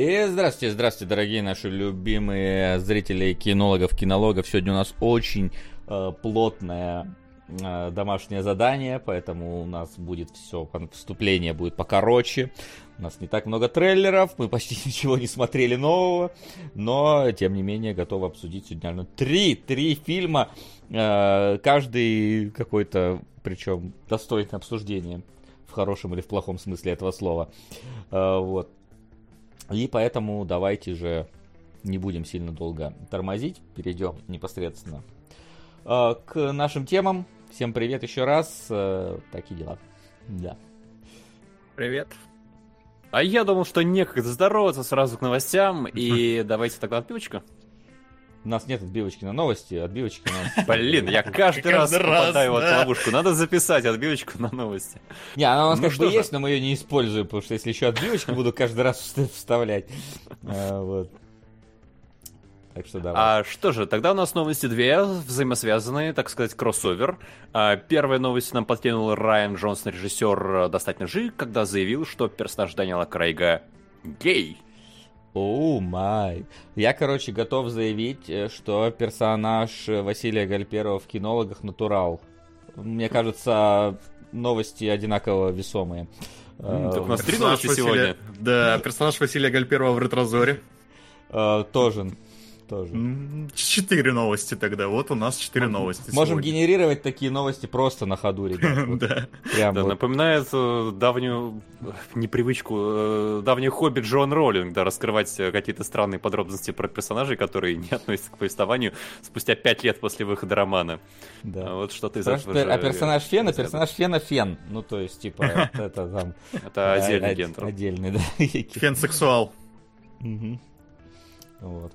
И здравствуйте, здравствуйте, дорогие наши любимые зрители кинологов, кинологов. Сегодня у нас очень э, плотное э, домашнее задание, поэтому у нас будет все, вступление будет покороче. У нас не так много трейлеров, мы почти ничего не смотрели нового, но, тем не менее, готовы обсудить сегодня ну, три, три фильма, э, каждый какой-то, причем достойное обсуждение в хорошем или в плохом смысле этого слова. Э, вот. И поэтому давайте же не будем сильно долго тормозить, перейдем непосредственно э, к нашим темам. Всем привет еще раз. Э, такие дела. Да. Привет. А я думал, что некогда здороваться сразу к новостям, и давайте тогда отбивочку. У нас нет отбивочки на новости, отбивочки на... Блин, я каждый раз попадаю в эту ловушку. Надо записать отбивочку на новости. Не, она у нас ну как бы есть, но мы ее не используем, потому что если еще отбивочки буду каждый раз вставлять. А, вот. Так что давай. А что же, тогда у нас новости две, взаимосвязанные, так сказать, кроссовер. А, первая новость нам подкинул Райан Джонсон, режиссер «Достать ножи», когда заявил, что персонаж Даниэла Крейга гей. Оу oh май. Я, короче, готов заявить, э, что персонаж Василия Гальперова в кинологах натурал. Мне кажется, новости одинаково весомые. Mm, так у нас три новости Василия... сегодня. Да, персонаж Василия Гальперова в ретрозоре. Тоже тоже. Четыре новости тогда. Вот у нас четыре новости. Можем сегодня. генерировать такие новости просто на ходу, ребят. Да. Прям да, вот. Напоминает э, давнюю непривычку, э, давнюю хобби Джон Роллинг, да, раскрывать э, какие-то странные подробности про персонажей, которые не относятся к повествованию спустя пять лет после выхода романа. Да. А вот что-то из этого А персонаж Фена, персонаж Фена Фен. Ну, то есть, типа, это там... Это отдельный гендер. Отдельный, да. Фен-сексуал. Вот.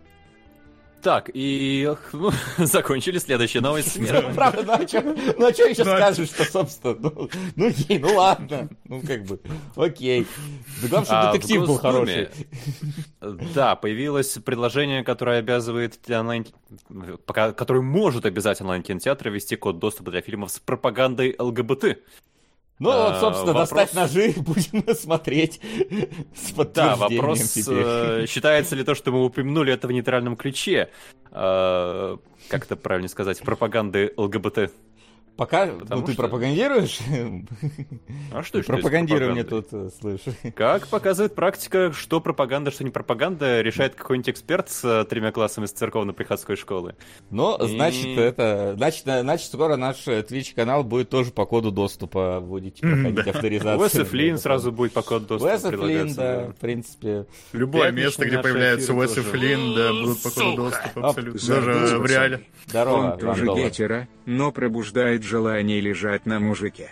Так, и ну, закончили следующая новость. Правда, ну а что ну, а еще ну, а скажешь, что, собственно, ну, ну, окей, ну ладно, ну как бы, окей. Да главное, чтобы а, детектив был хороший. Да, появилось предложение, которое обязывает онлайн, которое может обязать онлайн-кинотеатры вести код доступа для фильмов с пропагандой ЛГБТ. Ну, а, вот, собственно, вопрос... достать ножи, будем смотреть с Да, вопрос, теперь. Э, считается ли то, что мы упомянули это в нейтральном ключе, э, как это правильно сказать, пропаганды ЛГБТ? Пока Потому ну, ты что... пропагандируешь? А что, что Пропагандирование тут э, слышу. Как показывает практика, что пропаганда, что не пропаганда, решает какой-нибудь эксперт с э, тремя классами с церковно-приходской школы. Ну, И... значит, это, значит, значит, скоро наш э, Twitch канал будет тоже по коду доступа будете проходить авторизацию. Уэс Флинн сразу будет по коду доступа Уэс Флинн, да, в принципе. Любое место, где появляется Уэс Флинн, да, будут по коду доступа абсолютно. Даже в реале. Здорово, Он тоже гетера, но пробуждает желание лежать на мужике.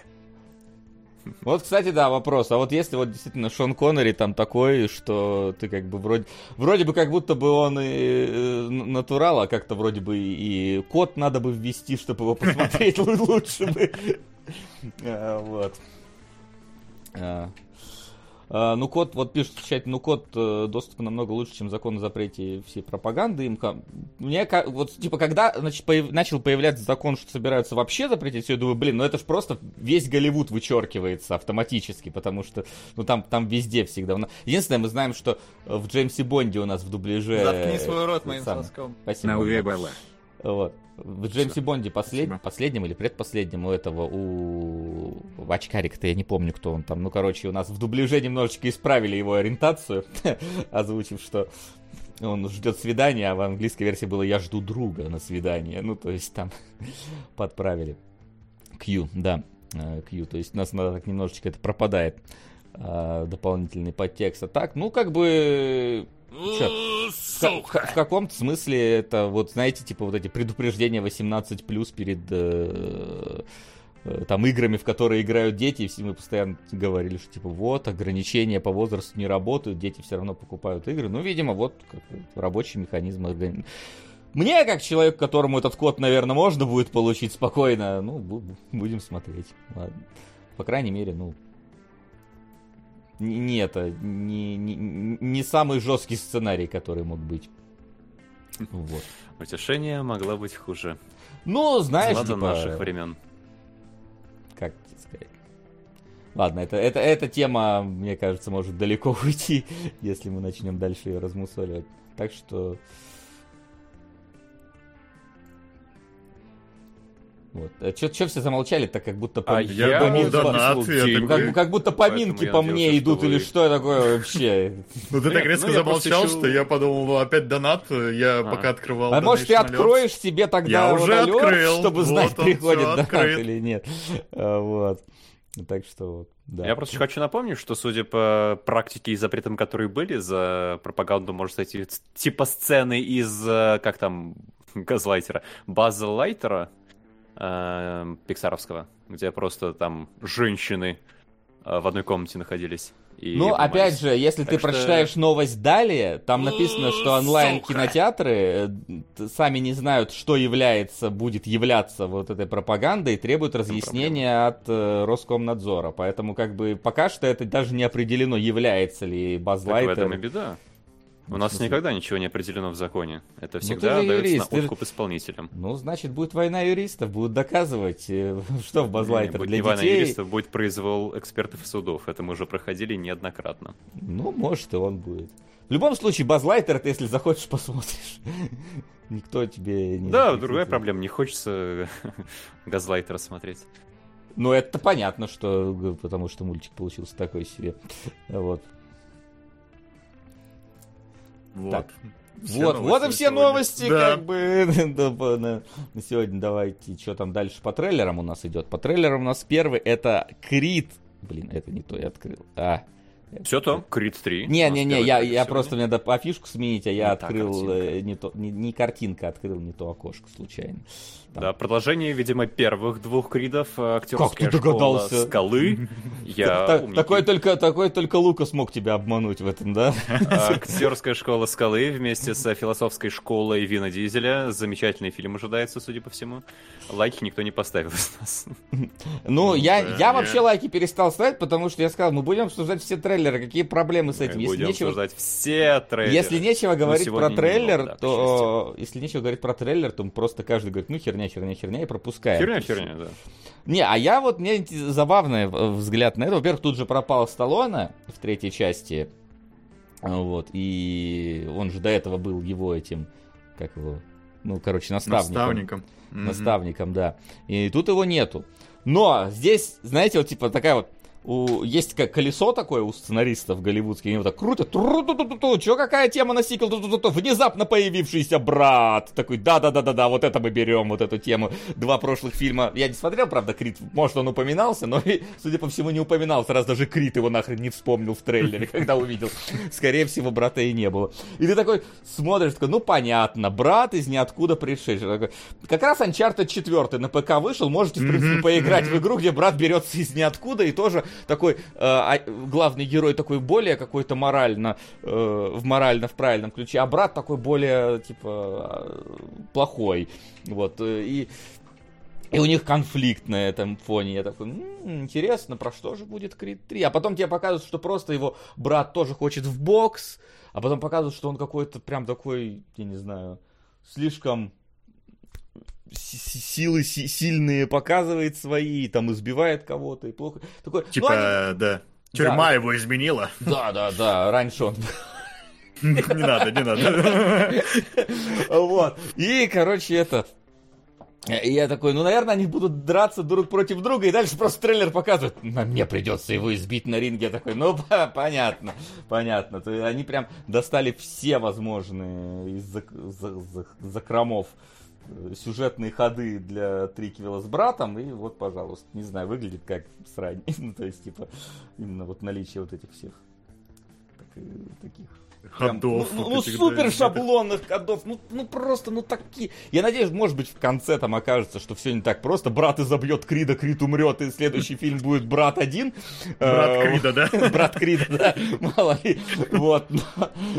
Вот, кстати, да, вопрос. А вот если вот действительно Шон Коннери там такой, что ты как бы вроде, вроде бы как будто бы он и, и натурал, а как-то вроде бы и, код надо бы ввести, чтобы его посмотреть лучше бы. А, вот. А, ну, код, вот пишут в чате, ну, код э, доступа намного лучше, чем закон о запрете всей пропаганды. Им, мне, вот, типа, когда значит, появ, начал появляться закон, что собираются вообще запретить все, я думаю, блин, ну это же просто весь Голливуд вычеркивается автоматически, потому что, ну, там, там везде всегда. Единственное, мы знаем, что в Джеймсе Бонде у нас в дубляже... Заткни свой рот моим соском. Спасибо. На. Вот. В Джеймсе Бонде послед... последнем или предпоследнем у этого, у очкарика-то я не помню, кто он там. Ну, короче, у нас в дубляже немножечко исправили его ориентацию, озвучив, что он ждет свидания, а в английской версии было «Я жду друга на свидание». Ну, то есть там подправили. Q, да, Q. То есть у нас надо так немножечко это пропадает а, дополнительный подтекст. А так, ну, как бы Чё, в, в, в каком-то смысле это вот, знаете, типа вот эти предупреждения 18 плюс перед э, э, там играми, в которые играют дети, и все мы постоянно говорили, что типа вот ограничения по возрасту не работают, дети все равно покупают игры. Ну, видимо, вот как, рабочий механизм. Мне, как человек, которому этот код, наверное, можно будет получить спокойно, ну, будем смотреть. Ладно. По крайней мере, ну, не это, не, не, не самый жесткий сценарий, который мог быть. Вот. Утешение могло быть хуже. Ну, знаешь, Злата типа... наших времен. Как тебе сказать? Ладно, это, это, эта тема, мне кажется, может далеко уйти, если мы начнем дальше ее размусоливать. Так что Вот. Че, че все замолчали, так как будто по... а я думал, донат, я как, как будто поминки по мне идут, или что такое вообще? Ну ты так резко ну, замолчал, что я подумал, опять донат, я а. пока открывал А может ты откроешь себе тогда уже чтобы знать, приходит донат или нет. А, вот. Так что вот. Да. Я просто хочу напомнить, что, судя по практике и запретам, которые были за пропаганду, может кстати, типа сцены из, э, как там, Газлайтера, База Лайтера, э, пиксаровского, где просто там женщины э, в одной комнате находились. И ну, опять же, если так ты что... прочитаешь новость далее, там написано, что онлайн-кинотеатры э, сами не знают, что является, будет являться вот этой пропагандой, и требуют разъяснения от э, Роскомнадзора. Поэтому, как бы, пока что это даже не определено, является ли Базлайтер... Так в этом и беда. У нас никогда ничего не определено в законе. Это ну, всегда ну, дается юрист, на откуп ты... исполнителям. Ну, значит, будет война юристов, будут доказывать, э, что в Базлайтер для не детей. война юристов, будет произвол экспертов и судов. Это мы уже проходили неоднократно. Ну, может, и он будет. В любом случае, Базлайтер, ты если захочешь, посмотришь. Никто тебе не... Да, другая проблема, не хочется Газлайтера смотреть. Ну, это понятно, что... Потому что мультик получился такой себе. Вот. Вот. Так. вот, вот и все сегодня. новости, да. как бы, на сегодня. Давайте, что там дальше по трейлерам у нас идет. По трейлерам у нас первый это Крит. Блин, это не то я открыл. А, все то, Крит 3. Не-не-не, я, я просто, мне надо афишку сменить, а я не открыл э, не, то, не, не картинка, открыл не то окошко случайно. Там. Да, продолжение, видимо, первых двух Кридов, э, актерская как ты догадался? Скалы. Я такой только, такой только Лука смог тебя обмануть в этом, да? Актерская школа Скалы вместе с философской школой Вина Дизеля. Замечательный фильм ожидается, судя по всему. Лайки никто не поставил из нас. Ну, я, я вообще лайки перестал ставить, потому что я сказал, мы будем обсуждать все трейлеры, какие проблемы с этим. Мы будем нечего... обсуждать все трейлеры. Если нечего говорить про трейлер, то... Если нечего говорить про трейлер, то просто каждый говорит, ну, херня, херня, херня, и пропускает. Херня, херня, да. Не, а я вот, мне забавный взгляд на это. Во-первых, тут же пропал Сталлоне в третьей части. Вот, и он же до этого был его этим, как его, ну, короче, наставником. Наставником. Наставником, да. И тут его нету. Но здесь, знаете, вот типа такая вот у, есть как колесо такое у сценаристов голливудских, они вот так крутят, тру чё, какая тема на сиквел, внезапно появившийся брат, такой, да-да-да-да-да, вот это мы берем, вот эту тему. Два прошлых фильма, я не смотрел, правда, Крит, может, он упоминался, но, судя по всему, не упоминался, раз даже Крит его нахрен не вспомнил в трейлере, когда увидел. Скорее всего, брата и не было. И ты такой смотришь, такой, ну, понятно, брат из ниоткуда пришедший. Такой, как раз Uncharted 4 на ПК вышел, можете, в принципе, поиграть в игру, где брат берется из ниоткуда и тоже такой э, главный герой такой более какой-то морально, э, в морально в правильном ключе, а брат такой более, типа, плохой. Вот, э, и... И у них конфликт на этом фоне. Я такой, м-м, интересно, про что же будет Крид 3? А потом тебе показывают, что просто его брат тоже хочет в бокс, а потом показывают, что он какой-то прям такой, я не знаю, слишком силы сильные показывает свои, там избивает кого-то и плохо. Такой, типа, ну, они... да. Тюрьма да. его изменила. Да, да, да, раньше он не надо, не надо. Вот. И, короче, это... Я такой, ну, наверное, они будут драться друг против друга, и дальше просто трейлер показывает, мне придется его избить на ринге. Я такой, ну, понятно, понятно. То есть они прям достали все возможные из закромов сюжетные ходы для Триквела с братом, и вот, пожалуйста, не знаю, выглядит как срань. ну, то есть, типа, именно вот наличие вот этих всех так, таких ходов. ну, ну супер шаблонных ходов. Ну, ну просто, ну такие. Я надеюсь, может быть, в конце там окажется, что все не так просто. Брат изобьет Крида, Крид умрет, и следующий фильм будет Брат один. Брат э, Крида, да? Брат Крида, да. Мало ли. Вот.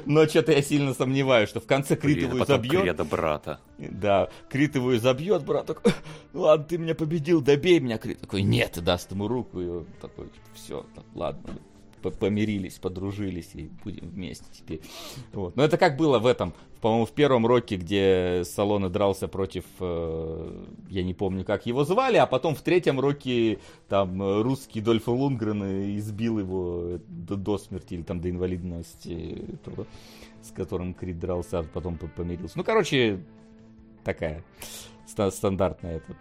Но что-то я сильно сомневаюсь, что в конце Крид его изобьет. Крида брата. Да, Крид его изобьет, брат такой, ладно, ты меня победил, добей меня. Крид такой, нет, даст ему руку, и он такой, все, ладно, помирились, подружились и будем вместе теперь. Вот. Но это как было в этом, по-моему, в первом роке, где Салона дрался против, э, я не помню, как его звали, а потом в третьем роке там русский Дольф Лунгрен избил его до, до смерти или там до инвалидности, то, с которым Крид дрался, а потом помирился. Ну, короче, такая стандартная это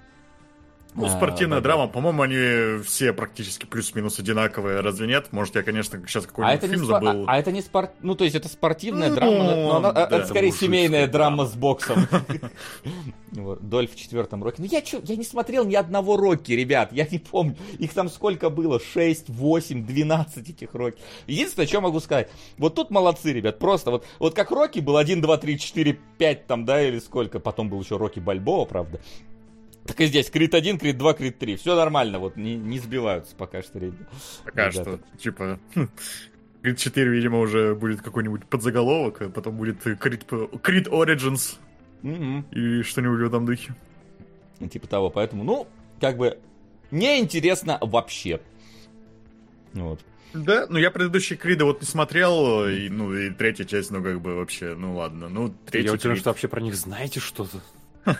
ну, спортивная а, драма, по-моему, они все практически плюс-минус одинаковые, разве нет? Может, я, конечно, сейчас какой-нибудь а фильм спор... забыл. А, а это не спорт... Ну, то есть это спортивная ну, драма, но она, да, это скорее семейная драма с боксом. Дольф в четвертом роке. Ну, я чё, я не смотрел ни одного роки, ребят, я не помню. Их там сколько было? 6, 8, 12 этих роки. Единственное, что могу сказать. Вот тут молодцы, ребят, просто вот, вот как роки был 1, 2, 3, 4, 5 там, да, или сколько. Потом был еще роки Бальбоа, правда. Так и здесь, крит 1, крит 2, крит 3. Все нормально, вот не, не сбиваются пока что ребята. Пока что, типа, крит 4, видимо, уже будет какой-нибудь подзаголовок, а потом будет крит, крит Origins mm-hmm. и что-нибудь в этом духе. Ну, типа того, поэтому, ну, как бы, неинтересно вообще. Вот. Да, ну я предыдущие Криды вот не смотрел, и, ну и третья часть, ну как бы вообще, ну ладно, ну третья. Я уверен, что вообще про них знаете что-то.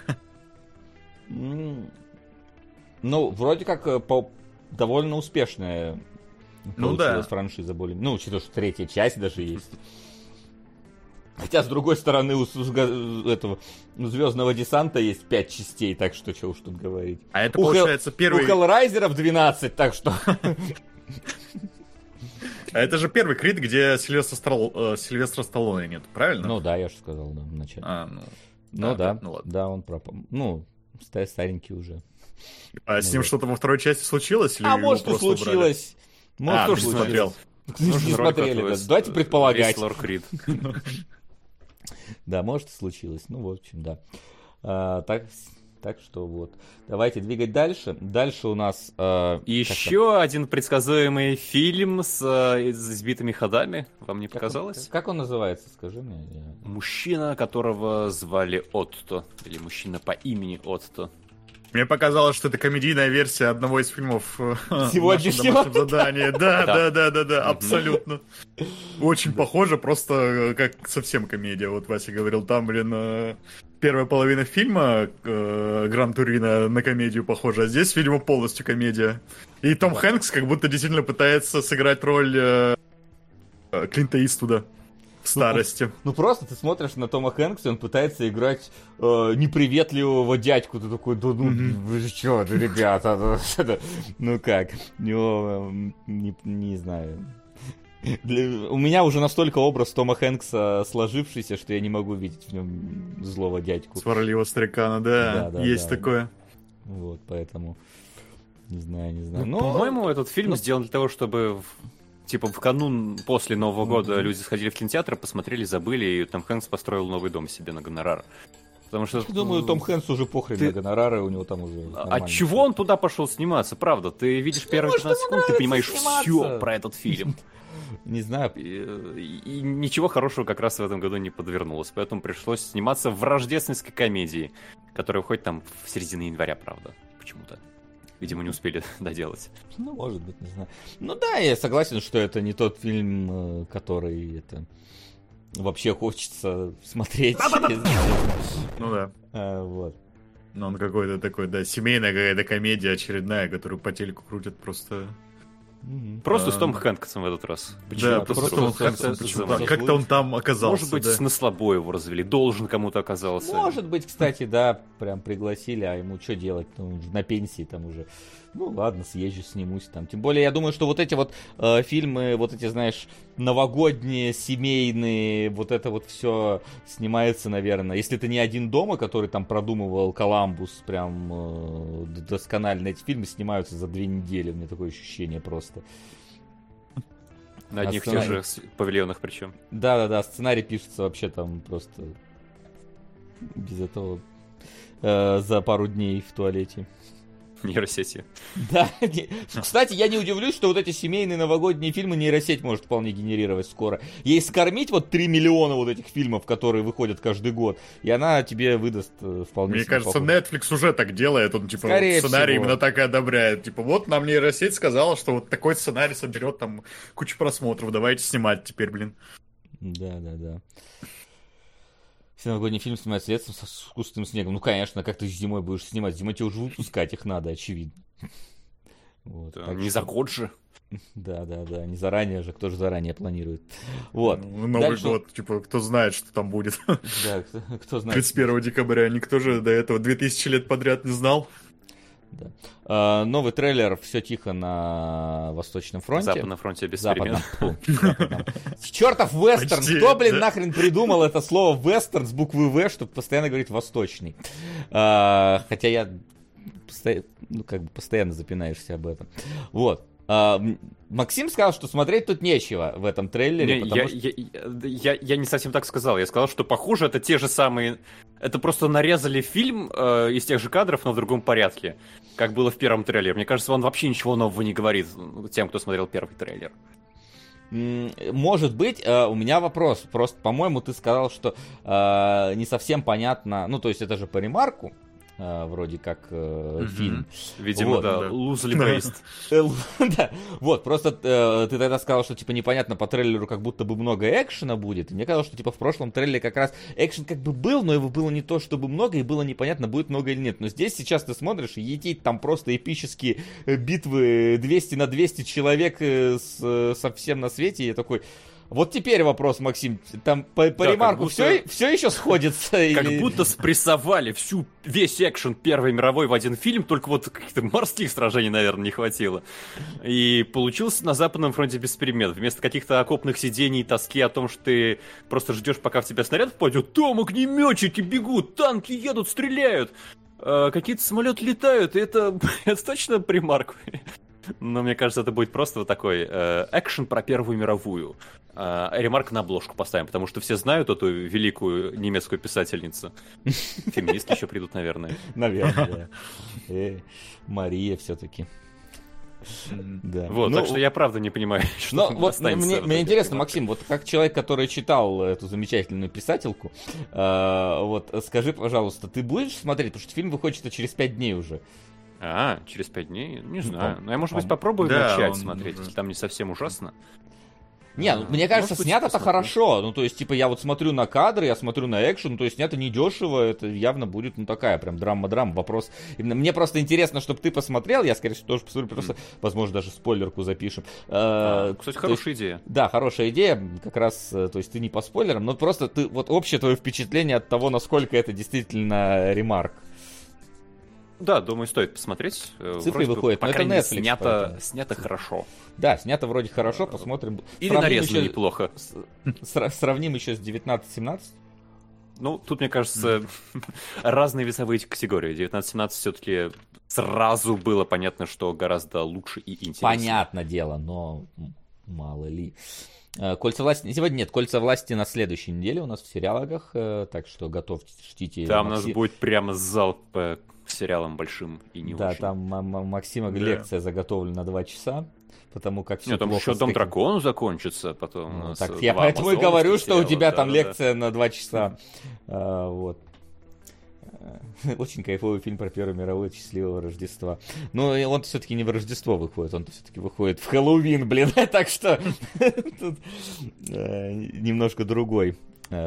Ну, вроде как э, по... довольно успешная ну, да. франшиза более. Ну, учитывая, что третья часть даже есть. Хотя, с другой стороны, у, этого у Звездного десанта есть пять частей, так что что уж тут говорить. А это у получается Хел, первый... У Хеллрайзеров 12, так что... А это же первый крит, где Сильвестра, Стал... Э, Сильвестра Сталлоне нет, правильно? Ну да, я же сказал, да, вначале. А, ну... Ну да, да, ну, ладно. да, он пропал. Ну, старенький уже. А с ним что-то во второй части случилось? Или а может и случилось. Может, а, тоже смотрел. Не смотрели, да. Давайте предполагать. Да, может и случилось. Ну, в общем, да. А, так, так что вот. Давайте двигать дальше. Дальше у нас... Э, Еще один предсказуемый фильм с э, избитыми ходами. Вам не показалось? Как, как он называется, скажи мне. Мужчина, которого звали Отто. Или мужчина по имени Отто. Мне показалось, что это комедийная версия одного из фильмов э, сегодняшнего задания. Да, да, да, да, да, абсолютно. Очень похоже, просто э, как совсем комедия. Вот Вася говорил, там, блин, э, первая половина фильма Гран Турина на комедию похожа, а здесь, видимо, полностью комедия. И Том Хэнкс как будто действительно пытается сыграть роль Клинта Иствуда в старости. Ну, ну просто ты смотришь на Тома Хэнкса, он пытается играть э, неприветливого дядьку. Ты такой, да ну mm-hmm. чё, да, ребята, ну, ну как, не, не, не знаю. Для... У меня уже настолько образ Тома Хэнкса сложившийся, что я не могу видеть в нем злого дядьку. Сварливого старикана, да, да, да есть да, такое. Вот, поэтому... Не знаю, не знаю. Ну, Но... По-моему, этот фильм ну... сделан для того, чтобы типа в канун после Нового года люди сходили в кинотеатр, посмотрели, забыли, и Том Хэнкс построил новый дом себе на гонорар. Потому что... Я думаю, Том Хэнкс уже похрен ты... на гонорары, у него там уже А чего он туда пошел сниматься, правда? Ты видишь первые 15 секунд, ты понимаешь все про этот фильм. Не знаю. И, и ничего хорошего как раз в этом году не подвернулось. Поэтому пришлось сниматься в рождественской комедии, которая выходит там в середине января, правда, почему-то. Видимо, не успели доделать. Ну, может быть, не знаю. Ну да, я согласен, что это не тот фильм, э, который это вообще хочется смотреть. Ну да. А, вот. Но он какой-то такой, да, семейная какая-то комедия очередная, которую по телеку крутят просто Просто с Том Хэнксом в этот раз. Почему? Да, просто Том Хэнксом. Как-то он там оказался. Может быть, да. на слабо его развели. Должен кому-то оказался. Может быть, кстати, да, прям пригласили, а ему что делать? Ну, на пенсии там уже ну ладно, съезжу, снимусь там. Тем более, я думаю, что вот эти вот э, фильмы, вот эти, знаешь, новогодние, семейные, вот это вот все снимается, наверное. Если это не один дома, который там продумывал Коламбус прям э, досконально, эти фильмы снимаются за две недели, у меня такое ощущение просто. На а одних тех же павильонах причем. Да-да-да, сценарий пишется вообще там просто без этого э, за пару дней в туалете. нейросети. Да. Кстати, я не удивлюсь, что вот эти семейные новогодние фильмы нейросеть может вполне генерировать скоро. Ей скормить вот 3 миллиона вот этих фильмов, которые выходят каждый год, и она тебе выдаст э, вполне Мне кажется, похож. Netflix уже так делает, он типа Скорее сценарий всего. именно так и одобряет. Типа вот нам нейросеть сказала, что вот такой сценарий соберет там кучу просмотров, давайте снимать теперь, блин. Да, да, да. Новогодний фильм снимать средством с искусственным снегом. Ну, конечно, как ты зимой будешь снимать? Зимой тебе уже выпускать их надо, очевидно. Вот, да, не что... за год же. Да, да, да, не заранее же, кто же заранее планирует. Вот. Ну, Новый Дальше... год, типа, кто знает, что там будет. Да, кто, кто знает. 31 декабря никто же до этого 2000 лет подряд не знал. Да. А, новый трейлер «Все тихо на Восточном фронте». Западном фронте без Западном. Чертов вестерн! Почти, Кто, блин, да? нахрен придумал это слово вестерн с буквы В, чтобы постоянно говорить «восточный»? А, хотя я ну, как бы постоянно запинаешься об этом. Вот. А, Максим сказал, что смотреть тут нечего в этом трейлере. Не, я, что... я, я, я не совсем так сказал. Я сказал, что похоже, это те же самые. Это просто нарезали фильм э, из тех же кадров, но в другом порядке, как было в первом трейлере. Мне кажется, он вообще ничего нового не говорит тем, кто смотрел первый трейлер. Может быть, э, у меня вопрос. Просто, по-моему, ты сказал, что э, не совсем понятно. Ну, то есть это же по ремарку э, вроде как э, mm-hmm. фильм. Видимо, вот. да, loosely based. да, вот, просто э, ты тогда сказал, что, типа, непонятно, по трейлеру как будто бы много экшена будет, и мне казалось, что, типа, в прошлом трейлере как раз экшен как бы был, но его было не то, чтобы много, и было непонятно, будет много или нет. Но здесь сейчас ты смотришь, и етить там просто эпические э, битвы 200 на 200 человек э, с, э, совсем на свете, и я такой... Вот теперь вопрос, Максим. Там по, по да, ремарку будто... все, все еще сходится? Как или... будто спрессовали всю, весь экшен Первой мировой в один фильм, только вот каких-то морских сражений, наверное, не хватило. И получился на Западном фронте без перемен. Вместо каких-то окопных сидений и тоски о том, что ты просто ждешь, пока в тебя снаряд попадет, там огнеметчики бегут, танки едут, стреляют. Э, какие-то самолеты летают, и это, это точно примарк. Но мне кажется, это будет просто вот такой э, экшен про Первую мировую. Э, ремарк на обложку поставим, потому что все знают эту великую немецкую писательницу. Феминистки еще придут, наверное. Наверное. Э, Мария все-таки. Да. Вот, ну, так что я правда не понимаю, что но, вот мне, мне интересно, Максим, вот как человек, который читал эту замечательную писательку, э, вот скажи, пожалуйста, ты будешь смотреть, потому что фильм выходит через пять дней уже. А, через пять дней? Не ну, знаю. Ну, я, может быть, попробую да, начать смотреть, если там не совсем ужасно. Не, ну, мне кажется, снято-то хорошо. Ну, то есть, типа, я вот смотрю на кадры, я смотрю на экшен, то есть, снято недешево, это явно будет, ну, такая прям драма-драма. Вопрос. Именно, мне просто интересно, чтобы ты посмотрел, я, скорее всего, тоже посмотрю, просто, mm. возможно, даже спойлерку запишем. А, кстати, хорошая есть, идея. Да, хорошая идея, как раз, э, то есть, ты не по спойлерам, но просто ты, вот общее твое впечатление от того, насколько это действительно ремарк. Да, думаю, стоит посмотреть. Э, Цифры выходят, но это Netflix. Снято, поэтому. снято хорошо. Да, снято вроде хорошо, посмотрим. Или нарезано еще, неплохо. сравним еще с 19-17. Ну, тут, мне кажется, разные весовые категории. 19-17 все-таки сразу было понятно, что гораздо лучше и интереснее. Понятное дело, но мало ли. Э, Кольца власти... Сегодня нет, Кольца власти на следующей неделе у нас в сериалогах, э, так что готовьтесь, ждите. Там Макси... у нас будет прямо зал по сериалом большим и не да, очень. Да, там Максима да. лекция заготовлена на два часа, потому как все Нет, там еще Дом Дракону закончится потом. Ну, так, я поэтому и говорю, что у тебя да, там да, лекция да. на два часа. А, вот. Очень кайфовый фильм про Первую мировую счастливого Рождества. Но он все-таки не в Рождество выходит, он все-таки выходит в Хэллоуин, блин. так что тут э, немножко другой э,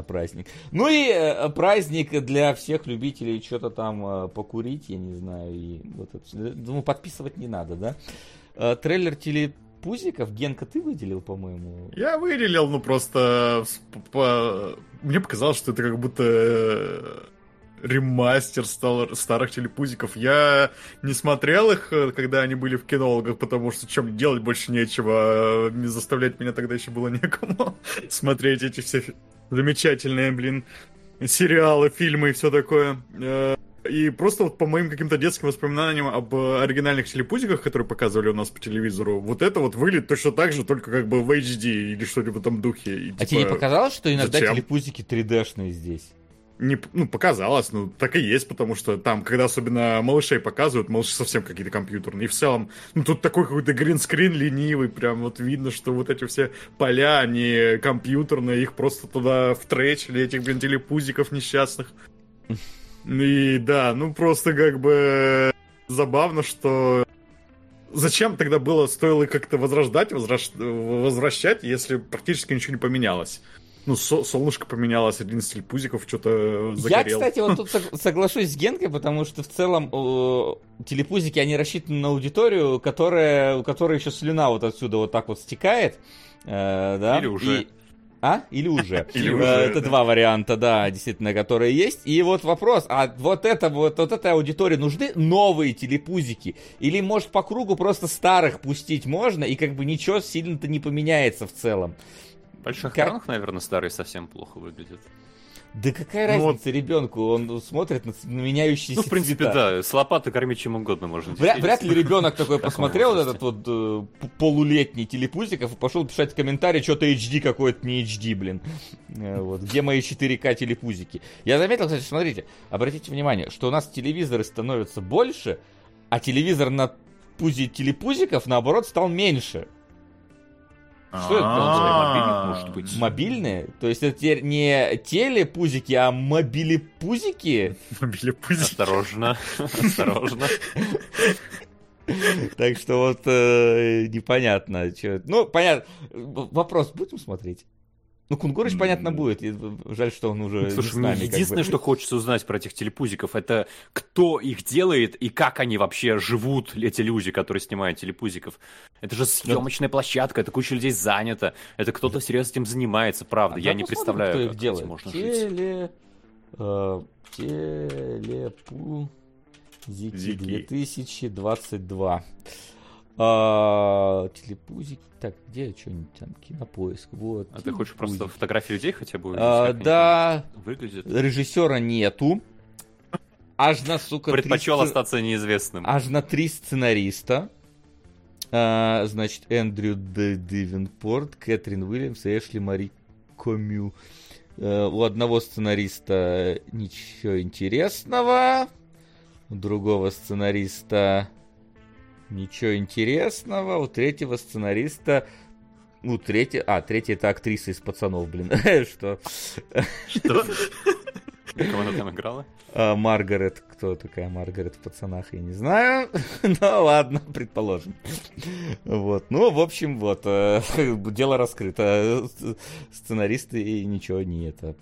праздник. Ну и э, праздник для всех любителей что-то там покурить, я не знаю. И вот это, думаю, подписывать не надо, да? Трейлер телепузиков Генка ты выделил, по-моему? Я выделил, ну просто по... мне показалось, что это как будто ремастер стал старых телепузиков. Я не смотрел их, э, когда они были в кинологах, потому что чем делать больше нечего. Не заставлять меня тогда еще было некому смотреть эти все замечательные, блин, сериалы, фильмы и все такое. Э, и просто вот по моим каким-то детским воспоминаниям об оригинальных телепузиках, которые показывали у нас по телевизору, вот это вот выглядит точно так же, только как бы в HD или что-то в этом духе. И, а типа, тебе не показалось, что иногда зачем? телепузики 3D-шные здесь? Не, ну, показалось, ну, так и есть, потому что там, когда особенно малышей показывают, малыши совсем какие-то компьютерные. И в целом, ну, тут такой какой-то гринскрин ленивый, прям вот видно, что вот эти все поля, они компьютерные, их просто туда втречили, этих, блин, телепузиков несчастных. И да, ну, просто как бы забавно, что зачем тогда было, стоило как-то возрождать, возвращать, если практически ничего не поменялось? Ну, со- солнышко поменялось, один стиль пузиков что-то загорел. Я, кстати, вот тут соглашусь с Генкой, потому что в целом э, телепузики, они рассчитаны на аудиторию, которая, у которой еще слюна вот отсюда вот так вот стекает. Э, да? Или уже. И... А? Или уже. Или уже. Это два варианта, да, действительно, которые есть. И вот вопрос, а вот это вот, вот этой аудитории нужны новые телепузики? Или, может, по кругу просто старых пустить можно, и как бы ничего сильно-то не поменяется в целом? Больших как... экранах, наверное, старый совсем плохо выглядит. Да какая ну, разница вот... ребенку? Он смотрит на, на меняющиеся Ну, в принципе, цвета. да. С лопаты кормить чем угодно можно. Вряд, вряд ли ребенок такой посмотрел этот вот э, полулетний телепузиков и пошел писать комментарий, что-то HD какой-то не HD, блин. Э, вот. Где мои 4К телепузики? Я заметил, кстати, смотрите, обратите внимание, что у нас телевизоры становятся больше, а телевизор на пузе телепузиков, наоборот, стал меньше. Что это Мобильник, может быть. Мобильные? То есть это теперь не телепузики, а мобилепузики? Мобилепузики. Осторожно, осторожно. Так что вот э, непонятно. Ну, понятно. Вопрос будем смотреть? Ну, Кунгурыч, понятно, будет. Жаль, что он уже Слушай, с нами. Единственное, как бы. что хочется узнать про этих телепузиков, это кто их делает и как они вообще живут, эти люди, которые снимают телепузиков. Это же съемочная площадка, это куча людей занята, это кто-то серьезно этим занимается, правда. А Я не представляю, кто их делает. можно Теле... Э, телепузики 2022. А, телепузик. Так, где что-нибудь там? Кинопоиск. Вот. А ты хочешь просто фотографии людей хотя бы увидеть? А, да. Выглядит. Режиссера нету. Аж на, сука, Предпочел 3... остаться неизвестным. Аж на три сценариста. А, значит, Эндрю Дивенпорт, Кэтрин Уильямс и Эшли Мари Комю. А, у одного сценариста ничего интересного. У другого сценариста Ничего интересного. У третьего сценариста... Ну, третий... А, третья это актриса из пацанов, блин. Что? Что? Кого она там играла? А, Маргарет. Кто такая Маргарет в пацанах, я не знаю. ну, ладно, предположим. вот. Ну, в общем, вот. Э, дело раскрыто. Сценаристы ничего не это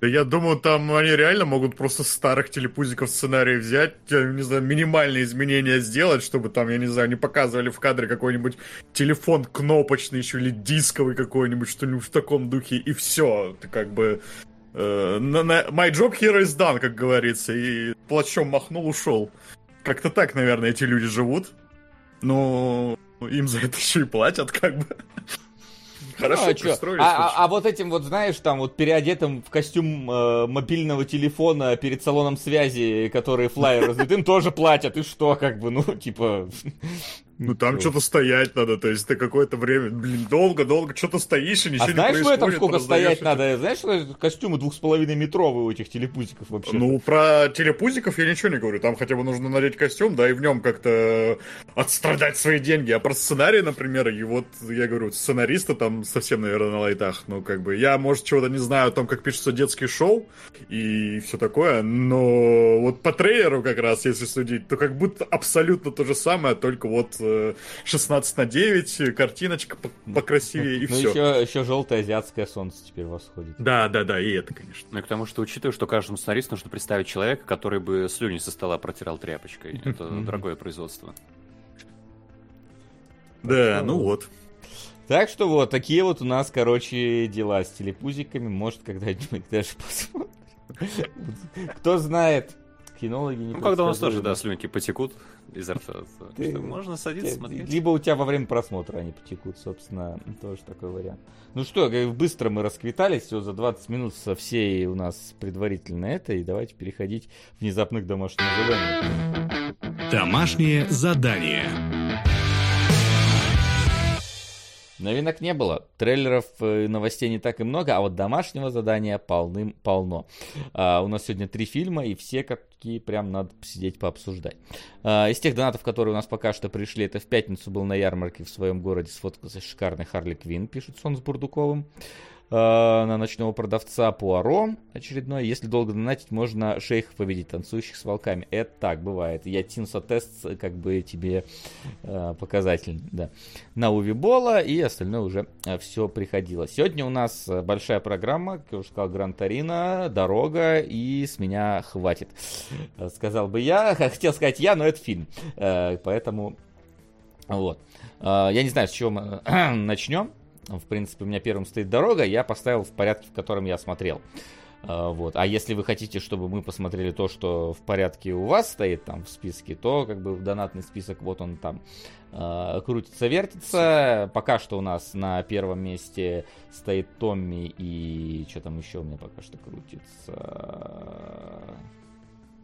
да я думаю, там они реально могут просто старых телепузиков сценарий взять, я не знаю, минимальные изменения сделать, чтобы там, я не знаю, не показывали в кадре какой-нибудь телефон кнопочный еще или дисковый какой-нибудь, что-нибудь в таком духе, и все. Ты как бы... Э, на, my job here is done, как говорится, и плачом махнул, ушел. Как-то так, наверное, эти люди живут. Но им за это еще и платят, как бы. Хорошо, ну, а, пристроились. А, а, а вот этим вот, знаешь, там вот переодетым в костюм э, мобильного телефона перед салоном связи, который флайер раздают, им тоже платят. И что, как бы, ну, типа... Ну там что-то стоять надо, то есть ты какое-то время, блин, долго-долго что-то стоишь и ничего а не знаешь, происходит. знаешь, сколько стоять надо? Знаешь, что костюмы двух с половиной метровые у этих телепузиков вообще? Ну, про телепузиков я ничего не говорю. Там хотя бы нужно надеть костюм, да, и в нем как-то отстрадать свои деньги. А про сценарий, например, и вот, я говорю, сценаристы там совсем, наверное, на лайтах. Ну, как бы, я, может, чего-то не знаю о том, как пишется детский шоу и все такое, но вот по трейлеру как раз, если судить, то как будто абсолютно то же самое, только вот 16 на 9, картиночка покрасивее и ну, все. Еще, еще желтое азиатское солнце теперь восходит. Да, да, да, и это, конечно. Ну и к тому, что учитывая, что каждому сценаристу нужно представить человека, который бы слюни со стола протирал тряпочкой. Это дорогое производство. Да, ну вот. Так что вот, такие вот у нас, короче, дела с телепузиками. Может, когда-нибудь даже посмотрим. Кто знает, кинологи не Ну, когда у нас тоже, да, слюнки потекут изо рта, Ты... можно садиться, смотреть. Либо у тебя во время просмотра они потекут, собственно, тоже такой вариант. Ну что, быстро мы расквитались, все за 20 минут со всей у нас предварительно это, и давайте переходить внезапно к домашнему заданию. Домашнее задание. Новинок не было. Трейлеров и новостей не так и много, а вот домашнего задания полным-полно. А, у нас сегодня три фильма, и все какие прям надо посидеть пообсуждать. А, из тех донатов, которые у нас пока что пришли, это в пятницу был на ярмарке в своем городе сфоткался шикарный Харли Квин, пишет Сон с Бурдуковым. Э, на ночного продавца Пуаро очередной. Если долго донатить, можно шейхов победить, танцующих с волками. Это так бывает. Я Тинса тест как бы тебе э, показательный. Да. На Увибола и остальное уже э, все приходило. Сегодня у нас большая программа, как я уже сказал, Гран Тарина, дорога и с меня хватит. Сказал бы я, хотел сказать я, но это фильм. Э, поэтому вот. Э, я не знаю, с чего мы начнем в принципе, у меня первым стоит дорога, я поставил в порядке, в котором я смотрел. А, вот. А если вы хотите, чтобы мы посмотрели то, что в порядке у вас стоит там в списке, то как бы в донатный список вот он там э, крутится, вертится. Пока что у нас на первом месте стоит Томми и что там еще у меня пока что крутится.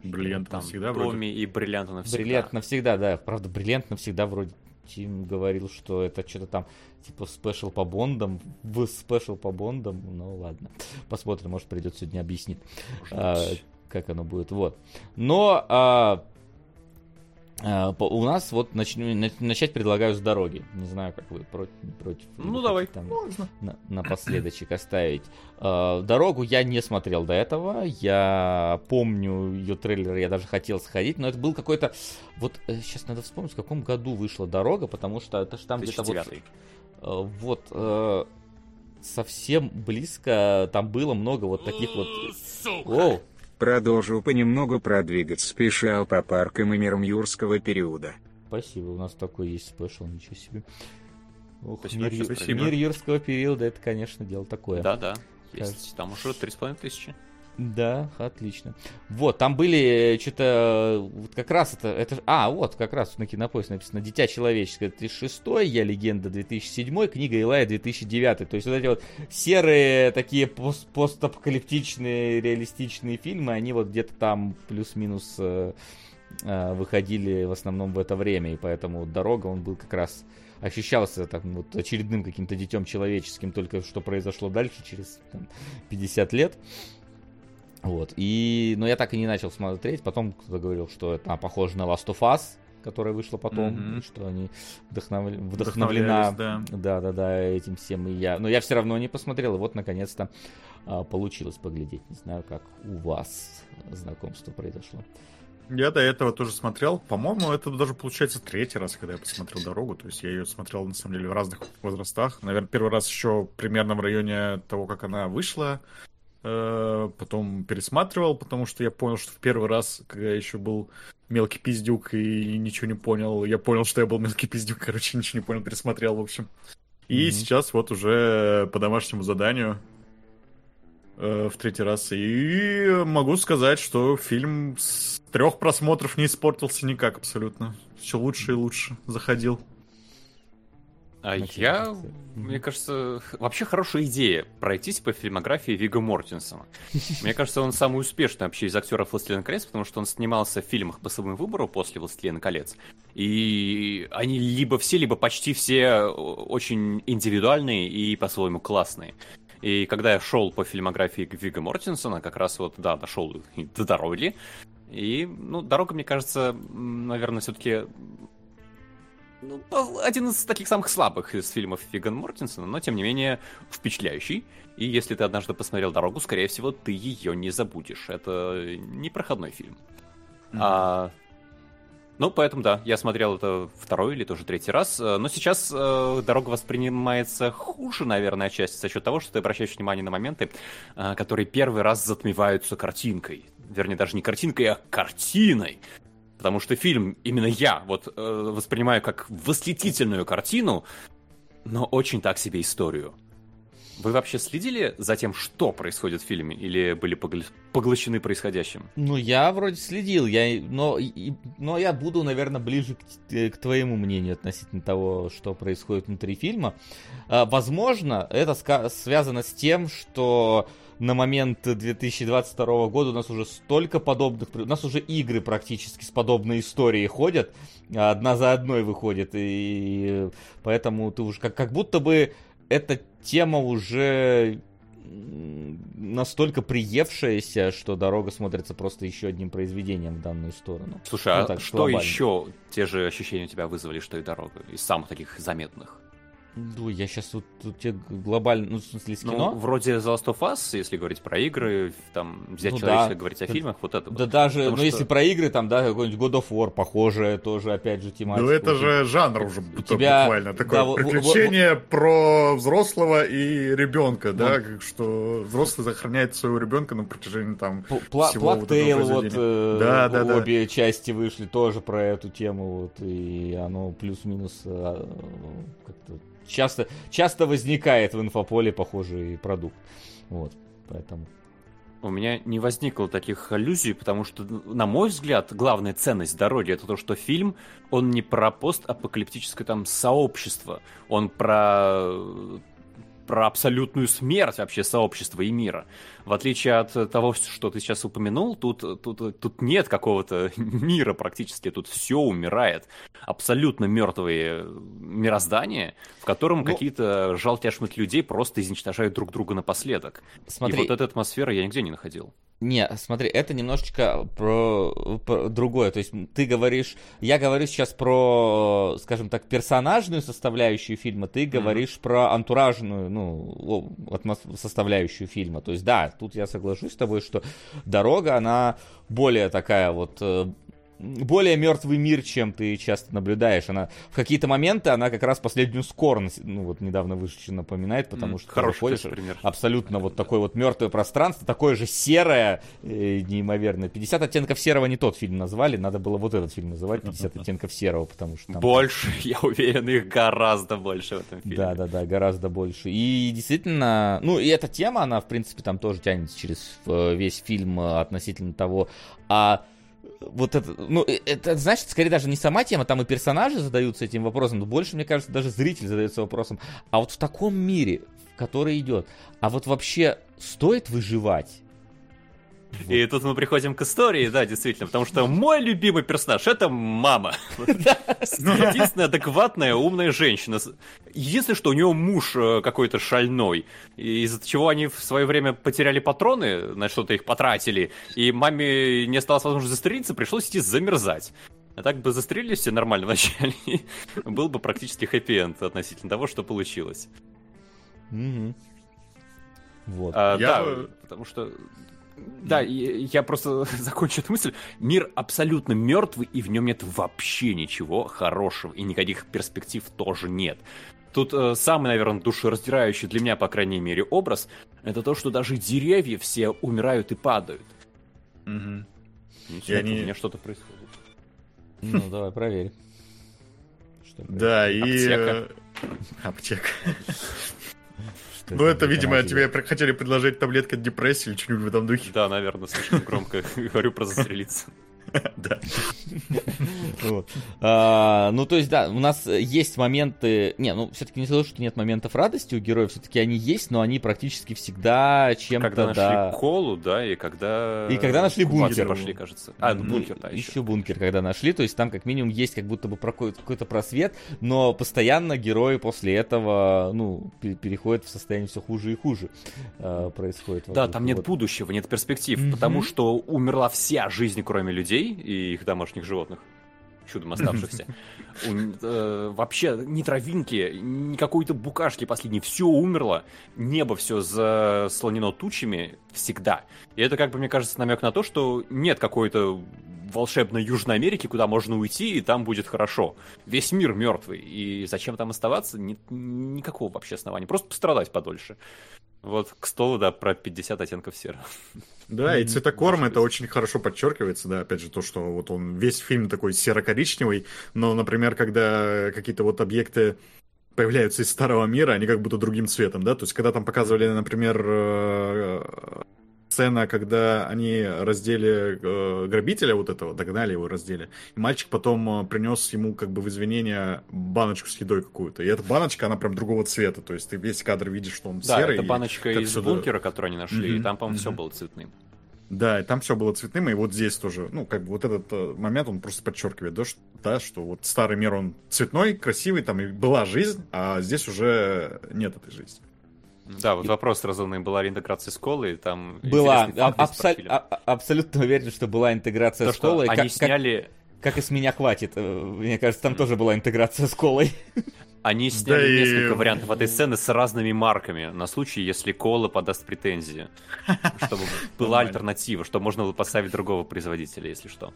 Бриллиант там навсегда Томми вроде. и бриллиант навсегда. Бриллиант навсегда, да. Правда, бриллиант навсегда вроде Тим говорил, что это что-то там типа special по Бондам, в special по Бондам, ну ладно, посмотрим, может придет сегодня объяснить, а, как оно будет, вот. Но а, у нас вот начну, начать предлагаю с дороги. Не знаю, как вы против. против ну давай. Там на, напоследочек оставить. А, дорогу я не смотрел до этого. Я помню ее трейлер, я даже хотел сходить, но это был какой-то. Вот сейчас э, надо вспомнить, в каком году вышла дорога, потому что это же там где-то вот. Э, вот э, совсем близко там было много вот таких вот... Оу. Продолжу понемногу продвигаться спешал по паркам и мирам юрского периода. Спасибо, у нас такой есть спешл, ничего себе. Ох, спасибо, мир, спасибо. мир юрского периода, это, конечно, дело такое. Да-да, есть. Там уже 3,5 тысячи. Да, отлично. Вот, там были э, что-то, вот как раз это, это, а, вот, как раз на кинопоиске написано «Дитя человеческое» 2006, «Я легенда» 2007, книга Илая 2009. То есть вот эти вот серые такие пост постапокалиптичные реалистичные фильмы, они вот где-то там плюс-минус э, э, выходили в основном в это время, и поэтому «Дорога» он был как раз ощущался так, вот, очередным каким-то детем человеческим, только что произошло дальше, через там, 50 лет. Вот. И, но я так и не начал смотреть. Потом кто-то говорил, что это похоже на Last of Us, которая вышла потом, mm-hmm. что они вдохнов... вдохновлена, да. да, да, да, этим всем и я. Но я все равно не посмотрел, и вот наконец-то а, получилось поглядеть. Не знаю, как у вас знакомство произошло. Я до этого тоже смотрел. По-моему, это даже получается третий раз, когда я посмотрел дорогу. То есть я ее смотрел на самом деле в разных возрастах. Наверное, первый раз еще примерно в районе того, как она вышла. Э, потом пересматривал, потому что я понял, что в первый раз, когда я еще был мелкий пиздюк и ничего не понял, я понял, что я был мелкий пиздюк, короче, ничего не понял, пересмотрел, в общем. И mm-hmm. сейчас вот уже по домашнему заданию э, в третий раз. И могу сказать, что фильм с трех просмотров не испортился никак абсолютно. Все лучше и лучше заходил. А я, мне кажется, вообще хорошая идея пройтись по фильмографии Вига Мортенсона. Мне кажется, он самый успешный вообще из актеров «Властелин колец», потому что он снимался в фильмах по своему выбору после «Властелина колец». И они либо все, либо почти все очень индивидуальные и по-своему классные. И когда я шел по фильмографии Вига Мортенсона, как раз вот, да, дошел до дороги, и, ну, дорога, мне кажется, наверное, все-таки ну, один из таких самых слабых из фильмов Фиган Мортенсона, но тем не менее впечатляющий. И если ты однажды посмотрел дорогу, скорее всего, ты ее не забудешь. Это непроходной фильм. Mm-hmm. А, ну, поэтому да, я смотрел это второй или тоже третий раз. Э, но сейчас э, дорога воспринимается хуже, наверное, часть за счет того, что ты обращаешь внимание на моменты, э, которые первый раз затмеваются картинкой. Вернее, даже не картинкой, а картиной. Потому что фильм именно я вот э, воспринимаю как восхитительную картину, но очень так себе историю. Вы вообще следили за тем, что происходит в фильме, или были поглощены происходящим? Ну, я вроде следил, я, но, и, но я буду, наверное, ближе к, к твоему мнению относительно того, что происходит внутри фильма. А, возможно, это связано с тем, что на момент 2022 года у нас уже столько подобных, у нас уже игры практически с подобной историей ходят, одна за одной выходит, и поэтому ты уже как, как будто бы эта тема уже настолько приевшаяся, что дорога смотрится просто еще одним произведением в данную сторону. Слушай, ну, а так, что глобально. еще те же ощущения у тебя вызвали, что и дорога, из самых таких заметных? Ну, я сейчас вот тут тебе глобально, ну, в смысле, с ну, кино. Ну, вроде The Last of Us, если говорить про игры, там, взять ну, человека, да. говорить о фильмах, вот это Да вот. даже, Потому ну, что... если про игры, там, да, какой-нибудь God of War, похожее тоже, опять же, тематика. Ну, это же жанр уже у тебя... буквально, такое да, приключение в, в, в... про взрослого и ребенка, ну. да, что взрослый сохраняет своего ребенка на протяжении, там, Пла- всего вот этого вот, э, да, да, обе да. части вышли тоже про эту тему, вот, и оно плюс-минус э, как-то часто, часто возникает в инфополе похожий продукт. Вот, поэтому... У меня не возникло таких аллюзий, потому что, на мой взгляд, главная ценность дороги это то, что фильм, он не про постапокалиптическое там сообщество, он про про абсолютную смерть вообще сообщества и мира. В отличие от того, что ты сейчас упомянул, тут, тут, тут нет какого-то мира практически, тут все умирает. Абсолютно мертвые мироздания, в котором ну, какие-то жалтяшмыть людей просто изничтожают друг друга напоследок. Смотри, и вот эта атмосфера я нигде не находил. Не, смотри, это немножечко про, про другое. То есть ты говоришь, я говорю сейчас про, скажем так, персонажную составляющую фильма, ты говоришь mm-hmm. про антуражную, ну, составляющую фильма. То есть да, тут я соглашусь с тобой, что дорога, она более такая вот э, более мертвый мир, чем ты часто наблюдаешь. Она в какие-то моменты она как раз последнюю скорность, ну вот недавно вышедший напоминает, потому mm, что хороший ты заходишь, абсолютно вот такое вот мертвое пространство, такое же серое, э, неимоверное. 50 оттенков серого не тот фильм назвали, надо было вот этот фильм называть 50 оттенков серого, потому что там... Больше, я уверен, их гораздо больше в этом фильме. Да, да, да, гораздо больше. И действительно, ну и эта тема, она в принципе там тоже тянется через э, весь фильм э, относительно того, а вот это, ну, э, это, значит, скорее даже не сама тема, там и персонажи задаются этим вопросом, но больше, мне кажется, даже зритель задается вопросом, а вот в таком мире, в который идет, а вот вообще стоит выживать? И тут мы приходим к истории, да, действительно, потому что мой любимый персонаж это мама. Единственная адекватная, умная женщина. Единственное, что у нее муж э, какой-то шальной, из-за чего они в свое время потеряли патроны, на что-то их потратили, и маме не осталось возможности застрелиться, пришлось идти замерзать. А так бы застрелились все нормально вначале, был бы практически хэппи-энд относительно того, что получилось. Вот. А, я... Да, потому что да, я просто закончу эту мысль. Мир абсолютно мертвый, и в нем нет вообще ничего хорошего, и никаких перспектив тоже нет. Тут э, самый, наверное, душераздирающий для меня, по крайней мере, образ это то, что даже деревья все умирают и падают. Угу. И они... У меня что-то происходит. Ну, давай, проверь. Да, и... Аптека. Аптека. Ну, это, видимо, тебе хотели предложить таблетка от депрессии или что-нибудь в этом духе. Да, наверное, слишком громко говорю про застрелиться. Да. А, ну, то есть, да, у нас есть моменты... Не, ну, все-таки не скажу, что нет моментов радости у героев, все-таки они есть, но они практически всегда чем-то... Когда нашли колу, да, и когда... И когда нашли бункер. пошли, кажется. А, бункер, да, еще. Еще бункер, когда нашли, то есть там как минимум есть как будто бы какой-то просвет, но постоянно герои после этого, ну, переходят в состояние все хуже и хуже а, происходит. Да, там нет будущего, нет перспектив, потому что умерла вся жизнь, кроме людей, и их домашних животных, чудом оставшихся. Э, вообще ни травинки, ни какой-то букашки последней, все умерло, небо все заслонено тучами всегда. И это, как бы, мне кажется, намек на то, что нет какой-то волшебной Южной Америки, куда можно уйти, и там будет хорошо. Весь мир мертвый, и зачем там оставаться? Ни, никакого вообще основания. Просто пострадать подольше. Вот к столу, да, про 50 оттенков серого. Да, и цветокорм это очень хорошо подчеркивается, да, опять же, то, что вот он весь фильм такой серо-коричневый, но, например, когда какие-то вот объекты появляются из старого мира, они как будто другим цветом, да? То есть, когда там показывали, например, э, сцена, когда они раздели э, грабителя вот этого, догнали его, раздели. И мальчик потом э, принес ему как бы в извинения баночку с едой какую-то. И эта баночка, она прям другого цвета. То есть ты весь кадр видишь, что он да, серый. Да, это баночка из сюда... бункера, которую они нашли, mm-hmm. и там, по-моему, mm-hmm. все было цветным. Да, и там все было цветным, и вот здесь тоже, ну, как бы вот этот э, момент, он просто подчеркивает, да, что, да, что вот старый мир, он цветной, красивый, там и была жизнь, а здесь уже нет этой жизни. Да, вот и... вопрос разумный, была ли интеграция с колой, там... Была, а, абсол... а, абсолютно уверен, что была интеграция То, с колой. Они как, сняли... Как, как и с меня хватит, э, мне кажется, там mm. тоже была интеграция с колой. Они сняли да несколько и... вариантов этой сцены с разными марками, на случай, если Кола подаст претензии. Чтобы была альтернатива, чтобы можно было поставить другого производителя, если что.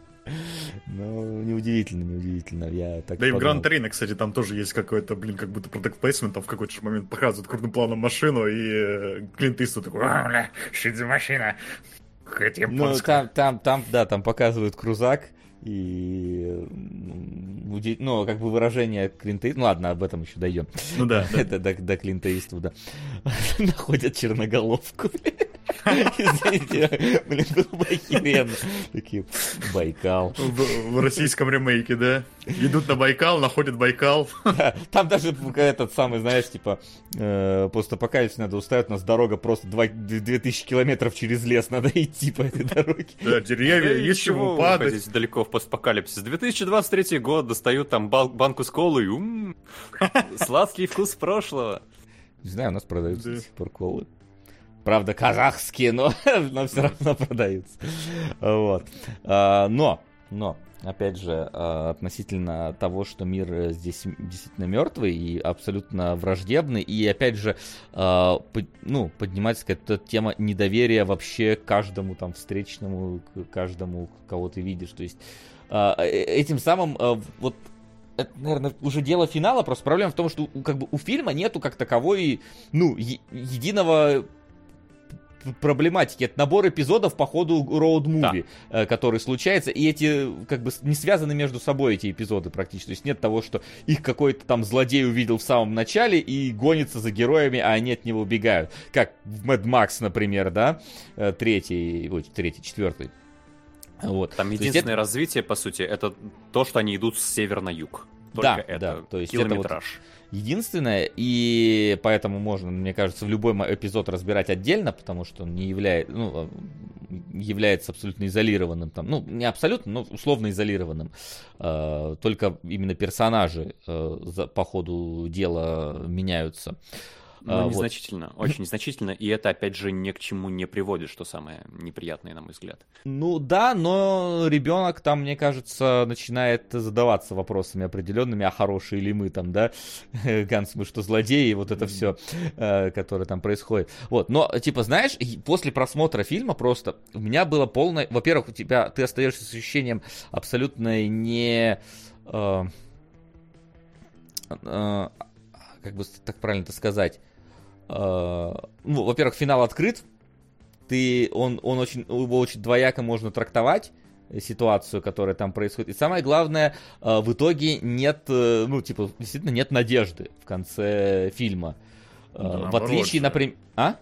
Ну, неудивительно, неудивительно. Я так да и в Гран Торино, кстати, там тоже есть какой-то, блин, как будто продукт плейсмент, там в какой-то момент показывают крупным планом машину, и э, Клинт Иствуд такой, бля, что за машина? Ну, там, там, там, да, там показывают крузак, и ну, как бы выражение Клинта ну ладно, об этом еще дойдем. Ну да. Это до, до Клинта Иствуда. Находят черноголовку. Извините, блин, было бы охеренно. Такие, Байкал. В, в российском ремейке, да? Идут на Байкал, находят Байкал. Да, там даже этот самый, знаешь, типа, э, постапокалипсис надо уставить, у нас дорога просто 2, 2000 километров через лес надо идти по этой дороге. Да, деревья, есть чего падать. далеко в постапокалипсис. 2023 год, достают там банку с колой, сладкий вкус прошлого. Не знаю, у нас продаются до сих пор колы. Правда, казахские, но, но все равно продаются. Вот. А, но, но, опять же, а, относительно того, что мир здесь действительно мертвый и абсолютно враждебный, и опять же, а, ну, поднимается какая-то тема недоверия вообще каждому там встречному, каждому, кого ты видишь. То есть э, этим самым вот это, наверное, уже дело финала, просто проблема в том, что как бы у фильма нету как таковой, ну, единого проблематики. Это набор эпизодов по ходу роуд-муви, да. Э, который случается, и эти как бы не связаны между собой эти эпизоды практически. То есть нет того, что их какой-то там злодей увидел в самом начале и гонится за героями, а они от него убегают. Как в Mad Max, например, да, э, третий, ой, третий, четвертый. Вот. Там единственное это... развитие, по сути, это то, что они идут с севера на юг. Только да, это да. То есть километраж. Это вот единственное, и поэтому можно, мне кажется, в любой эпизод разбирать отдельно, потому что он не является, ну, является абсолютно изолированным, там, ну, не абсолютно, но условно изолированным. Э, только именно персонажи за, по ходу дела меняются. Ну, а, незначительно, вот. очень незначительно, и это, опять же, ни к чему не приводит, что самое неприятное, на мой взгляд. Ну да, но ребенок там, мне кажется, начинает задаваться вопросами определенными, а хорошие ли мы там, да, Ганс, мы что, злодеи, вот это все, э, которое там происходит. Вот, но, типа, знаешь, после просмотра фильма просто у меня было полное... Во-первых, у тебя, ты остаешься с ощущением абсолютно не... Э, э, как бы так правильно это сказать, ну, во-первых, финал открыт, ты, он, он очень, его очень двояко можно трактовать, ситуацию, которая там происходит. И самое главное, э, в итоге нет, э, ну, типа, действительно нет надежды в конце фильма. Да, в отличие, например... А?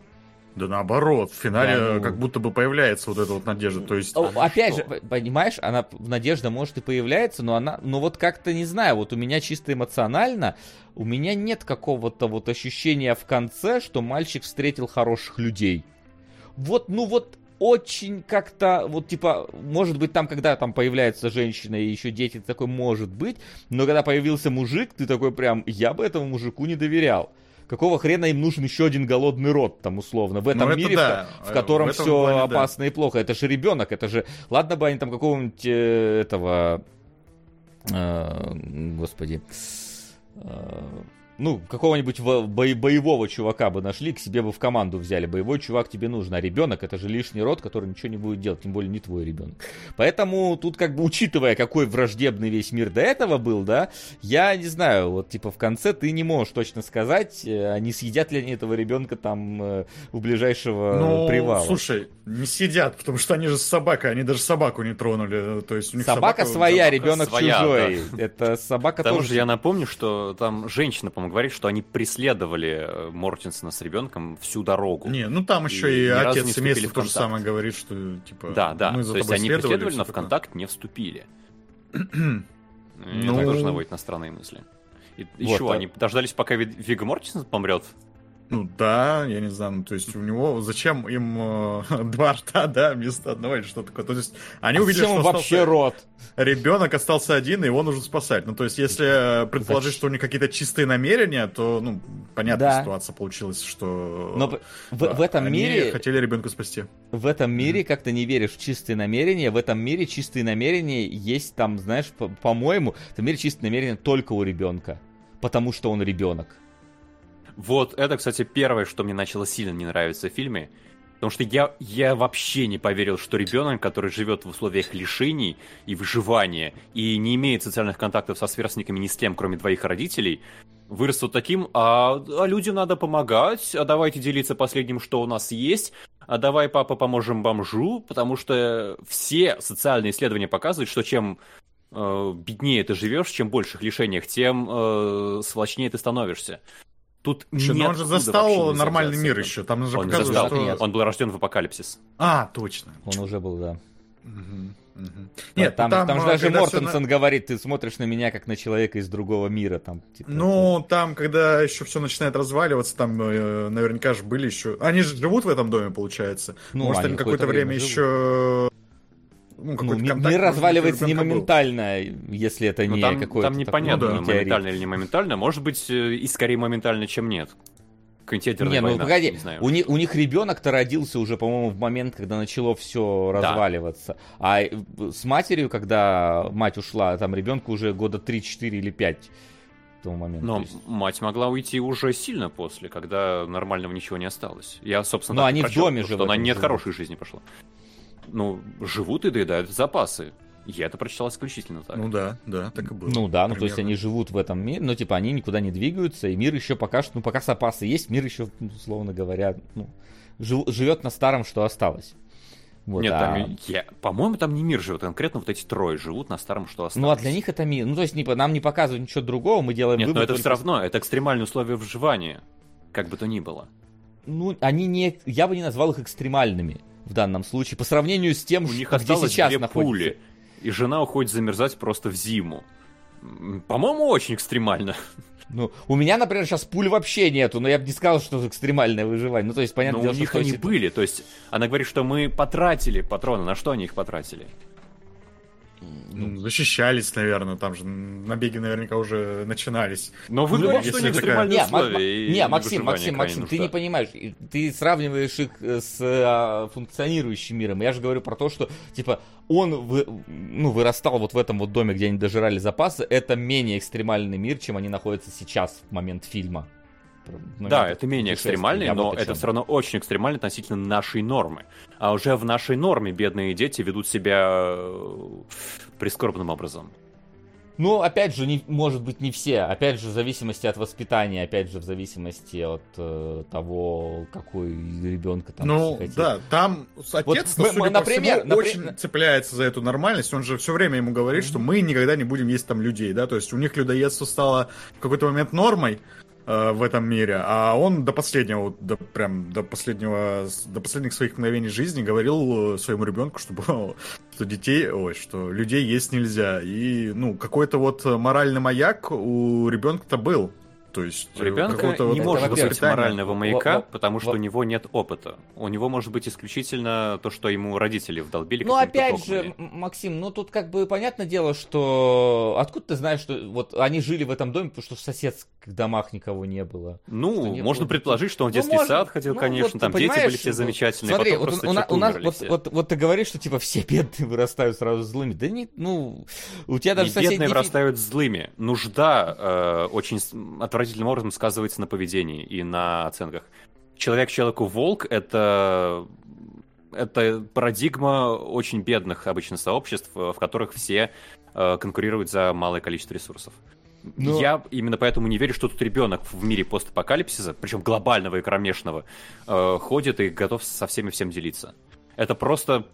Да наоборот, в финале да, ну... как будто бы появляется вот эта вот надежда. То есть... Опять что? же, понимаешь, она надежда может и появляется, но она, но вот как-то не знаю, вот у меня чисто эмоционально, у меня нет какого-то вот ощущения в конце, что мальчик встретил хороших людей. Вот, ну вот очень как-то, вот типа, может быть там, когда там появляется женщина и еще дети, такой может быть, но когда появился мужик, ты такой прям, я бы этому мужику не доверял какого хрена им нужен еще один голодный рот, там, условно, в этом ну, мире, да. в, в котором в все плане, опасно да. и плохо. Это же ребенок, это же... Ладно бы они там какого-нибудь э, этого... Э, господи... Э, ну, какого-нибудь бо- боевого чувака бы нашли, к себе бы в команду взяли. Боевой чувак тебе нужен, а ребенок это же лишний род, который ничего не будет делать, тем более не твой ребенок. Поэтому тут как бы учитывая, какой враждебный весь мир до этого был, да, я не знаю, вот типа в конце ты не можешь точно сказать, э, они съедят ли они этого ребенка там э, у ближайшего ну, привала. слушай, не съедят, потому что они же с собакой, они даже собаку не тронули, то есть у них собака, собака своя, ребенок своя, чужой. Да. Это собака Потому тоже. же я напомню, что там женщина, по там говорит, что они преследовали э, Мортенсона с ребенком всю дорогу. Не, ну там еще и, и отец семейства то же самое говорит, что типа. Да, да. Мы за то есть они преследовали, но в контакт не вступили. ну... Это тоже наводит на странные мысли. И вот, еще а... они дождались, пока Вига Мортенсон помрет, ну да, я не знаю, ну, то есть у него зачем им э, два рта, да, вместо одного или что такое. То есть они а увидели, что вообще рот? Ребенок остался один, и его нужно спасать. Ну то есть если предположить, зачем? что у них какие-то чистые намерения, то ну понятная да. ситуация получилась, что. Но в, да, в этом они мире хотели ребенка спасти. В этом мире, mm-hmm. как ты не веришь в чистые намерения, в этом мире чистые намерения есть там, знаешь, по- по-моему, в этом мире чистые намерения только у ребенка, потому что он ребенок. Вот это, кстати, первое, что мне начало сильно не нравиться в фильме. Потому что я, я вообще не поверил, что ребенок, который живет в условиях лишений и выживания, и не имеет социальных контактов со сверстниками ни с кем, кроме двоих родителей, вырос вот таким, а, а людям надо помогать, а давайте делиться последним, что у нас есть, а давай, папа, поможем бомжу, потому что все социальные исследования показывают, что чем э, беднее ты живешь, чем больших лишениях, тем э, сволочнее ты становишься. Тут но он же застал нормальный мир еще. Там же он застал, что... Он был рожден в апокалипсис. А, точно. Он уже был, да. Угу, угу. Нет, там, там, там же даже Мортенсон на... говорит, ты смотришь на меня как на человека из другого мира. Там, типа, ну, это... там, когда еще все начинает разваливаться, там э, наверняка же были еще... Они же живут в этом доме, получается. Ну, Может, они, они какое-то время, время еще ну, ну, мир разваливается не моментально, был. если это ну, не там, какой-то... Там непонятно, ну, да. моментально или не моментально. Может быть, э, и скорее моментально, чем нет. Не, ну погоди, не знаю. у, них, у них ребенок-то родился уже, по-моему, в момент, когда начало все разваливаться. Да. А э, с матерью, когда мать ушла, там ребенку уже года 3, 4 или 5 к тому моменту. Но есть... мать могла уйти уже сильно после, когда нормального ничего не осталось. Я, собственно, Но они прочел, в доме же. Что она не от хорошей жизни пошла ну, живут и доедают запасы. Я это прочитал исключительно так. Ну да, да, так и было. Ну да, ну то есть они живут в этом мире, но типа они никуда не двигаются, и мир еще пока что, ну пока запасы есть, мир еще, условно говоря, ну, жив, живет на старом, что осталось. Вот, Нет, а... там, я, по-моему, там не мир живет, конкретно вот эти трое живут на старом, что осталось. Ну, а для них это мир. Ну, то есть, не, нам не показывают ничего другого, мы делаем Нет, но это только... все равно, это экстремальные условия выживания, как бы то ни было. Ну, они не... Я бы не назвал их экстремальными в данном случае, по сравнению с тем, У них где сейчас две находится. пули, и жена уходит замерзать просто в зиму. По-моему, очень экстремально. Ну, у меня, например, сейчас пуль вообще нету, но я бы не сказал, что это экстремальное выживание. Ну, то есть, понятно, но дело, у них они были, то есть, она говорит, что мы потратили патроны. На что они их потратили? Ну, защищались, наверное, там же набеги наверняка уже начинались. Но вы ну, что экстремальные такая... Не, не Максим, Максим, Максим, ты не понимаешь, ты сравниваешь их э, с а, функционирующим миром. Я же говорю про то, что, типа, он вы, ну, вырастал вот в этом вот доме, где они дожирали запасы, это менее экстремальный мир, чем они находятся сейчас в момент фильма. Ну, да, это менее экстремальный, но это все равно очень экстремально относительно нашей нормы. А уже в нашей норме бедные дети ведут себя э, прискорбным образом. Ну, опять же, не, может быть, не все. Опять же, в зависимости от воспитания, опять же, в зависимости от э, того, какой ребенка там Ну, да, там отец, вот, судя мы, например, по всему, например... очень цепляется за эту нормальность. Он же все время ему говорит, mm-hmm. что мы никогда не будем есть там людей, да, то есть у них людоедство стало в какой-то момент нормой, Э, в этом мире, а он до последнего, до, прям до последнего, до последних своих мгновений жизни говорил э, своему ребенку, чтобы что детей, ой, что людей есть нельзя. И, ну, какой-то вот моральный маяк у ребенка-то был. То есть у ребенка не вот может быть морального маяка, во, во, потому что во... у него нет опыта. У него может быть исключительно то, что ему родители вдолбили. Ну опять же, Максим, ну тут как бы понятное дело, что откуда ты знаешь, что вот они жили в этом доме, потому что в соседских домах никого не было. Ну, не можно было... предположить, что он в детский ну, сад ходил, ну, конечно, вот, там дети были все замечательные. Смотри, вот у, у, у нас вот, вот, вот ты говоришь, что типа все бедные вырастают сразу злыми. Да не, ну, у тебя даже не соседние... бедные вырастают злыми. Нужда э, очень отвратительная отвратительным образом сказывается на поведении и на оценках. Человек человеку волк это это парадигма очень бедных обычно сообществ, в которых все э, конкурируют за малое количество ресурсов. Но... Я именно поэтому не верю, что тут ребенок в мире постапокалипсиса, причем глобального и кромешного, э, ходит и готов со всеми всем делиться. Это просто...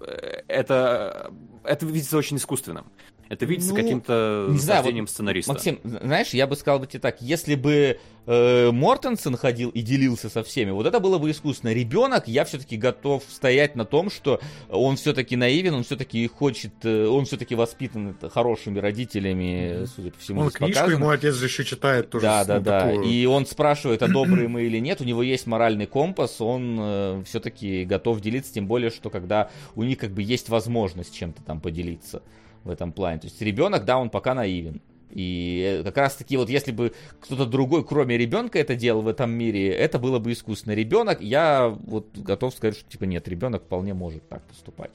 Э, это, это видится очень искусственным. Это видится ну, каким-то знаю, вот, сценариста. Максим, знаешь, я бы сказал бы тебе так, если бы э, Мортенсен ходил и делился со всеми, вот это было бы искусственно. Ребенок, я все-таки готов стоять на том, что он все-таки наивен, он все-таки хочет, э, он все-таки воспитан хорошими родителями, судя по всему. Он книжку показано. ему отец же еще читает тоже. Да, да, да. Такую... И он спрашивает, а добрые мы или нет. У него есть моральный компас, он э, все-таки готов делиться, тем более, что когда у них как бы есть возможность чем-то там поделиться в этом плане. То есть ребенок, да, он пока наивен. И как раз таки вот если бы кто-то другой, кроме ребенка, это делал в этом мире, это было бы искусственно. Ребенок, я вот готов сказать, что типа нет, ребенок вполне может так поступать.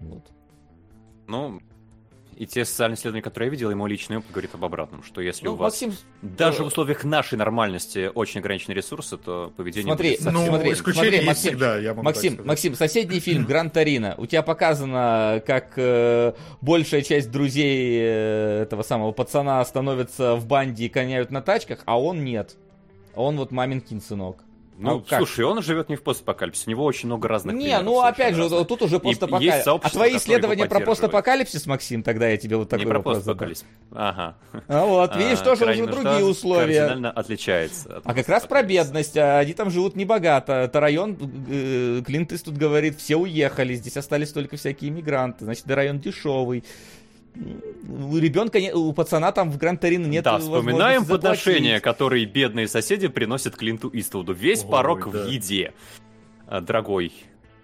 Вот. Ну, и те социальные исследования, которые я видел, ему личный опыт говорит об обратном, что если ну, у вас Максим... даже в условиях нашей нормальности очень ограниченные ресурсы, то поведение смотри, будет ну, смотри, смотри, Максим, всегда, я могу Максим, Максим, соседний фильм Гран Торино, у тебя показано, как э, большая часть друзей э, этого самого пацана становятся в банде и коняют на тачках, а он нет. Он вот маминкин сынок. Ну, а слушай, он живет не в постапокалипсисе, у него очень много разных Не, ну опять же, разных. тут уже постапокалипсис. А твои исследования про постапокалипсис, Максим, тогда я тебе вот такой не вопрос про задам. Ага. А вот, видишь, а, тоже уже другие условия. Кардинально отличается. А как раз про бедность, а они там живут небогато. Это район, э, Клинт тут говорит, все уехали, здесь остались только всякие иммигранты, значит, район дешевый у ребенка, у пацана там в Гран-Торино нет Да, вспоминаем подношения, которые бедные соседи приносят Клинту Иствуду. Весь Ой, порог да. в еде. А, дорогой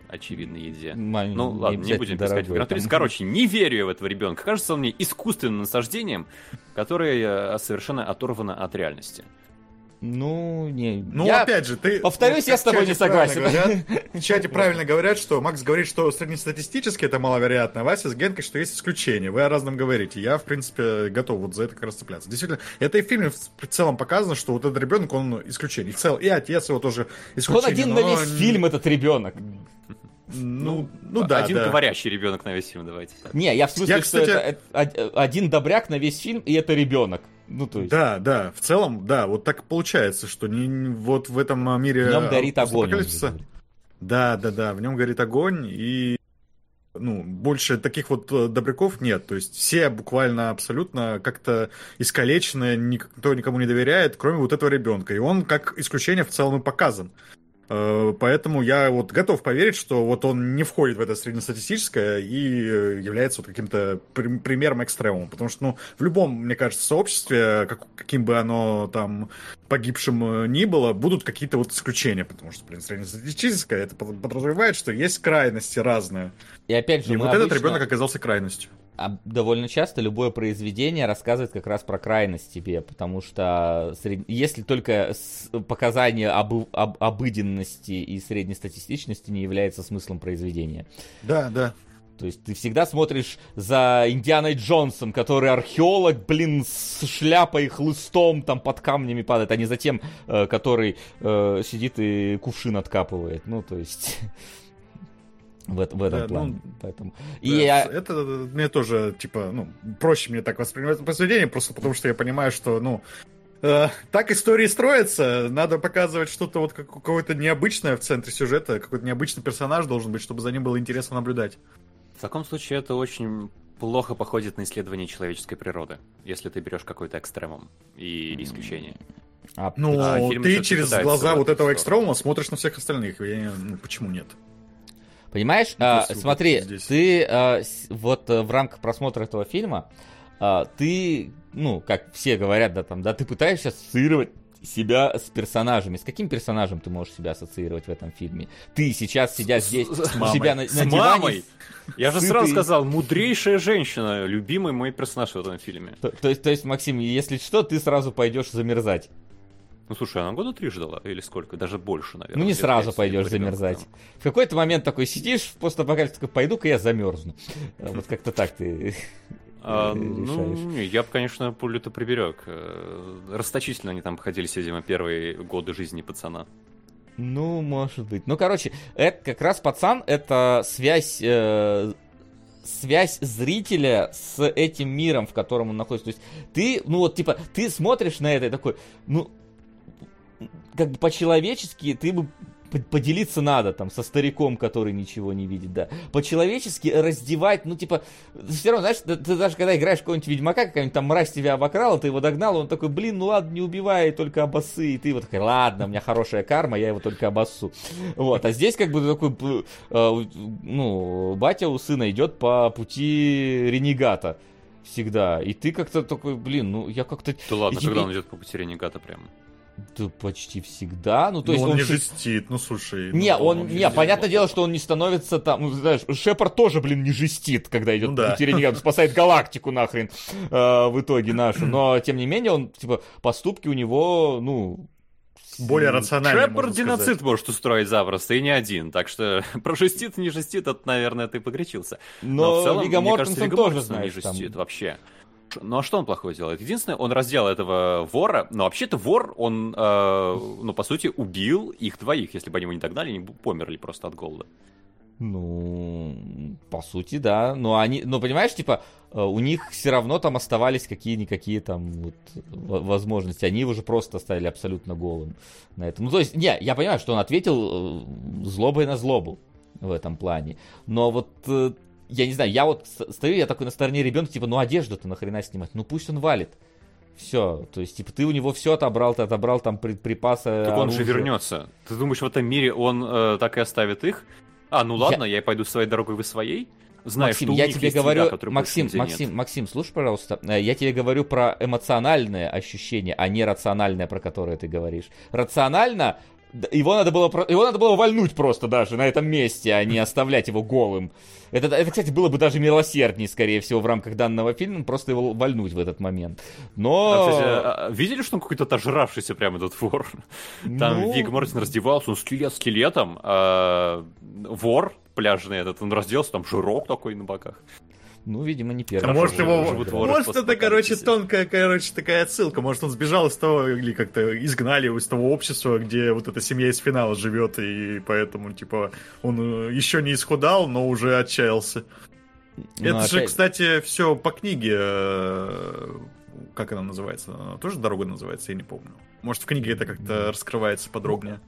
очевидной еде. Мань, ну ладно, не будем искать гран Короче, не верю я в этого ребенка. Кажется он мне искусственным насаждением, которое э, совершенно оторвано от реальности. Ну, не. Ну, я... опять же, ты. Повторюсь, вот, я с тобой не согласен. Говорят, в чате правильно говорят, что Макс говорит, что среднестатистически это маловероятно, а Вася с Генкой, что есть исключение. Вы о разном говорите. Я, в принципе, готов вот за это как раз цепляться. Действительно, это и в фильме в целом показано, что вот этот ребенок, он исключение. В целом, и отец его тоже исключение. Он один но... на весь фильм, этот ребенок. Ну, ну да, один да. говорящий ребенок на весь фильм, давайте. Не, я в смысле, я, кстати... что это один добряк на весь фильм, и это ребенок. Ну, то есть... Да, да, в целом, да, вот так получается, что не, вот в этом мире... В нем горит огонь. Да, да, да, в нем горит огонь, и ну, больше таких вот э, добряков нет. То есть все буквально абсолютно как-то искалечены, никто никому не доверяет, кроме вот этого ребенка. И он как исключение в целом и показан. Э, поэтому я вот готов поверить, что вот он не входит в это среднестатистическое и э, является вот каким-то примером экстремума. Потому что, ну, в любом, мне кажется, сообществе, как, каким бы оно там погибшим э, ни было, будут какие-то вот исключения. Потому что, блин, среднестатистическое, это подразумевает, что есть крайности разные. И опять же, и вот обычно... этот ребенок оказался крайностью а довольно часто любое произведение рассказывает как раз про крайность тебе, потому что сред... если только показание об... об... обыденности и среднестатистичности не является смыслом произведения. Да, да. То есть ты всегда смотришь за Индианой Джонсом, который археолог, блин, с шляпой, хлыстом там под камнями падает, а не за тем, э, который э, сидит и кувшин откапывает. Ну, то есть... в, в этом да, плане. Ну, Поэтому. И да, я... Это мне тоже, типа, ну, проще мне так воспринимать произведение, просто потому что я понимаю, что, ну, э, так истории строятся, надо показывать что-то вот как, какое-то необычное в центре сюжета, какой-то необычный персонаж должен быть, чтобы за ним было интересно наблюдать. В таком случае это очень плохо походит на исследование человеческой природы, если ты берешь какой-то экстремум и исключение. А, ну, а ты через глаза вот этого экстремума смотришь на всех остальных. Я, ну, почему нет? Понимаешь? А, смотри, здесь. ты а, вот а, в рамках просмотра этого фильма, а, ты, ну, как все говорят, да, там, да, ты пытаешься ассоциировать себя с персонажами. С каким персонажем ты можешь себя ассоциировать в этом фильме? Ты сейчас, сидя здесь, с, у себя на, на диване... Мамой. Я же сразу сказал, мудрейшая женщина, любимый мой персонаж в этом фильме. То, то, есть, то есть, Максим, если что, ты сразу пойдешь замерзать. Ну слушай, она года три ждала, или сколько? Даже больше, наверное. Ну не сразу пойдешь замерзать. Там. В какой-то момент такой сидишь в постапокалипсисе, пойду-ка я замерзну. А вот как-то так ты а, ну, я бы, конечно, пулю-то приберег. Э, расточительно они там ходили, видимо, первые годы жизни пацана. Ну, может быть. Ну, короче, это как раз пацан, это связь э, связь зрителя с этим миром, в котором он находится. То есть ты, ну вот, типа, ты смотришь на это и такой, ну, как бы по-человечески ты бы поделиться надо, там, со стариком, который ничего не видит, да. По-человечески раздевать, ну, типа, все равно, знаешь, ты, ты даже когда играешь какого-нибудь Ведьмака, какая-нибудь там мразь тебя обокрала, ты его догнал, он такой, блин, ну ладно, не убивай, только обоссы, и ты вот такой, ладно, у меня хорошая карма, я его только обоссу. Вот, а здесь как бы такой, э, ну, батя у сына идет по пути ренегата всегда. И ты как-то такой, блин, ну я как-то... Да ладно, когда он идет по пути ренегата прямо? Да почти всегда. Ну, то ну, есть он, он не все... жестит, ну слушай. Не, ну, он, он не, понятное дело, что он не становится там, ну, знаешь, Шепард тоже, блин, не жестит, когда идет Ну да. ренегата, спасает галактику нахрен э, в итоге нашу. Но, тем не менее, он, типа, поступки у него, ну... Более рационально, Шепард геноцид может устроить запросто, и не один. Так что про жестит, не жестит, это, наверное, ты погорячился. Но, в целом, Вига мне кажется, Мортенсен тоже, знаешь, не там... жестит вообще. Ну а что он плохое делает? Единственное, он раздел этого вора, но вообще-то вор, он, э, ну, по сути, убил их двоих. Если бы они его не догнали, они померли просто от голода. Ну, по сути, да. Но они, ну, понимаешь, типа, э, у них все равно там оставались какие-никакие там вот возможности. Они его же просто оставили абсолютно голым на это. Ну, то есть, не, я понимаю, что он ответил э, злобой на злобу в этом плане. Но вот э, я не знаю, я вот стою, я такой на стороне ребенка, типа, ну одежду-то нахрена снимать? Ну пусть он валит. Все, то есть, типа, ты у него все отобрал, ты отобрал там пред- припасы. Так он же оружие. вернется. Ты думаешь, в этом мире он э, так и оставит их? А, ну ладно, я, пойду своей дорогой, вы своей? Знаешь, Максим, я тебе говорю, которой Максим, Максим, нет. Максим, слушай, пожалуйста, э, я тебе говорю про эмоциональное ощущение, а не рациональное, про которое ты говоришь. Рационально его надо было, его надо было вальнуть просто даже на этом месте, а не оставлять его голым. Это, это, кстати, было бы даже милосерднее, скорее всего, в рамках данного фильма, просто его вальнуть в этот момент. Но... А, кстати, а, видели, что он какой-то отожравшийся прям этот вор? Там Ну, Виг Мортен раздевался, он скелет скелетом, а вор пляжный этот, он разделся, там жирок такой на боках. Ну, видимо, не первый. Хорошо, Может, его... Может, после это, короче, тонкая, короче, такая отсылка. Может, он сбежал из того, или как-то изгнали его из того общества, где вот эта семья из финала живет, и поэтому, типа, он еще не исхудал, но уже отчаялся. Ну, это же, опять- кстати, все по книге. э, Как она называется? Она тоже дорога называется, я не помню. Может, в книге это как-то раскрывается подробнее.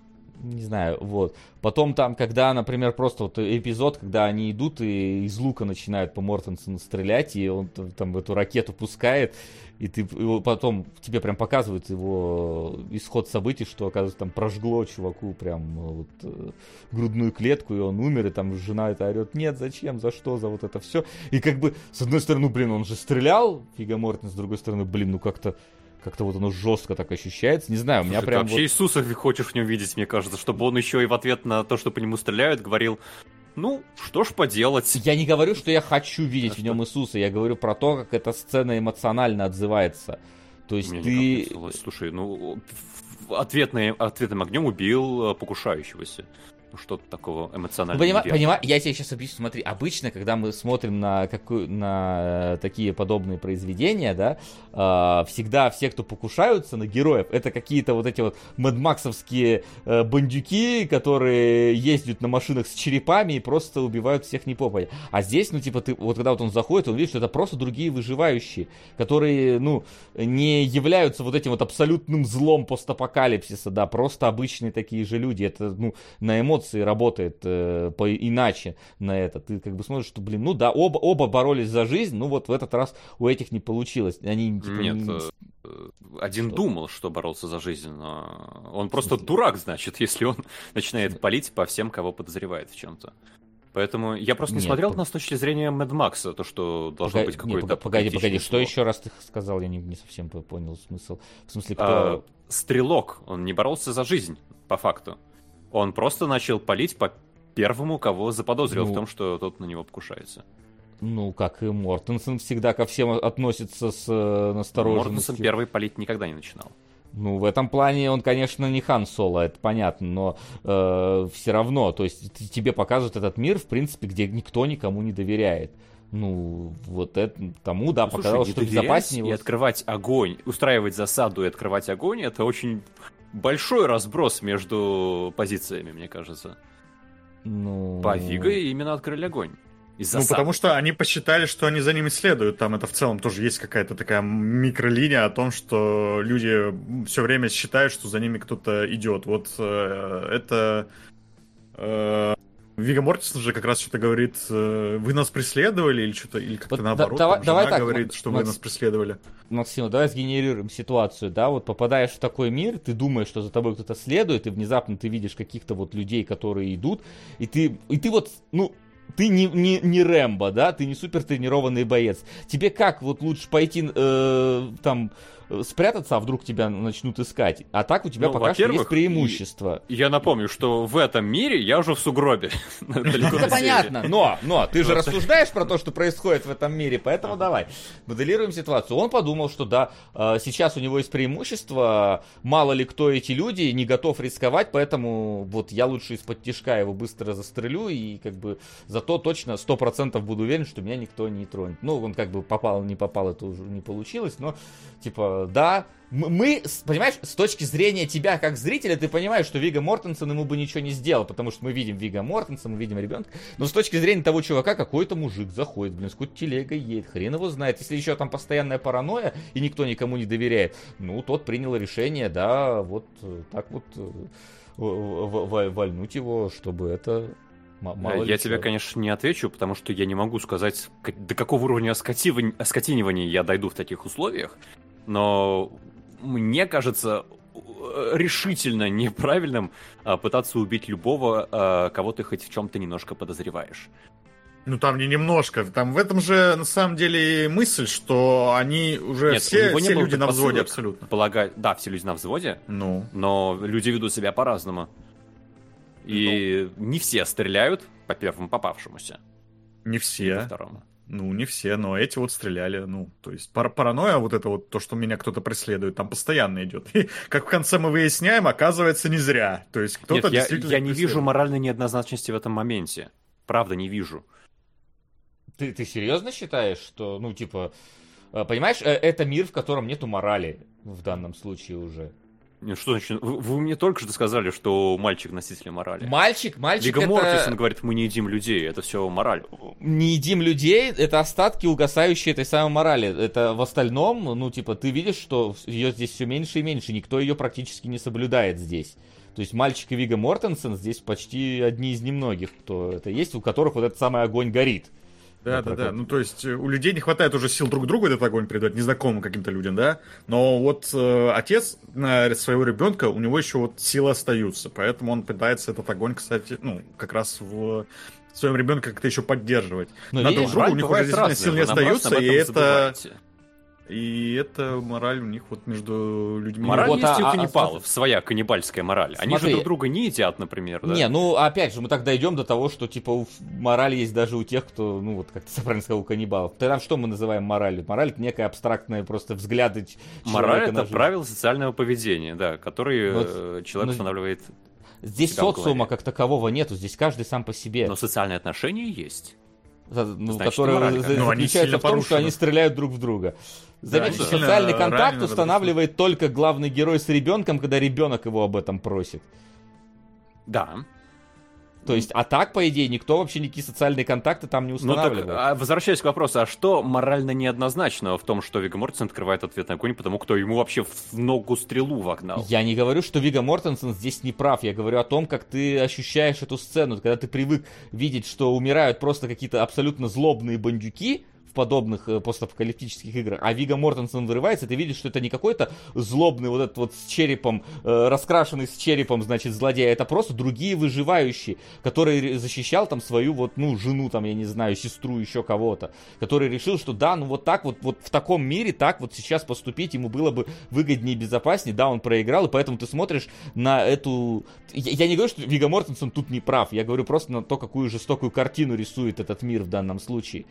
Не знаю, вот. Потом там, когда, например, просто вот эпизод, когда они идут и из лука начинают по Мортенсону стрелять, и он там эту ракету пускает, и ты его потом тебе прям показывают его исход событий, что, оказывается, там прожгло чуваку прям э, вот э, грудную клетку, и он умер, и там жена это орет, нет, зачем, за что, за вот это все. И как бы, с одной стороны, блин, он же стрелял, Фига Мортенс, с другой стороны, блин, ну как-то как-то вот оно жестко так ощущается. Не знаю, у меня Слушай, ты прям вообще вот... Иисуса хочешь в нем видеть, мне кажется, чтобы он еще и в ответ на то, что по нему стреляют, говорил, ну, что ж поделать. Я не говорю, что я хочу видеть А в нем Иисуса, я говорю про то, как эта сцена эмоционально отзывается. То есть Мне ты... Слушай, ну, ответный, ответным огнем убил э, покушающегося. Ну, что-то такого Ну, эмоционального. понима- неверного. понима- я тебе сейчас объясню. Смотри, обычно, когда мы смотрим на, какую, на э, такие подобные произведения, да, э, всегда все, кто покушаются на героев, это какие-то вот эти вот мэдмаксовские э, бандюки, которые ездят на машинах с черепами и просто убивают всех не попадя. А здесь, ну, типа, ты, вот когда вот он заходит, он видит, что это просто другие выживающие, которые, ну, не являются вот этим вот абсолютным злом постапокалипсиса, да, просто обычные такие же люди. Это, ну, на эмоции работает э, по иначе на это. Ты как бы смотришь, что, блин, ну да, оба, оба боролись за жизнь, ну вот в этот раз у этих не получилось. Они, типа, Нет, не- э, один Что? думал, что боролся за жизнь, но он просто дурак, значит, если он начинает палить по всем, кого подозревает в чем-то. Поэтому я просто не Нет, смотрел пог- на с точки зрения Мэд Макса, то, что должно Пога- быть не, какой-то... пога- погоди, погоди, что еще раз ты сказал, я не, не совсем по- понял смысл. В смысле, кто... А, Стрелок, он не боролся за жизнь, по факту. Он просто начал палить по первому, кого заподозрил Ну. в том, что тот на него покушается. Ну, как и Мортенсен всегда ко всем относится с э, настороженностью. Мортенсен первый палить никогда не начинал. Ну, в этом плане он, конечно, не Хан Соло, это понятно, но все равно, то есть тебе показывают этот мир, в принципе, где никто никому не доверяет. Ну, вот это, тому, да, Ну, слушай, показалось, не что безопаснее. И открывать огонь, устраивать засаду и открывать огонь, это очень большой разброс между позициями, мне кажется. Ну... По Виго именно открыли огонь. Ну, потому что они посчитали, что они за ними следуют. Там это в целом тоже есть какая-то такая микролиния о том, что люди все время считают, что за ними кто-то идет. Вот э, это э, Вига Мортисон же как раз что-то говорит, э, вы нас преследовали или что-то, или как-то вот наоборот, да, давай, жена так, говорит, что Макс... вы нас преследовали. Максим, давай сгенерируем ситуацию, да, вот попадаешь в такой мир, ты думаешь, что за тобой кто-то следует, и внезапно ты видишь каких-то вот людей, которые идут, и ты, и ты вот, ну, ты не, не, не Рэмбо, да, ты не супер тренированный боец. Тебе как вот лучше пойти э, там спрятаться, а вдруг тебя начнут искать. А так у тебя ну, пока что есть преимущество. Я напомню, что в этом мире я уже в сугробе. Это понятно, но, но ты же рассуждаешь про то, что происходит в этом мире, поэтому давай, моделируем ситуацию. Он подумал, что да, а, сейчас у него есть преимущество, мало ли кто эти люди, не готов рисковать, поэтому вот я лучше из-под тишка его быстро застрелю и как бы зато точно 100% буду уверен, что меня никто не тронет. Ну, он как бы попал, не попал, это уже не получилось, но типа да, мы, понимаешь, с точки зрения тебя как зрителя, ты понимаешь, что Вига Мортенсон ему бы ничего не сделал, потому что мы видим Вига Мортенсона, мы видим ребенка, но с точки зрения того чувака, какой-то мужик заходит, блин, с какой-то телегой едет, хрен его знает, если еще там постоянная паранойя, и никто никому не доверяет, ну, тот принял решение, да, вот э, так вот э, вальнуть его, чтобы это Мало я тебе, конечно, не отвечу, потому что я не могу сказать, до какого уровня оскотинивания я дойду в таких условиях но мне кажется решительно неправильным а, пытаться убить любого, а, кого ты хоть в чем-то немножко подозреваешь. Ну там не немножко, там в этом же на самом деле мысль, что они уже Нет, все, все люди на взводе абсолютно. Полагаю, да, все люди на взводе. Ну. Но люди ведут себя по-разному. И ну. не все стреляют по первому попавшемуся. Не все. По второму. Ну, не все, но эти вот стреляли. Ну, то есть пар паранойя, вот это вот то, что меня кто-то преследует, там постоянно идет. И как в конце мы выясняем, оказывается, не зря. То есть кто-то Нет, действительно. Я, я не вижу моральной неоднозначности в этом моменте. Правда, не вижу. Ты, ты серьезно считаешь, что, ну, типа, э, понимаешь, э, это мир, в котором нету морали в данном случае уже? Что значит? Вы, вы мне только что сказали, что мальчик носитель морали. Мальчик, мальчик Вига это... Мортисон говорит, мы не едим людей, это все мораль. Не едим людей, это остатки угасающие этой самой морали. Это в остальном, ну, типа, ты видишь, что ее здесь все меньше и меньше, никто ее практически не соблюдает здесь. То есть мальчик и Вига Мортенсен здесь почти одни из немногих, кто это есть, у которых вот этот самый огонь горит. Да, да, да. Ну, то есть э, у людей не хватает уже сил друг другу этот огонь передать, незнакомым каким-то людям, да. Но вот э, отец на своего ребенка, у него еще вот силы остаются. Поэтому он пытается этот огонь, кстати, ну, как раз в своем ребенке как-то еще поддерживать. Но на друг друга у них уже действительно сил не остаются, и это... Забывайте. И это мораль у них вот между людьми. Мораль вот, есть а, у а, каннибалов, а, своя каннибальская мораль. Смотри, Они же друг друга не едят, например. Да? Не, ну опять же, мы так дойдем до того, что типа мораль есть даже у тех, кто, ну вот как ты правильно сказал, у каннибалов. Тогда что мы называем моралью? Мораль это некая абстрактная просто взгляды Мораль это правила социального поведения, да, которые вот, э, человек ну, устанавливает. Здесь социума как такового нету, здесь каждый сам по себе. Но социальные отношения есть. Ну, Значит, которые мораль, заключаются в том, что они стреляют друг в друга. Заметьте, да, социальный контакт устанавливает только главный герой с ребенком, когда ребенок его об этом просит. Да. То есть, а так, по идее, никто вообще никакие социальные контакты там не устанавливает. Ну, так, а, возвращаясь к вопросу, а что морально неоднозначного в том, что Вига Мортенсен открывает ответ на огонь, потому кто ему вообще в ногу стрелу вогнал? Я не говорю, что Вига Мортенсен здесь не прав. Я говорю о том, как ты ощущаешь эту сцену. Когда ты привык видеть, что умирают просто какие-то абсолютно злобные бандюки, подобных э, постапокалиптических играх. А Вига Мортенсон вырывается, ты видишь, что это не какой-то злобный вот этот вот с черепом, э, раскрашенный с черепом, значит, злодей, а это просто другие выживающие, который защищал там свою вот, ну, жену, там, я не знаю, сестру, еще кого-то, который решил, что да, ну вот так вот, вот в таком мире так вот сейчас поступить ему было бы выгоднее и безопаснее, да, он проиграл, и поэтому ты смотришь на эту... Я, я не говорю, что Вига Мортенсон тут не прав, я говорю просто на то, какую жестокую картину рисует этот мир в данном случае.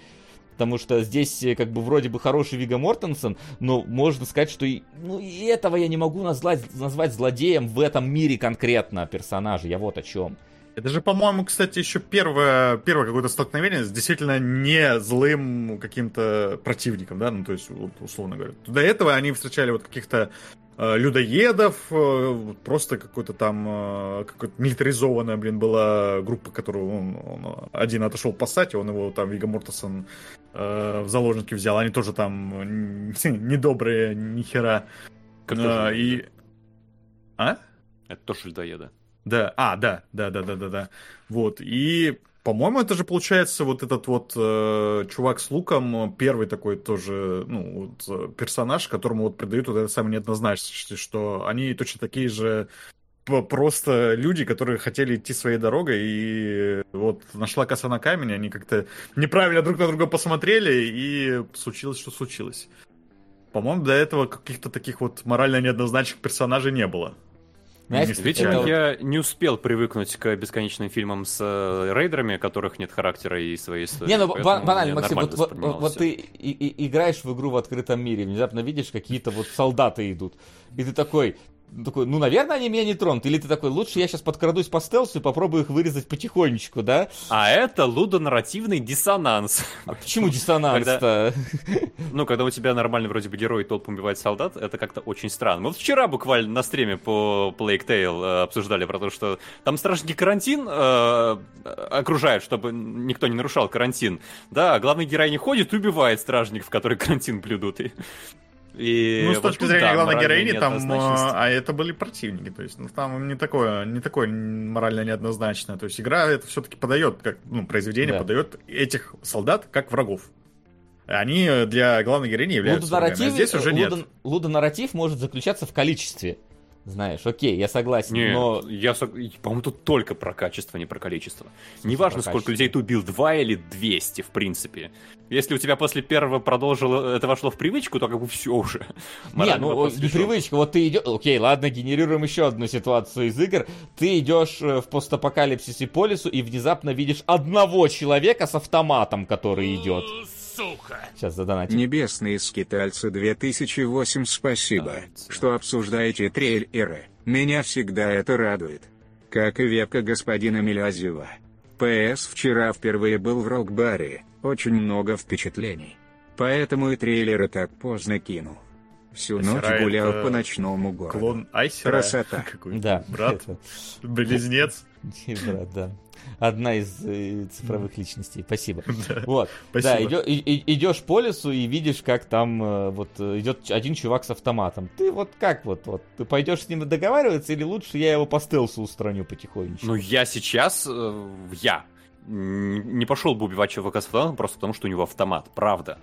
Потому что здесь э, как бы вроде бы хороший Вига Мортенсен, но можно сказать, что и, ну, и этого я не могу назвать, назвать злодеем в этом мире конкретно персонажа. Я вот о чем. Это же, по-моему, кстати, еще первое, первое какое-то столкновение с действительно не злым каким-то противником, да, ну, то есть, условно говоря. До этого они встречали вот каких-то людоедов, э, просто какой-то там э, какой-то милитаризованная, блин, была группа, которую он, он один отошел пасать, и он его там Вига Мортесон э, в заложники взял. Они тоже там недобрые, ни хера. Как а, и... А? Это тоже людоеды. Да, а, да, да, да, да, да, да. Вот, и по-моему, это же получается вот этот вот э, чувак с луком, первый такой тоже, ну, вот, э, персонаж, которому вот придают вот это самое неоднозначность, что они точно такие же просто люди, которые хотели идти своей дорогой, и вот нашла коса на камень, они как-то неправильно друг на друга посмотрели, и случилось, что случилось. По-моему, до этого каких-то таких вот морально неоднозначных персонажей не было. Знаешь, Видимо, я не успел привыкнуть к бесконечным фильмам с э, рейдерами, которых нет характера и своей истории. Не, ну банально, Максим, вот, вот, вот ты и, и, играешь в игру в открытом мире, внезапно видишь, какие-то вот солдаты идут, и ты такой, такой, ну, наверное, они меня не тронут. Или ты такой, лучше я сейчас подкрадусь по стелсу и попробую их вырезать потихонечку, да? А это лудонарративный диссонанс. А почему диссонанс-то? Ну, когда у тебя нормальный вроде бы герой толпом убивает солдат, это как-то очень странно. Мы вот вчера буквально на стриме по Plague Tale э, обсуждали про то, что там страшный карантин э, окружает, чтобы никто не нарушал карантин. Да, а главный герой не ходит и убивает стражников, которые карантин блюдут. И ну, с точки вот, зрения да, главной героини, там, а это были противники, то есть, ну, там не такое, не такое морально неоднозначное, то есть, игра это все-таки подает, как, ну, произведение да. подает этих солдат как врагов. Они для главной героини являются врагами, а здесь уже нет. Лудонарратив может заключаться в количестве знаешь, окей, я согласен, не, но... Я, по-моему, тут только про качество, не про количество. Неважно, сколько качество. людей ты убил, два или двести, в принципе. Если у тебя после первого продолжило, это вошло в привычку, то как бы все уже. Не, ну, не привычка, вот ты идешь... Окей, ладно, генерируем еще одну ситуацию из игр. Ты идешь э, в постапокалипсисе по лесу и внезапно видишь одного человека с автоматом, который идет сука! Сейчас задонатим. Небесные скитальцы 2008, спасибо, а, что обсуждаете трейлеры. Меня всегда это радует. Как и вебка господина Милязева. ПС вчера впервые был в рок-баре, очень много впечатлений. Поэтому и трейлеры так поздно кинул. Всю Айсера ночь гулял по ночному городу. Клон Айсера? Красота. Да. Брат? Близнец? Брат, да одна из э, цифровых личностей. Спасибо. Да, вот. Спасибо. Да, идё, и, идешь по лесу и видишь, как там э, вот идет один чувак с автоматом. Ты вот как вот, вот ты пойдешь с ним договариваться или лучше я его по стелсу устраню потихонечку? Ну я сейчас, э, я не пошел бы убивать чувака с автоматом просто потому, что у него автомат, правда.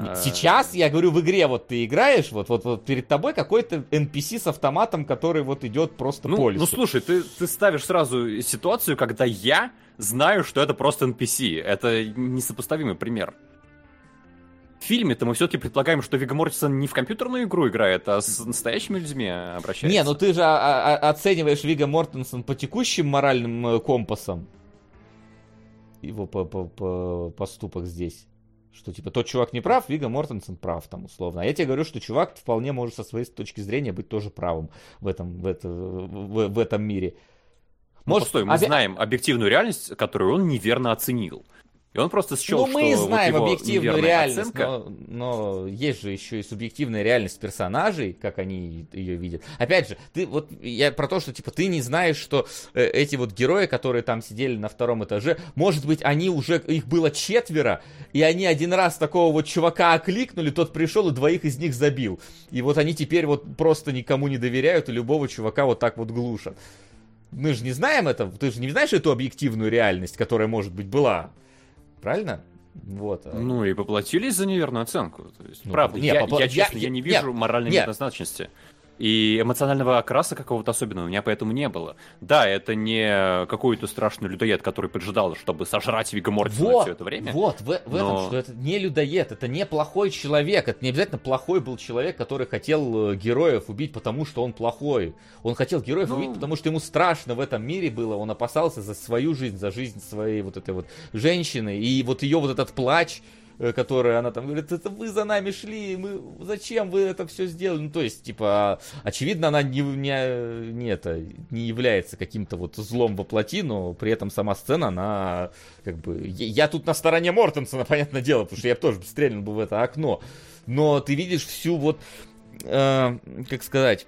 А. Сейчас, я говорю, в игре вот ты играешь, вот, вот, вот перед тобой какой-то NPC с автоматом, который вот идет просто ну, по лесу. Ну слушай, ты, ты ставишь сразу ситуацию, когда я знаю, что это просто NPC. Это несопоставимый пример. В фильме-то мы все-таки предполагаем, что Вига Мортисон не в компьютерную игру играет, а с настоящими людьми обращается. Не, ну ты же а, а, оцениваешь Вига Мортенсон по текущим моральным э, компасам. Его по, по, по поступок здесь. Что, типа, тот чувак не прав, Вига Мортенсен прав, там, условно. А я тебе говорю, что чувак вполне может со своей точки зрения быть тоже правым в этом, в, это, в, в этом мире. Ну, может, постой, мы оби... знаем объективную реальность, которую он неверно оценил. И он просто счел, ну, мы знаем вот объективную реальность, но, но есть же еще и субъективная реальность персонажей, как они ее видят. Опять же, ты вот я про то, что типа ты не знаешь, что э, эти вот герои, которые там сидели на втором этаже, может быть, они уже их было четверо, и они один раз такого вот чувака окликнули, тот пришел и двоих из них забил. И вот они теперь вот просто никому не доверяют и любого чувака вот так вот глушат. Мы же не знаем это, ты же не знаешь эту объективную реальность, которая, может быть, была. Правильно? Вот. Ну и поплатились за неверную оценку. То есть, ну, правда, не, я, попла... я, честно, я, я не вижу нет, моральной нет. неоднозначности. И эмоционального окраса какого-то особенного у меня поэтому не было. Да, это не какой-то страшный людоед, который поджидал, чтобы сожрать Вига Мортисона вот, все это время. Вот, в, в но... этом, что это не людоед, это не плохой человек. Это не обязательно плохой был человек, который хотел э, героев убить, потому что он плохой. Он хотел героев ну... убить, потому что ему страшно в этом мире было. Он опасался за свою жизнь, за жизнь своей вот этой вот женщины. И вот ее вот этот плач, которая, она там говорит, это вы за нами шли, мы, зачем вы это все сделали? Ну, то есть, типа, очевидно, она не, не, не, это, не является каким-то вот злом во но при этом сама сцена, она, как бы, я, я тут на стороне Мортенсона, понятное дело, потому что я тоже стрельнул бы в это окно, но ты видишь всю вот, э, как сказать,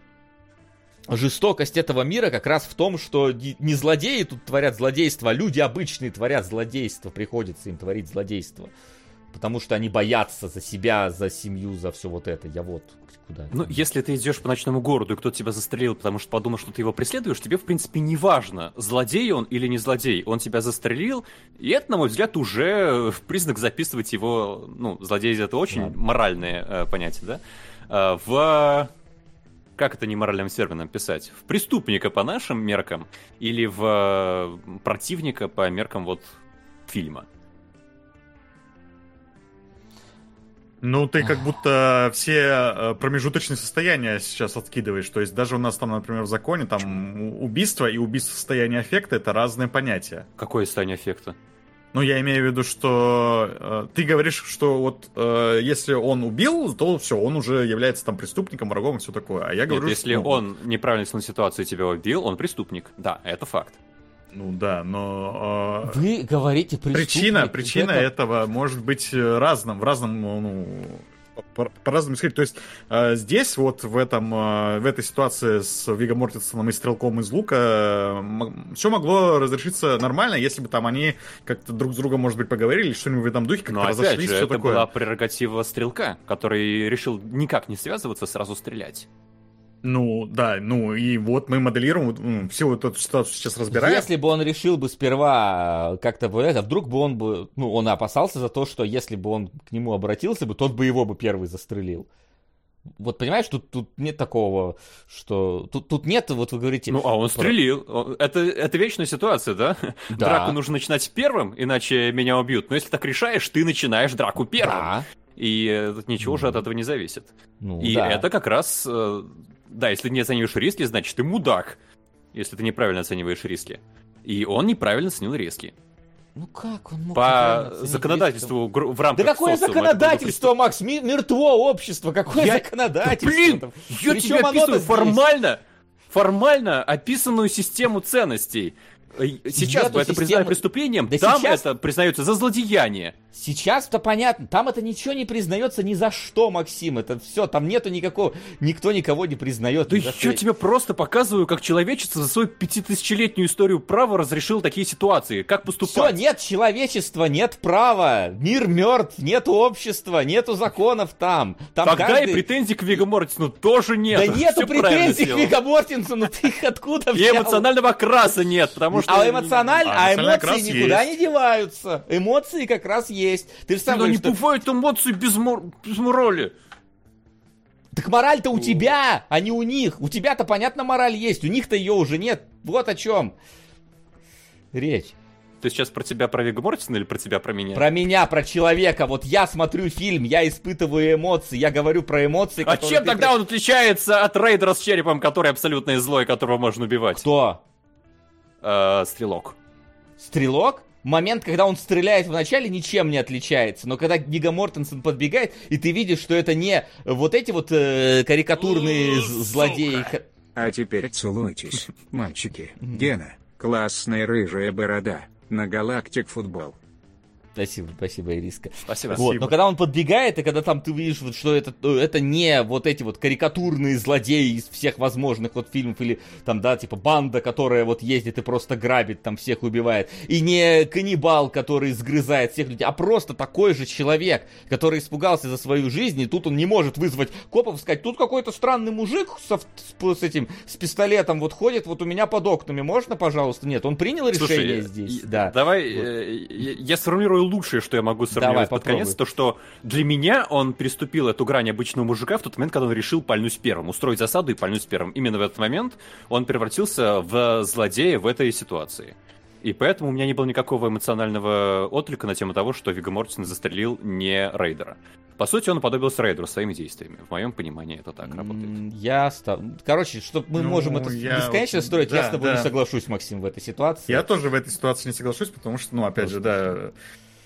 жестокость этого мира как раз в том, что не злодеи тут творят злодейство, а люди обычные творят злодейство, приходится им творить злодейство. Потому что они боятся за себя, за семью, за все вот это. Я вот куда. Ну, если ты идешь по ночному городу, и кто-то тебя застрелил, потому что подумал, что ты его преследуешь, тебе, в принципе, не важно, злодей он или не злодей. Он тебя застрелил, и это, на мой взгляд, уже в признак записывать его, ну, злодей это очень да. моральное э, понятие, да? Э, в как это неморальным термином писать? В преступника по нашим меркам или в э, противника по меркам вот фильма? Ну, ты как будто все э, промежуточные состояния сейчас откидываешь. То есть даже у нас там, например, в законе там убийство и убийство состояния аффекта это разные понятия. Какое состояние аффекта? Ну, я имею в виду, что э, ты говоришь, что вот э, если он убил, то все, он уже является там преступником, врагом и все такое. А я говорю, Нет, если что, ну, он неправильно на ситуацию тебя убил, он преступник. Да, это факт. Ну да, но... Э, Вы говорите Причина, причина это... этого может быть э, разным, в разном, ну, по-разному исходить. То есть э, здесь вот в этом э, в этой ситуации с Виго Мортенсоном и стрелком из лука э, все могло разрешиться нормально, если бы там они как-то друг с другом, может быть, поговорили, что-нибудь в этом духе, как-то разошлись, же, все это такое. была прерогатива стрелка, который решил никак не связываться, сразу стрелять. Ну, да, ну и вот мы моделируем ну, всю эту ситуацию сейчас разбираем. Если бы он решил бы сперва как-то бы это, вдруг бы он бы, ну, он опасался за то, что если бы он к нему обратился бы, тот бы его бы первый застрелил. Вот понимаешь, тут, тут нет такого, что... Тут, тут нет, вот вы говорите... Ну, а он стрелил. Это, это вечная ситуация, да? да? Драку нужно начинать первым, иначе меня убьют. Но если так решаешь, ты начинаешь драку первым. Да. И э, ничего ну, уже от этого не зависит. Ну, и да. это как раз э, да, если ты не оцениваешь риски, значит ты мудак. Если ты неправильно оцениваешь риски. И он неправильно оценил риски. Ну как он мог По законодательству в рамках Да какое законодательство, Макс? Мертво общество, какое я... законодательство? Блин, я тебе описываю формально, формально описанную систему ценностей. Э, сейчас бы это систему... признали преступлением, да там сейчас... это признается за злодеяние. Сейчас-то понятно, там это ничего не признается ни за что, Максим. Это все, там нету никакого, никто никого не признает. Да я что. тебе просто показываю, как человечество за свою пятитысячелетнюю историю права разрешил такие ситуации. Как поступать? Все, нет человечества, нет права. Мир мертв, нет общества, нету законов там. там Тогда каждый... и претензий к Виго Мортенсону тоже нет. Да нету претензий к Виго Мортенсону, ты их откуда взял? И эмоционального окраса нет, потому что... А эмоционально, а, а эмоции никуда не деваются. Эмоции как раз есть есть. Ты же сам Но говоришь, не что... бывает эмоций без, мор... без морали. Так мораль-то у тебя, а не у них. У тебя-то, понятно, мораль есть. У них-то ее уже нет. Вот о чем речь. Ты сейчас про тебя, про Вига Мортисона или про тебя, про меня? Про меня, про человека. Вот я смотрю фильм, я испытываю эмоции, я говорю про эмоции, А чем тогда при... он отличается от рейдера с черепом, который абсолютно злой, которого можно убивать? Кто? Э, стрелок. Стрелок? Момент, когда он стреляет вначале, ничем не отличается. Но когда Гига Мортенсен подбегает, и ты видишь, что это не вот эти вот э, карикатурные злодеи. А теперь целуйтесь, мальчики. Гена, классная рыжая борода. На галактик футбол. Спасибо, спасибо, Ириска. Спасибо. Вот. Но когда он подбегает, и когда там ты видишь, вот, что это, э, это не вот эти вот карикатурные злодеи из всех возможных вот фильмов, или там, да, типа банда, которая вот ездит и просто грабит, там всех убивает, и не каннибал, который сгрызает всех людей, а просто такой же человек, который испугался за свою жизнь, и тут он не может вызвать копов, сказать, тут какой-то странный мужик со, с, с этим, с пистолетом вот ходит вот у меня под окнами, можно, пожалуйста? Нет, он принял решение Слушай, здесь, да. Давай, вот. э, я, я сформирую лучшее, что я могу сформулировать под конец, то что для меня он приступил эту грань обычного мужика в тот момент, когда он решил пальнуть первым, устроить засаду и пальнуть первым. Именно в этот момент он превратился в злодея в этой ситуации. И поэтому у меня не было никакого эмоционального отклика на тему того, что Вига Мортисон застрелил не Рейдера. По сути, он уподобился Рейдеру своими действиями. В моем понимании это так работает. Я. Короче, что мы ну, можем это я... бесконечно строить, да, я с тобой да. не соглашусь, Максим, в этой ситуации. Я тоже в этой ситуации не соглашусь, потому что, ну, опять Просто. же, да,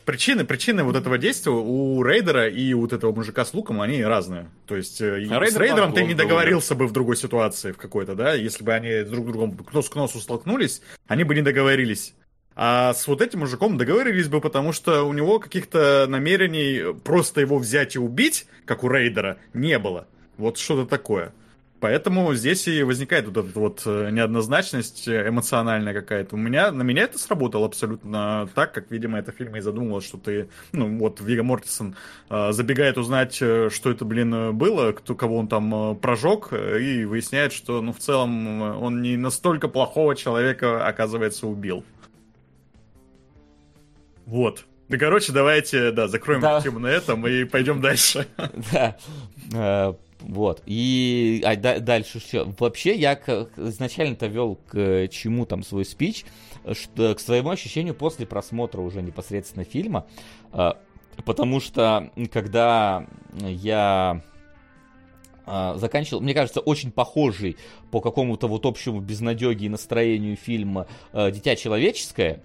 причины, причины вот этого действия у Рейдера и вот этого мужика с луком, они разные. То есть а Рейдер с Рейдером ты не договорился бы в другой ситуации в какой-то, да, если бы они друг с другом нос к носу столкнулись, они бы не договорились. А с вот этим мужиком договорились бы, потому что у него каких-то намерений просто его взять и убить, как у Рейдера, не было. Вот что-то такое. Поэтому здесь и возникает вот эта вот э, неоднозначность э, эмоциональная какая-то. У меня, на меня это сработало абсолютно так, как, видимо, это фильм и задумывалось, что ты, ну, вот Вига Мортисон э, забегает узнать, что это, блин, было, кто, кого он там прожег, и выясняет, что, ну, в целом, он не настолько плохого человека, оказывается, убил. Вот. Да, короче, давайте, да, закроем да. тему на этом и пойдем дальше. Да. Вот. И а, да, дальше все. Вообще, я изначально-то вел к чему там свой спич, что, к своему ощущению после просмотра уже непосредственно фильма, а, потому что когда я а, заканчивал, мне кажется, очень похожий по какому-то вот общему безнадеге и настроению фильма «Дитя человеческое»,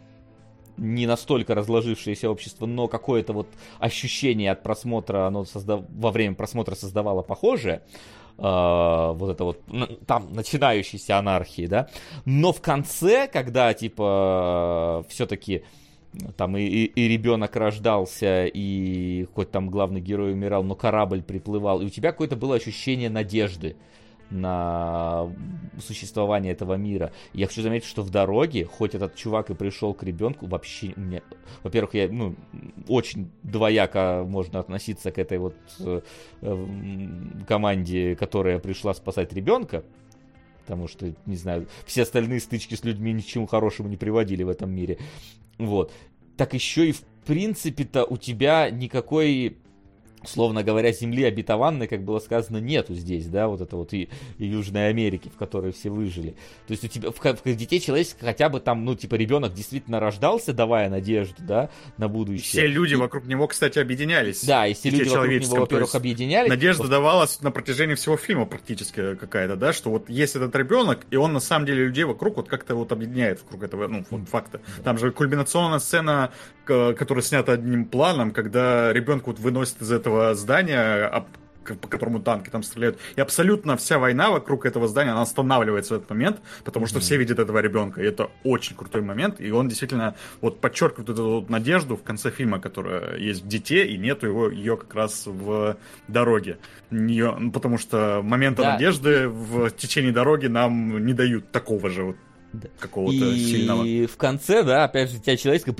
не настолько разложившееся общество, но какое-то вот ощущение от просмотра, оно создав... во время просмотра создавало похожее, э, вот это вот, там, начинающейся анархии, да, но в конце, когда, типа, все-таки там и, и, и ребенок рождался, и хоть там главный герой умирал, но корабль приплывал, и у тебя какое-то было ощущение надежды, на существование этого мира. Я хочу заметить, что в дороге, хоть этот чувак и пришел к ребенку, вообще у меня, во-первых, я, ну, очень двояко можно относиться к этой вот э, команде, которая пришла спасать ребенка, потому что, не знаю, все остальные стычки с людьми ничему хорошему не приводили в этом мире. Вот. Так еще и в принципе-то у тебя никакой условно говоря, земли обетованной, как было сказано, нету здесь, да, вот это вот и, и Южной Америки, в которой все выжили. То есть у тебя в, в детей человеческих хотя бы там, ну, типа, ребенок действительно рождался, давая надежду, да, на будущее. Все люди и, вокруг него, кстати, объединялись. Да, и все люди вокруг него, во-первых, объединялись. Надежда вот. давалась на протяжении всего фильма практически какая-то, да, что вот есть этот ребенок, и он на самом деле людей вокруг вот как-то вот объединяет вокруг этого, ну, вот факта. Там же кульминационная сцена, которая снята одним планом, когда ребенка вот выносит из этого этого здания, по которому танки там стреляют. И абсолютно вся война вокруг этого здания, она останавливается в этот момент, потому что mm-hmm. все видят этого ребенка. И это очень крутой момент. И он действительно вот подчеркивает эту вот надежду в конце фильма, которая есть в дите, и нету его, ее как раз в дороге. Ее, ну, потому что момента да. надежды в течение дороги нам не дают такого же вот да. какого-то и сильного. И в конце, да, опять же, тебя человеческое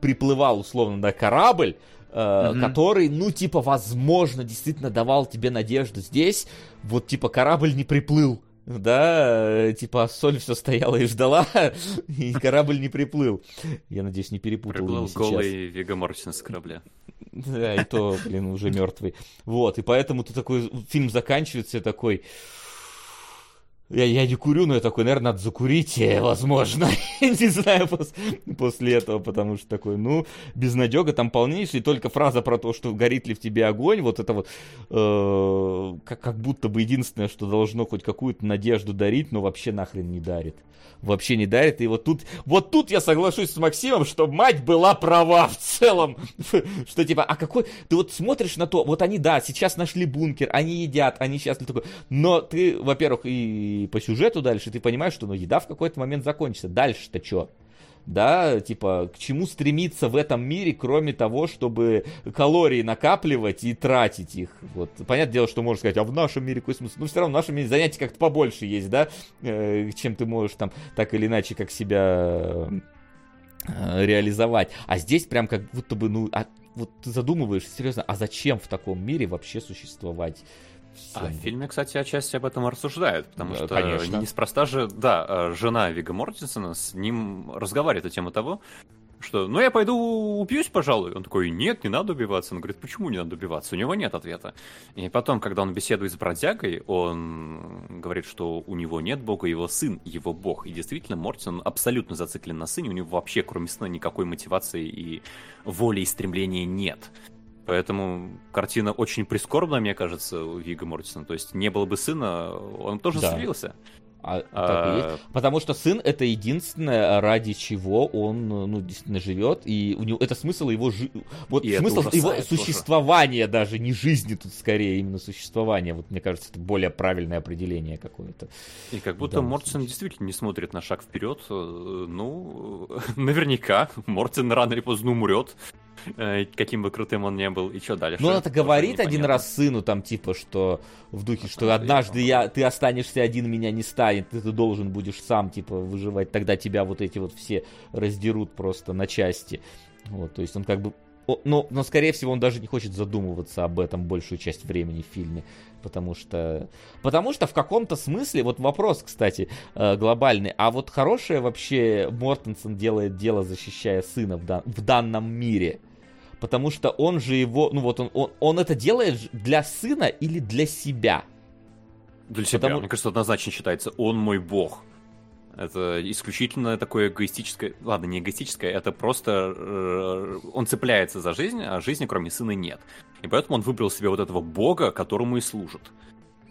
приплывал условно на корабль, Uh-huh. который, ну, типа, возможно, действительно давал тебе надежду. Здесь вот, типа, корабль не приплыл, да, типа, соль все стояла и ждала, и корабль не приплыл. Я надеюсь, не перепутал Приплыл сейчас. голый Вега с корабля. Да, и то, блин, уже мертвый. Вот, и поэтому ты такой, фильм заканчивается такой, я, я не курю, но я такой, наверное, надо закурить, возможно. не знаю, пос, после этого, потому что такой, ну, безнадега там полнейший, только фраза про то, что горит ли в тебе огонь, вот это вот, э, как, как будто бы единственное, что должно хоть какую-то надежду дарить, но вообще нахрен не дарит вообще не дарит. И вот тут, вот тут я соглашусь с Максимом, что мать была права в целом. Что типа, а какой... Ты вот смотришь на то, вот они, да, сейчас нашли бункер, они едят, они сейчас такой... Но ты, во-первых, и по сюжету дальше, ты понимаешь, что ну, еда в какой-то момент закончится. Дальше-то что? да, типа, к чему стремиться в этом мире, кроме того, чтобы калории накапливать и тратить их. Вот. Понятное дело, что можно сказать, а в нашем мире какой смысл? Ну, все равно в нашем мире занятий как-то побольше есть, да, э, чем ты можешь там так или иначе как себя э, реализовать. А здесь прям как будто бы, ну, а, вот ты задумываешься, серьезно, а зачем в таком мире вообще существовать? А в фильме, кстати, отчасти об этом рассуждают, потому да, что конечно. неспроста же, да, э, жена Вига Мортенсона с ним разговаривает о тему того, что, ну, я пойду убьюсь, пожалуй. Он такой, нет, не надо убиваться. Он говорит, почему не надо убиваться? У него нет ответа. И потом, когда он беседует с бродягой, он говорит, что у него нет бога, его сын, его бог. И действительно, Мортин абсолютно зациклен на сыне, у него вообще, кроме сына, никакой мотивации и воли и стремления нет. Поэтому картина очень прискорбная, мне кажется, у Вига Мортисона. То есть не было бы сына, он тоже да. слился. А, а... есть. Потому что сын это единственное, ради чего он ну, действительно живет, и у него это смысл его жи... вот и смысл его существования тоже. даже, не жизни тут скорее, именно существования. Вот мне кажется, это более правильное определение какое-то. И как будто Мортсон действительно не смотрит на шаг вперед. Ну, наверняка Мортсон рано или поздно умрет. Э, каким бы крутым он не был, и что дальше? Ну, он это говорит один раз сыну, там, типа, что в духе, что однажды я, ты останешься один, меня не станет, ты, ты должен будешь сам, типа, выживать, тогда тебя вот эти вот все раздерут просто на части. Вот, то есть он как бы но, но, скорее всего, он даже не хочет задумываться об этом большую часть времени в фильме. Потому что, потому что в каком-то смысле, вот вопрос, кстати, э, глобальный, а вот хорошее вообще Мортенсон делает дело, защищая сына в, дан, в данном мире? Потому что он же его, ну вот он, он, он это делает для сына или для себя? Для себя, Потому... мне кажется, однозначно считается, он мой бог. Это исключительно такое эгоистическое... Ладно, не эгоистическое, это просто... Э, он цепляется за жизнь, а жизни кроме сына нет. И поэтому он выбрал себе вот этого бога, которому и служит.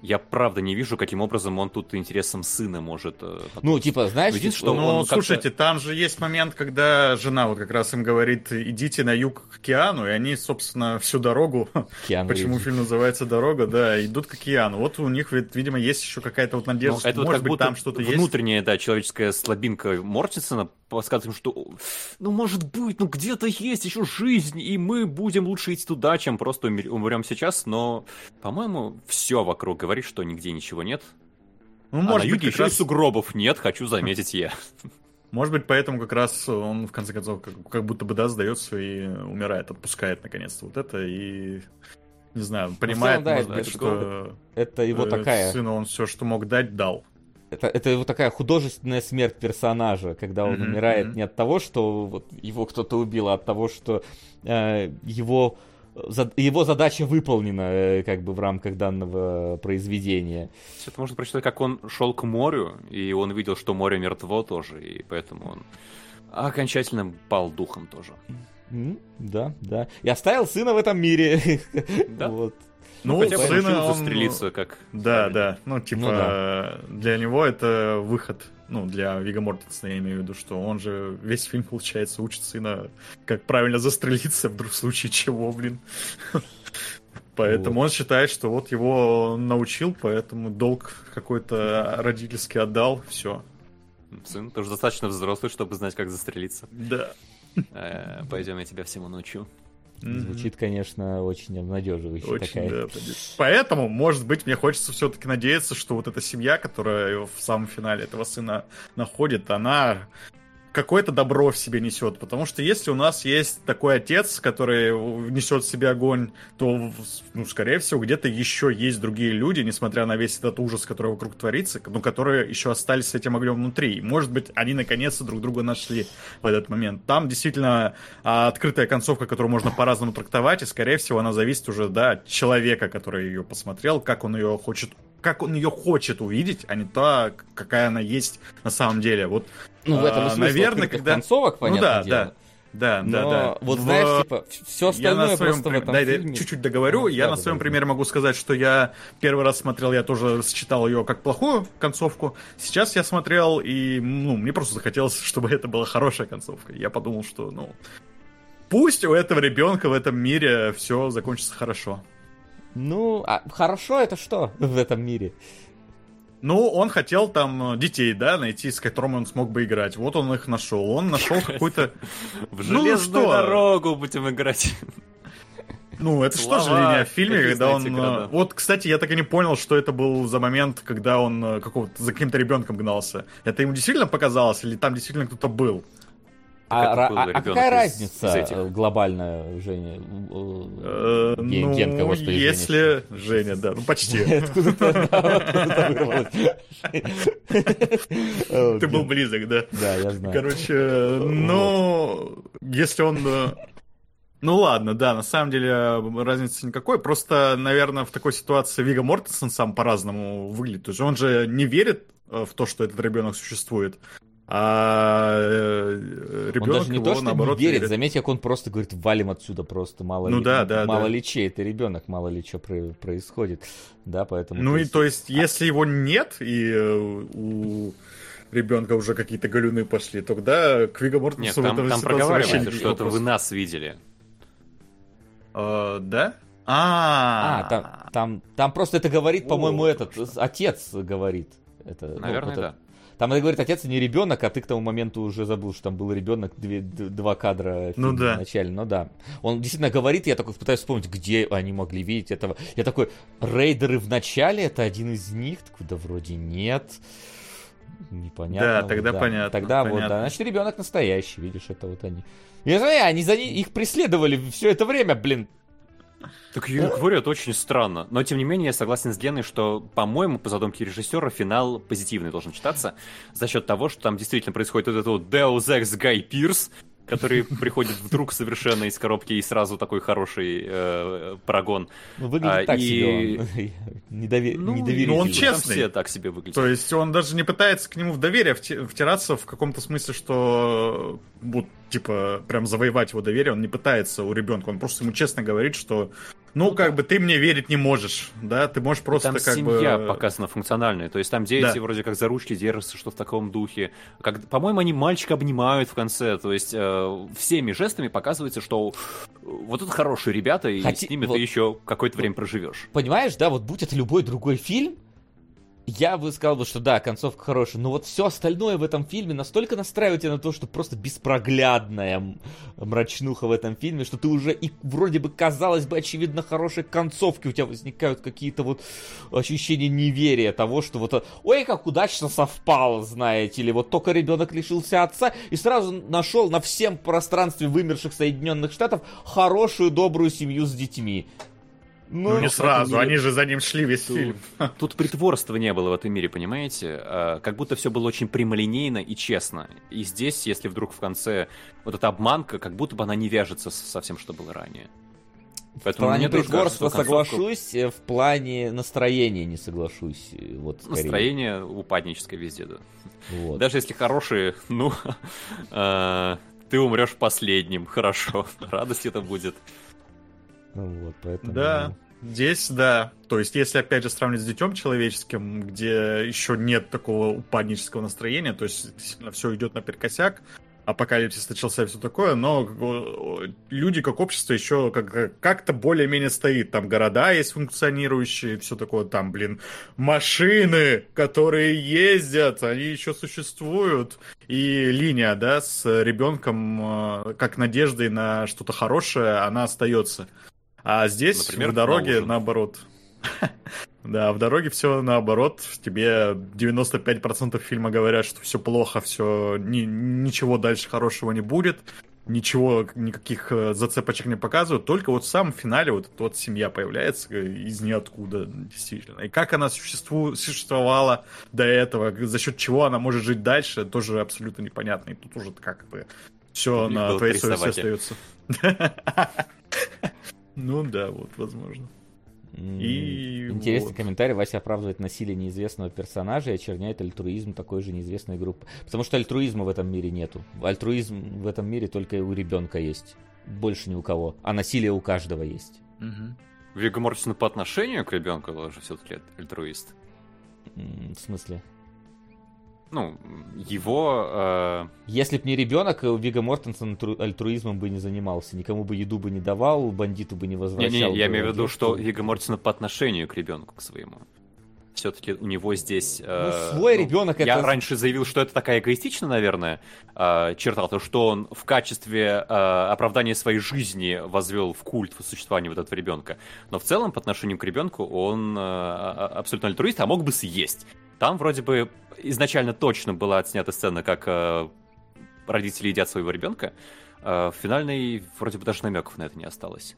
Я правда не вижу, каким образом он тут интересом сына может... Э, ну, типа, знаешь... Един, что ну, слушайте, там же есть момент, когда жена вот как раз им говорит, идите на юг к океану, и они, собственно, всю дорогу, Киану почему идет. фильм называется «Дорога», да, идут к океану. Вот у них, видимо, есть еще какая-то вот надежда, ну, что, это может вот быть, там что-то есть. Внутренняя, да, человеческая слабинка Мортисона подсказываем, что, ну, может быть, ну, где-то есть еще жизнь, и мы будем лучше идти туда, чем просто умрем сейчас, но, по-моему, все вокруг говорит, что нигде ничего нет. Ну, а может на юге еще раз... сугробов нет, хочу заметить я. Может быть, поэтому как раз он, в конце концов, как, как будто бы, да, сдается и умирает, отпускает, наконец-то, вот это, и не знаю, понимает, ну, целом, да, может быть, что это его э, такая... Сыну он все, что мог дать, дал это, это его такая художественная смерть персонажа, когда он mm-hmm, умирает mm-hmm. не от того, что вот его кто-то убил, а от того, что э, его, его задача выполнена э, как бы в рамках данного произведения. Это можно прочитать, как он шел к морю, и он видел, что море мертво тоже, и поэтому он окончательно пал духом тоже. Да, да. И оставил сына в этом мире. Да. вот. Ну, хотя бы сына он... застрелиться, как... Да, да. Ну, типа, ну, да. для него это выход. Ну, для Вига Мортенсона я имею в виду, что он же весь фильм, получается, учит сына, как правильно застрелиться, вдруг в случае чего, блин. Поэтому вот. он считает, что вот его научил, поэтому долг какой-то родительский отдал, все. Сын тоже достаточно взрослый, чтобы знать, как застрелиться. Да. Э, Пойдем, я тебя всему научу. Mm-hmm. Звучит, конечно, очень обнадеживающе. Очень, такая. да. Поэтому, может быть, мне хочется все-таки надеяться, что вот эта семья, которая в самом финале этого сына находит, она какое-то добро в себе несет. Потому что если у нас есть такой отец, который несет в себе огонь, то, ну, скорее всего, где-то еще есть другие люди, несмотря на весь этот ужас, который вокруг творится, ну, которые еще остались с этим огнем внутри. И, может быть, они наконец-то друг друга нашли в этот момент. Там действительно а, открытая концовка, которую можно по-разному трактовать, и, скорее всего, она зависит уже, да, от человека, который ее посмотрел, как он ее хочет как он ее хочет увидеть, а не то, какая она есть на самом деле. Вот, ну, в этом и а, наверное, когда... концовок, понятное ну, да, дело. Да, Но да, да. Вот в... знаешь, типа, все остальное я своем, просто в этом дай, фильме... чуть-чуть договорю. Ну, я да, на своем да, примере могу сказать, что я первый раз смотрел, я тоже считал ее как плохую концовку. Сейчас я смотрел, и ну, мне просто захотелось, чтобы это была хорошая концовка. Я подумал, что, ну, пусть у этого ребенка в этом мире все закончится хорошо. Ну, а хорошо это что в этом мире? Ну, он хотел там э, детей, да, найти, с которыми он смог бы играть. Вот он их нашел. Он нашел какой-то... В железную ну, дорогу будем играть. Ну, это что же линия в фильме, когда он... Э, вот, кстати, я так и не понял, что это был за момент, когда он э, какого-то за каким-то ребенком гнался. Это ему действительно показалось, или там действительно кто-то был? А, а, а какая разница глобальная, Женя? Э, ну, Генка, господи, если... Женя, да, ну почти. Ты был близок, да? Да, я знаю. Короче, ну, если он... Э, ну ладно, да, на самом деле разницы никакой. Просто, наверное, в такой ситуации Вига Мортенсон сам по-разному выглядит. То есть он же не верит э, в то, что этот ребенок существует. А ребенок он даже не его, то, что наоборот, не верит, верит. Заметь, как он просто говорит, валим отсюда просто, мало ну, ли, да, да, мало да. ли чей это ребенок, мало ли что происходит, да, поэтому... Ну то и есть... то есть, если его нет, и э, у ребенка уже какие-то галюны пошли, тогда к Вига Мортенсу Нет, там, там проговаривается, что это вы нас видели. Uh, да? А, а там, там, там просто это говорит, по-моему, этот отец говорит. Это, Наверное, ну, вот да. Там это говорит, отец не ребенок, а ты к тому моменту уже забыл, что там был ребенок, две, два кадра ну, да. вначале. Ну да. Он действительно говорит, я такой пытаюсь вспомнить, где они могли видеть этого. Я такой, рейдеры в начале, это один из них? Такой, да вроде нет. Непонятно. Да, тогда вот, понятно. Тогда понятно. вот, да. Значит, ребенок настоящий, видишь, это вот они. Я знаю, они за них, их преследовали все это время, блин. Так я говорю, это очень странно. Но тем не менее, я согласен с Геной, что, по-моему, по задумке режиссера, финал позитивный должен читаться за счет того, что там действительно происходит вот этот вот Deus Ex Guy Pierce, который приходит вдруг совершенно из коробки и сразу такой хороший э, прогон. Ну, выглядит а, так и... себе он. Недовер... ну, Ну, он честный. все так себе выглядят. То есть он даже не пытается к нему в доверие втираться в каком-то смысле, что вот, типа, прям завоевать его доверие, он не пытается у ребенка, он просто ему честно говорит, что ну, ну как да. бы ты мне верить не можешь, да, ты можешь просто там как семья бы... показана функциональная, то есть там дети да. вроде как за ручки держатся, что в таком духе. Как, по-моему, они мальчика обнимают в конце, то есть э, всеми жестами показывается, что вот это хорошие ребята, и Хоти... с ними вот... ты еще какое-то время проживешь. Понимаешь, да, вот будь это любой другой фильм, я бы сказал, бы, что да, концовка хорошая, но вот все остальное в этом фильме настолько настраивает тебя на то, что просто беспроглядная мрачнуха в этом фильме, что ты уже и вроде бы казалось бы очевидно хорошей концовки, у тебя возникают какие-то вот ощущения неверия того, что вот ой, как удачно совпало, знаете, или вот только ребенок лишился отца и сразу нашел на всем пространстве вымерших Соединенных Штатов хорошую, добрую семью с детьми. Ну, ну не сразу, мире... они же за ним шли весь тут, фильм. Тут притворства не было в этом мире, понимаете? А, как будто все было очень прямолинейно и честно. И здесь, если вдруг в конце вот эта обманка, как будто бы она не вяжется со всем, что было ранее. Поэтому в плане притворства концовку... соглашусь, э, в плане настроения не соглашусь. Э, вот, скорее. Настроение упадническое везде, да. Вот. Даже если хорошие, ну, э, ты умрешь последним, хорошо, радость это будет. Вот, поэтому... Да, здесь да. То есть, если опять же сравнить с детем человеческим, где еще нет такого упаднического настроения, то есть действительно все идет наперекосяк, апокалипсис начался и все такое, но люди как общество еще как- как-то более-менее стоит. Там города есть функционирующие, все такое, там, блин, машины, которые ездят, они еще существуют. И линия, да, с ребенком, э, как надеждой на что-то хорошее, она остается. А здесь Например, в дороге на наоборот. Да, в дороге все наоборот. Тебе 95% фильма говорят, что все плохо, все ни, ничего дальше хорошего не будет, ничего, никаких э, зацепочек не показывают. Только вот в самом финале вот эта вот семья появляется из ниоткуда, действительно. И как она существу, существовала до этого, за счет чего она может жить дальше, тоже абсолютно непонятно. И тут уже как бы все на твоей совести остается. Ну да, вот, возможно. И Интересный вот. комментарий. Вася оправдывает насилие неизвестного персонажа и очерняет альтруизм такой же неизвестной группы. Потому что альтруизма в этом мире нету. Альтруизм в этом мире только у ребенка есть. Больше ни у кого. А насилие у каждого есть. Угу. Мортисона по отношению к ребенку даже все-таки альтруист. В смысле? Ну, его... Э... Если б не ребенок, Вига Мортенсон альтруизмом бы не занимался, никому бы еду бы не давал, бандиту бы не возвращал. Не, не, я имею в виду, что Вига Мортенсон по отношению к ребенку, к своему. Все-таки у него здесь... Э, ну, свой ну, ребенок Я это... раньше заявил, что это такая эгоистичная, наверное, э, черта, то, что он в качестве э, оправдания своей жизни возвел в культ в существование вот этого ребенка. Но в целом, по отношению к ребенку, он э, абсолютно альтруист, а мог бы съесть. Там вроде бы изначально точно была отснята сцена, как э, родители едят своего ребенка. Э, в финальной вроде бы даже намеков на это не осталось.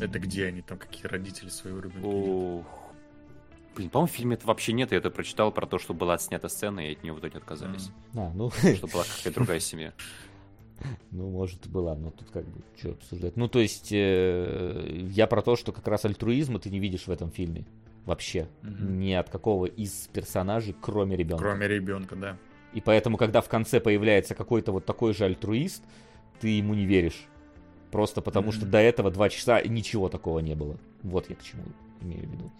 Это где они там, какие родители своего ребенка Ох. Блин, по-моему, в фильме это вообще нет, я это прочитал про то, что была отснята сцена, и от нее в итоге отказались. А, ну... Что была какая-то другая семья. Ну, может, была, но тут как бы что обсуждать. Ну, то есть, э, я про то, что как раз альтруизма ты не видишь в этом фильме вообще. Угу. Ни от какого из персонажей, кроме ребенка. Кроме ребенка, да. И поэтому, когда в конце появляется какой-то вот такой же альтруист, ты ему не веришь. Просто потому, mm что до этого два часа ничего такого не было. Вот я к чему имею в виду.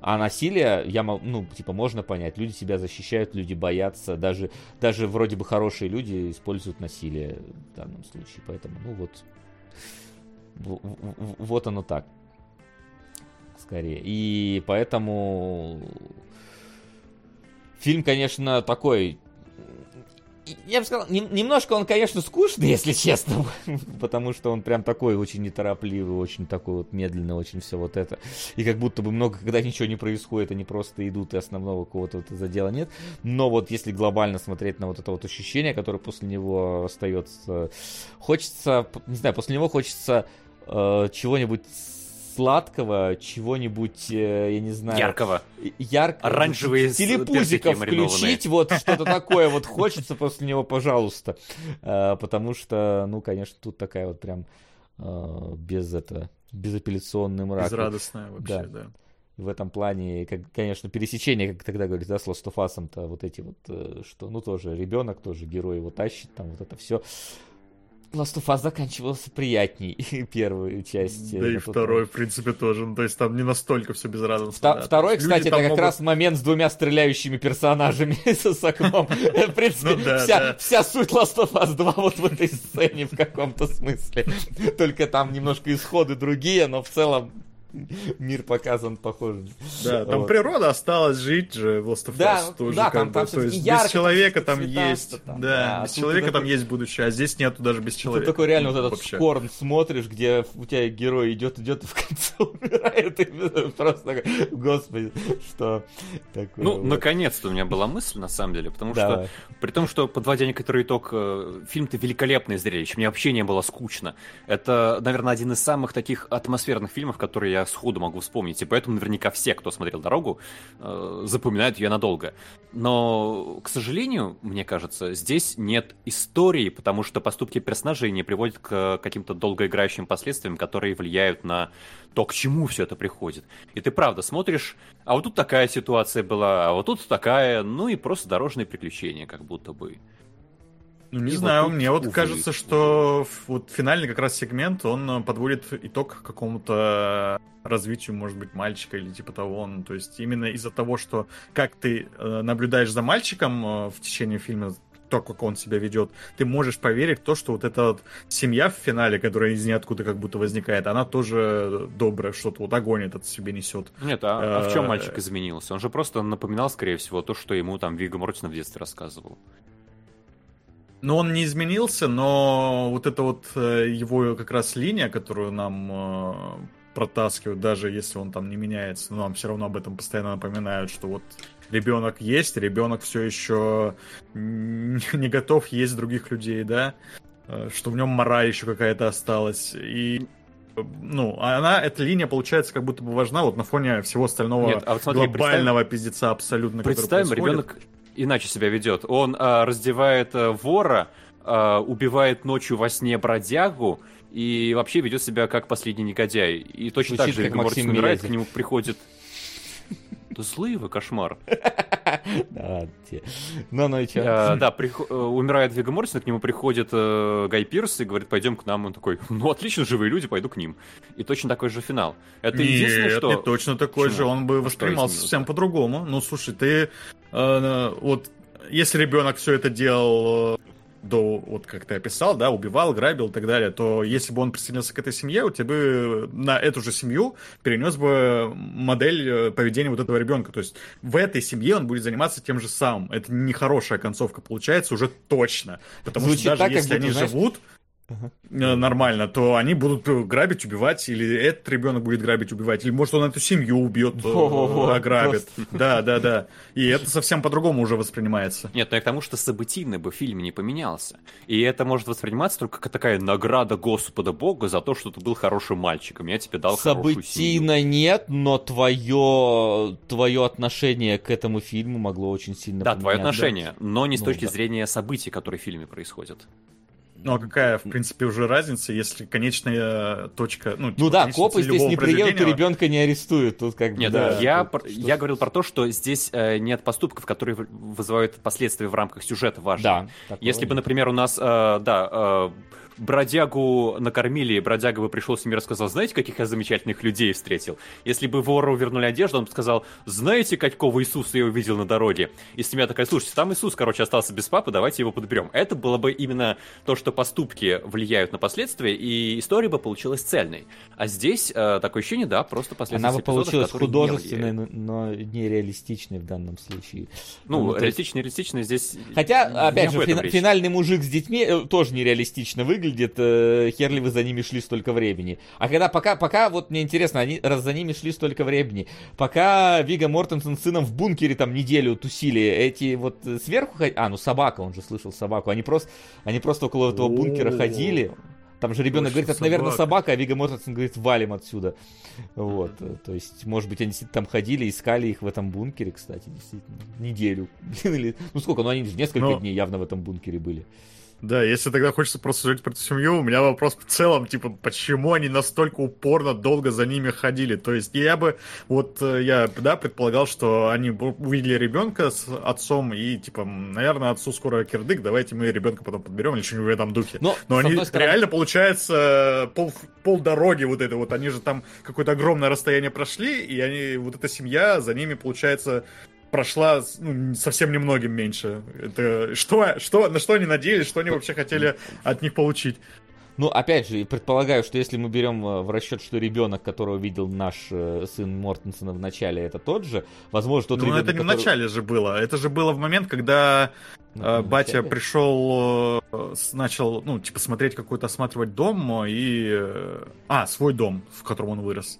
А насилие, я, ну, типа, можно понять. Люди себя защищают, люди боятся. Даже, даже вроде бы хорошие люди используют насилие в данном случае. Поэтому, ну вот, вот оно так скорее. И поэтому фильм, конечно, такой я бы сказал, не, немножко он, конечно, скучный, если честно, потому что он прям такой очень неторопливый, очень такой вот медленный, очень все вот это. И как будто бы много, когда ничего не происходит, они просто идут, и основного какого-то вот задела нет. Но вот если глобально смотреть на вот это вот ощущение, которое после него остается, хочется, не знаю, после него хочется э, чего-нибудь сладкого, чего-нибудь, э, я не знаю... Яркого. Ярко. Оранжевые Телепузиков включить, вот что-то такое вот хочется после него, пожалуйста. Э, потому что, ну, конечно, тут такая вот прям э, без это безапелляционный мрак. Безрадостная вообще, да. да. В этом плане, как, конечно, пересечение, как тогда говорили, да, с of Us-то вот эти вот, что, ну, тоже ребенок, тоже герой его тащит, там вот это все. Last of Us заканчивался приятней первую часть. Да и второй, в принципе, тоже. Ну, то есть там не настолько все безрадостно. Вта-. Второй, кстати, это как могут... раз момент с двумя стреляющими персонажами с окном. В принципе, ну вся суть Last of Us 2 вот в этой сцене в каком-то смысле. Только там немножко исходы другие, но в целом мир показан похоже. Да, там вот. природа осталась жить же, в Lost of Us да, тоже. Да, там, там То есть ярко, без человека там есть. Там, да, да, без человека такой... там есть будущее, а здесь нету даже без человека. Ты такой реально вот этот вообще. Скорн смотришь, где у тебя герой идет, идет и в конце умирает. И просто такой, господи, что такое. Ну, вот. наконец-то у меня была мысль, на самом деле, потому Давай. что, при том, что, подводя некоторый итог, э, фильм-то великолепное зрелище, мне вообще не было скучно. Это, наверное, один из самых таких атмосферных фильмов, которые я сходу могу вспомнить, и поэтому наверняка все, кто смотрел «Дорогу», э, запоминают ее надолго. Но, к сожалению, мне кажется, здесь нет истории, потому что поступки персонажей не приводят к каким-то долгоиграющим последствиям, которые влияют на то, к чему все это приходит. И ты правда смотришь, а вот тут такая ситуация была, а вот тут такая, ну и просто дорожные приключения, как будто бы. Ну, не и знаю, вот мне вот увы, кажется, что вот финальный как раз сегмент, он э, подводит итог какому-то развитию, может быть, мальчика или типа того. Ну, то есть именно из-за того, что как ты э, наблюдаешь за мальчиком э, в течение фильма, то, как он себя ведет, ты можешь поверить в то, что вот эта вот семья в финале, которая из ниоткуда как будто возникает, она тоже добрая, что-то вот огонь этот себе несет. Нет, а, а в чем мальчик изменился? Он же просто напоминал, скорее всего, то, что ему там Вига Мортина в детстве рассказывал. Ну, он не изменился, но вот эта вот э, его как раз линия, которую нам э, протаскивают, даже если он там не меняется, но нам все равно об этом постоянно напоминают, что вот ребенок есть, ребенок все еще не готов есть других людей, да, э, что в нем мораль еще какая-то осталась. И ну, она, эта линия, получается, как будто бы важна вот на фоне всего остального Нет, а вот смотри, глобального пиздеца абсолютно, Представим, ребенок иначе себя ведет. Он а, раздевает а, вора, а, убивает ночью во сне бродягу и вообще ведет себя как последний негодяй. И точно Звучит, так же Рик Морти умирает, к нему приходит... Да злые вы, кошмар. Да, Ну, ну и что? А, да, э, умирает Вига Мортисон, к нему приходит э, Гай Пирс и говорит, пойдем к нам. Он такой, ну, отлично, живые люди, пойду к ним. И точно такой же финал. Это единственное, что... точно такой же, он бы воспринимался совсем по-другому. Ну, слушай, ты э, вот если ребенок все это делал до, вот как ты описал, да, убивал, грабил и так далее, то если бы он присоединился к этой семье, у тебя бы на эту же семью перенес бы модель э, поведения вот этого ребенка. То есть в этой семье он будет заниматься тем же самым. Это нехорошая концовка получается уже точно. Потому Звучит что даже так, если они знаешь... живут uh-huh. нормально, то они будут грабить, убивать, или этот ребенок будет грабить, убивать, или может он эту семью убьет, э, ограбит. Да, да, да. И это совсем по-другому уже воспринимается. Нет, но я к тому, что событийно бы фильм не поменялся. И это может восприниматься только как такая награда Господа Бога за то, что ты был хорошим мальчиком. Я тебе дал Событийно нет, но твое, твое отношение к этому фильму могло очень сильно Да, твое отношение, но не с ну, точки да. зрения событий, которые в фильме происходят. Ну а какая, в принципе, уже разница, если конечная точка... Ну, ну да, копы здесь не приедут и ребенка не арестуют. Тут как бы, Нет, да, я, тут, я говорил про то, что здесь э, нет поступков, которые вызывают последствия в рамках сюжета важные. Да, если бы, например, у нас, э, да, э, бродягу накормили, бродяга бы пришел с ними и рассказал, знаете, каких я замечательных людей встретил? Если бы вору вернули одежду, он бы сказал, знаете, какого Иисуса я увидел на дороге? И семья такая, слушайте, там Иисус, короче, остался без папы, давайте его подберем. Это было бы именно то, что поступки влияют на последствия, и история бы получилась цельной. А здесь э, такое ощущение, да, просто последствия Она бы получилась художественной, но не реалистичной в данном случае. Ну, ну реалистичной, реалистичной здесь... Хотя, опять же, фин- финальный мужик с детьми э, тоже нереалистично выглядит. Э, херли вы за ними шли столько времени. А когда пока, пока вот мне интересно, они раз за ними шли столько времени, пока Вига Мортенсен с сыном в бункере там неделю тусили, эти вот сверху... А, ну собака, он же слышал собаку. Они просто, они просто около этого бункера ходили. Там же ребенок говорит, это, наверное, собака, а Вига Мортенсен говорит, валим отсюда. Вот, то есть, может быть, они там ходили, искали их в этом бункере, кстати, действительно, неделю. Ну сколько, ну они несколько Но... дней явно в этом бункере были. Да, если тогда хочется просто жить про эту семью, у меня вопрос в целом, типа, почему они настолько упорно долго за ними ходили? То есть я бы, вот э, я, да, предполагал, что они увидели ребенка с отцом и, типа, наверное, отцу скоро кирдык, давайте мы ребенка потом подберем или что-нибудь в этом духе. Но, Но они стороны... реально, получается, пол, пол дороги вот это вот, они же там какое-то огромное расстояние прошли, и они, вот эта семья за ними, получается, прошла ну, совсем немногим меньше. Это что, что, на что они надеялись, что они вообще хотели от них получить? Ну, опять же, предполагаю, что если мы берем э, в расчет, что ребенок, которого видел наш э, сын Мортенсона в начале, это тот же, возможно, тот ну, ребенок, это не который... в начале же было. Это же было в момент, когда ну, э, батя пришел, э, начал, ну, типа, смотреть какой-то, осматривать дом и... А, свой дом, в котором он вырос.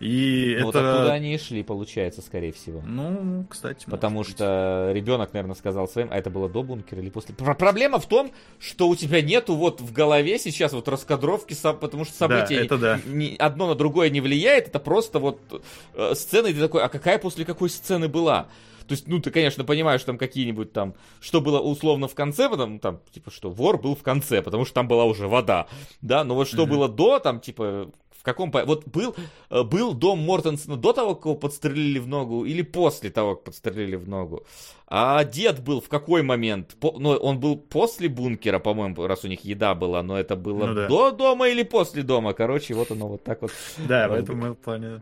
И ну, это... Вот оттуда они и шли, получается, скорее всего. Ну, кстати. Потому что ребенок, наверное, сказал своим, а это было до бункера или после. Проблема в том, что у тебя нету вот в голове сейчас вот раскадровки, потому что события да, это да. ни, одно на другое не влияет, это просто вот э, сцена, и ты такой, а какая после какой сцены была? То есть, ну, ты, конечно, понимаешь, там какие-нибудь там, что было условно в конце, потом, там, типа, что вор был в конце, потому что там была уже вода, да, но вот что mm-hmm. было до, там, типа, в каком... Вот был, э, был дом Мортенсона до того, как его подстрелили в ногу, или после того, как подстрелили в ногу? А дед был в какой момент? По, ну, он был после бункера, по-моему, раз у них еда была, но это было ну, да. до дома или после дома? Короче, вот оно вот так вот. Да, в этом плане...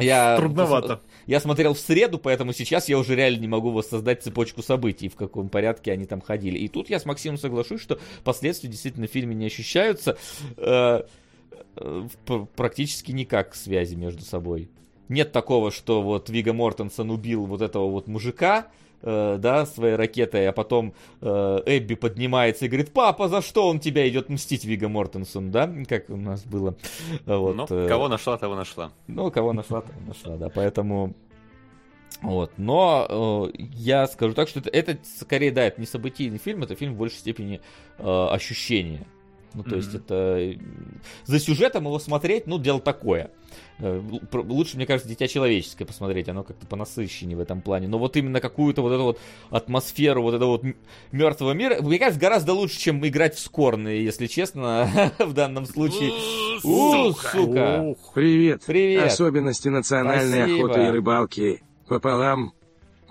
Я, Трудновато. Я смотрел в среду, поэтому сейчас я уже реально не могу воссоздать цепочку событий, в каком порядке они там ходили. И тут я с Максимом соглашусь, что последствия действительно в фильме не ощущаются. Э, практически никак связи между собой. Нет такого, что вот Вига Мортенсон убил вот этого вот мужика, э, да, своей ракетой, а потом э, Эбби поднимается и говорит, папа, за что он тебя идет мстить, Вига Мортенсон, да, как у нас было. Вот, ну, э, кого нашла, того нашла. Ну, кого нашла, того нашла, да, поэтому... Вот, но э, я скажу так, что это, это скорее, да, это не событийный фильм, это фильм в большей степени э, ощущения. Ну, то mm-hmm. есть это... За сюжетом его смотреть, ну, дело такое. Э, лучше, мне кажется, «Дитя человеческое» посмотреть, оно как-то понасыщеннее в этом плане. Но вот именно какую-то вот эту вот атмосферу вот этого вот мертвого мира, мне кажется, гораздо лучше, чем играть в Скорн, если честно, в данном случае. У, сука! Привет! Привет! Особенности национальной охоты и рыбалки пополам.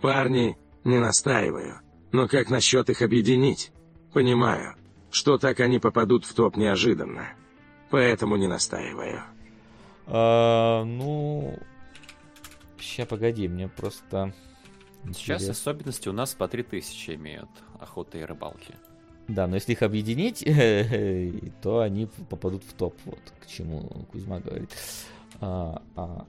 Парни, не настаиваю. Но как насчет их объединить? Понимаю что так они попадут в топ неожиданно. Поэтому не настаиваю. А, ну, сейчас погоди, мне просто... Сейчас Интерес. особенности у нас по 3000 имеют охоты и рыбалки. Да, но если их объединить, то они попадут в топ. Вот к чему Кузьма говорит. А, а...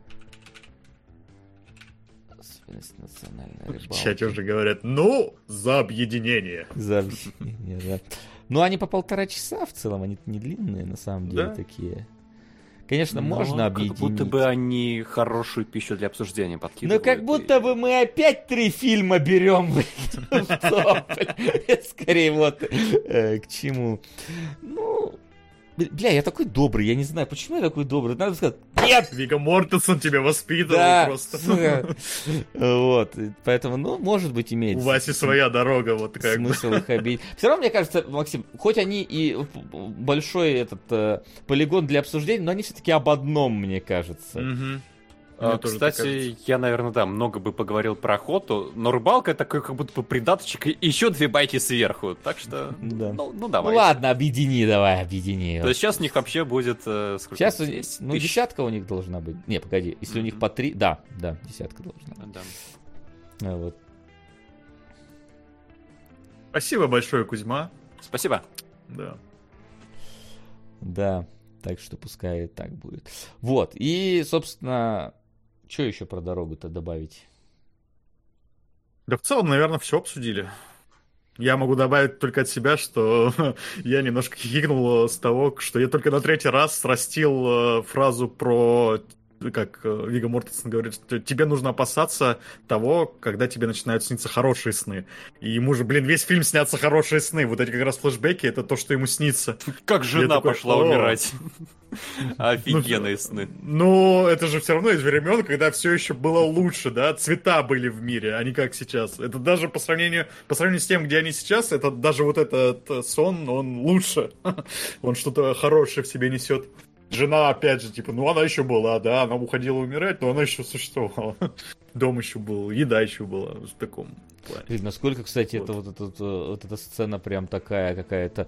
национальная рыбалка. В чате уже говорят, ну, за объединение. За объединение, да. Ну, они по полтора часа в целом, они не длинные на самом деле да? такие. Конечно, Но можно объединить. Как будто бы они хорошую пищу для обсуждения подкидывают. Ну, как будто и... бы мы опять три фильма берем Скорее вот э, к чему. Ну, Бля, я такой добрый, я не знаю, почему я такой добрый. Надо сказать, нет! Вига Мортенсон тебя воспитывал да, просто. Вот, поэтому, ну, может быть, имеет. У Васи своя дорога, вот как Смысл их обидеть. Все равно, мне кажется, Максим, хоть они и большой этот э, полигон для обсуждения, но они все-таки об одном, мне кажется. А, кстати, я, наверное, да, много бы поговорил про охоту, но рыбалка такой как будто бы придаточек и еще две байки сверху, так что, да. ну, ну давай. Ну ладно, объедини, давай, объедини. То есть сейчас у них вообще будет... Э, сейчас, здесь? ну, тысяч? десятка у них должна быть. Не, погоди, если mm-hmm. у них по три, да, да, десятка должна быть. Да. А, вот. Спасибо большое, Кузьма. Спасибо. Да. Да, так что пускай так будет. Вот, и, собственно, что еще про дорогу-то добавить? Да в целом, наверное, все обсудили. Я могу добавить только от себя, что я немножко хихикнул с того, что я только на третий раз срастил э, фразу про как э, Вига Мортенсен говорит, что тебе нужно опасаться того, когда тебе начинают сниться хорошие сны. И ему же, блин, весь фильм снятся хорошие сны. Вот эти как раз флешбеки, это то, что ему снится. Как жена такой, пошла умирать. Офигенные сны. Ну, это же все равно из времен, когда все еще было лучше, да, цвета были в мире, а не как сейчас. Это даже по сравнению, по сравнению с тем, где они сейчас, это даже вот этот сон, он лучше. Он что-то хорошее в себе несет жена, опять же, типа, ну она еще была, да, она уходила умирать, но она еще существовала. Дом еще был, еда еще была в таком плане. Насколько, кстати, вот. это вот, вот, вот эта сцена прям такая какая-то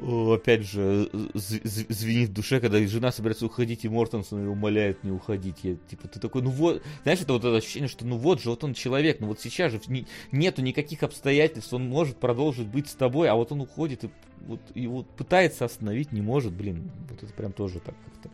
опять же, звенит в душе, когда жена собирается уходить, и Мортенсон ее умоляет не уходить. Я, типа, ты такой, ну вот, знаешь, это вот это ощущение, что ну вот же, вот он человек, ну вот сейчас же не, нету никаких обстоятельств, он может продолжить быть с тобой, а вот он уходит и вот, и вот пытается остановить, не может, блин, вот это прям тоже так как-то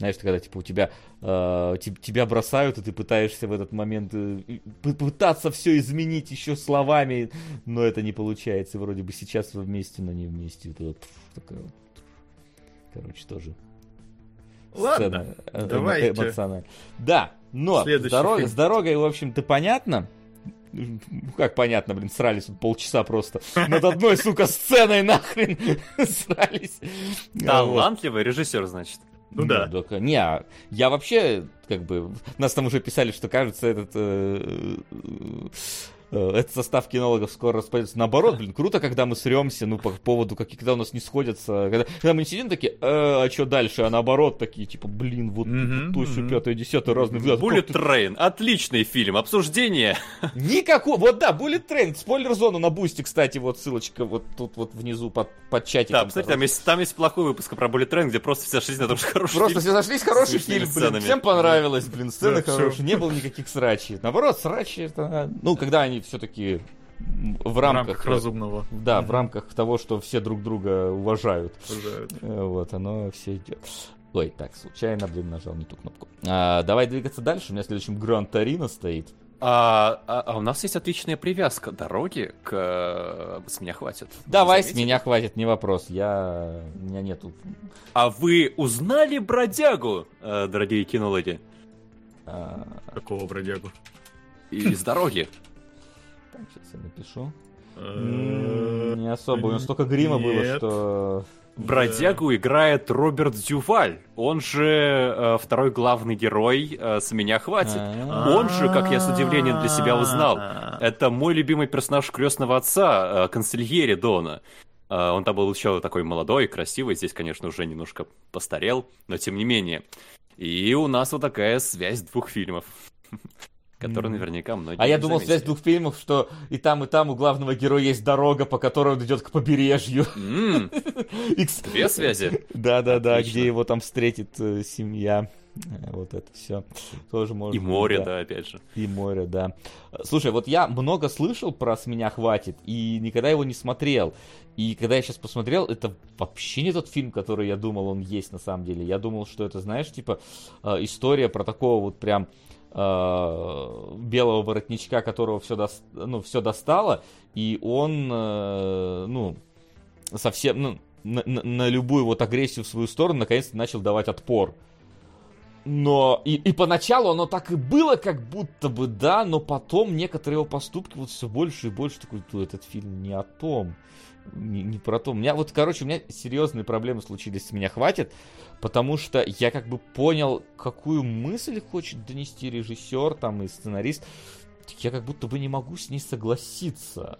знаешь, когда типа у тебя э, тебя бросают, и ты пытаешься в этот момент э, пытаться все изменить еще словами, но это не получается. Вроде бы сейчас вы вместе, но не вместе. Это, пф, такая вот, короче, тоже. Ладно, сцена, э, давайте. Эмоциональная. Да, но с, дорог, с дорогой, в общем-то, понятно. Ну, как понятно, блин, срались тут полчаса просто над одной, сука, сценой нахрен срались. Талантливый режиссер, значит. Ну да. Ну, только, не, а я вообще, как бы, нас там уже писали, что кажется, этот Э, этот состав кинологов скоро распадется. Наоборот, блин, круто, когда мы сремся, ну, по поводу, как, когда у нас не сходятся. Когда, когда мы не сидим такие, э, а что дальше? А наоборот, такие, типа, блин, вот mm-hmm, то, mm-hmm. пятое, десятое, разные взгляды. Bullet Train, отличный фильм, обсуждение. Никакого, вот да, Bullet Train, спойлер-зону на бусте, кстати, вот ссылочка вот тут вот внизу под, под чатиком. Да, кстати, там есть, там есть плохой выпуск про Bullet Train, где просто все сошлись на том, что хороший Просто фильм. все сошлись, хороший фильм, блин, всем понравилось, блин, сцены да, хорошие, не было никаких срачей. Наоборот, срачи, это, ну, когда они все-таки в рамках, в рамках разумного. Да, в рамках того, что все друг друга уважают. Уважают. Э, вот, оно все идет. Ой, так, случайно, блин, нажал не ту кнопку. А, давай двигаться дальше. У меня следующим Гран Торино стоит. А, а, а у нас есть отличная привязка дороги к «С меня хватит». Давай, «С меня хватит», не вопрос. Я... У меня нету... А вы узнали бродягу, э, дорогие кинологи? А... Какого бродягу? Из дороги. Сейчас я напишу. Не особо, у него столько грима было, что... Бродягу играет Роберт Дюваль. Он же э, второй главный герой э, «С меня хватит». А. Он же, как я с удивлением для себя узнал, это мой любимый персонаж крестного отца, э, консильери Дона. Э, он там был еще такой молодой, красивый. Здесь, конечно, уже немножко постарел, но тем не менее. И у нас вот такая связь двух фильмов. который наверняка многие А я думал, заметили. связь двух фильмов, что и там, и там у главного героя есть дорога, по которой он идет к побережью. Две связи? Да-да-да, где его там встретит э, семья. Э, вот это все тоже можно. И море, да. да, опять же. И море, да. Слушай, вот я много слышал про «С меня хватит» и никогда его не смотрел. И когда я сейчас посмотрел, это вообще не тот фильм, который я думал, он есть на самом деле. Я думал, что это, знаешь, типа э, история про такого вот прям белого воротничка, которого все, до, ну, все достало, и он, э, ну, совсем, ну, на, на, на любую вот агрессию в свою сторону наконец-то начал давать отпор. Но и, и поначалу оно так и было, как будто бы, да, но потом некоторые его поступки вот все больше и больше такой, этот фильм не о том, не, не про то. У меня вот, короче, у меня серьезные проблемы случились, с меня хватит, потому что я как бы понял, какую мысль хочет донести режиссер там и сценарист. Я как будто бы не могу с ней согласиться.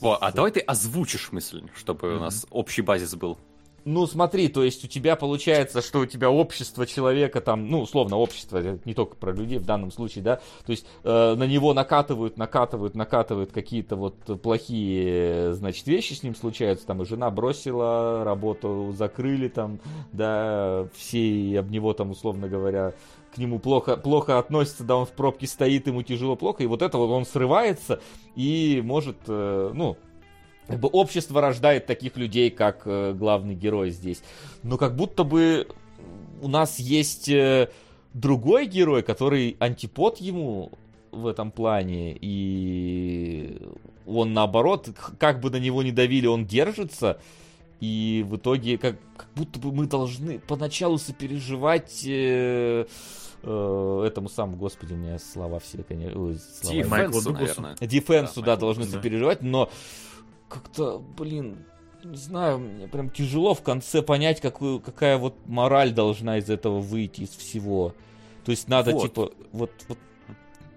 О, а давай ты озвучишь мысль, чтобы mm-hmm. у нас общий базис был. Ну, смотри, то есть у тебя получается, что у тебя общество человека там, ну, условно, общество, не только про людей в данном случае, да, то есть э, на него накатывают, накатывают, накатывают какие-то вот плохие, значит, вещи с ним случаются, там и жена бросила, работу закрыли там, да, все об него там, условно говоря, к нему плохо, плохо относятся, да, он в пробке стоит, ему тяжело, плохо, и вот это вот он срывается и может, э, ну, как бы общество рождает таких людей, как э, главный герой здесь. Но как будто бы у нас есть э, другой герой, который антипод ему в этом плане, и он наоборот, как бы на него не давили, он держится, и в итоге как, как будто бы мы должны поначалу сопереживать э, э, этому самому, господи, у меня слова все, конечно, ой, слова. Дефенсу, наверное. Дефенсу, да, да должны да. сопереживать, но как-то, блин, не знаю, мне прям тяжело в конце понять, какую, какая вот мораль должна из этого выйти, из всего. То есть надо, вот. типа, вот, вот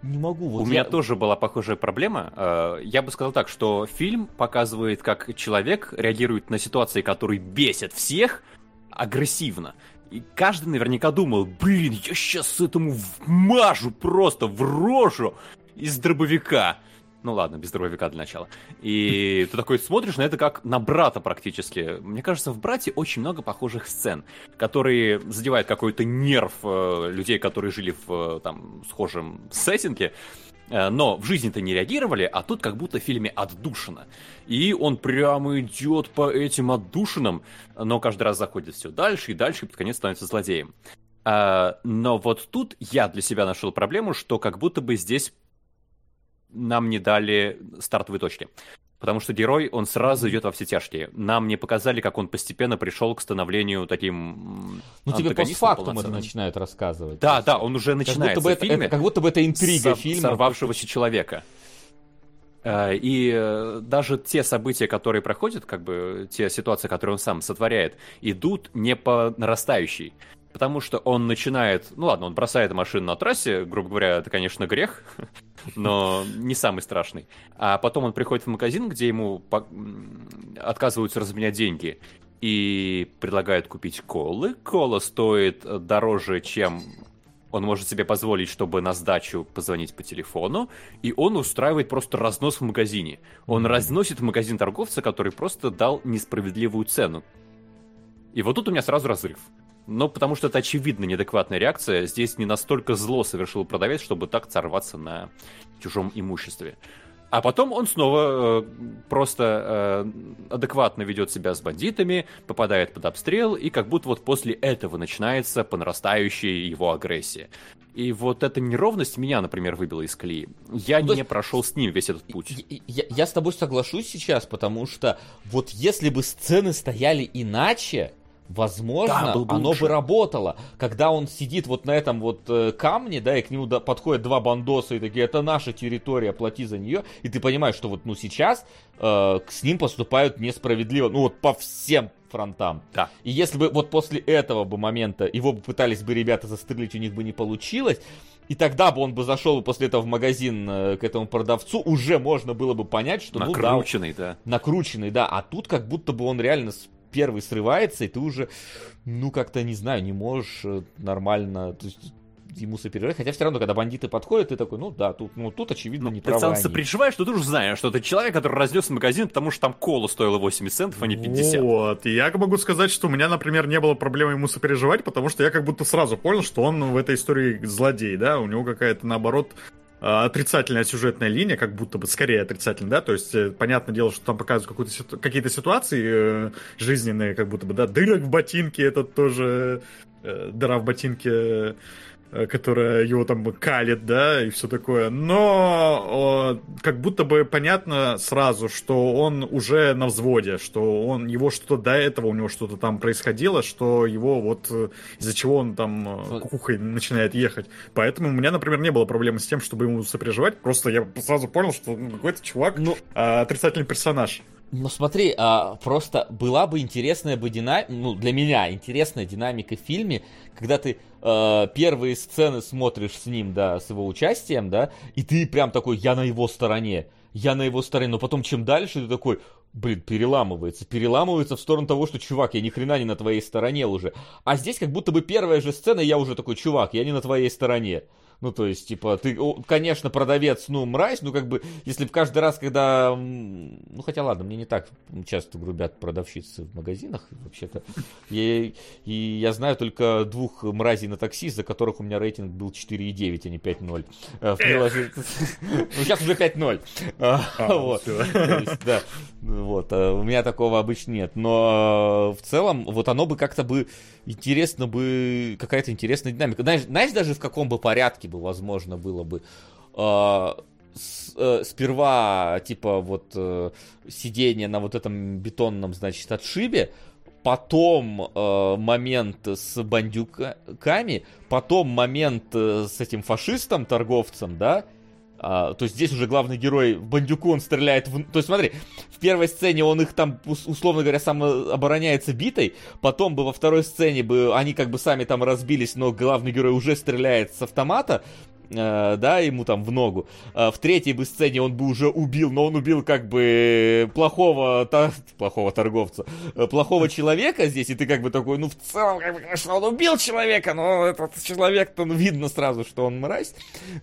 не могу. Вот У я... меня тоже была похожая проблема. Э, я бы сказал так, что фильм показывает, как человек реагирует на ситуации, которые бесят всех, агрессивно. И каждый наверняка думал, блин, я сейчас этому вмажу просто в рожу из дробовика. Ну ладно, без дробовика для начала. И ты такой смотришь на это как на брата практически. Мне кажется, в «Брате» очень много похожих сцен, которые задевают какой-то нерв э, людей, которые жили в э, там схожем сеттинге, э, но в жизни-то не реагировали, а тут как будто в фильме отдушина. И он прямо идет по этим отдушинам, но каждый раз заходит все дальше и дальше, и под конец становится злодеем. А, но вот тут я для себя нашел проблему, что как будто бы здесь нам не дали стартовой точки. Потому что герой, он сразу идет во все тяжкие. Нам не показали, как он постепенно пришел к становлению таким Ну тебе постфактум это начинают рассказывать. Да, да, он уже начинает как будто бы это, как будто бы это интрига фильма. Сорвавшегося человека. Э, и э, даже те события, которые проходят, как бы те ситуации, которые он сам сотворяет, идут не по нарастающей. Потому что он начинает, ну ладно, он бросает машину на трассе, грубо говоря, это, конечно, грех, но не самый страшный. А потом он приходит в магазин, где ему отказываются разменять деньги и предлагают купить колы. Кола стоит дороже, чем он может себе позволить, чтобы на сдачу позвонить по телефону, и он устраивает просто разнос в магазине. Он разносит в магазин торговца, который просто дал несправедливую цену. И вот тут у меня сразу разрыв. Но потому что это очевидно неадекватная реакция. Здесь не настолько зло совершил продавец, чтобы так сорваться на чужом имуществе. А потом он снова э, просто э, адекватно ведет себя с бандитами, попадает под обстрел, и как будто вот после этого начинается по нарастающей его агрессия. И вот эта неровность меня, например, выбила из колеи. Я ну, не есть... прошел с ним весь этот путь. Я, я, я с тобой соглашусь сейчас, потому что вот если бы сцены стояли иначе, Возможно, да, бы оно бы работало. Когда он сидит вот на этом вот э, камне, да, и к нему да, подходят два бандоса и такие, это наша территория, плати за нее. И ты понимаешь, что вот ну сейчас э, с ним поступают несправедливо, ну вот по всем фронтам. Да. И если бы вот после этого бы момента его бы пытались бы ребята застрелить, у них бы не получилось, и тогда бы он бы зашел после этого в магазин э, к этому продавцу, уже можно было бы понять, что накрученный, ну да, да, накрученный, да, а тут как будто бы он реально первый срывается, и ты уже, ну, как-то, не знаю, не можешь э, нормально... То есть, ему сопереживать. Хотя все равно, когда бандиты подходят, ты такой, ну да, тут, ну, тут очевидно ну, не права. Ты сам сопереживаешь, что ты уже знаешь, что ты человек, который разнес магазин, потому что там кола стоила 80 центов, а не 50. Вот, и я могу сказать, что у меня, например, не было проблемы ему сопереживать, потому что я как будто сразу понял, что он в этой истории злодей, да, у него какая-то, наоборот, отрицательная сюжетная линия, как будто бы скорее отрицательная, да, то есть э, понятное дело, что там показывают какие-то ситуации э, жизненные, как будто бы, да, дырок в ботинке, это тоже э, дыра в ботинке Э, которая его там калит, да, и все такое. Но о, как будто бы понятно сразу, что он уже на взводе, что он его что-то до этого у него что-то там происходило, что его вот э, из-за чего он там э, кукухой начинает ехать. Поэтому у меня, например, не было проблемы с тем, чтобы ему сопереживать. Просто я сразу понял, что ну, какой-то чувак ну, отрицательный персонаж. Ну смотри, а, просто была бы интересная бы динамика, ну для меня интересная динамика в фильме, когда ты а, первые сцены смотришь с ним, да, с его участием, да, и ты прям такой, я на его стороне, я на его стороне, но потом чем дальше ты такой, блин, переламывается, переламывается в сторону того, что, чувак, я ни хрена не на твоей стороне уже. А здесь как будто бы первая же сцена, я уже такой, чувак, я не на твоей стороне. Ну, то есть, типа, ты, конечно, продавец, ну, мразь, ну, как бы, если в каждый раз, когда... Ну, хотя, ладно, мне не так часто грубят продавщицы в магазинах, вообще-то. И, и я знаю только двух мразей на такси, за которых у меня рейтинг был 4,9, а не 5,0. Э, в приложении... Ну, сейчас уже 5,0. А, а, вот. Да. Вот. А у меня такого обычно нет. Но в целом, вот оно бы как-то бы интересно бы... Какая-то интересная динамика. Знаешь даже в каком бы порядке бы, возможно, было бы э, с, э, сперва, типа, вот э, сидение на вот этом бетонном, значит, отшибе, потом э, момент с бандюками, потом момент э, с этим фашистом, торговцем, да, а, то есть здесь уже главный герой бандюку, он стреляет в... То есть смотри, в первой сцене он их там, условно говоря, сам обороняется битой, потом бы во второй сцене бы они как бы сами там разбились, но главный герой уже стреляет с автомата, да, ему там в ногу. Э, в третьей бы сцене он бы уже убил, но он убил как бы плохого, плохого торговца, э, плохого человека здесь, и ты как бы такой, ну в целом, как бы, конечно, он убил человека, но этот человек-то, ну видно сразу, что он мразь,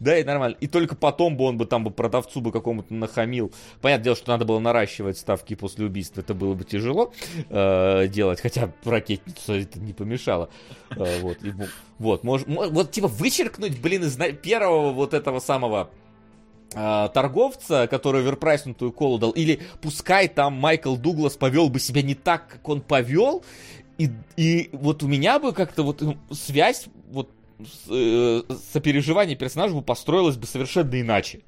да, и нормально. И только потом бы он бы там бы продавцу бы какому-то нахамил. Понятное дело, что надо было наращивать ставки после убийства, это было бы тяжело э, делать, хотя ракетницу это не помешало. Э, вот, ему, вот, мож, вот типа вычеркнуть, блин, из первого вот этого самого э, торговца, который оверпрайснутую колу дал, или пускай там Майкл Дуглас повел бы себя не так, как он повел, и, и вот у меня бы как-то вот ну, связь вот с, э, сопереживание персонажа бы построилась бы совершенно иначе.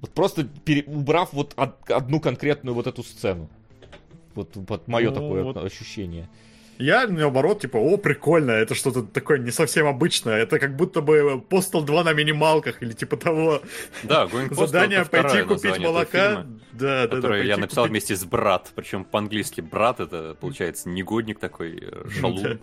Вот просто пере, убрав вот од, одну конкретную вот эту сцену. Вот, вот мое ну, такое вот... ощущение. Я, наоборот, типа, о, прикольно, это что-то такое не совсем обычное. Это как будто бы Postal 2 на минималках или типа того. Да, Задание пойти купить молока. да, да, да. я написал вместе с брат. Причем по-английски брат это, получается, негодник такой, э, шалун.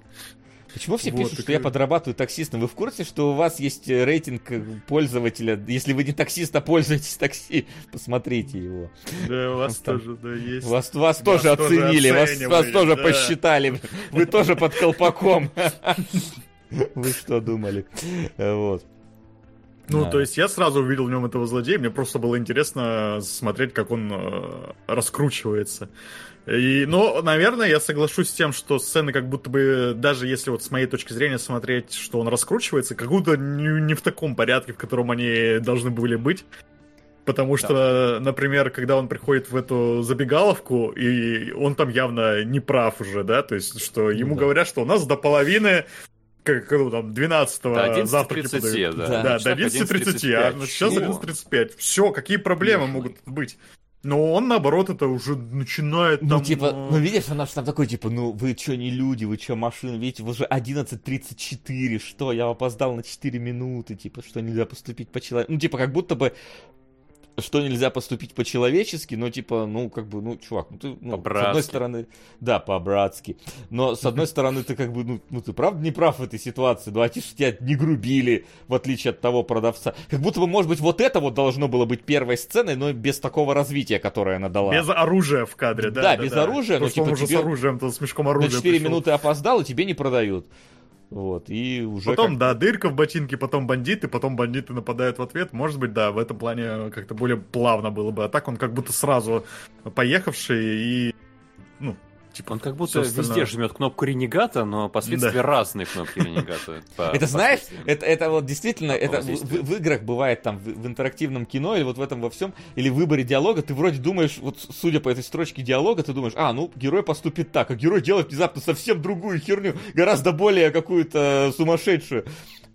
Почему все вот, пишут, так... что я подрабатываю таксистом? Вы в курсе, что у вас есть э, рейтинг э, пользователя? Если вы не таксист, а пользуетесь такси, посмотрите его. Да, у вас там... тоже, да, есть. Вас, вас, вас тоже оценили, вас, вас тоже да. посчитали. Вы тоже под колпаком. Вы что думали? Вот. Ну, да. то есть я сразу увидел в нем этого злодея, мне просто было интересно смотреть, как он э, раскручивается. И, ну, наверное, я соглашусь с тем, что сцены как будто бы, даже если вот с моей точки зрения смотреть, что он раскручивается, как будто не, не в таком порядке, в котором они должны были быть. Потому что, да. например, когда он приходит в эту забегаловку, и он там явно не прав уже, да, то есть, что ему да. говорят, что у нас до половины как, ну, там, 12 да, завтра 30, да. Да, да, до 11.30, а сейчас 11.35. Все, какие проблемы Ой. могут быть? Но он, наоборот, это уже начинает ну, там... Ну, типа, ну, видишь, она же там такой, типа, ну, вы что, не люди, вы что, машины, видите, вы уже 11.34, что, я опоздал на 4 минуты, типа, что нельзя поступить по человеку. Ну, типа, как будто бы что нельзя поступить по-человечески, но типа, ну, как бы, ну, чувак, ну ты, ну, с одной стороны, да, по-братски, но с одной стороны ты как бы, ну, ну ты правда не прав в этой ситуации, ну, а те, тебя не грубили, в отличие от того продавца. Как будто бы, может быть, вот это вот должно было быть первой сценой, но без такого развития, которое она дала. Без оружия в кадре, да? Да, да без да. оружия, Просто но типа он уже тебе... с оружием, то с мешком оружия На 4 пришел. минуты опоздал, и тебе не продают. Вот, и уже... Потом, как... да, дырка в ботинке, потом бандиты, потом бандиты нападают в ответ. Может быть, да, в этом плане как-то более плавно было бы. А так он как будто сразу поехавший и, ну, Типа, он как будто везде жмет кнопку ренегата, но последствия да. разные кнопки ренегата. Это знаешь, это, это вот действительно, это в, играх бывает там в, интерактивном кино или вот в этом во всем, или в выборе диалога, ты вроде думаешь, вот судя по этой строчке диалога, ты думаешь, а, ну, герой поступит так, а герой делает внезапно совсем другую херню, гораздо более какую-то сумасшедшую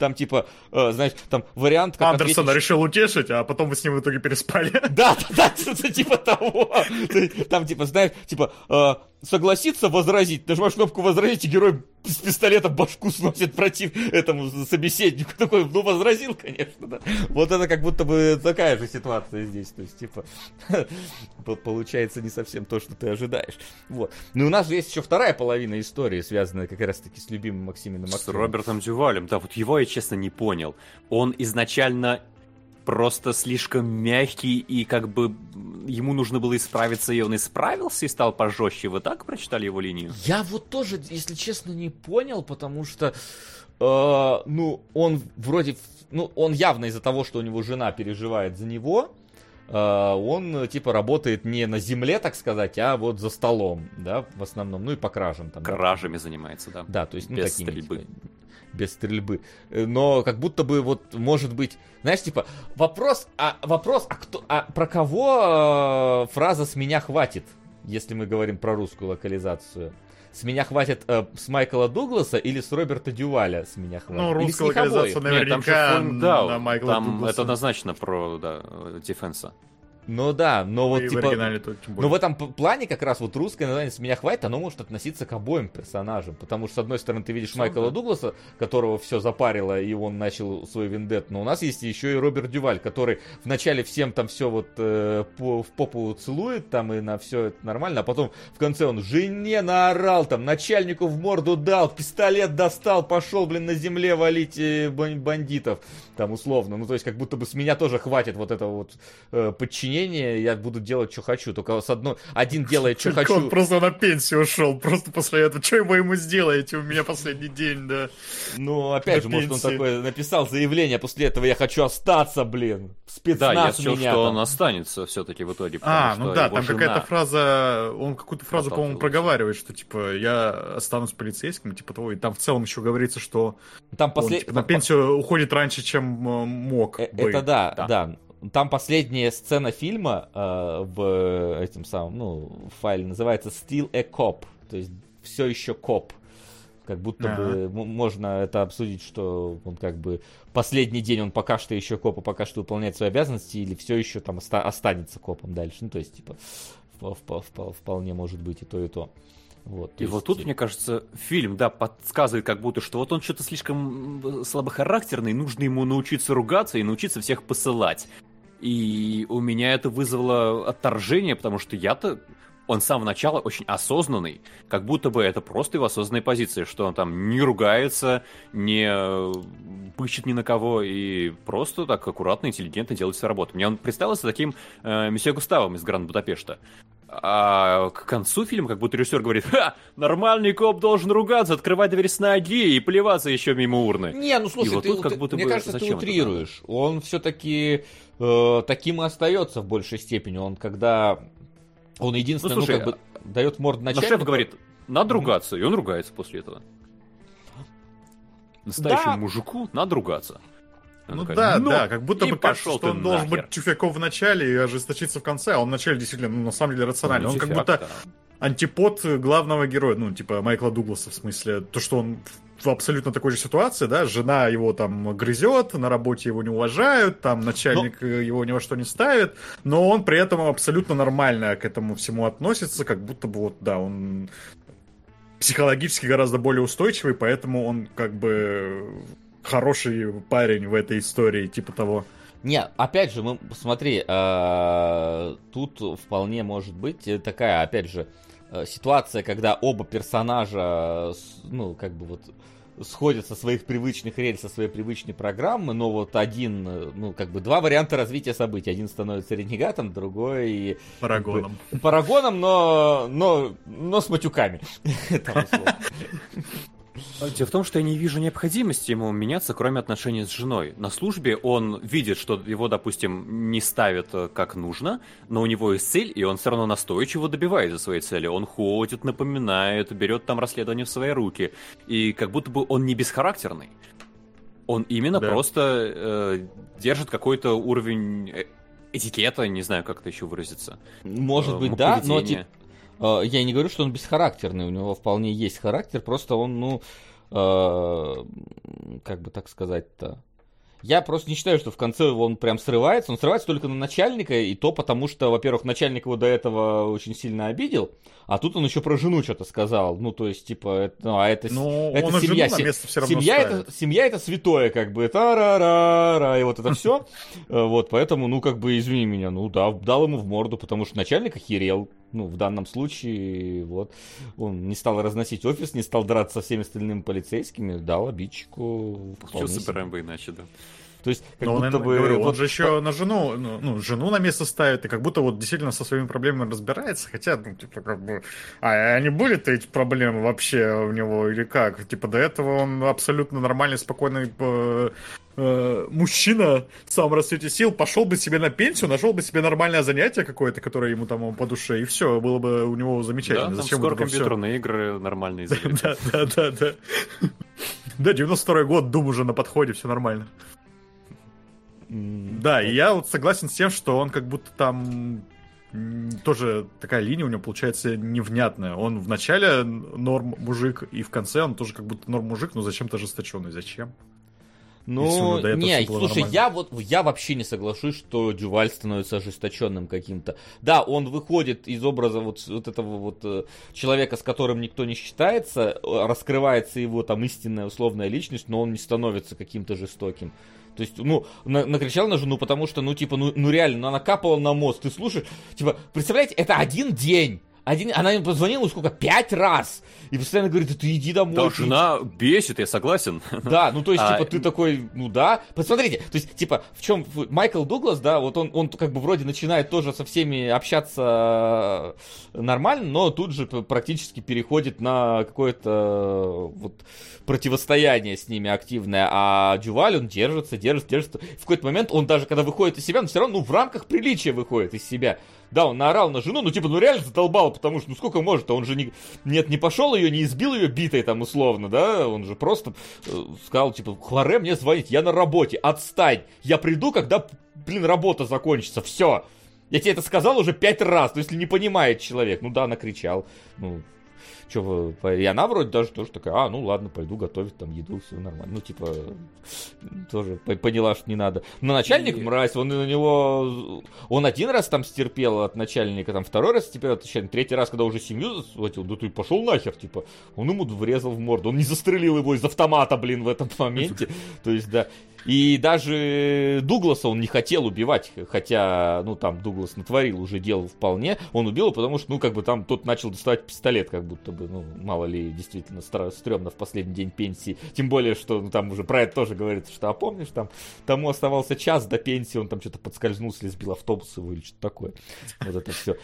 там типа, э, знаешь, там вариант... Как Андерсона ответить... решил утешить, а потом вы с ним в итоге переспали. Да, да, да, типа того. Там типа, знаешь, типа, э, согласится возразить, нажимаешь кнопку возразить, и герой с пистолета башку сносит против этому собеседнику. Такой, ну, возразил, конечно, да. Вот это как будто бы такая же ситуация здесь. То есть, типа, получается не совсем то, что ты ожидаешь. Вот. Ну, у нас же есть еще вторая половина истории, связанная как раз-таки с любимым Максимином С Робертом Дювалем. Да, вот его я, честно, не понял. Он изначально просто слишком мягкий, и как бы ему нужно было исправиться, и он исправился и стал пожестче. Вы так прочитали его линию? Я вот тоже, если честно, не понял, потому что, э, ну, он вроде, ну, он явно из-за того, что у него жена переживает за него, э, он, типа, работает не на земле, так сказать, а вот за столом, да, в основном, ну и по кражам там. Кражами да. занимается, да. Да, то есть, ну, Без такими, стрельбы. Типа, без стрельбы. Э, но как будто бы вот, может быть, знаешь, типа, вопрос, а вопрос, а кто, а про кого э, фраза «с меня хватит», если мы говорим про русскую локализацию? С меня хватит э, с Майкла Дугласа или с Роберта Дюваля с меня хватит? Ну, русская локализация наверняка Нет, там да, на Майкла там Дугласа. это однозначно про да, Дефенса. Ну да, но вот типа... В но в этом плане как раз вот русское название «С меня хватит», оно может относиться к обоим персонажам. Потому что, с одной стороны, ты видишь все, Майкла да. Дугласа, которого все запарило, и он начал свой вендет. Но у нас есть еще и Роберт Дюваль, который вначале всем там все вот э, по, в попу целует, там и на все это нормально, а потом в конце он жене наорал, там, начальнику в морду дал, пистолет достал, пошел, блин, на земле валить э, бандитов, там, условно. Ну, то есть, как будто бы с меня тоже хватит вот этого вот э, подчинения подчинение, я буду делать, что хочу. Только с одной... Один делает, что хочу. Он просто на пенсию ушел, просто после этого. Что вы ему сделаете? У меня последний день, да. Ну, опять же, может, он такой написал заявление, после этого я хочу остаться, блин. Спецназ да, я слышал, что он останется все-таки в итоге. А, ну да, там какая-то фраза, он какую-то фразу, по-моему, проговаривает, что, типа, я останусь полицейским, типа того, и там в целом еще говорится, что там после... он, типа, на пенсию уходит раньше, чем э, мог э, Это да, да. да. Там последняя сцена фильма э, в этим самом, ну, файле называется Still a Cop, то есть все еще коп. Как будто uh-huh. бы можно это обсудить, что он как бы последний день он пока что еще коп, а пока что выполняет свои обязанности, или все еще там оста- останется копом дальше. Ну, то есть, типа, вполне может быть и то, и то. Вот, и есть... вот тут, мне кажется, фильм, да, подсказывает как будто, что вот он что-то слишком слабохарактерный, нужно ему научиться ругаться и научиться всех посылать. И у меня это вызвало отторжение, потому что я-то он с самого начала очень осознанный, как будто бы это просто его осознанная позиция, что он там не ругается, не пыщет ни на кого и просто так аккуратно, интеллигентно делает свою работу. Мне он представился таким э, месье Густавом из Гранд Будапешта. А к концу фильма как будто режиссер говорит, ха, нормальный коп должен ругаться, открывать дверь с ноги и плеваться еще мимо урны. Не, ну слушай, вот ты, тут, как будто мне бы, кажется, ты утрируешь. Он все-таки э, таким и остается в большей степени. Он когда... Он единственный, ну, слушай, ну как бы дает морду начальнику. Но шеф говорит, надо ругаться, и он ругается после этого. Настоящему да. мужику надо ругаться. Ну такая, да, ну, да, как будто бы пошел что он должен быть тюфяком в начале и ожесточиться в конце, а он в начале действительно, ну, на самом деле, рациональный. Ну, он тюфяк, как будто да. антипод главного героя, ну, типа Майкла Дугласа, в смысле, то, что он в абсолютно такой же ситуации, да, жена его там грызет, на работе его не уважают, там начальник но... его ни во что не ставит, но он при этом абсолютно нормально к этому всему относится, как будто бы вот, да, он психологически гораздо более устойчивый, поэтому он как бы хороший парень в этой истории, типа того. Не, опять же, мы смотри, э, тут вполне может быть такая, опять же, э, ситуация, когда оба персонажа, ну, как бы вот сходят со своих привычных рельс, со своей привычной программы, но вот один, ну, как бы два варианта развития событий. Один становится ренегатом, другой... Парагоном. Как бы, парагоном, но, но, но с матюками. Дело в том, что я не вижу необходимости ему меняться, кроме отношений с женой. На службе он видит, что его, допустим, не ставят э, как нужно, но у него есть цель, и он все равно настойчиво добивается своей цели. Он ходит, напоминает, берет там расследование в свои руки. И как будто бы он не бесхарактерный. Он именно да. просто э, держит какой-то уровень э, этикета, не знаю, как это еще выразиться. Может э, быть, да, но, Э, я не говорю, что он бесхарактерный, у него вполне есть характер, просто он, ну, э, как бы так сказать-то, я просто не считаю, что в конце он прям срывается. Он срывается только на начальника, и то потому, что, во-первых, начальник его до этого очень сильно обидел, а тут он еще про жену что-то сказал. Ну, то есть, типа, это, ну, а это, Но это он семья. Жену на место все равно семья, ставит. это, семья это святое, как бы, та-ра-ра-ра, и вот это все. Вот, поэтому, ну, как бы, извини меня, ну да, дал ему в морду, потому что начальник охерел. Ну, в данном случае, вот, он не стал разносить офис, не стал драться со всеми остальными полицейскими, дал обидчику. Получился Рэмбо иначе, да. То есть, как Но будто он, бы... Говорю, вот... Он же еще на жену, ну, ну, жену на место ставит, и как будто вот действительно со своими проблемами разбирается, хотя, ну, типа, как бы... А, а не были-то эти проблемы вообще у него или как? Типа, до этого он абсолютно нормальный, спокойный э, э, мужчина в самом расцвете сил, пошел бы себе на пенсию, нашел бы себе нормальное занятие какое-то, которое ему там по душе, и все, было бы у него замечательно. Да, Зачем скоро компьютерные все? игры нормальные Да, да, да, да. Да, 92-й год, Дум уже на подходе, все нормально. Да, и я вот согласен с тем, что он как будто там тоже такая линия у него получается невнятная. Он в начале норм мужик, и в конце он тоже как будто норм мужик, но зачем-то ожесточенный. Зачем? Ну, не, слушай, нормально. я вот я вообще не соглашусь, что Дюваль становится ожесточенным каким-то. Да, он выходит из образа вот, вот этого вот э, человека, с которым никто не считается, раскрывается его там истинная условная личность, но он не становится каким-то жестоким. То есть, ну, на, накричал на жену, потому что, ну, типа, ну, ну реально, ну, она капала на мост. Ты слушаешь, типа, представляете, это один день. Один, она ему позвонила сколько? Пять раз. И постоянно говорит, ты иди домой. Да, жена бесит, я согласен. Да, ну то есть, а... типа, ты такой, ну да. Посмотрите, то есть, типа, в чем Майкл Дуглас, да, вот он, он как бы вроде начинает тоже со всеми общаться нормально, но тут же практически переходит на какое-то вот противостояние с ними активное. А Дюваль, он держится, держится, держится. В какой-то момент он даже, когда выходит из себя, он все равно, ну, в рамках приличия выходит из себя. Да, он наорал на жену, ну, типа, ну, реально задолбал, потому что, ну, сколько может, а он же не, нет, не пошел ее, не избил ее битой там, условно, да, он же просто э, сказал, типа, Хлоре мне звонить, я на работе, отстань, я приду, когда, блин, работа закончится, все. Я тебе это сказал уже пять раз, но если не понимает человек, ну да, накричал, ну, что, и она вроде даже тоже такая, а, ну ладно, пойду готовить там еду, все нормально. Ну, типа, тоже поняла, что не надо. Но начальник и... мразь, он на него, он один раз там стерпел от начальника, там второй раз теперь от начальника, третий раз, когда уже семью схватил, да ты пошел нахер, типа, он ему врезал в морду, он не застрелил его из автомата, блин, в этом моменте. То есть, да, и даже Дугласа он не хотел убивать, хотя, ну, там, Дуглас натворил уже дел вполне. Он убил, потому что, ну, как бы там тот начал доставать пистолет, как будто бы, ну, мало ли, действительно, стрёмно в последний день пенсии. Тем более, что, ну, там уже это тоже говорится, что, а помнишь, там, тому оставался час до пенсии, он там что-то подскользнулся или сбил автобус его или что-то такое. Вот это все.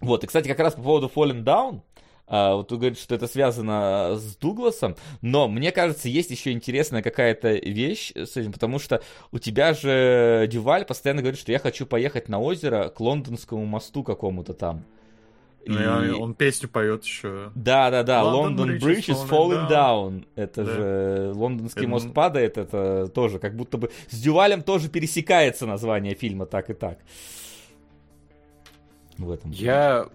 Вот, и, кстати, как раз по поводу Fallen Down, вот ты говоришь, что это связано с Дугласом, но мне кажется, есть еще интересная какая-то вещь с этим, потому что у тебя же Дюваль постоянно говорит, что я хочу поехать на озеро к лондонскому мосту какому-то там. Ну, и... он песню поет еще. Да, да, да. London, Bridge is falling down. down. Это да. же лондонский это... мост падает. Это тоже как будто бы с Дювалем тоже пересекается название фильма так и так в этом. Я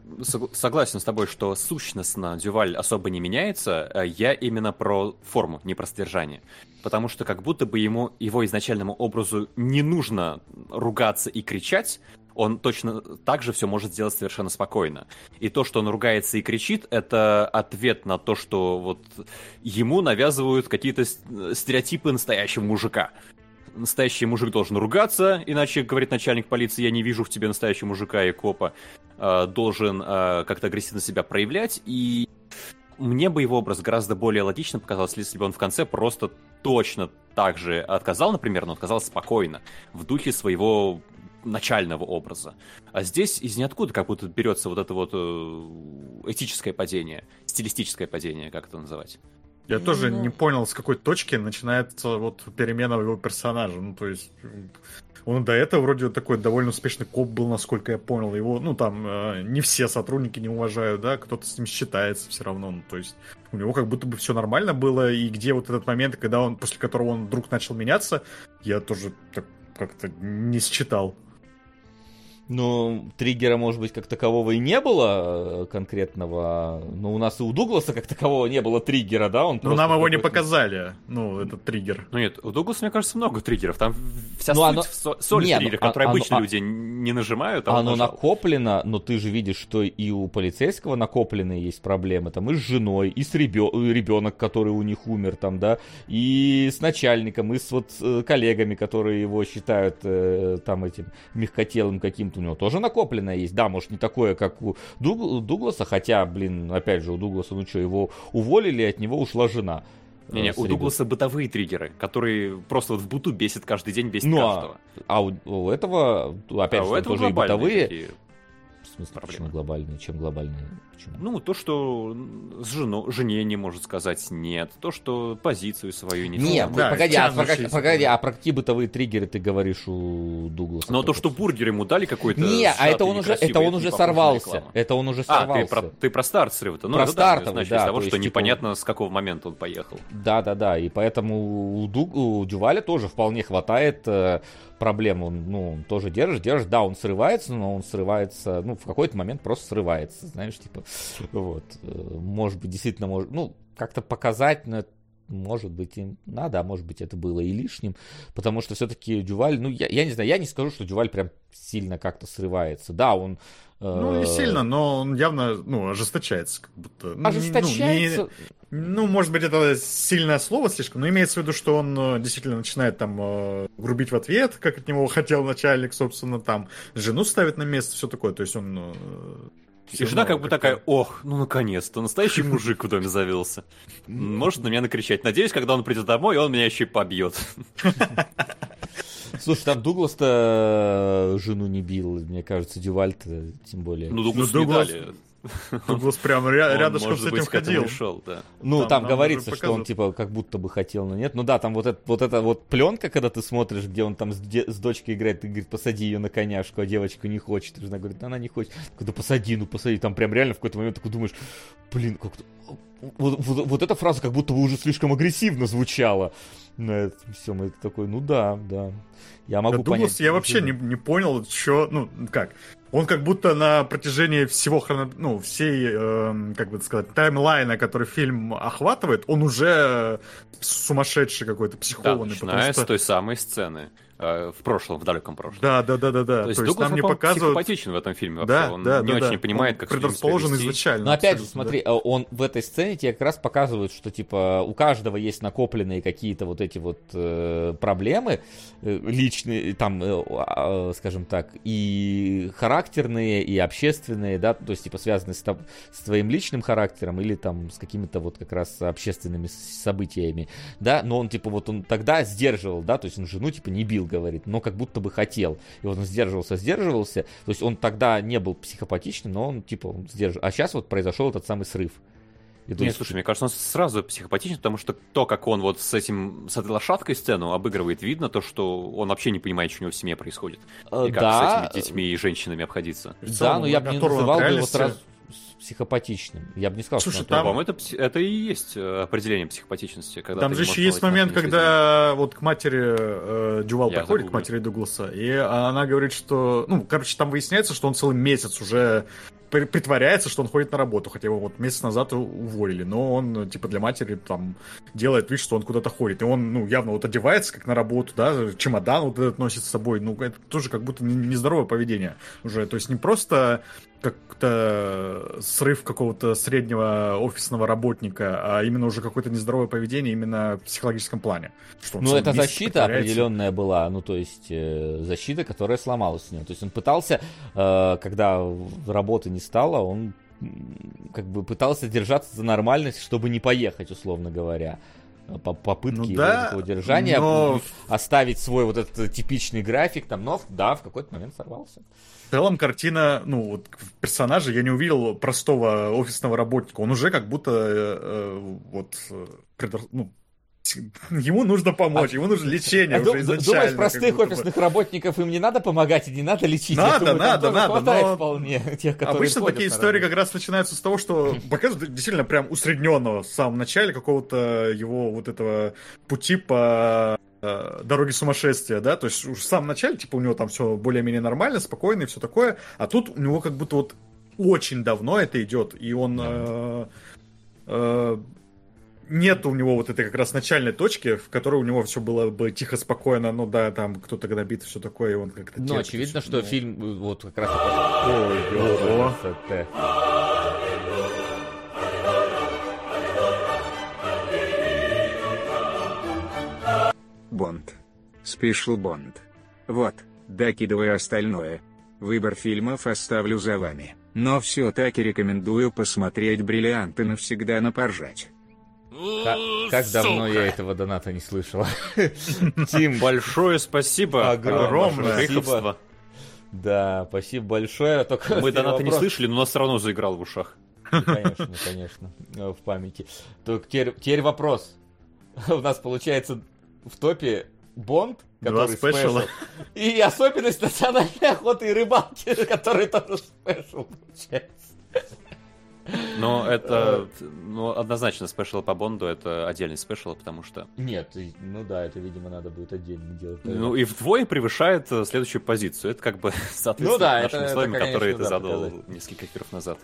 согласен с тобой, что сущностно Дюваль особо не меняется. А я именно про форму, не про содержание. Потому что как будто бы ему, его изначальному образу не нужно ругаться и кричать, он точно так же все может сделать совершенно спокойно. И то, что он ругается и кричит, это ответ на то, что вот ему навязывают какие-то стереотипы настоящего мужика настоящий мужик должен ругаться, иначе, говорит начальник полиции, я не вижу в тебе настоящего мужика и копа, э, должен э, как-то агрессивно себя проявлять, и мне бы его образ гораздо более логично показался, если бы он в конце просто точно так же отказал, например, но отказал спокойно, в духе своего начального образа. А здесь из ниоткуда как будто берется вот это вот э, этическое падение, стилистическое падение, как это называть. Я ну, тоже не понял, с какой точки начинается вот перемена его персонажа. Ну, то есть, он до этого вроде такой довольно успешный коп был, насколько я понял. Его, ну, там, э, не все сотрудники не уважают, да, кто-то с ним считается все равно. Ну, то есть, у него как будто бы все нормально было. И где вот этот момент, когда он, после которого он вдруг начал меняться, я тоже так как-то не считал. Ну, триггера, может быть, как такового и не было э, конкретного. Но у нас и у Дугласа как такового не было триггера, да? Он ну, нам его не показали, ну, этот триггер. Ну нет, у Дугласа, мне кажется, много триггеров. Там вся ну, суть оно... в соль нет, триггера, ну, который оно, обычно оно, люди не нажимают. А оно накоплено, но ты же видишь, что и у полицейского накопленные есть проблемы. Там и с женой, и с ребё... ребенок, который у них умер, там, да, и с начальником, и с вот э, коллегами, которые его считают э, там этим мягкотелым каким-то него тоже накопленное есть. Да, может, не такое, как у Дугласа, хотя, блин, опять же, у Дугласа, ну что, его уволили, от него ушла жена. Не-не, э, у Дугласа бытовые триггеры, которые просто вот в буту бесит каждый день, бесит ну, а каждого. А, а у, у этого, опять а же, у этого тоже и бытовые. Такие в смысле, проблемы. почему глобальные? Чем глобальные? Почему? Ну, то, что с жену, жене не может сказать нет, то, что позицию свою не Нет, да, погоди, а, погоди, погоди, а про какие бытовые триггеры ты говоришь у Дугласа? Но то, что бургер ему дали какой-то... Не, а это он уже, это он уже сорвался. Это он уже сорвался. А, ты про, ты про старт срыва-то? Ну, про стартовый, да. Из того, что типа, непонятно, с какого момента он поехал. Да-да-да, и поэтому у, Дуг, у Дюваля тоже вполне хватает э, проблем он, ну, он тоже держит, держит, да, он срывается, но он срывается, ну, в какой-то момент просто срывается, знаешь, типа, вот, э, может быть, действительно, может, ну, как-то показать, но может быть, им надо, а может быть, это было и лишним, потому что все-таки Дюваль, ну, я, я не знаю, я не скажу, что Дюваль прям сильно как-то срывается. Да, он ну, не сильно, но он явно, ну, ожесточается, как будто. Ну, ожесточается? Ну, не, ну, может быть, это сильное слово слишком, но имеется в виду, что он э, действительно начинает там э, грубить в ответ, как от него хотел начальник, собственно, там, жену ставит на место, все такое, то есть он... Э, и жена как бы такая, ох, ну наконец-то, настоящий мужик в доме завелся. Может на меня накричать. Надеюсь, когда он придет домой, он меня еще и побьет. Слушай, там Дуглас-то жену не бил, мне кажется, Дюваль-то тем более. Ну, Дуглас ну, не дали. Дуглас прям ря- рядышком с этим ходил. Шел, да. Ну, там, там говорится, что он типа как будто бы хотел, но нет. Ну да, там вот, это, вот эта вот пленка, когда ты смотришь, где он там с, де- с дочкой играет, ты говорит, посади ее на коняшку, а девочка не хочет. И жена говорит, она не хочет. Когда посади, ну посади. Там прям реально в какой-то момент такой думаешь, блин, как-то... Вот, вот, вот эта фраза как будто бы уже слишком агрессивно звучала на этом всем. Это такой, ну да, да. Я могу да, понять. Дуглас, я вообще не, не понял, что, ну, как. Он как будто на протяжении всего хроно... ну, всей, э, как бы сказать, таймлайна, который фильм охватывает, он уже сумасшедший какой-то, психованный. Да, начиная что... с той самой сцены. Э, в прошлом, в далеком прошлом. Да, да, да, да, да. То есть, То есть нам не показывают... психопатичен в этом фильме вообще. Да, он да, не да, очень да. понимает, он как предрасположен изначально. Но опять же, смотри, да. Э, он в этой сцене тебе как раз показывает, что типа у каждого есть накопленные какие-то вот эти вот э, проблемы э, личные, там, э, э, скажем так, и характерные, и общественные, да, то есть типа связанные с, с твоим личным характером или там с какими-то вот как раз общественными событиями, да, но он типа вот он тогда сдерживал, да, то есть он жену типа не бил, говорит, но как будто бы хотел. И вот он сдерживался, сдерживался. То есть он тогда не был психопатичным, но он типа он сдерживал. А сейчас вот произошел этот самый срыв. И Нет, слушай, мне кажется, он сразу психопатичен, потому что то, как он вот с этим, с этой лошадкой сцену обыгрывает, видно то, что он вообще не понимает, что у него в семье происходит. Э, и как да. с этими детьми и женщинами обходиться. Да, но я бы не называл бы его сразу психопатичным. Я бы не сказал, Слушай, что там... по это, это и есть э, определение психопатичности. Когда там же еще есть момент, когда вот к матери э, Дювал Я подходит, к матери Дугласа, и она говорит, что... Ну, короче, там выясняется, что он целый месяц уже притворяется, что он ходит на работу, хотя его вот месяц назад уволили, но он, типа, для матери там делает вид, что он куда-то ходит, и он, ну, явно вот одевается как на работу, да, чемодан вот этот носит с собой, ну, это тоже как будто нездоровое поведение уже, то есть не просто как-то срыв какого-то среднего офисного работника, а именно уже какое-то нездоровое поведение именно в психологическом плане. Что ну, это защита определенная была, ну, то есть э, защита, которая сломалась у него. То есть он пытался, э, когда работы не стало, он как бы пытался держаться за нормальность, чтобы не поехать, условно говоря попытки ну, да, удержания, но... оставить свой вот этот типичный график, там, но да, в какой-то момент сорвался целом картина, ну, вот в персонаже я не увидел простого офисного работника. Он уже как будто э, э вот э, ну, Ему нужно помочь, а, ему нужно лечение а, уже изначально. Думаешь, простых офисных бы. работников им не надо помогать и не надо лечить? Надо, думаю, надо, надо. но... вполне тех, которые Обычно такие истории как раз начинаются с того, что показывают действительно прям усредненного в самом начале какого-то его вот этого пути по э, «Дороги сумасшествия», да, то есть уж в самом начале, типа, у него там все более-менее нормально, спокойно и все такое, а тут у него как будто вот очень давно это идет, и он... Э, э, нет у него вот этой как раз начальной точки, в которой у него все было бы тихо, спокойно, ну да, там кто-то гнобит и все такое, и он как-то... Ну, очевидно, что ну... фильм э, вот как раз... Ой, Бонд. Спешл Бонд. Вот, докидываю остальное. Выбор фильмов оставлю за вами. Но все-таки рекомендую посмотреть «Бриллианты навсегда на поржать». Как, как давно я этого доната не слышал. Тим, большое спасибо. Огромное спасибо. Да, спасибо большое. Только Мы доната не слышали, но нас все равно заиграл в ушах. Конечно, конечно, в памяти. Только теперь, теперь вопрос. У нас получается в топе Бонд, который special, и особенность национальной охоты и рыбалки, который тоже special получается. Но это, ну, однозначно special по Бонду это отдельный special, потому что... Нет, ну да, это, видимо, надо будет отдельно делать. Ну и вдвое превышает э, следующую позицию. Это как бы соответствует ну, да, нашим это, условиям, это, конечно, которые ты задал показать. несколько эфиров назад.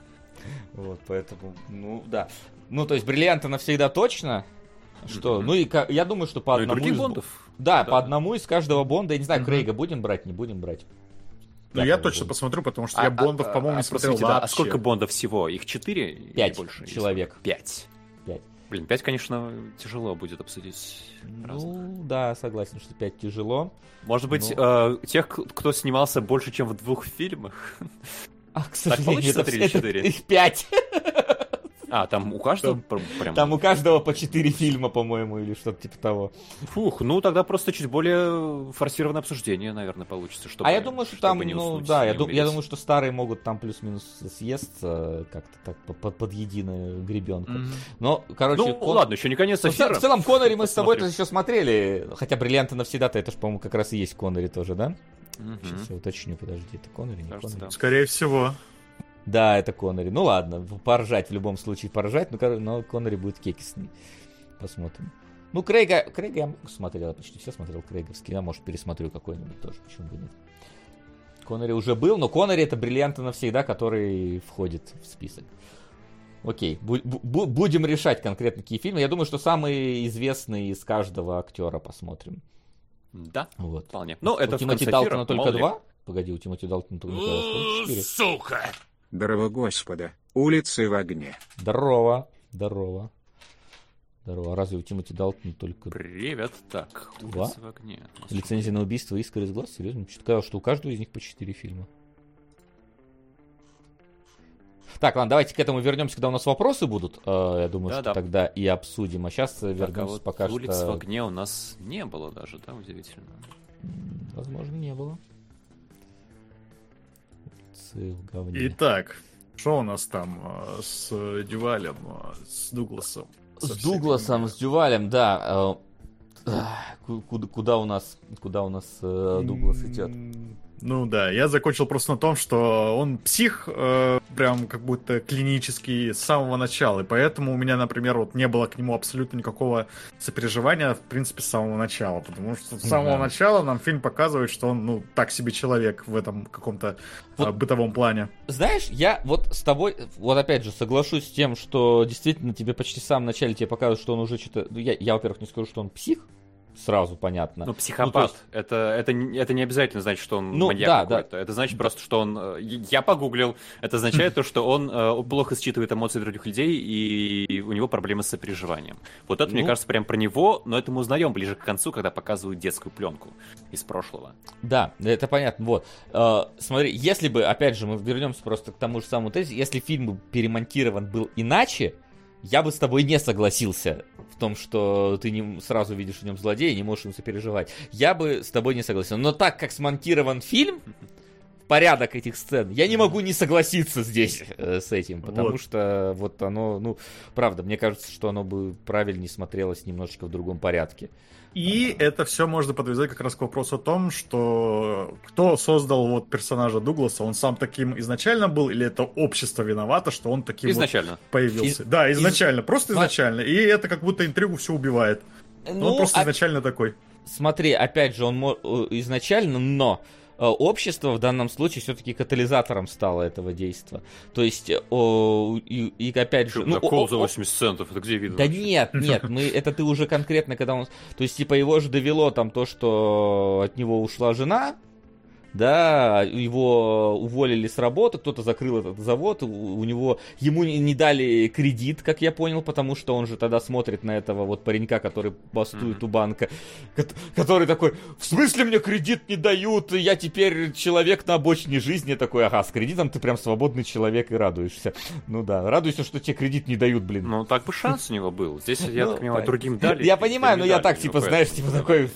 Вот, поэтому, ну да. Ну, то есть бриллианты навсегда точно, что? Mm-hmm. Ну и я думаю, что по ну, одному из... бондов. Да, да, по одному из каждого бонда. Я не знаю, mm-hmm. Крейга будем брать, не будем брать. Ну, я точно буду. посмотрю, потому что а, я Бондов, а, по-моему, а, не смотрел вообще. Да, а сколько Бондов всего? Их четыре? Пять больше, человек. Пять. Пять. Блин, пять, конечно, тяжело будет обсудить. Ну, разных. да, согласен, что пять тяжело. Может быть, но... э, тех, кто снимался больше, чем в двух фильмах? А, к сожалению, так это, это, их пять. А, там у каждого прям... Там у каждого по четыре фильма, по-моему, или что-то типа того. Фух, ну тогда просто чуть более форсированное обсуждение, наверное, получится. Чтобы, а я думаю, что там, ну да, я, ду- я думаю, что старые могут там плюс-минус съесться как-то так под, под единую гребенку. Mm-hmm. Но, короче... Ну Кон... ладно, еще не конец ну, эфира. В целом, Коннери мы с тобой это еще смотрели, хотя Бриллианты навсегда-то это же, по-моему, как раз и есть Коннери тоже, да? Mm-hmm. Сейчас я уточню, подожди, это Коннери, не Коннери? Да. Скорее всего. Да, это Коннери. Ну ладно, поржать в любом случае, поржать, но, но Коннери будет кекисный. Посмотрим. Ну, Крейга, Крейга я смотрел, почти все смотрел Крейговский. Я, может, пересмотрю какой-нибудь тоже, почему бы нет. Коннери уже был, но Коннери это бриллианты навсегда, который входит в список. Окей, бу- бу- будем решать конкретно какие фильмы. Я думаю, что самые известные из каждого актера посмотрим. Да, вот. вполне. Ну, это у Тимоти Далтона только два? Погоди, у Тимоти Далтона только четыре. Сука! Здорово, Господа. Улицы в огне. Здорово. Здорово. Здорово. А разве у Тимати Далтона только... Привет. Так, Два? Улицы в огне. Лицензия на убийство и искры из глаз? Серьезно? Что-то сказал, что у каждого из них по четыре фильма. Так, ладно, давайте к этому вернемся, когда у нас вопросы будут. Э, я думаю, да, что да. тогда и обсудим. А сейчас так, вернемся а вот пока улиц что... в огне у нас не было даже, да, удивительно. Возможно, не было в говне. Итак, что у нас там э, с Дювалем, э, с Дугласом? С Дугласом, с Дювалем, да. Э, куда, куда у нас, куда у нас Дуглас идет? Ну да, я закончил просто на том, что он псих, э, прям как будто клинический с самого начала, и поэтому у меня, например, вот не было к нему абсолютно никакого сопереживания, в принципе, с самого начала, потому что с самого да. начала нам фильм показывает, что он, ну, так себе человек в этом каком-то вот, э, бытовом плане. Знаешь, я вот с тобой, вот опять же, соглашусь с тем, что действительно тебе почти в самом начале тебе показывают, что он уже что-то... Ну, я, я во-первых, не скажу, что он псих, сразу понятно. Ну, психопат. Ну, есть... это, это, это не обязательно значит, что он ну, маньяк да, какой-то. Да. Это значит да. просто, что он... Э, я погуглил. Это означает то, что он э, плохо считывает эмоции других людей, и у него проблемы с сопереживанием. Вот это, ну... мне кажется, прям про него, но это мы узнаем ближе к концу, когда показывают детскую пленку из прошлого. Да, это понятно. Вот. Э, смотри, если бы, опять же, мы вернемся просто к тому же самому тезису, если фильм перемонтирован был иначе, я бы с тобой не согласился в том, что ты не сразу видишь в нем злодея и не можешь им сопереживать. Я бы с тобой не согласился. Но так как смонтирован фильм, порядок этих сцен, я не могу не согласиться здесь э, с этим, потому вот. что вот оно, ну, правда, мне кажется, что оно бы правильнее смотрелось немножечко в другом порядке. И это все можно подвязать как раз к вопросу о том, что кто создал вот персонажа Дугласа, он сам таким изначально был, или это общество виновато, что он таким изначально. Вот появился? Из... Да, изначально, Из... просто изначально. И это как будто интригу все убивает. Ну, он просто а... изначально такой. смотри, опять же, он изначально, но Э, общество в данном случае все-таки катализатором стало этого действия. То есть, о, и, и опять же... Ну, кол за 80 центов, это где видно? Да вообще? нет, нет, мы, это ты уже конкретно, когда он... То есть, типа, его же довело там то, что от него ушла жена, да, его уволили с работы, кто-то закрыл этот завод, у, у него, ему не дали кредит, как я понял, потому что он же тогда смотрит на этого вот паренька, который бастует mm-hmm. у банка, который такой, в смысле мне кредит не дают, я теперь человек на обочине жизни, такой, ага, с кредитом ты прям свободный человек и радуешься. Ну да, радуйся, что тебе кредит не дают, блин. Ну так бы шанс у него был, здесь, я ну, так понимаю, другим дали. Я понимаю, но я так, типа, знаешь, типа такой,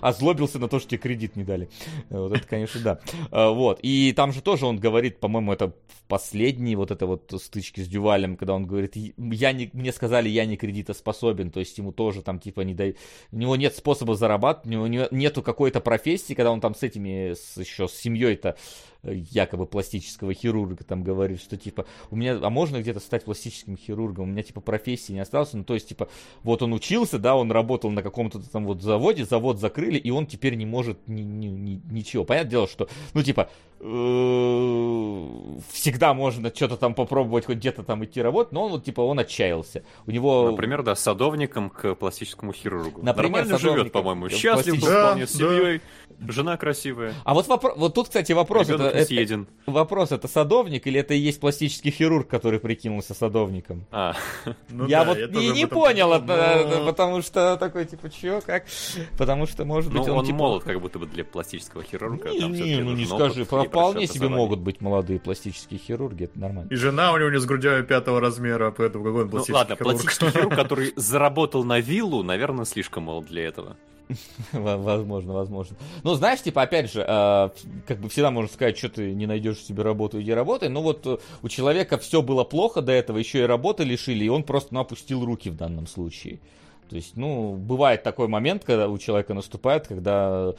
озлобился на то, что тебе кредит не дали. Вот это, конечно, конечно, да. А, вот. И там же тоже он говорит, по-моему, это в последней вот этой вот стычке с Дювалем, когда он говорит, я не, мне сказали, я не кредитоспособен, то есть ему тоже там типа не дай... У него нет способа зарабатывать, у него нету какой-то профессии, когда он там с этими, с, еще с семьей-то якобы пластического хирурга там говорит, что типа, у меня, а можно где-то стать пластическим хирургом, у меня типа профессии не осталось, ну то есть типа, вот он учился, да, он работал на каком-то там вот заводе, завод закрыли, и он теперь не может ни, ни, ни, ничего. Понятное дело, что, ну типа, Э, всегда можно что-то там попробовать, хоть где-то там идти работать, но он вот типа он отчаялся. У него... Например, да, садовником к пластическому хирургу. Например, Нормально живет, по-моему. Счастлив пластич... вполне да, с семьей. Да. Жена красивая. А вот, вопро... вот тут, кстати, вопрос. это, это, вопрос, это садовник или это и есть пластический хирург, который прикинулся садовником? А. Ну, Я да, вот и не понял, но... потому что такой, типа, чё, как? Потому что, может быть, ну, он, он типа... молод, как будто бы для пластического хирурга. Не, не, ну не скажи, вполне себе могут быть молодые пластические хирурги, это нормально. И жена у него не с грудями пятого размера, поэтому какой он пластический ну, ладно, хирург. пластический хирург, который заработал на виллу, наверное, слишком молод для этого. Возможно, возможно. Ну, знаешь, типа, опять же, э, как бы всегда можно сказать, что ты не найдешь себе работу, иди работай. Но вот э, у человека все было плохо до этого, еще и работы лишили, и он просто ну, опустил руки в данном случае. То есть, ну, бывает такой момент, когда у человека наступает, когда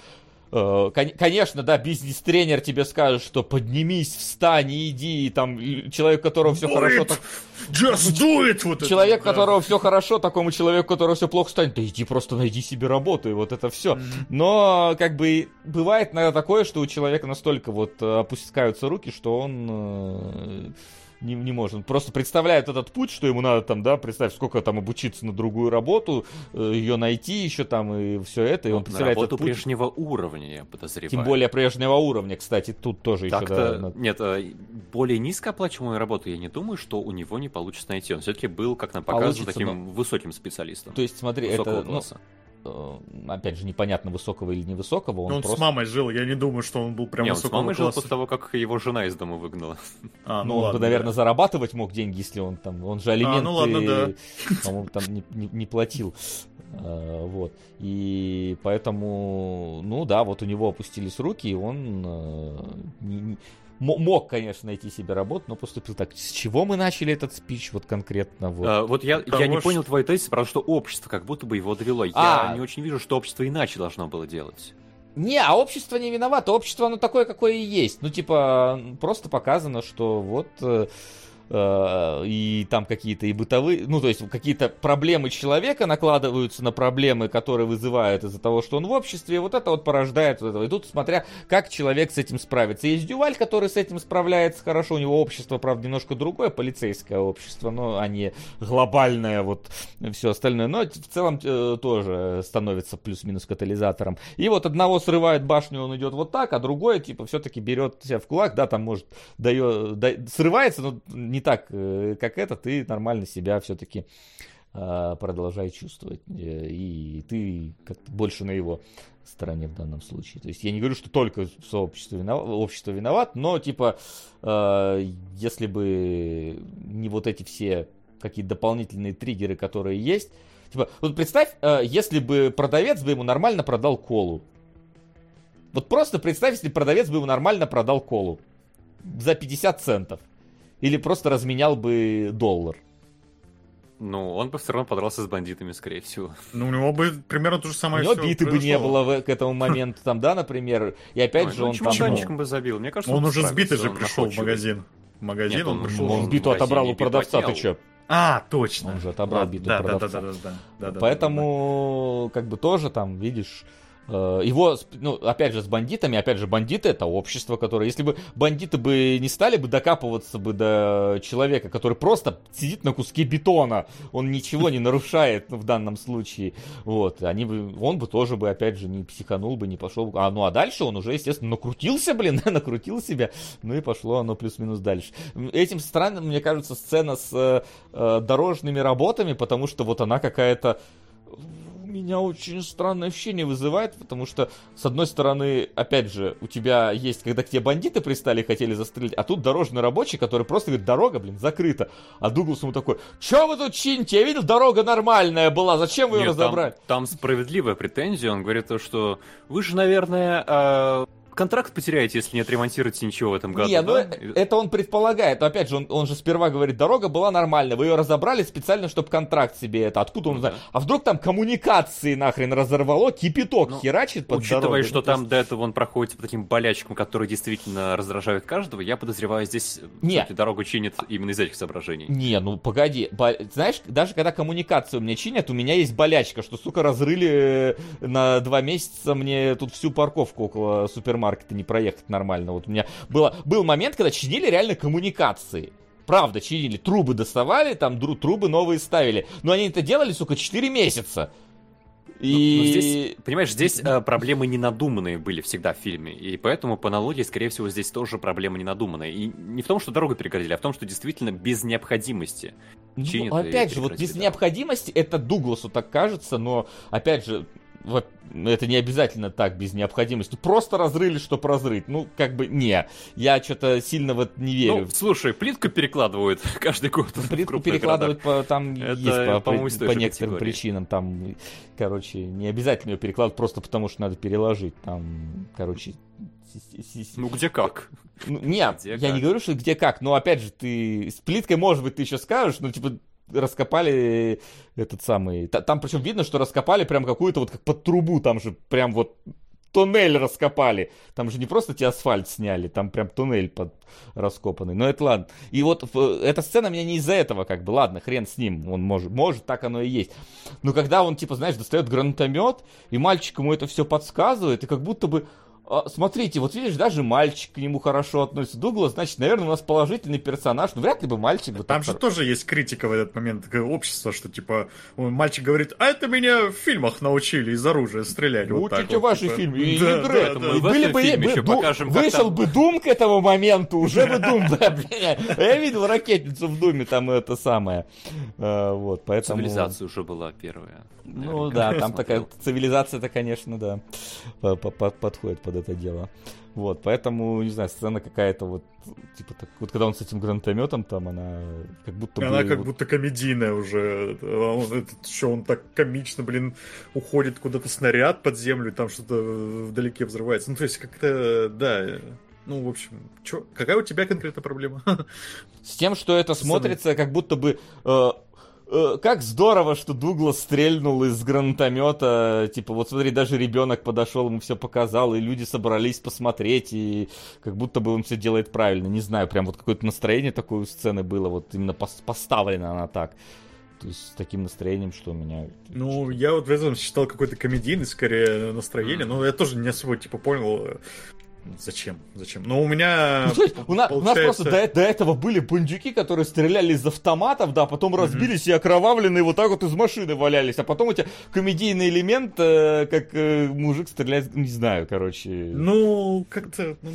конечно, да, бизнес-тренер тебе скажет, что поднимись, встань и иди, и там человек, которого все хорошо... Так... Just do it! Вот человек, это, которого да. все хорошо, такому человеку, которого все плохо станет, да иди просто найди себе работу, и вот это все. Mm-hmm. Но, как бы, бывает, наверное, такое, что у человека настолько вот э, опускаются руки, что он э, не, не может. просто представляет этот путь, что ему надо там, да, представь, сколько там обучиться на другую работу, э, ее найти еще там и все это. И он представляет на работу этот путь. прежнего уровня, я подозреваю. Тем более прежнего уровня, кстати, тут тоже еще. Да, Нет, э, более низкооплачиваемую работу я не думаю, что у него не получится найти. Он все-таки был, как нам показывают, таким но... высоким специалистом. То есть, смотри, это... Ну, Э, опять же, непонятно, высокого или невысокого. Он, он просто... с мамой жил, я не думаю, что он был прям не, высокого он с мамой класса. жил после того, как его жена из дома выгнала. А, ну, ну он ладно, бы, наверное, да. зарабатывать мог деньги, если он там, он же алименты, а, ну ладно, да. по-моему, там не, не, не платил. Uh, вот. И поэтому, ну да, вот у него опустились руки, и он не, мог, конечно, найти себе работу, но поступил так. С чего мы начали этот спич вот конкретно? Вот, а, вот я, я не понял твой тезис, потому что общество как будто бы его довело. А... Я не очень вижу, что общество иначе должно было делать. Не, а общество не виновато. Общество, оно такое, какое и есть. Ну, типа, просто показано, что вот... Э, и там какие-то и бытовые, ну, то есть какие-то проблемы человека накладываются на проблемы, которые вызывают из-за того, что он в обществе, вот это вот порождает вот это. И тут смотря, как человек с этим справится. Есть Дюваль, который с этим справляется хорошо, у него общество, правда, немножко другое, полицейское общество, но а не глобальное, вот все остальное, но в целом э, тоже становится плюс-минус катализатором. И вот одного срывает башню, он идет вот так, а другой, типа, все-таки берет себя в кулак, да, там, может, дает, да, срывается, но не так, э, как это, ты нормально себя все-таки а, продолжай чувствовать. Э, и ты как больше на его стороне в данном случае. То есть я не говорю, что только сообщество виноват, общество виноват, но типа э, если бы не вот эти все какие-то дополнительные триггеры, которые есть. Типа, вот представь, э, если бы продавец бы ему нормально продал колу. Вот просто представь, если продавец бы ему нормально продал колу за 50 центов. Или просто разменял бы доллар? Ну, он бы все равно подрался с бандитами, скорее всего. Ну, у него бы примерно то же самое У него биты бы не было в, к этому моменту, там, да, например. И опять Ой, же, ну, он там... бы забил. Мне кажется, он, он уже сбитый же пришел в магазин. В магазин Нет, он, он пришел. Он биту отобрал у продавца, ты че? А, точно. Он же отобрал биту да, продавца. Да, да, да, да, да, Поэтому, да, да, да. как бы тоже там, видишь, Э, его, ну, опять же, с бандитами, опять же, бандиты это общество, которое, если бы бандиты бы не стали бы докапываться бы до человека, который просто сидит на куске бетона, он ничего не нарушает в данном случае, вот, они бы, он бы тоже бы, опять же, не психанул бы, не пошел, а, ну, а дальше он уже, естественно, накрутился, блин, накрутил себя, ну, и пошло оно плюс-минус дальше. Этим странным, мне кажется, сцена с э, дорожными работами, потому что вот она какая-то меня очень странное ощущение вызывает, потому что, с одной стороны, опять же, у тебя есть, когда к тебе бандиты пристали и хотели застрелить, а тут дорожный рабочий, который просто говорит, дорога, блин, закрыта. А Дуглас ему такой, чё вы тут чините? Я видел, дорога нормальная была, зачем вы ее разобрали? Там, там справедливая претензия, он говорит то, что вы же, наверное, э контракт потеряете, если не отремонтируете ничего в этом году. Не, ну, да? ну это он предполагает. Но опять же, он, он же сперва говорит, дорога была нормальная, вы ее разобрали специально, чтобы контракт себе это. Откуда он ну, знает? А вдруг там коммуникации нахрен разорвало, кипяток ну, херачит под Учитывая, дорогой. что ну, там есть... до этого он проходит по таким болячкам, которые действительно раздражают каждого, я подозреваю, здесь не. дорогу чинит именно из этих соображений. Не, ну погоди. Бо... Знаешь, даже когда коммуникацию мне чинят, у меня есть болячка, что, сука, разрыли э, на два месяца мне тут всю парковку около супермаркета не проехать нормально. Вот у меня было, был момент, когда чинили реально коммуникации. Правда, чинили, трубы доставали, там трубы новые ставили. Но они это делали, сука, 4 месяца. И... Но, но здесь, понимаешь, здесь э, проблемы ненадуманные были всегда в фильме. И поэтому, по аналогии, скорее всего, здесь тоже проблемы ненадуманные. И не в том, что дорогу перегородили, а в том, что действительно без необходимости. Ну, опять же, вот без необходимости, это Дугласу так кажется, но, опять же, это не обязательно так, без необходимости. Просто разрыли, чтобы разрыть. Ну, как бы, не. Я что-то сильно в это не верю. Ну, слушай, плитку перекладывают каждый год. Ну, плитку перекладывают по, там это, есть по, по, по некоторым категории. причинам. Там, короче, не обязательно ее перекладывать просто потому, что надо переложить. Там, короче, ну где как? Ну, нет, где я как? не говорю, что где как, но опять же, ты с плиткой, может быть, ты еще скажешь, но типа раскопали этот самый... Там причем видно, что раскопали прям какую-то вот как под трубу, там же прям вот туннель раскопали. Там же не просто тебе асфальт сняли, там прям туннель под раскопанный. Но это ладно. И вот эта сцена меня не из-за этого как бы. Ладно, хрен с ним. Он может, может, так оно и есть. Но когда он, типа, знаешь, достает гранатомет, и мальчик ему это все подсказывает, и как будто бы смотрите, вот видишь, даже мальчик к нему хорошо относится. Дуглас, значит, наверное, у нас положительный персонаж. Ну, вряд ли бы мальчик бы Там же хор... тоже есть критика в этот момент общества, что, типа, мальчик говорит, а это меня в фильмах научили из оружия стрелять. Ну, вот учите вот, ваши типа. фильмы, и да, игры да, этому. Да, и были бы, бы ду... покажем, вышел там... бы Дум к этому моменту, уже бы Дум, Я видел ракетницу в Думе, там это самое. А, вот, поэтому... Цивилизация уже была первая. Ну да, там такая цивилизация-то, конечно, да, подходит под это дело. Вот, поэтому, не знаю, сцена какая-то вот, типа, так, вот когда он с этим гранатометом, там она как будто Она бы, как вот... будто комедийная уже. Он, этот, что он так комично, блин, уходит куда-то снаряд под землю, и там что-то вдалеке взрывается. Ну, то есть, как-то, да, ну, в общем, чё, какая у тебя конкретно проблема? С тем, что это смотрится, как будто бы э, Э, как здорово, что Дуглас стрельнул из гранатомета. Типа, вот смотри, даже ребенок подошел, ему все показал, и люди собрались посмотреть, и как будто бы он все делает правильно. Не знаю, прям вот какое-то настроение такое у сцены было, вот именно поставлена она так. То есть с таким настроением, что у меня... Ну, я вот в этом считал какой-то комедийный, скорее, настроение, но я тоже не особо, типа, понял, Зачем? Зачем? Но у меня. Ну, есть, у, нас, получается... у нас просто до, до этого были бандюки, которые стреляли из автоматов, да, потом разбились mm-hmm. и окровавленные вот так вот из машины валялись. А потом у тебя комедийный элемент, э, как э, мужик стреляет, не знаю, короче. Ну, как-то. Ну,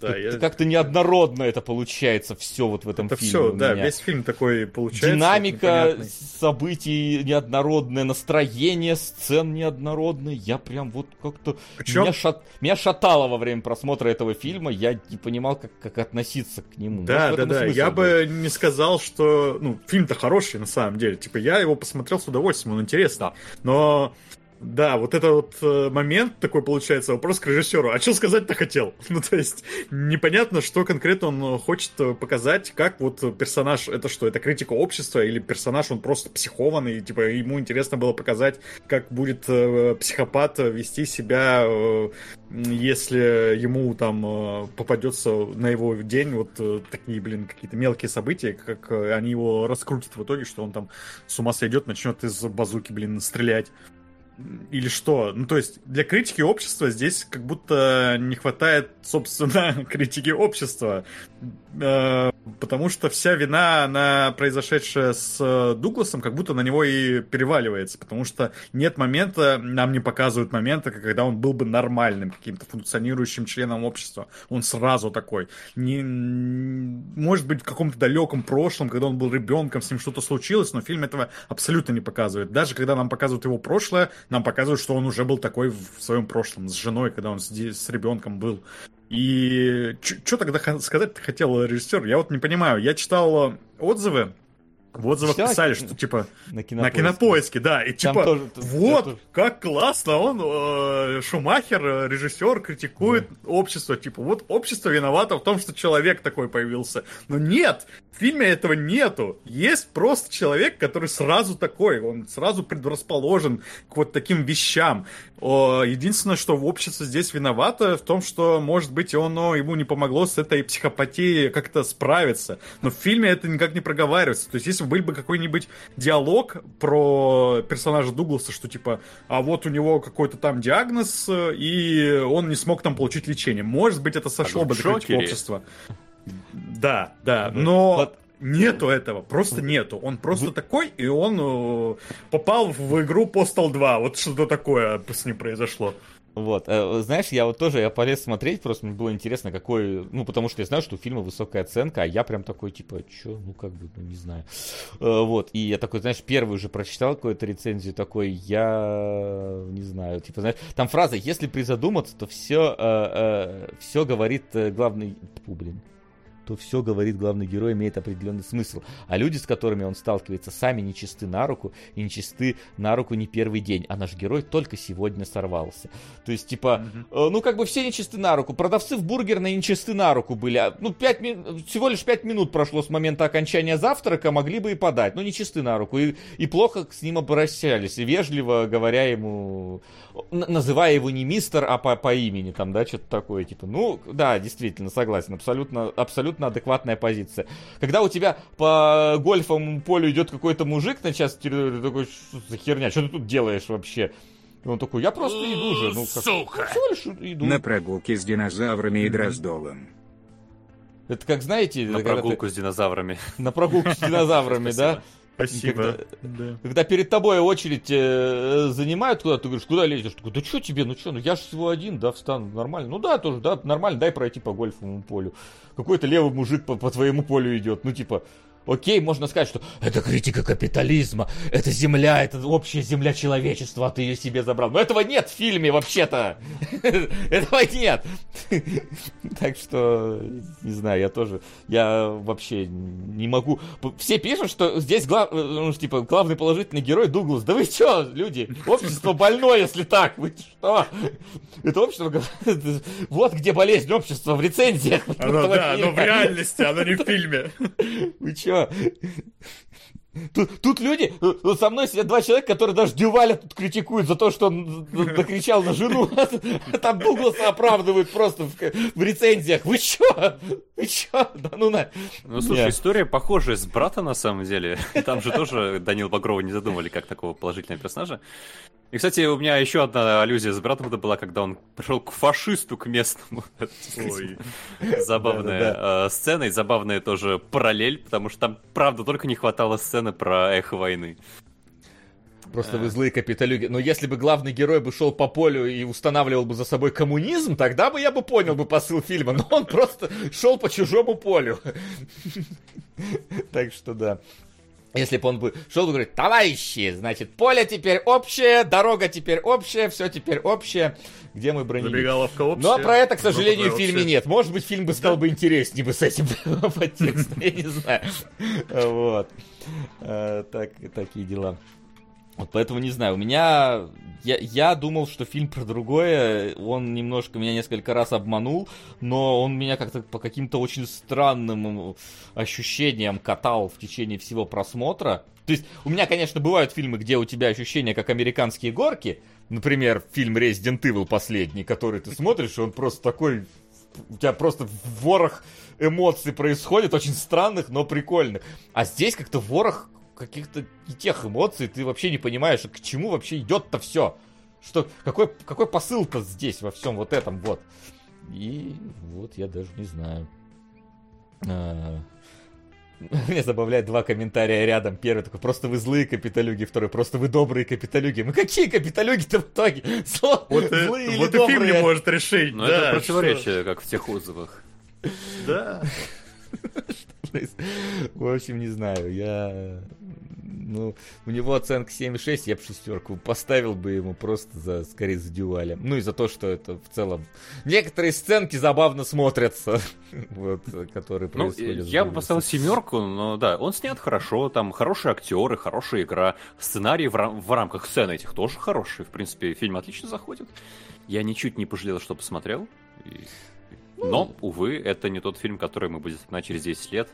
да, как- я... как-то неоднородно это получается все вот в этом это фильме. Все, да, весь фильм такой получается. Динамика событий неоднородная, настроение сцен неоднородное. Я прям вот как-то. Меня, шат... меня шатало во время просмотра этого фильма, я не понимал, как, как относиться к нему. Да, Может, да, да. Я был. бы не сказал, что... Ну, фильм-то хороший, на самом деле. Типа, я его посмотрел с удовольствием, он интересный. Но да, вот это вот э, момент такой получается, вопрос к режиссеру. А что сказать-то хотел? Ну, то есть, непонятно, что конкретно он хочет э, показать, как вот персонаж, это что, это критика общества, или персонаж, он просто психованный, типа, ему интересно было показать, как будет э, психопат вести себя, э, если ему там э, попадется на его день вот э, такие, блин, какие-то мелкие события, как э, они его раскрутят в итоге, что он там с ума сойдет, начнет из базуки, блин, стрелять. Или что? Ну, то есть, для критики общества здесь как будто не хватает, собственно, критики общества. Э, потому что вся вина, она произошедшая с э, Дугласом, как будто на него и переваливается. Потому что нет момента, нам не показывают момента, когда он был бы нормальным, каким-то функционирующим членом общества. Он сразу такой. Не, может быть, в каком-то далеком прошлом, когда он был ребенком, с ним что-то случилось, но фильм этого абсолютно не показывает. Даже когда нам показывают его прошлое, нам показывают, что он уже был такой в своем прошлом, с женой, когда он с, с ребенком был. И что тогда сказать хотел режиссер? Я вот не понимаю. Я читал отзывы в отзывах Читал? писали, что типа на кинопоиске, на кинопоиске да, и типа тоже, вот тоже... как классно он э, Шумахер, э, режиссер, критикует да. общество, типа вот общество виновато в том, что человек такой появился. Но нет, в фильме этого нету. Есть просто человек, который сразу такой, он сразу предрасположен к вот таким вещам. Единственное, что в обществе здесь виновато в том, что, может быть, оно ему не помогло с этой психопатией как-то справиться. Но в фильме это никак не проговаривается. То есть, если был бы какой-нибудь диалог про персонажа Дугласа, что типа, а вот у него какой-то там диагноз, и он не смог там получить лечение. Может быть, это сошло а бы до общества. Да, да, но... Вот Нету этого, просто нету. Он просто такой, и он э, попал в игру Postal 2. Вот что-то такое с ним произошло. Вот, э, знаешь, я вот тоже, я полез смотреть, просто мне было интересно, какой, ну, потому что я знаю, что у фильма высокая оценка, а я прям такой, типа, чё, ну, как бы, ну, не знаю. Э, вот, и я такой, знаешь, первый уже прочитал какую-то рецензию, такой, я не знаю, типа, знаешь, там фраза, если призадуматься, то все, э, все говорит главный, фу, блин, то все, говорит главный герой, имеет определенный смысл. А люди, с которыми он сталкивается, сами нечисты на руку, и нечисты на руку не первый день, а наш герой только сегодня сорвался. То есть, типа, mm-hmm. ну, как бы все нечисты на руку. Продавцы в бургерной нечисты на руку были. А, ну, 5 ми... всего лишь 5 минут прошло с момента окончания завтрака, могли бы и подать. Ну, нечисты на руку. И, и плохо с ним обращались, и вежливо говоря ему, называя его не мистер, а по, по имени, там, да, что-то такое, типа, ну, да, действительно, согласен, абсолютно, абсолютно абсолютно адекватная позиция. Когда у тебя по гольфовому полю идет какой-то мужик на час, ты такой, что за херня, что ты тут делаешь вообще? И он такой, я просто иду же. Ну, как, Сука! Ну, всего лишь иду. На прогулке с динозаврами и дроздолом. Это как, знаете... На прогулку ты... с динозаврами. На прогулку с динозаврами, да? Спасибо. Когда, да. когда перед тобой очередь э, занимают куда, ты говоришь, куда лезешь? Такой, да что тебе, ну что, ну я же всего один, да, встану, нормально. Ну да, тоже, да, нормально, дай пройти по гольфовому полю. Какой-то левый мужик по, по твоему полю идет, ну типа, Окей, можно сказать, что это критика капитализма, это земля, это общая земля человечества, а ты ее себе забрал. Но этого нет в фильме вообще-то. Этого нет. Так что, не знаю, я тоже, я вообще не могу. Все пишут, что здесь глав, ну, типа, главный положительный герой Дуглас. Да вы что, люди, общество больное, если так. Вы что? Это общество, вот где болезнь общества в рецензиях. Да, оно в реальности, оно не в фильме. Вы что? Тут, тут люди, вот со мной сидят два человека, которые даже Дюваля тут критикуют за то, что он накричал на жену. Там Дугласа оправдывают просто в, в рецензиях. Вы чё? Вы чё? Да ну на. Ну слушай, Нет. история похожая с брата на самом деле. Там же тоже Данил Багрова не задумали как такого положительного персонажа. И, кстати, у меня еще одна аллюзия с братом это была, когда он пришел к фашисту, к местному. Ой, забавная э, сцена и забавная тоже параллель, потому что там, правда, только не хватало сцены про эхо войны. Просто вы злые капиталюги. Но если бы главный герой бы шел по полю и устанавливал бы за собой коммунизм, тогда бы я бы понял бы посыл фильма. Но он просто шел по чужому полю. Так что да. Если бы он бы шел и говорит, товарищи, значит, поле теперь общее, дорога теперь общая, все теперь общее, где мы бронили. Забегаловка общая. Но про это, к сожалению, в фильме нет. Может быть, фильм бы стал бы интереснее бы с этим подтекстом, я не знаю. Вот. Э, так, такие дела. Вот поэтому не знаю, у меня... Я, я думал, что фильм про другое, он немножко меня несколько раз обманул, но он меня как-то по каким-то очень странным ощущениям катал в течение всего просмотра. То есть у меня, конечно, бывают фильмы, где у тебя ощущения как американские горки, например, фильм Resident Evil последний, который ты смотришь, и он просто такой... У тебя просто ворох эмоций происходит, очень странных, но прикольных. А здесь как-то ворох каких-то не тех эмоций, ты вообще не понимаешь, к чему вообще идет-то все. Что, какой, какой посыл-то здесь во всем вот этом вот. И вот я даже не знаю. А, меня забавляет два комментария рядом. Первый такой, просто вы злые капиталюги. Второй, просто вы добрые капиталюги. Мы какие капиталюги-то в итоге? Зло, вот злые и, вот и фильм не может решить. Ну, да, это противоречие, что? как в тех отзывах. Да. В общем, не знаю, я... Ну, у него оценка 7,6, я бы шестерку поставил бы ему просто за, скорее, за дюалем. Ну и за то, что это в целом... Некоторые сценки забавно смотрятся, вот, которые ну, происходят. Ну, я бы поставил семерку, но да, он снят хорошо, там хорошие актеры, хорошая игра, сценарий в, рам- в рамках сцены этих тоже хороший, в принципе, фильм отлично заходит. Я ничуть не пожалел, что посмотрел. И но, увы, это не тот фильм, который мы будем вспоминать через 10 лет.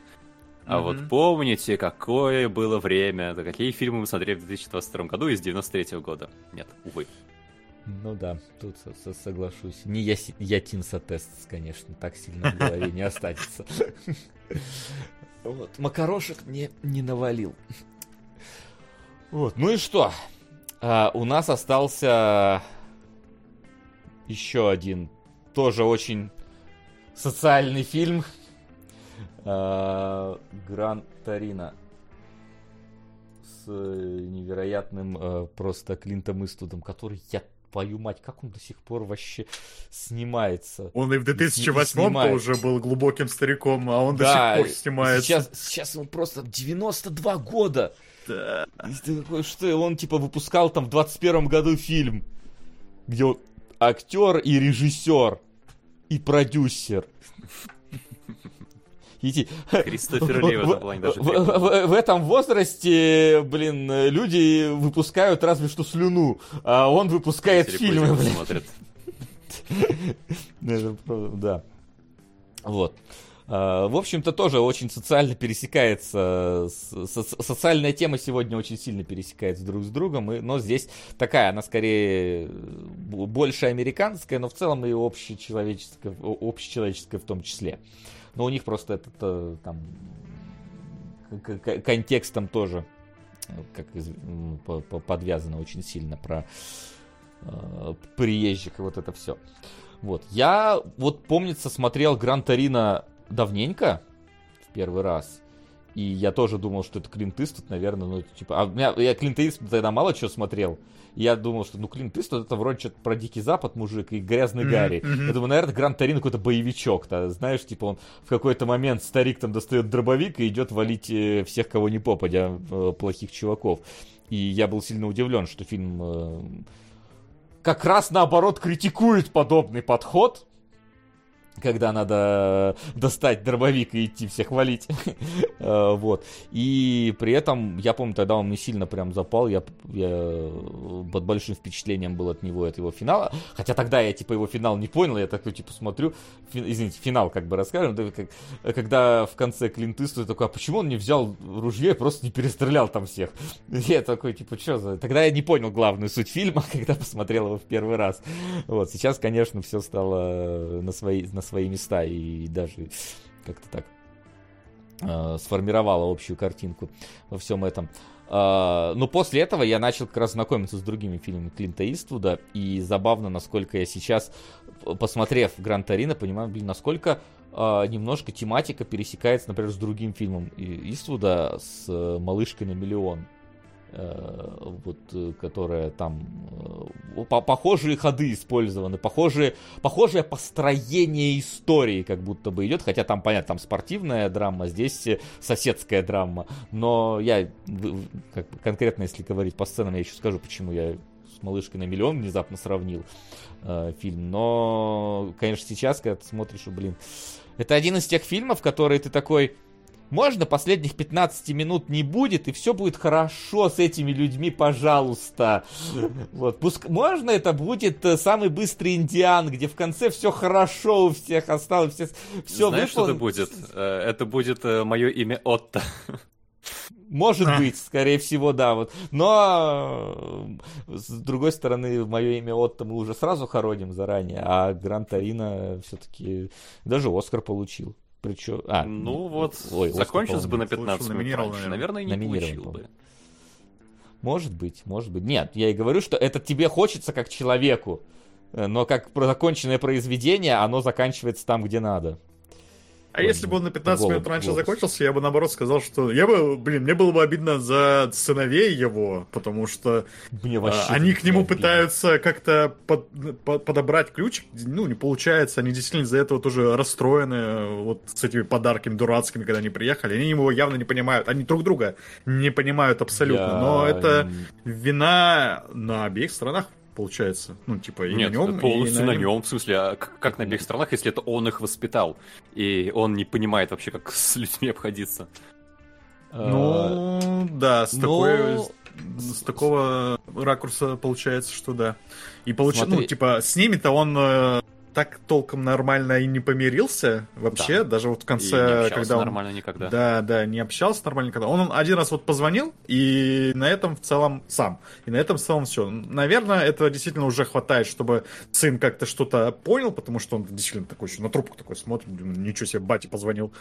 А mm-hmm. вот помните, какое было время, да какие фильмы мы смотрели в 2022 году из 93 года? Нет, увы. Ну да, тут со- соглашусь. Не я, я Тинса тест, конечно, так сильно в голове не останется. Вот, макарошек мне не навалил. Вот, ну и что? А, у нас остался еще один тоже очень социальный фильм Гран Тарина с невероятным э, просто Клинтом Иствудом, который я твою мать, как он до сих пор вообще снимается. Он и в 2008 уже был глубоким стариком, а он да, до сих пор снимается. Сейчас, сейчас он просто 92 года. Да. И ты такой, что он типа выпускал там в 21 году фильм, где актер и режиссер и продюсер. Идти. Кристофер Ли в этом плане даже. В, этом возрасте, блин, люди выпускают разве что слюну, а он выпускает фильмы, блин. Да. Вот. А, в общем-то, тоже очень социально пересекается, социальная тема сегодня очень сильно пересекается друг с другом, но здесь такая, она скорее больше американская, но в целом и общечеловеческая, общечеловеческая в том числе. Но у них просто это э, там контекстом тоже как подвязано очень сильно про э, приезжих и вот это все. Вот. Я вот, помнится, смотрел Гран Торино давненько, в первый раз. И я тоже думал, что это Клинт Иствуд, наверное, ну, типа... А у меня, я Клинт Иствуд тогда мало чего смотрел. Я думал, что, ну, Клинт Иствуд это вроде что-то про Дикий Запад, мужик, и Грязный mm-hmm. Гарри. Mm-hmm. Я думаю, наверное, Гранд Тарин какой-то боевичок-то. Знаешь, типа он в какой-то момент старик там достает дробовик и идет валить э, всех, кого не попадя, э, плохих чуваков. И я был сильно удивлен, что фильм э, как раз наоборот критикует подобный подход когда надо достать дробовик и идти всех валить. Э, вот. И при этом, я помню, тогда он мне сильно прям запал, я, я под большим впечатлением был от него, от его финала. Хотя тогда я, типа, его финал не понял, я такой, типа, смотрю, фи, извините, финал, как бы расскажем, как, когда в конце Клинт Иствуд такой, а почему он не взял ружье и просто не перестрелял там всех? Я такой, типа, что за... Тогда я не понял главную суть фильма, когда посмотрел его в первый раз. Вот, сейчас, конечно, все стало на свои, на свои места и даже как-то так э, сформировала общую картинку во всем этом. Uh, но после этого я начал как раз знакомиться с другими фильмами Клинта Иствуда, и забавно, насколько я сейчас, посмотрев Гран Торино, понимаю, блин, насколько uh, немножко тематика пересекается, например, с другим фильмом Иствуда, с «Малышкой на миллион». Э, вот, э, которая там э, по похожие ходы использованы, похожие, похожее построение истории как будто бы идет, хотя там, понятно, там спортивная драма, здесь соседская драма, но я как, конкретно, если говорить по сценам, я еще скажу, почему я с «Малышкой на миллион» внезапно сравнил э, фильм, но, конечно, сейчас, когда ты смотришь, блин, это один из тех фильмов, которые ты такой, можно последних 15 минут не будет, и все будет хорошо с этими людьми, пожалуйста. Вот, пуск... Можно это будет э, самый быстрый индиан, где в конце все хорошо у всех осталось, все, все Знаешь, выпол... что это будет? Э, это будет э, мое имя Отто. Может а. быть, скорее всего, да. Вот. Но, с другой стороны, мое имя Отто мы уже сразу хороним заранее, а Гран Торино все-таки даже Оскар получил Причем, а, ну вот, ой, закончился бы на 15 минут раньше, наверное, не получил бы. Может быть, может быть. Нет, я и говорю, что это тебе хочется как человеку, э, но как законченное произведение, оно заканчивается там, где надо. А Ой, если бы он на 15 голод, минут раньше голод. закончился, я бы наоборот сказал, что я бы, блин, мне было бы обидно за сыновей его, потому что мне а, они к нему обидно. пытаются как-то под, под, подобрать ключ, ну, не получается, они действительно из-за этого тоже расстроены вот с этими подарками дурацкими, когда они приехали, они его явно не понимают, они друг друга не понимают абсолютно, я... но это вина на обеих сторонах получается. Ну, типа, и Нет, на нем. полностью и на, на нем. В смысле, а как на обеих сторонах, если это он их воспитал, и он не понимает вообще, как с людьми обходиться. Ну, да, с такой с такого ракурса получается, что да. И получается, ну, типа, с ними-то он э, так толком нормально и не помирился вообще, да. даже вот в конце, когда он нормально никогда. Да, да, не общался нормально никогда. Он один раз вот позвонил и на этом в целом сам. И на этом в целом все. Наверное, этого действительно уже хватает, чтобы сын как-то что-то понял, потому что он действительно такой еще на трубку такой смотрит, ничего себе, батя позвонил.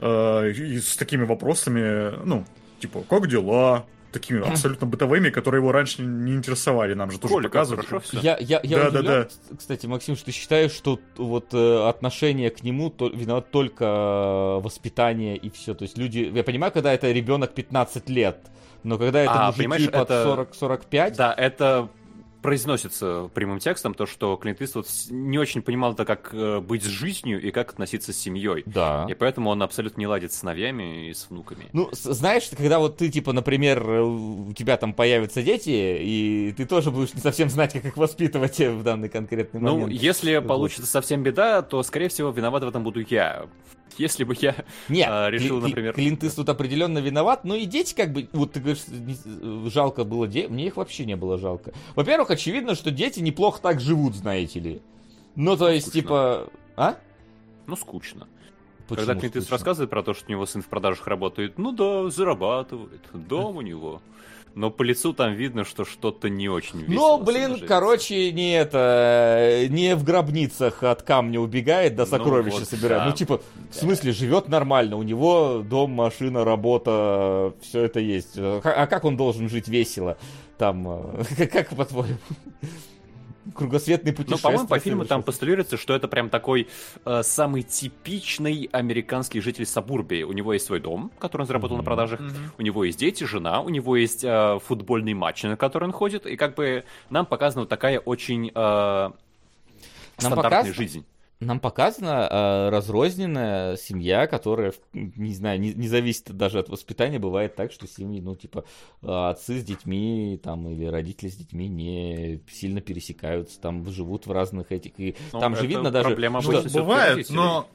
Э, и с такими вопросами, ну, типа, как дела? Такими абсолютно бытовыми, которые его раньше не интересовали, нам же тоже Коля, показывают. Хорошо все. Я, я, я да, удивлен, да, да. кстати, Максим, что ты считаешь, что вот э, отношение к нему то, виноват только э, воспитание и все. То есть люди, я понимаю, когда это ребенок 15 лет, но когда это а, мужики под это... 40-45... Да, это произносится прямым текстом то, что Клинт Иствуд не очень понимал это, как э, быть с жизнью и как относиться с семьей. Да. И поэтому он абсолютно не ладит с сыновьями и с внуками. Ну, знаешь, когда вот ты, типа, например, э, у тебя там появятся дети, и ты тоже будешь не совсем знать, как их воспитывать в данный конкретный ну, момент. Ну, если вот. получится совсем беда, то, скорее всего, виноват в этом буду я. Если бы я Нет, а, решил, Кли- например... Клинт Иствуд определенно виноват, но и дети как бы... Вот ты говоришь, жалко было... Де... Мне их вообще не было жалко. Во-первых, очевидно, что дети неплохо так живут, знаете ли. Ну, то есть, скучно. типа... А? Ну, скучно. Почему Когда Клинт Иствуд рассказывает про то, что у него сын в продажах работает, ну да, зарабатывает, дом у него но по лицу там видно, что что-то не очень весело. Ну, блин, короче, не это, не в гробницах от камня убегает, да сокровища ну, вот собирает. Да. Ну, типа, да. в смысле, живет нормально, у него дом, машина, работа, все это есть. А как он должен жить весело? Там, как по-твоему? кругосветный путешествие. Ну, по-моему, по фильму там постулируется, что это прям такой э, самый типичный американский житель Сабурбии. У него есть свой дом, который он заработал mm-hmm. на продажах, mm-hmm. у него есть дети, жена, у него есть э, футбольный матч, на который он ходит, и как бы нам показана вот такая очень э, нам стандартная показ... жизнь нам показана э, разрозненная семья, которая, не знаю, не, не зависит даже от воспитания. Бывает так, что семьи, ну, типа, отцы с детьми, там, или родители с детьми не сильно пересекаются, там, живут в разных этих... И ну, там же видно даже... Проблема что бывает, но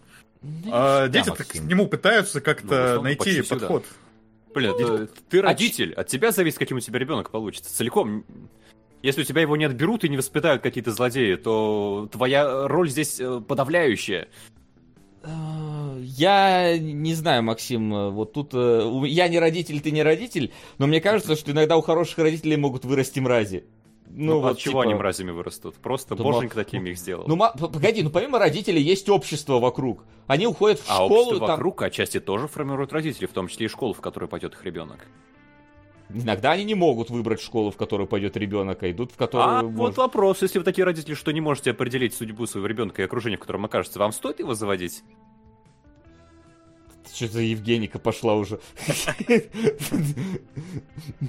а, дети к нему пытаются как-то ну, найти подход. Да. Блин, ты, ты родитель, от тебя зависит, каким у тебя ребенок получится. Целиком если у тебя его не отберут и не воспитают какие-то злодеи, то твоя роль здесь э, подавляющая. Э, я не знаю, Максим, вот тут э, я не родитель, ты не родитель, но мне кажется, что иногда у хороших родителей могут вырасти мрази. Ну, ну вот от чего типа... они мразями вырастут? Просто Думал... боженька такими их сделал. Ну, погоди, ну помимо родителей есть общество вокруг. Они уходят в а школу. А общество там... вокруг отчасти тоже формируют родители, в том числе и школу, в которую пойдет их ребенок. Иногда они не могут выбрать школу, в которую пойдет ребенок, а идут в которую. А может... вот вопрос: если вы такие родители, что не можете определить судьбу своего ребенка и окружение, в котором окажется, вам стоит его заводить? Что за Евгеника пошла уже?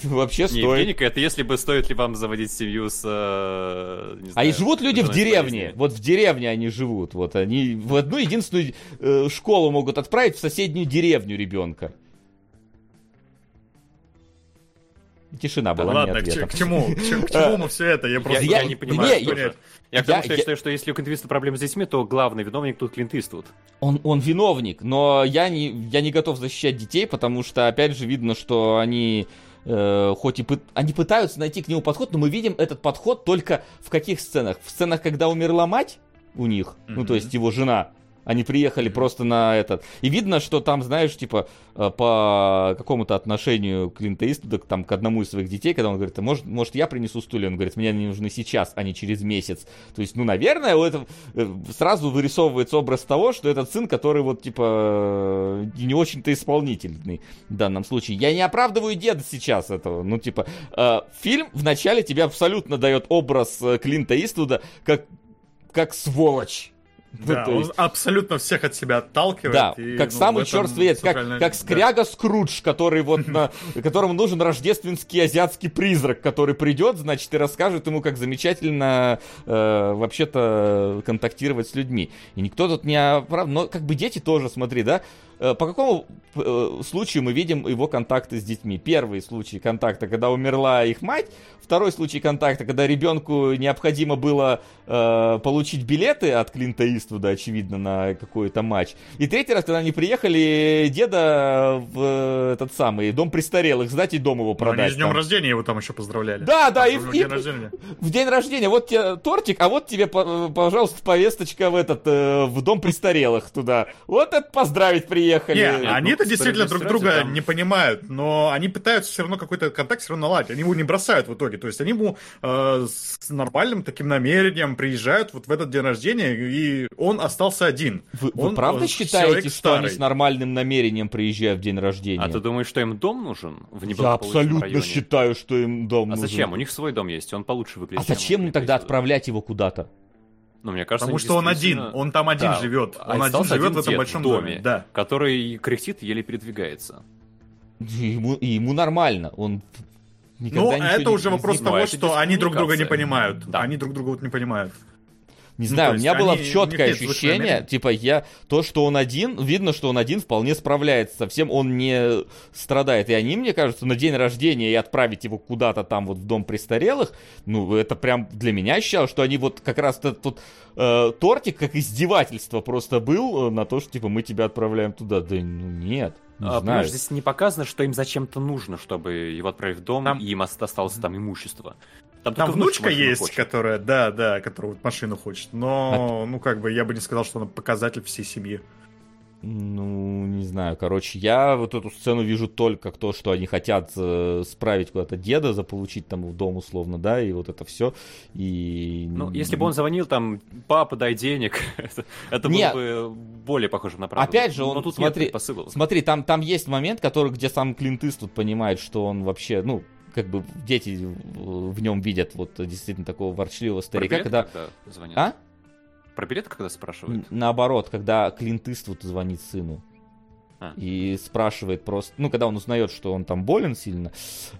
Вообще стоит. Евгеника, это если бы стоит ли вам заводить семью с... Э, а и живут люди в деревне. Вот в деревне они живут. Вот они в одну единственную э, школу могут отправить в соседнюю деревню ребенка. Тишина была. Да ладно, к, к чему? К, к чему мы все это? Я просто я, я не понимаю. Не, я, я к тому, что я, я считаю, что если у Клинт Иствуда проблемы с детьми, то главный виновник тут Клинт Иствуд. Он, он виновник, но я не, я не готов защищать детей, потому что, опять же, видно, что они э, хоть и пы- они пытаются найти к нему подход, но мы видим этот подход только в каких сценах? В сценах, когда умерла мать у них, mm-hmm. ну, то есть его жена, Они приехали просто на этот. И видно, что там, знаешь, типа, э, по какому-то отношению Клинта Иствуда, там, к одному из своих детей, когда он говорит, может, может я принесу стулья? Он говорит, мне они нужны сейчас, а не через месяц. То есть, ну, наверное, у этого э, сразу вырисовывается образ того, что этот сын, который вот, типа, э, не очень-то исполнительный в данном случае. Я не оправдываю деда сейчас этого. Ну, типа, фильм вначале тебе абсолютно дает образ Клинта Иствуда как, как сволочь да, есть... он абсолютно всех от себя отталкивает. Да, и, как ну, самый черт свет, как, как скряга да. Скрудж, который вот на, которому нужен рождественский азиатский призрак, который придет, значит, и расскажет ему, как замечательно э, вообще-то контактировать с людьми. И никто тут не оправдан, но как бы дети тоже, смотри, да, по какому э, случаю мы видим его контакты с детьми? Первый случай контакта, когда умерла их мать. Второй случай контакта, когда ребенку необходимо было э, получить билеты от Клинта Иствуда, очевидно, на какой-то матч. И третий раз, когда они приехали, деда в э, этот самый дом престарелых, сдать и дом его продать. Но они с днем там. рождения его там еще поздравляли. Да, да, и, в день рождения. в день рождения. Вот тебе тортик, а вот тебе, пожалуйста, повесточка в этот, э, в дом престарелых туда. Вот это поздравить приехали приехали. Не, Нет, они-то ну, действительно друг друга там... не понимают, но они пытаются все равно какой-то контакт все равно наладить. Они его не бросают в итоге. То есть они ему э, с нормальным таким намерением приезжают вот в этот день рождения, и он остался один. Вы, он, вы правда считаете, что старый. они с нормальным намерением приезжают в день рождения? А ты думаешь, что им дом нужен в Я абсолютно районе? считаю, что им дом а нужен. А зачем? У них свой дом есть, он получше выглядит. А зачем им тогда отправлять его куда-то? Ну, мне кажется, Потому что он один, он там один да, живет. Он один живет в этом большом доме, доме, да. который кряхтит, еле передвигается. Ему, ему нормально, он ну, это уже вопрос того, что они друг друга не понимают. Да. Они друг друга вот не понимают. Не ну, знаю, у меня было четкое ощущение, типа, я, то, что он один, видно, что он один вполне справляется, совсем он не страдает. И они, мне кажется, на день рождения и отправить его куда-то там вот в дом престарелых, ну, это прям для меня ощущало, что они вот как раз этот тут э, тортик как издевательство просто был э, на то, что, типа, мы тебя отправляем туда. Да, ну, нет. Не а, знаю. здесь не показано, что им зачем-то нужно, чтобы его отправить в дом, там... и им осталось там имущество. Там, там внучка есть, хочет. которая, да, да, которая вот машину хочет. Но, а... ну, как бы, я бы не сказал, что она показатель всей семьи. Ну, не знаю, короче, я вот эту сцену вижу только как то, что они хотят э, справить куда-то деда, заполучить там в дом условно, да, и вот это все. И... Ну, если бы он звонил там, папа, дай денег, это, это было бы более похоже на правду. Опять же, он, Но тут смотри, смотри, там, там есть момент, который, где сам Клинт Иствуд понимает, что он вообще, ну, как бы дети в нем видят вот действительно такого ворчливого старика, когда... когда звонят? А? Про билет когда спрашивают? Наоборот, когда Клинт Иствуд звонит сыну. А. И спрашивает просто, ну, когда он узнает, что он там болен сильно,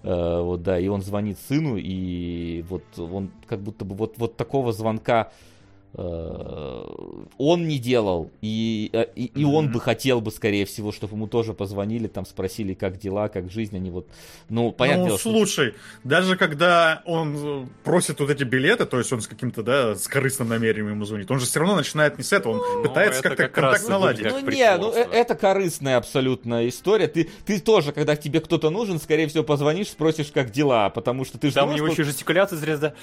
э, вот, да, и он звонит сыну, и вот он как будто бы вот, вот такого звонка Э, он не делал, и, э, и, и он бы хотел бы, скорее всего, чтобы ему тоже позвонили, там спросили, как дела, как жизнь, они вот, ну, понятно. Ну, дело, слушай, что... даже когда он э, просит вот эти билеты, то есть он с каким-то, да, с корыстным намерением ему звонит, он же все равно начинает не с этого, он ну, пытается как-то как контакт наладить. Ну, не, ну, это корыстная абсолютно история, ты, ты тоже, когда тебе кто-то нужен, скорее всего, позвонишь, спросишь, как дела, потому что ты же... Там у него еще жестикуляция зря, да.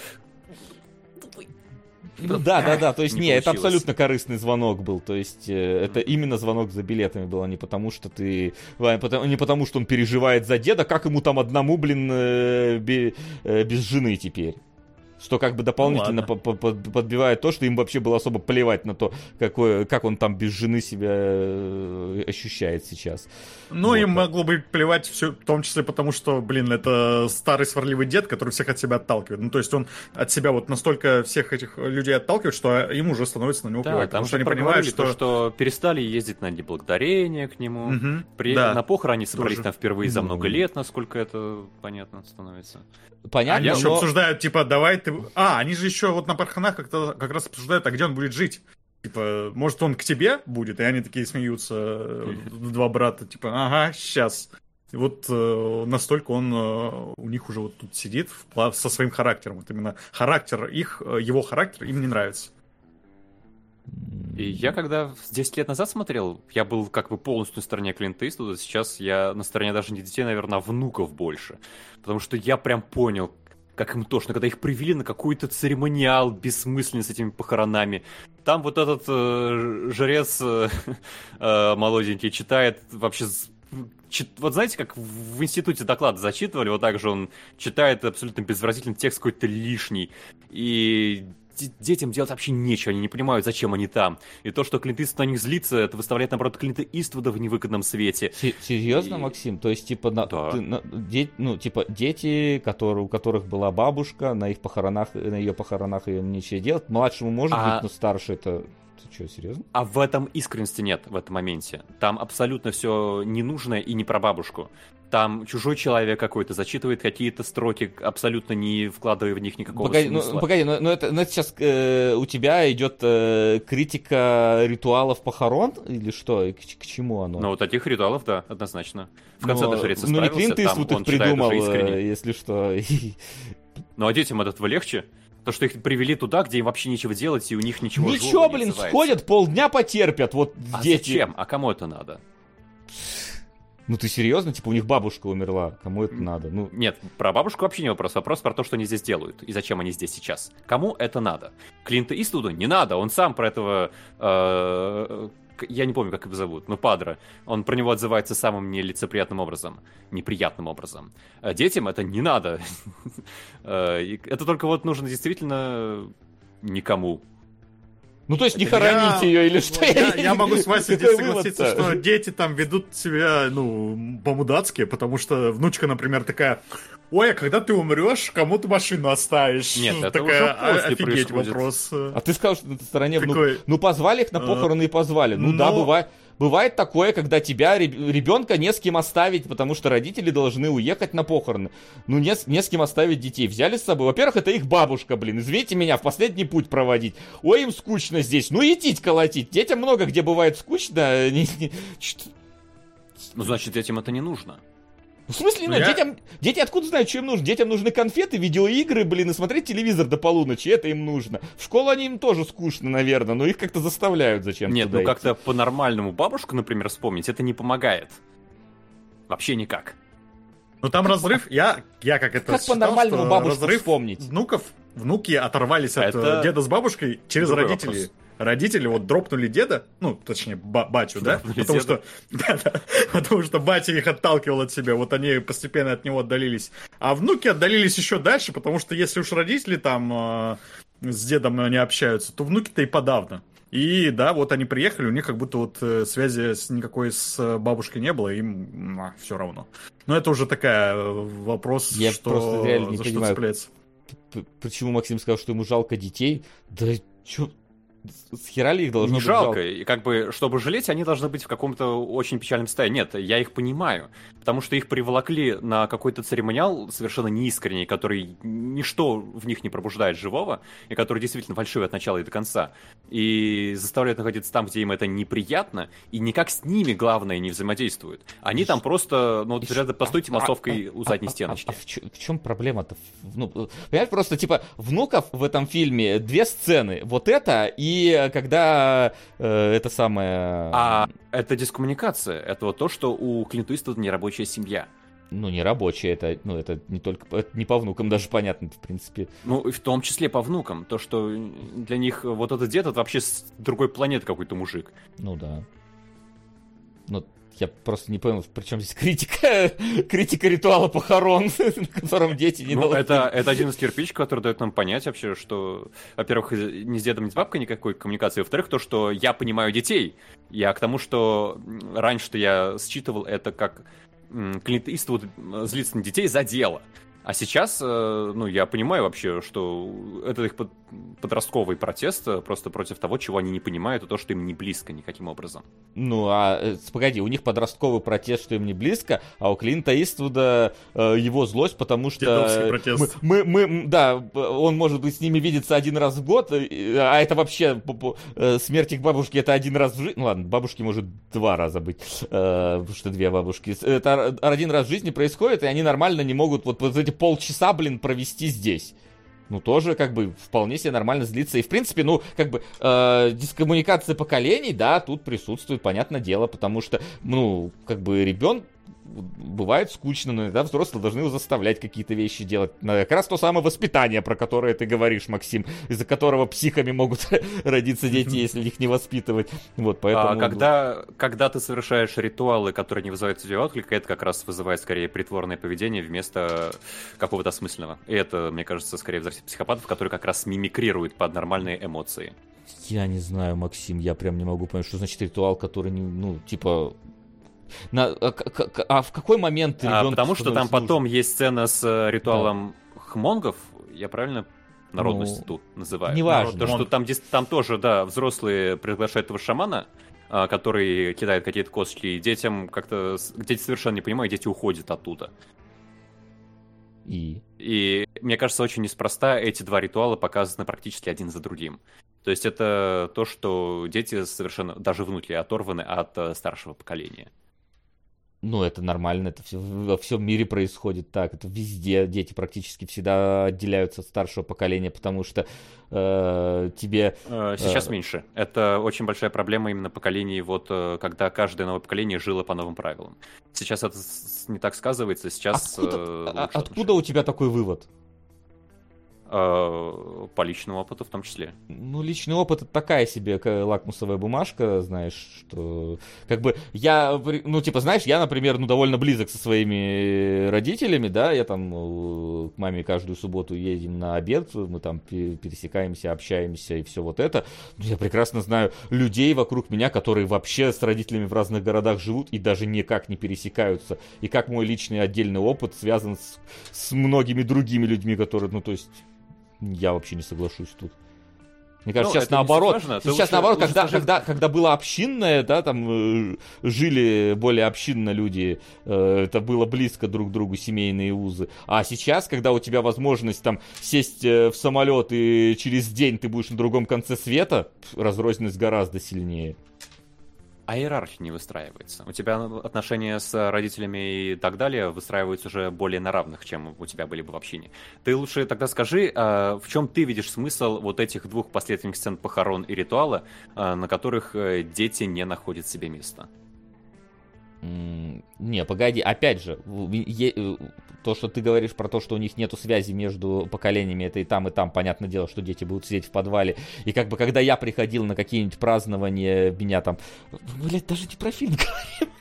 Да, да, да, то есть, не, это абсолютно корыстный звонок был, то есть, э, это именно звонок за билетами был, а не потому, что ты, не потому, что он переживает за деда, как ему там одному, блин, э, э, без жены теперь что как бы дополнительно ну, подбивает то, что им вообще было особо плевать на то, какое, как он там без жены себя э, ощущает сейчас. Ну, вот. им могло бы плевать все, в том числе потому, что, блин, это старый сварливый дед, который всех от себя отталкивает. Ну, то есть он от себя вот настолько всех этих людей отталкивает, что им уже становится на него да, плевать. Потому что они понимают, что... То, что перестали ездить на неблагодарение к нему. Угу, При... да. На похороны они собрались Тоже. там впервые за много лет, насколько это понятно становится. Понятно, Они но... еще обсуждают, типа, давай ты... А, они же еще вот на парханах как-то как раз обсуждают, а где он будет жить. Типа, может, он к тебе будет? И они такие смеются, два брата, типа, ага, сейчас. И вот э, настолько он э, у них уже вот тут сидит в, со своим характером. Вот именно характер их, э, его характер им не нравится. И я когда 10 лет назад смотрел, я был как бы полностью на стороне Клинта Иствуда, сейчас я на стороне даже не детей, наверное, а внуков больше. Потому что я прям понял, как им тошно, когда их привели на какой-то церемониал бессмысленный с этими похоронами. Там вот этот э, жрец э, э, молоденький читает вообще вот знаете, как в институте доклад зачитывали, вот так же он читает абсолютно безвыразительный текст какой-то лишний. И детям делать вообще нечего, они не понимают, зачем они там. И то, что Клинт Иствуд на них злится, это выставляет, наоборот, Клинта Иствуда в невыгодном свете. Серьезно, и... Максим? То есть, типа, на, да. ты, на, де, ну, типа, дети, которые, у которых была бабушка, на их похоронах, на ее похоронах ее нечего делать, младшему может а... быть, но старше это ты что, серьезно? А в этом искренности нет, в этом моменте. Там абсолютно все ненужное и не про бабушку там чужой человек какой-то зачитывает какие-то строки, абсолютно не вкладывая в них никакого погоди, смысла. Ну, погоди, но, но, это, но это сейчас э, у тебя идет э, критика ритуалов похорон или что? К, к чему оно? Ну, вот таких ритуалов, да, однозначно. В конце но, даже жрец Ну, не Клинт Иствуд их придумал, э, если что. Ну, а детям от этого легче? То, что их привели туда, где им вообще нечего делать, и у них ничего Ничего, блин, сходят, полдня потерпят, вот а дети. зачем? А кому это надо? Ну ты серьезно? Типа у них бабушка умерла. Кому это надо? Ну... Нет, про бабушку вообще не вопрос. Вопрос про то, что они здесь делают. И зачем они здесь сейчас. Кому это надо? Клинта Иствуду не надо. Он сам про этого... Э, я не помню, как его зовут, но Падра. Он про него отзывается самым нелицеприятным образом. Неприятным образом. А детям это не надо. Э, это только вот нужно действительно никому ну, то есть не хоронить я, ее или что? Я, я могу с Васей здесь согласиться, что дети там ведут себя, ну, по-мудацки, потому что внучка, например, такая, ой, а когда ты умрешь, кому ты машину оставишь? Нет, это такая, уже «А, после офигеть происходит. вопрос. А ты сказал, что на стороне, Такой, ну, ну, позвали их на похороны и позвали. Ну, но... да, бывает. Бывает такое, когда тебя, ребенка, не с кем оставить, потому что родители должны уехать на похороны. Ну, не, не с кем оставить детей. Взяли с собой. Во-первых, это их бабушка, блин. Извините меня, в последний путь проводить. Ой, им скучно здесь. Ну, идите колотить. Детям много где бывает скучно. Ну, значит, детям это не нужно. В смысле, ну, я... детям, дети откуда знают, что им нужно? Детям нужны конфеты, видеоигры, блин, и смотреть телевизор до полуночи, это им нужно. В школу они им тоже скучно, наверное, но их как-то заставляют зачем Нет, ну как-то по-нормальному бабушку, например, вспомнить, это не помогает. Вообще никак. Ну там разрыв, я, я как это Как по-нормальному бабушку разрыв вспомнить? внуков, внуки оторвались это... от деда с бабушкой через родителей. Вопрос родители вот дропнули деда, ну, точнее, ба- батю, да? Потому что, да, да, потому что батя их отталкивал от себя, вот они постепенно от него отдалились. А внуки отдалились еще дальше, потому что если уж родители там э, с дедом не общаются, то внуки-то и подавно. И да, вот они приехали, у них как будто вот э, связи с никакой с бабушкой не было, им а, все равно. Но это уже такая э, вопрос, Я что реально не понимаю, почему Максим сказал, что ему жалко детей. Да чё, с хера ли их должно не быть жалко. жалко? И как бы, чтобы жалеть, они должны быть в каком-то очень печальном состоянии. Нет, я их понимаю. Потому что их приволокли на какой-то церемониал совершенно неискренний, который ничто в них не пробуждает живого, и который действительно фальшивый от начала и до конца. И заставляют находиться там, где им это неприятно, и никак с ними, главное, не взаимодействуют. Они там просто, ну, вот рядом постойте а, массовкой а, у задней стеночки. А, в, в чем проблема-то? Ну, понимаешь, просто, типа, внуков в этом фильме две сцены. Вот это и и когда э, это самое... А это дискоммуникация. Это вот то, что у Клинта Иствуда нерабочая семья. Ну, не рабочая, это, ну, это не только, это не по внукам даже понятно, в принципе. Ну, в том числе по внукам. То, что для них вот этот дед, это вообще с другой планеты какой-то мужик. Ну, да. Ну, я просто не понял, при чем здесь критика, критика ритуала похорон, на котором дети не ну, это, это один из кирпичей, который дает нам понять вообще, что, во-первых, ни с дедом, ни с бабкой никакой коммуникации, во-вторых, то, что я понимаю детей. Я к тому, что раньше-то я считывал это как Клинт Иствуд злится на детей за дело. А сейчас, э, ну, я понимаю вообще, что это их подростковый протест э, просто против того, чего они не понимают, и то, что им не близко никаким образом. Ну, а, э, погоди, у них подростковый протест, что им не близко, а у Клинта Иствуда его злость, потому что... протест. Мы, мы, мы, да, он, может быть, с ними видится один раз в год, а это вообще смерть их бабушки это один раз в жизни. Ну ладно, бабушки может два раза быть, потому что две бабушки. Это один раз в жизни происходит, и они нормально не могут вот, вот эти полчаса, блин, провести здесь ну, тоже, как бы, вполне себе нормально злиться. И, в принципе, ну, как бы, э, дискоммуникация поколений, да, тут присутствует, понятное дело, потому что, ну, как бы, ребенок, бывает скучно, но иногда взрослые должны его заставлять какие-то вещи делать. Как раз то самое воспитание, про которое ты говоришь, Максим, из-за которого психами могут родиться дети, если их не воспитывать. Вот, поэтому... А когда, когда ты совершаешь ритуалы, которые не вызывают у тебя отклика, это как раз вызывает скорее притворное поведение вместо какого-то осмысленного. И это, мне кажется, скорее в психопатов, которые как раз мимикрируют под нормальные эмоции. Я не знаю, Максим, я прям не могу понять, что значит ритуал, который не, ну, типа, на, а, а в какой момент а, Потому что там потом есть сцена с э, ритуалом да. хмонгов, я правильно народность ну, тут называю? Неважно. То, что там, там тоже, да, взрослые приглашают этого шамана, а, который кидает какие-то косточки, и детям как-то... Дети совершенно не понимают, дети уходят оттуда. И? И мне кажется, очень неспроста эти два ритуала показаны практически один за другим. То есть это то, что дети совершенно, даже внутри, оторваны от э, старшего поколения ну, это нормально, это все, во всем мире происходит так, это везде дети практически всегда отделяются от старшего поколения, потому что э, тебе... Э, сейчас э... меньше. Это очень большая проблема именно поколений, вот э, когда каждое новое поколение жило по новым правилам. Сейчас это не так сказывается, сейчас... Откуда, э, а, откуда у тебя такой вывод? Э, по личному опыту в том числе. Ну, личный опыт это такая себе лакмусовая бумажка, знаешь, что как бы я, ну, типа, знаешь, я, например, ну, довольно близок со своими родителями, да, я там э, к маме каждую субботу едем на обед, мы там пересекаемся, общаемся и все вот это. Но я прекрасно знаю людей вокруг меня, которые вообще с родителями в разных городах живут и даже никак не пересекаются. И как мой личный отдельный опыт связан с, с многими другими людьми, которые, ну, то есть я вообще не соглашусь тут. Мне кажется, ну, сейчас наоборот. Сейчас лучше, наоборот, лучше когда, скажи... когда, когда было общинное, да, там э, жили более общинно люди, э, это было близко друг к другу семейные узы. А сейчас, когда у тебя возможность там сесть э, в самолет и через день ты будешь на другом конце света, разрозненность гораздо сильнее а иерархия не выстраивается. У тебя отношения с родителями и так далее выстраиваются уже более на равных, чем у тебя были бы в общине. Ты лучше тогда скажи, а, в чем ты видишь смысл вот этих двух последних сцен похорон и ритуала, а, на которых э, дети не находят себе места? Не, погоди, опять же, э, то, что ты говоришь про то, что у них нету связи между поколениями, это и там, и там, понятное дело, что дети будут сидеть в подвале. И как бы, когда я приходил на какие-нибудь празднования, меня там, блядь, даже не про фильм говорим.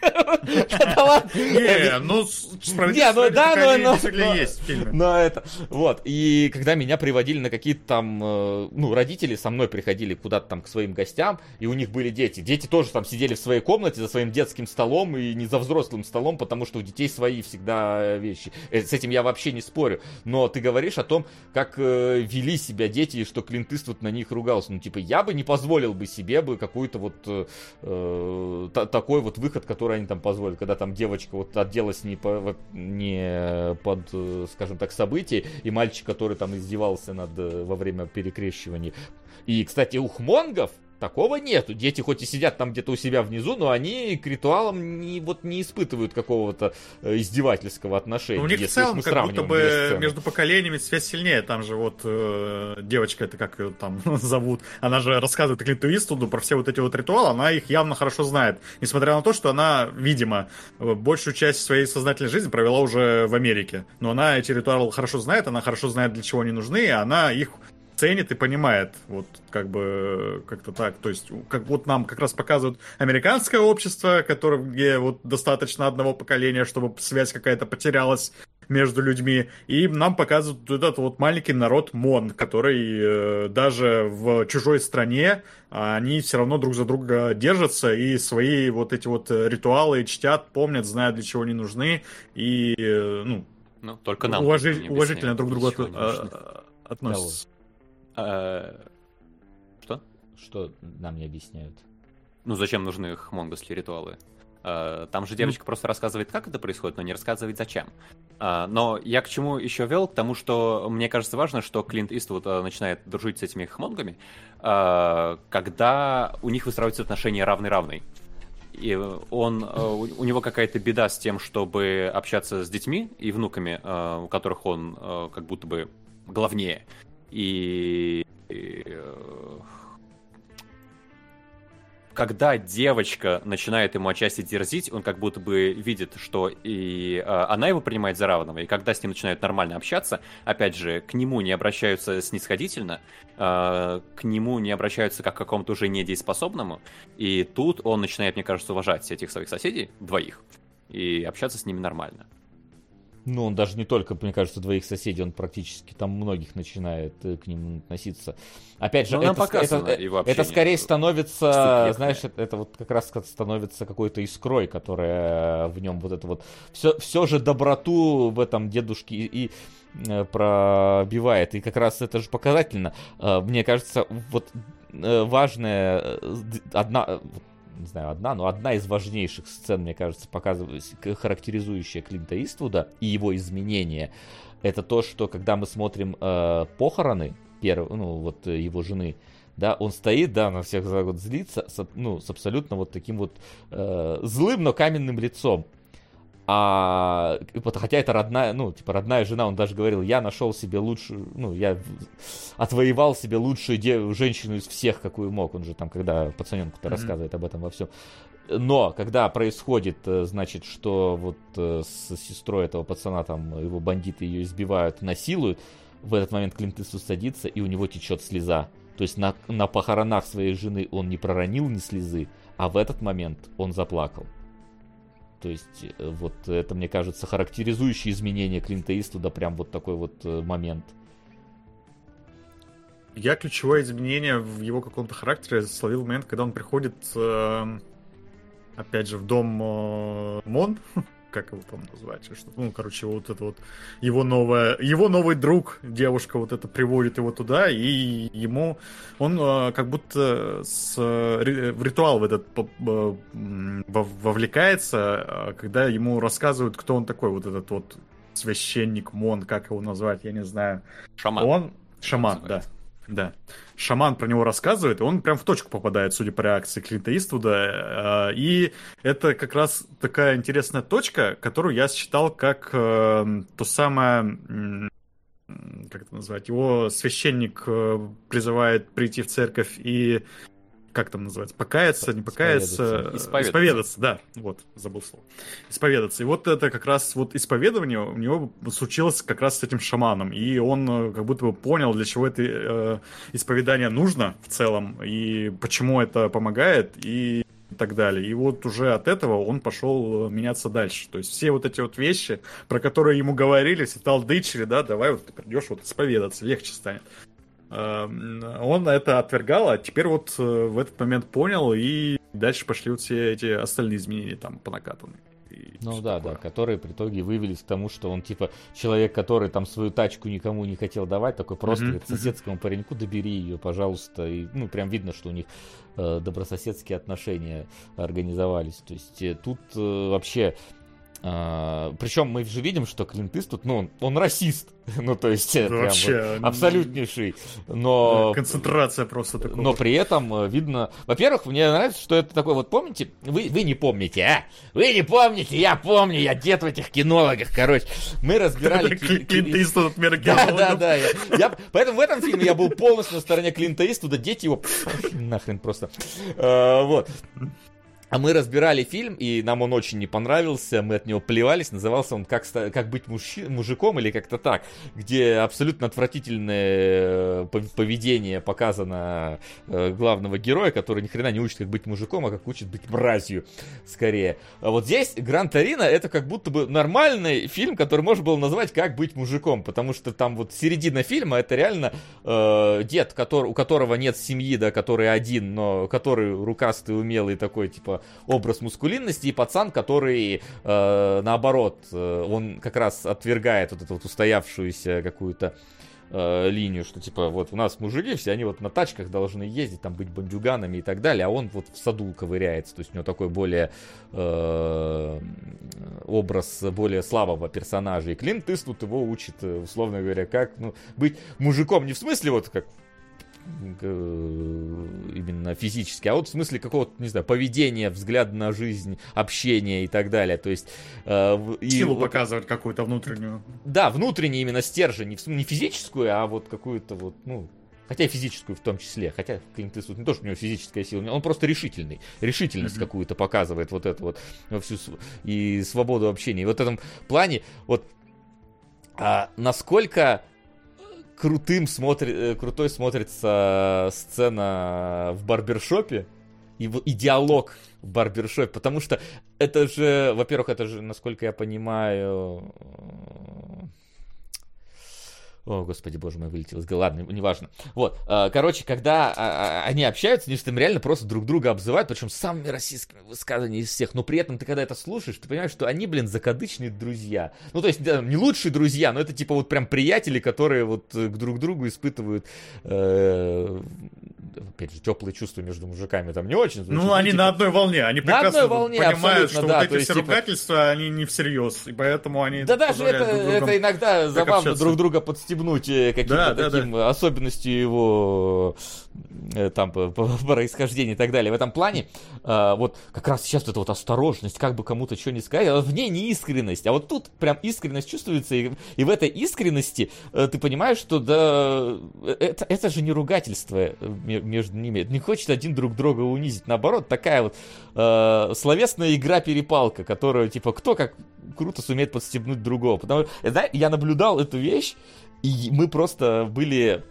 Не, ну, справедливость ну да, но есть в фильме. Но это, вот, и когда меня приводили на какие-то там, э, ну, родители со мной приходили куда-то там к своим гостям, и у них были дети. Дети тоже там сидели в своей комнате за своим детским столом и не за взрослым столом, потому что у детей свои всегда вещи. Э, с этим я вообще не спорю. Но ты говоришь о том, как э, вели себя дети, и что Клинт Иствуд на них ругался. Ну, типа, я бы не позволил бы себе бы какой-то вот э, э такой вот выход, который они там позволили, когда там девочка вот оделась не, по, не под, э, скажем так, событий, и мальчик, который там издевался над во время перекрещивания. И, кстати, у хмонгов Такого нету. Дети хоть и сидят там где-то у себя внизу, но они к ритуалам не, вот, не испытывают какого-то э, издевательского отношения. Ну, у них в целом как будто бы между поколениями связь сильнее. Там же вот э, девочка, это как ее там зовут, она же рассказывает Клинту Иствуду про все вот эти вот ритуалы, она их явно хорошо знает. Несмотря на то, что она, видимо, большую часть своей сознательной жизни провела уже в Америке. Но она эти ритуалы хорошо знает, она хорошо знает, для чего они нужны, и она их ценит и понимает, вот как бы как-то так, то есть как вот нам как раз показывают американское общество, которое где вот достаточно одного поколения, чтобы связь какая-то потерялась между людьми, и нам показывают этот вот маленький народ Мон, который э, даже в чужой стране они все равно друг за друга держатся и свои вот эти вот ритуалы чтят, помнят, знают для чего они нужны. И э, ну ну, только нам уважи- уважительно друг к другу от, а, относятся. Э, что? Что нам не объясняют? Ну, зачем нужны хмонгосские ритуалы? Э, там же девочка ну... просто рассказывает, как это происходит, но не рассказывает, зачем. Э, но я к чему еще вел? К тому, что мне кажется важно, что Клинт Иствуд начинает дружить с этими хмонгами, когда у них выстраиваются отношения равный-равный. И он, у него какая-то беда с тем, чтобы общаться с детьми и внуками, у которых он как будто бы главнее и, и когда девочка начинает ему отчасти дерзить, он как будто бы видит, что и э, она его принимает за равного, и когда с ним начинают нормально общаться, опять же, к нему не обращаются снисходительно, э, к нему не обращаются как к какому-то уже недееспособному, и тут он начинает, мне кажется, уважать этих своих соседей, двоих, и общаться с ними нормально. Ну, он даже не только, мне кажется, двоих соседей, он практически там многих начинает э, к ним относиться. Опять же, ну, это, это, это, это скорее становится, знаешь, это, это вот как раз становится какой-то искрой, которая в нем вот это вот все, все же доброту в этом дедушке и, и э, пробивает. И как раз это же показательно. Э, мне кажется, вот важная одна не знаю, одна, но одна из важнейших сцен, мне кажется, показывает, характеризующая Клинта Иствуда и его изменения, это то, что когда мы смотрим э, похороны, перв, ну, вот его жены, да, он стоит, да, на всех вот злится, с, ну, с абсолютно вот таким вот э, злым, но каменным лицом. А хотя это родная, ну, типа родная жена, он даже говорил, я нашел себе лучшую, ну, я отвоевал себе лучшую де- женщину из всех, какую мог. Он же там, когда пацаненку-то mm-hmm. рассказывает об этом во всем. Но когда происходит, э, значит, что вот э, с сестрой этого пацана там его бандиты ее избивают, насилуют, в этот момент Клинт Иствуд садится, и у него течет слеза. То есть на, на похоронах своей жены он не проронил ни слезы, а в этот момент он заплакал. То есть, э, вот это, мне кажется, характеризующее изменение Клинта Иствуда, прям вот такой вот э, момент. Я ключевое изменение в его каком-то характере словил момент, когда он приходит, э, опять же, в дом Мон, как его там назвать, что, ну, короче, вот это вот его новая, его новый друг, девушка вот это приводит его туда, и ему, он э, как будто с, в ритуал в этот вовлекается, э, когда ему рассказывают, кто он такой, вот этот вот священник Мон, как его назвать, я не знаю. Шаман. Он, шаман, да. Да. Шаман про него рассказывает, и он прям в точку попадает, судя по реакции Клинта Иствуда. Э, и это как раз такая интересная точка, которую я считал как э, то самое как это назвать, его священник э, призывает прийти в церковь и как там называется, покаяться, не покаяться, исповедаться. исповедаться, да, вот, забыл слово, исповедаться. И вот это как раз вот исповедование у него случилось как раз с этим шаманом, и он э, как будто бы понял, для чего это э, исповедание нужно в целом, и почему это помогает, и так далее. И вот уже от этого он пошел э, меняться дальше. То есть все вот эти вот вещи, про которые ему говорили, все талдычили, да, давай вот ты придешь вот исповедаться, легче станет. Эм, он это отвергал, а теперь вот э, в этот момент понял, и дальше пошли вот все эти остальные изменения там по накатанной. Ну да, такое. да, которые в итоге вывелись к тому, что он типа человек, который там свою тачку никому не хотел давать, такой просто mm-hmm. говорит, соседскому пареньку добери ее, пожалуйста. И ну прям видно, что у них э, добрососедские отношения организовались. То есть э, тут э, вообще а, причем мы же видим, что Клинт Иствуд, ну, он, он расист. ну, то есть, да прям вообще, вот абсолютнейший. Но... Концентрация просто такого. Но при этом э, видно... Во-первых, мне нравится, что это такое, вот помните? Вы, вы не помните, а? Вы не помните, я помню, я дед в этих кинологах, короче. Мы разбирали... Клинт Иствуд от мира Да, да, да. Я, поэтому в этом фильме я был полностью на стороне Клинта Иствуда, дети его... Нахрен просто. А, вот. А мы разбирали фильм, и нам он очень не понравился, мы от него плевались, назывался он «Как, как быть мужи, мужиком» или как-то так, где абсолютно отвратительное э, поведение показано э, главного героя, который ни хрена не учит, как быть мужиком, а как учит быть мразью, скорее. А вот здесь Гран Торино это как будто бы нормальный фильм, который можно было назвать «Как быть мужиком», потому что там вот середина фильма это реально э, дед, который, у которого нет семьи, да, который один, но который рукастый, умелый такой, типа, образ мускулинности, и пацан, который, э, наоборот, э, он как раз отвергает вот эту вот устоявшуюся какую-то э, линию, что типа вот у нас мужики, все они вот на тачках должны ездить, там быть бандюганами и так далее, а он вот в саду ковыряется, то есть у него такой более э, образ более слабого персонажа, и Клинт Иствуд его учит, э, условно говоря, как ну, быть мужиком, не в смысле вот как именно физически, а вот в смысле какого-то, не знаю, поведения, взгляда на жизнь, общения и так далее. То есть... Э, Силу вот, показывать какую-то внутреннюю. Да, внутренний именно стержень, не, не физическую, а вот какую-то вот, ну, Хотя и физическую в том числе. Хотя Клинт Иствуд не то, что у него физическая сила, он просто решительный. Решительность mm-hmm. какую-то показывает вот это вот всю и свободу общения. И вот в этом плане вот а, насколько крутым смотри, э, крутой смотрится сцена в барбершопе и, и диалог в барбершопе, потому что это же, во-первых, это же, насколько я понимаю, о, господи, боже мой, вылетел из головы. Ладно, неважно. Вот, э, короче, когда а, а, они общаются, они же там реально просто друг друга обзывают, причем самыми российскими высказываниями из всех. Но при этом ты, когда это слушаешь, ты понимаешь, что они, блин, закадычные друзья. Ну, то есть, не лучшие друзья, но это типа вот прям приятели, которые вот э, к друг другу испытывают э, опять же, теплые чувства между мужиками там не очень. Звучит, ну, они типа, на одной волне, они на прекрасно волне, понимают, что да, вот эти все типа... ругательства, они не всерьез, и поэтому они... Да даже это, это иногда забавно общаться. друг друга подстебнуть э, каким-то да, таким да, да. особенностью его там происхождения и так далее. В этом плане э, вот как раз сейчас эта вот осторожность, как бы кому-то что не сказать, а в ней не искренность, а вот тут прям искренность чувствуется, и, и в этой искренности ты понимаешь, что да, это, это же не ругательство между ними. Не хочет один друг друга унизить. Наоборот, такая вот э, словесная игра-перепалка, которая, типа, кто как круто сумеет подстебнуть другого. Потому что, я наблюдал эту вещь, и мы просто были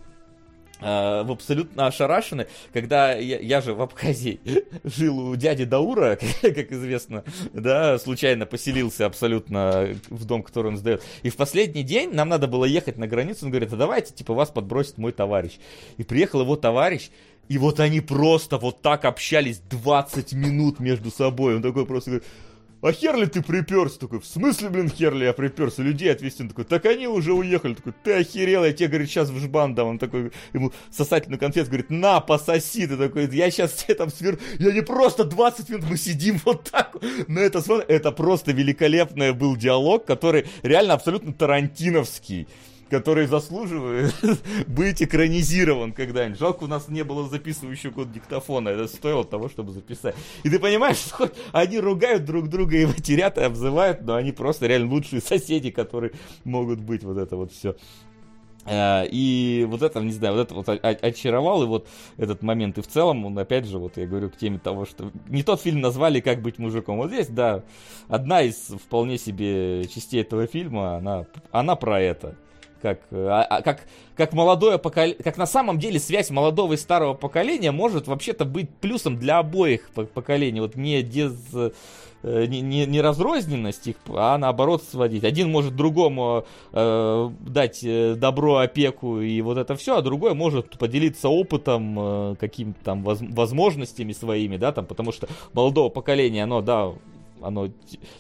э, абсолютно ошарашены, когда я, я же в Абхазии жил у дяди Даура, как известно, да, случайно поселился абсолютно в дом, который он сдает. И в последний день нам надо было ехать на границу, он говорит, а давайте, типа, вас подбросит мой товарищ. И приехал его товарищ, и вот они просто вот так общались 20 минут между собой. Он такой просто говорит, а хер ли ты приперся? Такой, в смысле, блин, хер ли я приперся? Людей отвезти. Он такой, так они уже уехали. Такой, ты охерел, я тебе, говорит, сейчас в жбан дам. Он такой, ему сосательную конфет, говорит, на, пососи. Ты такой, я сейчас тебе там свер... Я не просто 20 минут, мы сидим вот так. На это смотрим. Это просто великолепный был диалог, который реально абсолютно тарантиновский который заслуживает быть экранизирован когда-нибудь. Жалко, у нас не было записывающего код диктофона. Это стоило того, чтобы записать. И ты понимаешь, что они ругают друг друга и матерят, и обзывают, но они просто реально лучшие соседи, которые могут быть вот это вот все. А, и вот это, не знаю, вот это вот очаровал, и вот этот момент. И в целом, он, опять же, вот я говорю к теме того, что не тот фильм назвали «Как быть мужиком». Вот здесь, да, одна из вполне себе частей этого фильма, она, она про это как, а, а, как, как молодое поколение, как на самом деле связь молодого и старого поколения может вообще-то быть плюсом для обоих поколений, вот не дез, э, не, не, не разрозненность их, а наоборот сводить. Один может другому э, дать э, добро, опеку и вот это все, а другой может поделиться опытом, э, какими-то там воз, возможностями своими, да, там, потому что молодого поколения, оно, да, оно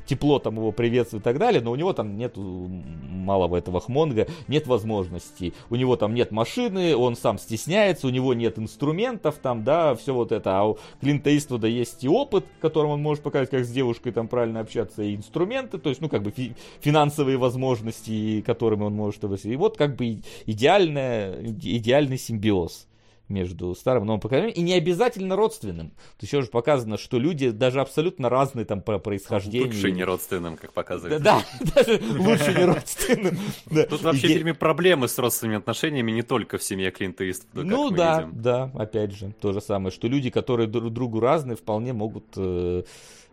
тепло там его приветствует и так далее, но у него там нет малого этого хмонга, нет возможностей. У него там нет машины, он сам стесняется, у него нет инструментов там, да, все вот это. А у Клинта Иствуда есть и опыт, которым он может показать, как с девушкой там правильно общаться, и инструменты, то есть, ну, как бы фи- финансовые возможности, которыми он может... И вот как бы идеальная, идеальный симбиоз между старым и новым поколением, и не обязательно родственным. То есть уже показано, что люди даже абсолютно разные там по происхождению. Лучше не родственным, как показывается. Да, даже лучше не родственным. Тут вообще в фильме проблемы с родственными отношениями не только в семье Клинта Иствуда, Ну да, да, опять же, то же самое, что люди, которые друг другу разные, вполне могут э,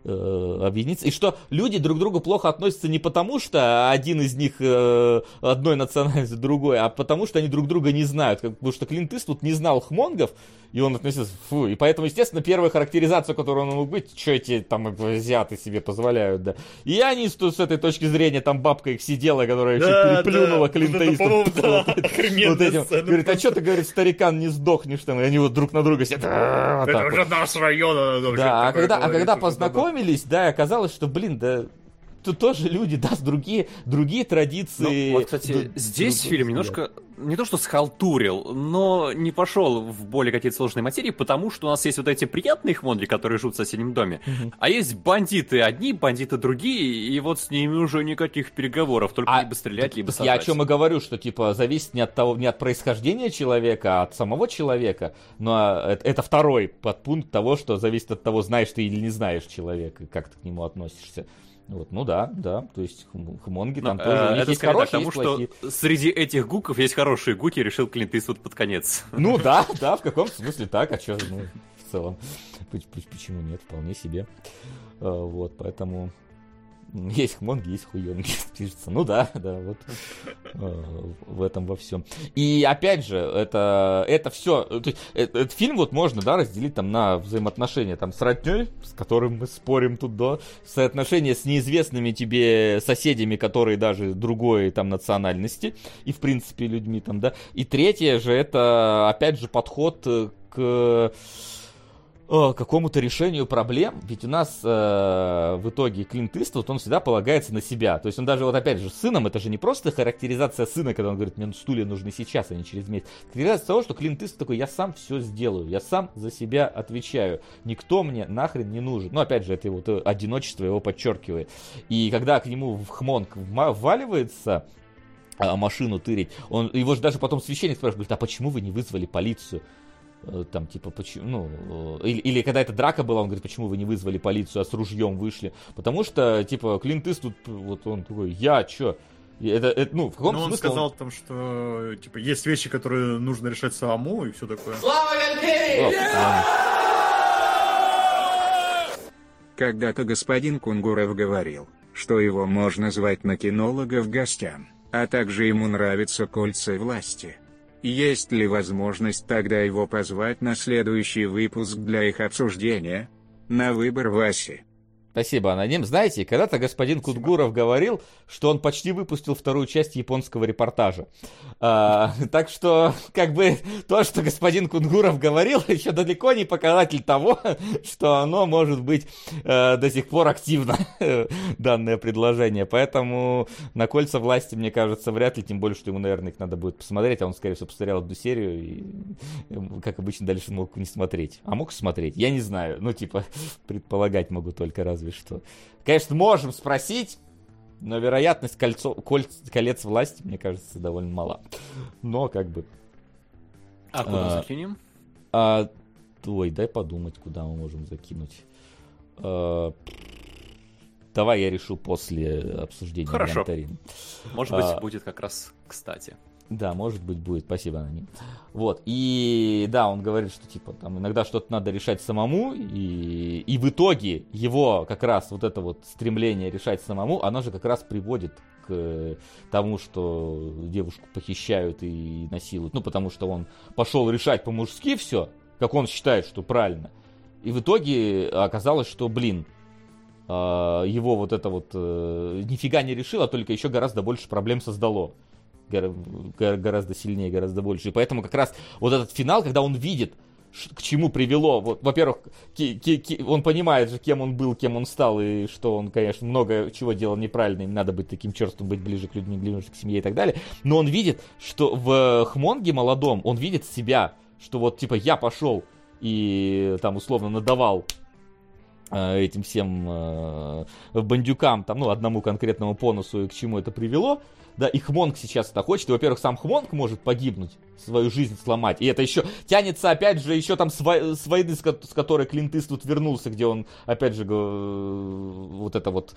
объединиться. И что люди друг к другу плохо относятся не потому, что один из них э, одной национальности, другой, а потому что они друг друга не знают. Как, потому что Клинт Иствуд не знал хмонгов, и он относился, фу, и поэтому, естественно, первая характеризация, которую он мог быть, что эти там азиаты себе позволяют, да. И они с, с этой точки зрения, там бабка их сидела, которая да, еще переплюнула да. Клинта Иствуда. Вот этим. Говорит, а что ты, говорит, старикан, не сдохнешь там, и они вот друг на друга сидят. Это уже наш район. Да, а когда, а когда познакомились, да, оказалось, что, блин, да тут тоже люди, да, с другие, другие традиции. Ну, вот, кстати, Д- здесь фильм немножко не то что схалтурил, но не пошел в более какие-то сложные материи, потому что у нас есть вот эти приятные хмонги, которые живут в соседнем доме, угу. а есть бандиты одни, бандиты другие, и вот с ними уже никаких переговоров, только а, либо стрелять, либо сажать. Я о чем и говорю, что типа зависит не от того, не от происхождения человека, а от самого человека, но это, это второй подпункт того, что зависит от того, знаешь ты или не знаешь человека, как ты к нему относишься. Вот, ну да, да, то есть хмонги там Но, тоже, э, у них это есть хорошие, есть что среди этих гуков есть хорошие гуки, решил Клинт Иствуд под конец. Ну да, да, в каком смысле так, а что, ну, в целом, почему нет, вполне себе. А, вот, поэтому есть хмонги, есть хуёнги, пишется. Ну да, да, вот э, в этом во всем. И опять же, это, это все, э, этот фильм вот можно, да, разделить там на взаимоотношения там с родней, с которым мы спорим тут, да, соотношения с неизвестными тебе соседями, которые даже другой там национальности, и в принципе людьми там, да. И третье же, это опять же подход к Э, какому-то решению проблем, ведь у нас э, в итоге Клинт Иствуд, он всегда полагается на себя. То есть он даже, вот опять же, с сыном, это же не просто характеризация сына, когда он говорит, мне стулья нужны сейчас, а не через месяц. Характеризация того, что Клинт Иствуд такой, я сам все сделаю, я сам за себя отвечаю. Никто мне нахрен не нужен. Ну, опять же, это вот одиночество его подчеркивает. И когда к нему в Хмонг вваливается, а, машину тырить. Он, его же даже потом священник спрашивает, а почему вы не вызвали полицию? Э, там, типа, почему, ну, э, или, или когда эта драка была, он говорит, почему вы не вызвали полицию, а с ружьем вышли? Потому что, типа, Клинт Иствуд, вот он такой, я чё? Это, это, ну, в каком Но он сказал он... там, что, типа, есть вещи, которые нужно решать самому, и все такое. Слава империи! Когда-то господин Кунгуров говорил, что его можно звать на кинолога в гостям, а также ему нравятся кольца власти. Есть ли возможность тогда его позвать на следующий выпуск для их обсуждения? На выбор Васи. Спасибо, Аноним. Знаете, когда-то господин Кудгуров говорил, что он почти выпустил вторую часть японского репортажа. А, так что, как бы, то, что господин Кудгуров говорил, еще далеко не показатель того, что оно может быть э, до сих пор активно, данное предложение. Поэтому на кольца власти, мне кажется, вряд ли, тем более, что ему, наверное, их надо будет посмотреть, а он, скорее всего, посмотрел одну серию и, как обычно, дальше мог не смотреть. А мог смотреть? Я не знаю. Ну, типа, предполагать могу только раз разве что. Конечно, можем спросить, но вероятность кольцо, коль, колец власти, мне кажется, довольно мала. Но как бы... А куда а, закинем? А, ой, дай подумать, куда мы можем закинуть. А, давай я решу после обсуждения Хорошо. Гантарин. Может быть, а, будет как раз кстати. Да, может быть, будет. Спасибо, Аноним. Вот. И да, он говорит, что типа там иногда что-то надо решать самому, и, и в итоге его как раз вот это вот стремление решать самому, оно же как раз приводит к тому, что девушку похищают и насилуют. Ну, потому что он пошел решать по-мужски все, как он считает, что правильно. И в итоге оказалось, что, блин, а, его вот это вот э, нифига не решило, а только еще гораздо больше проблем создало гораздо сильнее, гораздо больше. И поэтому как раз вот этот финал, когда он видит, к чему привело. Вот, во-первых, он понимает же, кем он был, кем он стал, и что он, конечно, много чего делал неправильно, им надо быть таким черством, быть ближе к людям, ближе к семье и так далее. Но он видит, что в Хмонге молодом, он видит себя, что вот, типа, я пошел и там условно надавал э, этим всем э, бандюкам, там, ну, одному конкретному понусу и к чему это привело, да, и Хмонг сейчас это хочет, и, во-первых, сам Хмонг может погибнуть, свою жизнь сломать, и это еще тянется, опять же, еще там с, во- с войны, с, с которой Клинт Иствуд вернулся, где он, опять же, вот это вот,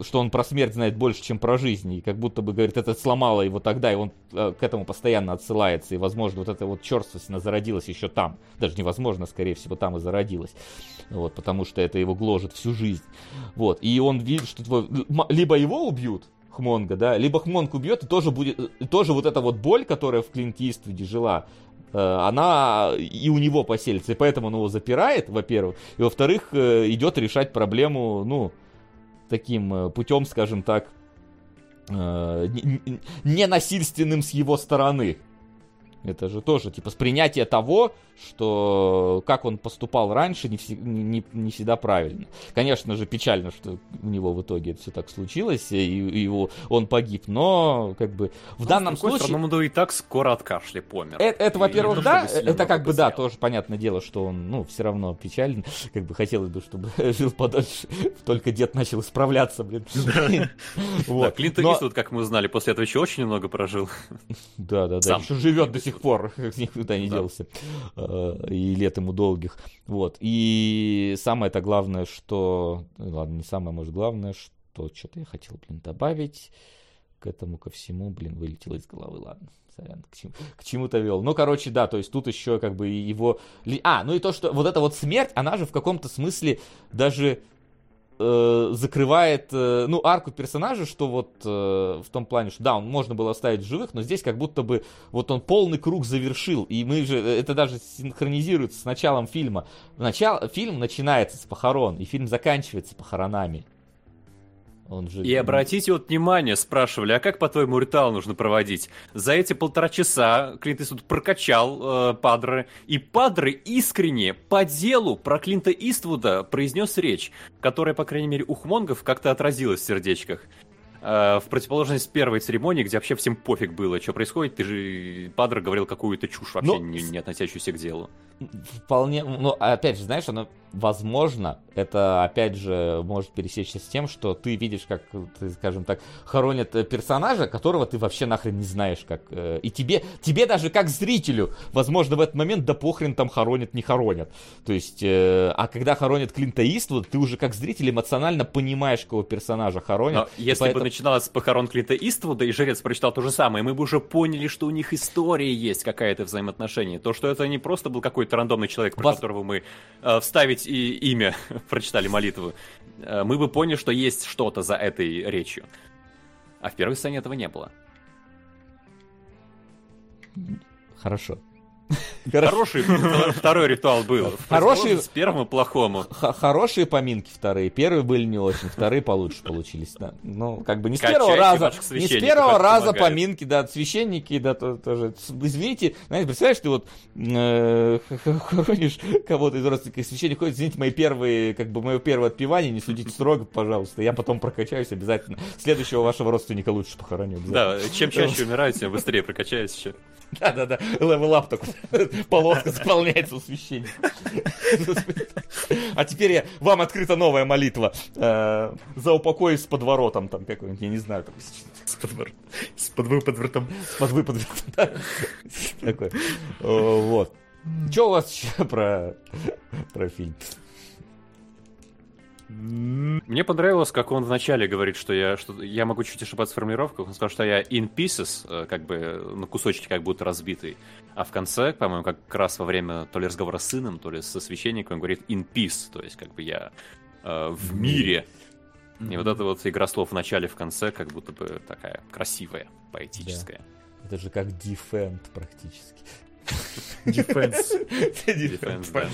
что он про смерть знает больше, чем про жизнь, и как будто бы, говорит, это сломало его тогда, и он э, к этому постоянно отсылается, и, возможно, вот эта вот черствость, она зародилась еще там, даже невозможно, скорее всего, там и зародилась, вот, потому что это его гложет всю жизнь, вот, и он видит, что твой, либо его убьют, Хмонга, да, либо Хмонг убьет, и тоже будет, и тоже вот эта вот боль, которая в Клинт Иствуде жила, э, она и у него поселится, и поэтому он его запирает, во-первых, и во-вторых, э, идет решать проблему, ну, таким э, путем, скажем так, ненасильственным с его стороны. Это же тоже, типа, с принятия того, что как он поступал раньше, не, вси, не, не всегда правильно. Конечно же, печально, что у него в итоге это все так случилось, и, и он погиб, но как бы в ну, данном случае... Стороны, он и так скоро от кашля помер. Это, это во-первых, да, это как бы, да, тоже понятное дело, что он, ну, все равно печален, как бы хотелось бы, чтобы жил подольше, только дед начал исправляться, блин. Вот. Клинт Иствуд, как мы узнали, после этого еще очень много прожил. Да, да, да, еще живет до сих пор, никуда не делся. Э, и лет ему долгих. Вот. И самое-то главное, что... Ну ладно, не самое, может, главное, что что-то я хотел, блин, добавить к этому, ко всему, блин, вылетело из головы, ладно. Сорян, к, чему, к чему-то вел. Ну, короче, да, то есть тут еще как бы его... А, ну и то, что вот эта вот смерть, она же в каком-то смысле даже э, закрывает, э, ну, арку персонажа, что вот э, в том плане, что да, он можно было оставить в живых, но здесь как будто бы вот он полный круг завершил, и мы же, это даже синхронизируется с началом фильма. Начало, фильм начинается с похорон, и фильм заканчивается похоронами. Он же... И обратите вот внимание, спрашивали, а как, по-твоему, ритуал нужно проводить? За эти полтора часа Клинт Иствуд прокачал э, Падре, и Падре искренне, по делу про Клинта Иствуда произнес речь, которая, по крайней мере, у хмонгов как-то отразилась в сердечках. Э, в противоположность первой церемонии, где вообще всем пофиг было, что происходит, ты же Падре говорил какую-то чушь, вообще ну, не, не относящуюся к делу. Вполне, ну, опять же, знаешь, оно возможно, это опять же может пересечься с тем, что ты видишь, как, ты, скажем так, хоронят э, персонажа, которого ты вообще нахрен не знаешь, как э, и тебе, тебе даже как зрителю, возможно, в этот момент да похрен там хоронят, не хоронят. То есть, э, а когда хоронят Клинта Иствуда, ты уже как зритель эмоционально понимаешь, кого персонажа хоронят. Но если поэтому... бы начиналось с похорон Клинта Иствуда, и Жрец прочитал то же самое, мы бы уже поняли, что у них история есть какая-то взаимоотношение. То, что это не просто был какой-то рандомный человек, про Вас... которого мы э, вставить и имя прочитали молитву, э, мы бы поняли, что есть что-то за этой речью. А в первой сцене этого не было. Хорошо. Хороший второй ритуал был. Хорошие с первым и плохому. Хорошие поминки вторые. Первые были не очень, вторые получше получились. Да. Ну, как бы не с первого раза. Не с первого раза поминки, да, священники, да, тоже. Извините, знаете, представляешь, ты вот э, хоронишь кого-то из родственников, священник ходит, извините, мои первые, как бы мое первое отпевание, не судите строго, пожалуйста. Я потом прокачаюсь обязательно. Следующего вашего родственника лучше похороню. Да, чем чаще умирают, тем быстрее прокачаюсь еще. Да-да-да, level up такой, полоска заполняется у священника. А теперь я, вам открыта новая молитва э, за упокой с подворотом там какой-нибудь, я не знаю. Там, с, подвор... с подвыподвертом. С подвыподвертом, да. Такой. Вот. Что у вас еще про, про фильм? Мне понравилось, как он вначале говорит, что я, что я могу чуть ошибаться в формулировках. Он сказал, что я in pieces, э, как бы на кусочки как будто разбитый. А в конце, по-моему, как раз во время то ли разговора с сыном, то ли со священником, он говорит in peace, то есть как бы я э, в мире. И вот эта вот игра слов в начале, в конце, как будто бы такая красивая, поэтическая. Да. Это же как defend практически. Да.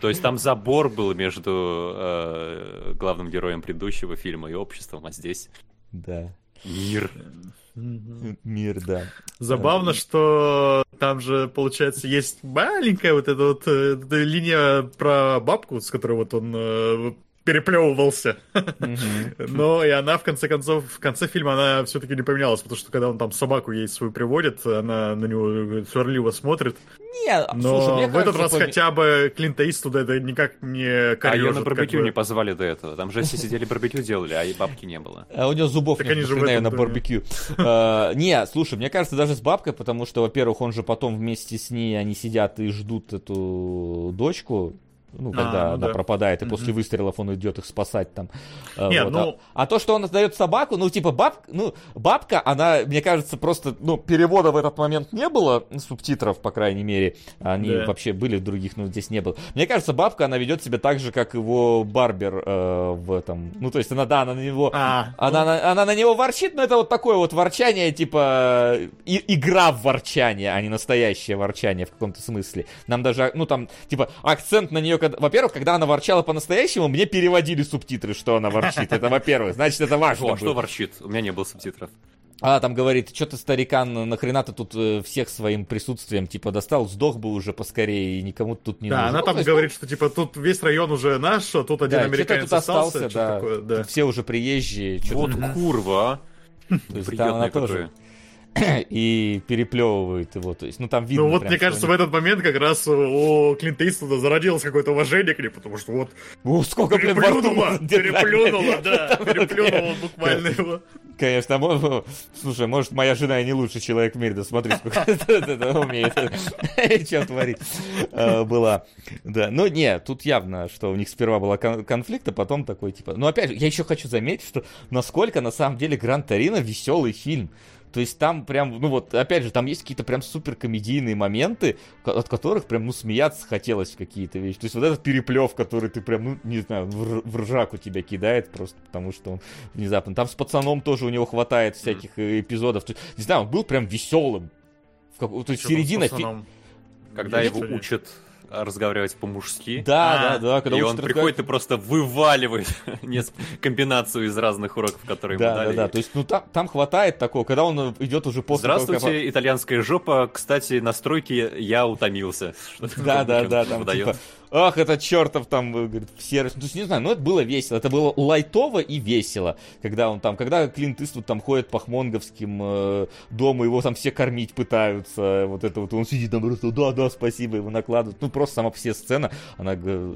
То есть там забор был между э, главным героем предыдущего фильма и обществом, а здесь... Да. Мир. Мир, да. Забавно, что там же, получается, есть маленькая вот эта вот э, линия про бабку, с которой вот он э, переплевывался. Но и она, в конце концов, в конце фильма она все-таки не поменялась, потому что когда он там собаку ей свою приводит, она на него сварливо смотрит. Нет, Но слушай, мне в кажется, этот раз пом... хотя бы Клинта Иствуда это никак не А ее на барбекю бы... не позвали до этого. Там же все сидели барбекю делали, а и бабки не было. А у него зубов так нет, на барбекю. А, не, слушай, мне кажется, даже с бабкой, потому что, во-первых, он же потом вместе с ней, они сидят и ждут эту дочку, ну, когда а, ну, она да. пропадает, и mm-hmm. после выстрелов он идет их спасать там. Э, Нет, вот. ну... а, а то, что он отдает собаку, ну, типа, баб, ну, бабка, она, мне кажется, просто, ну, перевода в этот момент не было, субтитров, по крайней мере, они да. вообще были в других, но здесь не было. Мне кажется, бабка, она ведет себя так же, как его Барбер э, в этом, ну, то есть она, да, она на него, а, она, ну... она, она на него ворчит, но это вот такое вот ворчание, типа, и, игра в ворчание, а не настоящее ворчание в каком-то смысле. Нам даже, ну, там, типа, акцент на нее когда, во-первых, когда она ворчала по-настоящему, мне переводили субтитры, что она ворчит. Это во-первых. Значит, это важно. О, что ворчит? У меня не было субтитров. А, там говорит, что ты, старикан, нахрена ты тут э, всех своим присутствием, типа, достал, сдох бы уже поскорее, и никому тут не да, нужен. Да, она ну, там есть, говорит, что, типа, тут весь район уже наш, а тут один да, американец тут остался, остался да, такое, да. Тут все уже приезжие. Вот курва, То есть, там она тоже и переплевывает его. То есть, ну там видно. Ну вот прям, мне кажется, они... в этот момент как раз у Клинта Иствуда зародилось какое-то уважение к ней, потому что вот О, сколько, блин, переплюнула, переплюнула, да, переплюнула буквально его. Конечно, а слушай, может, моя жена и не лучший человек в мире, да смотри, сколько умеет, что творить а, была. Да, ну не, тут явно, что у них сперва была конфликт, а потом такой, типа... Ну опять же, я еще хочу заметить, что насколько на самом деле Гран Торино веселый фильм. То есть там прям, ну вот, опять же, там есть какие-то прям супер комедийные моменты, от которых прям, ну, смеяться хотелось в какие-то вещи. То есть вот этот переплев, который ты прям, ну, не знаю, в, ржаку тебя кидает просто потому, что он внезапно. Там с пацаном тоже у него хватает всяких mm. эпизодов. То есть, не знаю, он был прям веселым. В как... То есть середина... Фи... Когда его учат разговаривать по-мужски. Да, да, да. Когда и он приходит и просто вываливает комбинацию из разных уроков, которые да, ему дали. Да, да, то есть, ну там, там хватает такого, когда он идет уже после Здравствуйте, того, как... итальянская жопа. Кстати, на стройке я утомился. Да, да, да, там типа, ах, это чертов там, говорит, сервис. Ну, то есть, не знаю, но это было весело. Это было лайтово и весело, когда он там, когда Клинт Иствуд там ходит по хмонговским э, дому, его там все кормить пытаются, вот это вот, он сидит там просто, да, да, спасибо, его накладывают. Ну, просто сама все сцена, она э,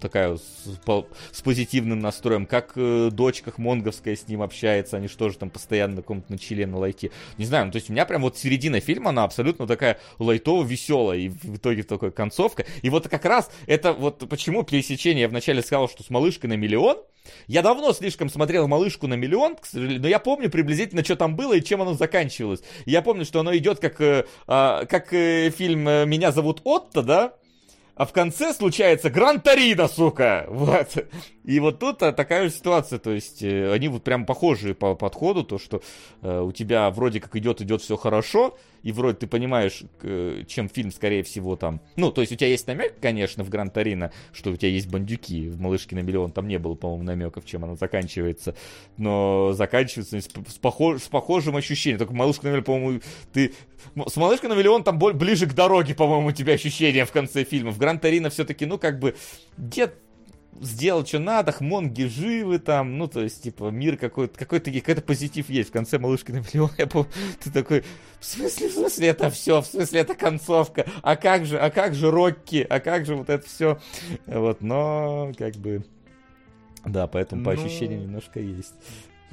такая с, по, с позитивным настроем, как э, дочка хмонговская с ним общается, они что же там постоянно на каком-то на чиле на лайте. Не знаю, ну, то есть у меня прям вот середина фильма, она абсолютно такая лайтово веселая, и в итоге такая концовка. И вот как раз это вот почему пересечение, я вначале сказал, что с малышкой на миллион, я давно слишком смотрел «Малышку на миллион», к сожалению, но я помню приблизительно, что там было и чем оно заканчивалось. Я помню, что оно идет как, э, э, как э, фильм «Меня зовут Отто», да? а в конце случается Гран Торино, сука! Вот. И вот тут а, такая же ситуация, то есть э, они вот прям похожие по подходу, то что э, у тебя вроде как идет, идет все хорошо, и вроде ты понимаешь, чем фильм, скорее всего, там... Ну, то есть у тебя есть намек, конечно, в Гран Торино, что у тебя есть бандюки. В «Малышке на миллион» там не было, по-моему, намеков, чем она заканчивается. Но заканчивается с, похож, с похожим ощущением. Только «Малышка на миллион», по-моему, ты... С «Малышкой на миллион» там ближе к дороге, по-моему, у тебя ощущения в конце фильма. В Гран Торино все-таки, ну, как бы, дед сделал, что надо, хмонги живы там, ну, то есть, типа, мир какой-то, какой-то, какой-то позитив есть. В конце малышки на миллион, я помню, ты такой, в смысле, в смысле это все, в смысле это концовка, а как же, а как же Рокки, а как же вот это все, вот, но, как бы, да, поэтому по ну... ощущениям немножко есть.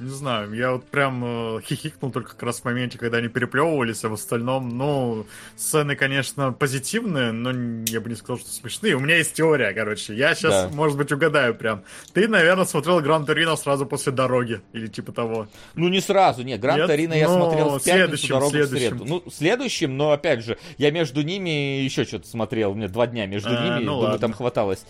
Не знаю, я вот прям э, хихикнул только как раз в моменте, когда они переплевывались, а в остальном, ну, сцены, конечно, позитивные, но я бы не сказал, что смешные. У меня есть теория, короче. Я сейчас, да. может быть, угадаю прям. Ты, наверное, смотрел Гран Торино сразу после дороги, или типа того. Ну, не сразу, нет. Гран Торино я ну, смотрел в пятницу, дорогу следующим. в среду. Ну, следующим, но, опять же, я между ними еще что-то смотрел. У меня два дня между а, ними, ну, думаю, ладно. там хваталось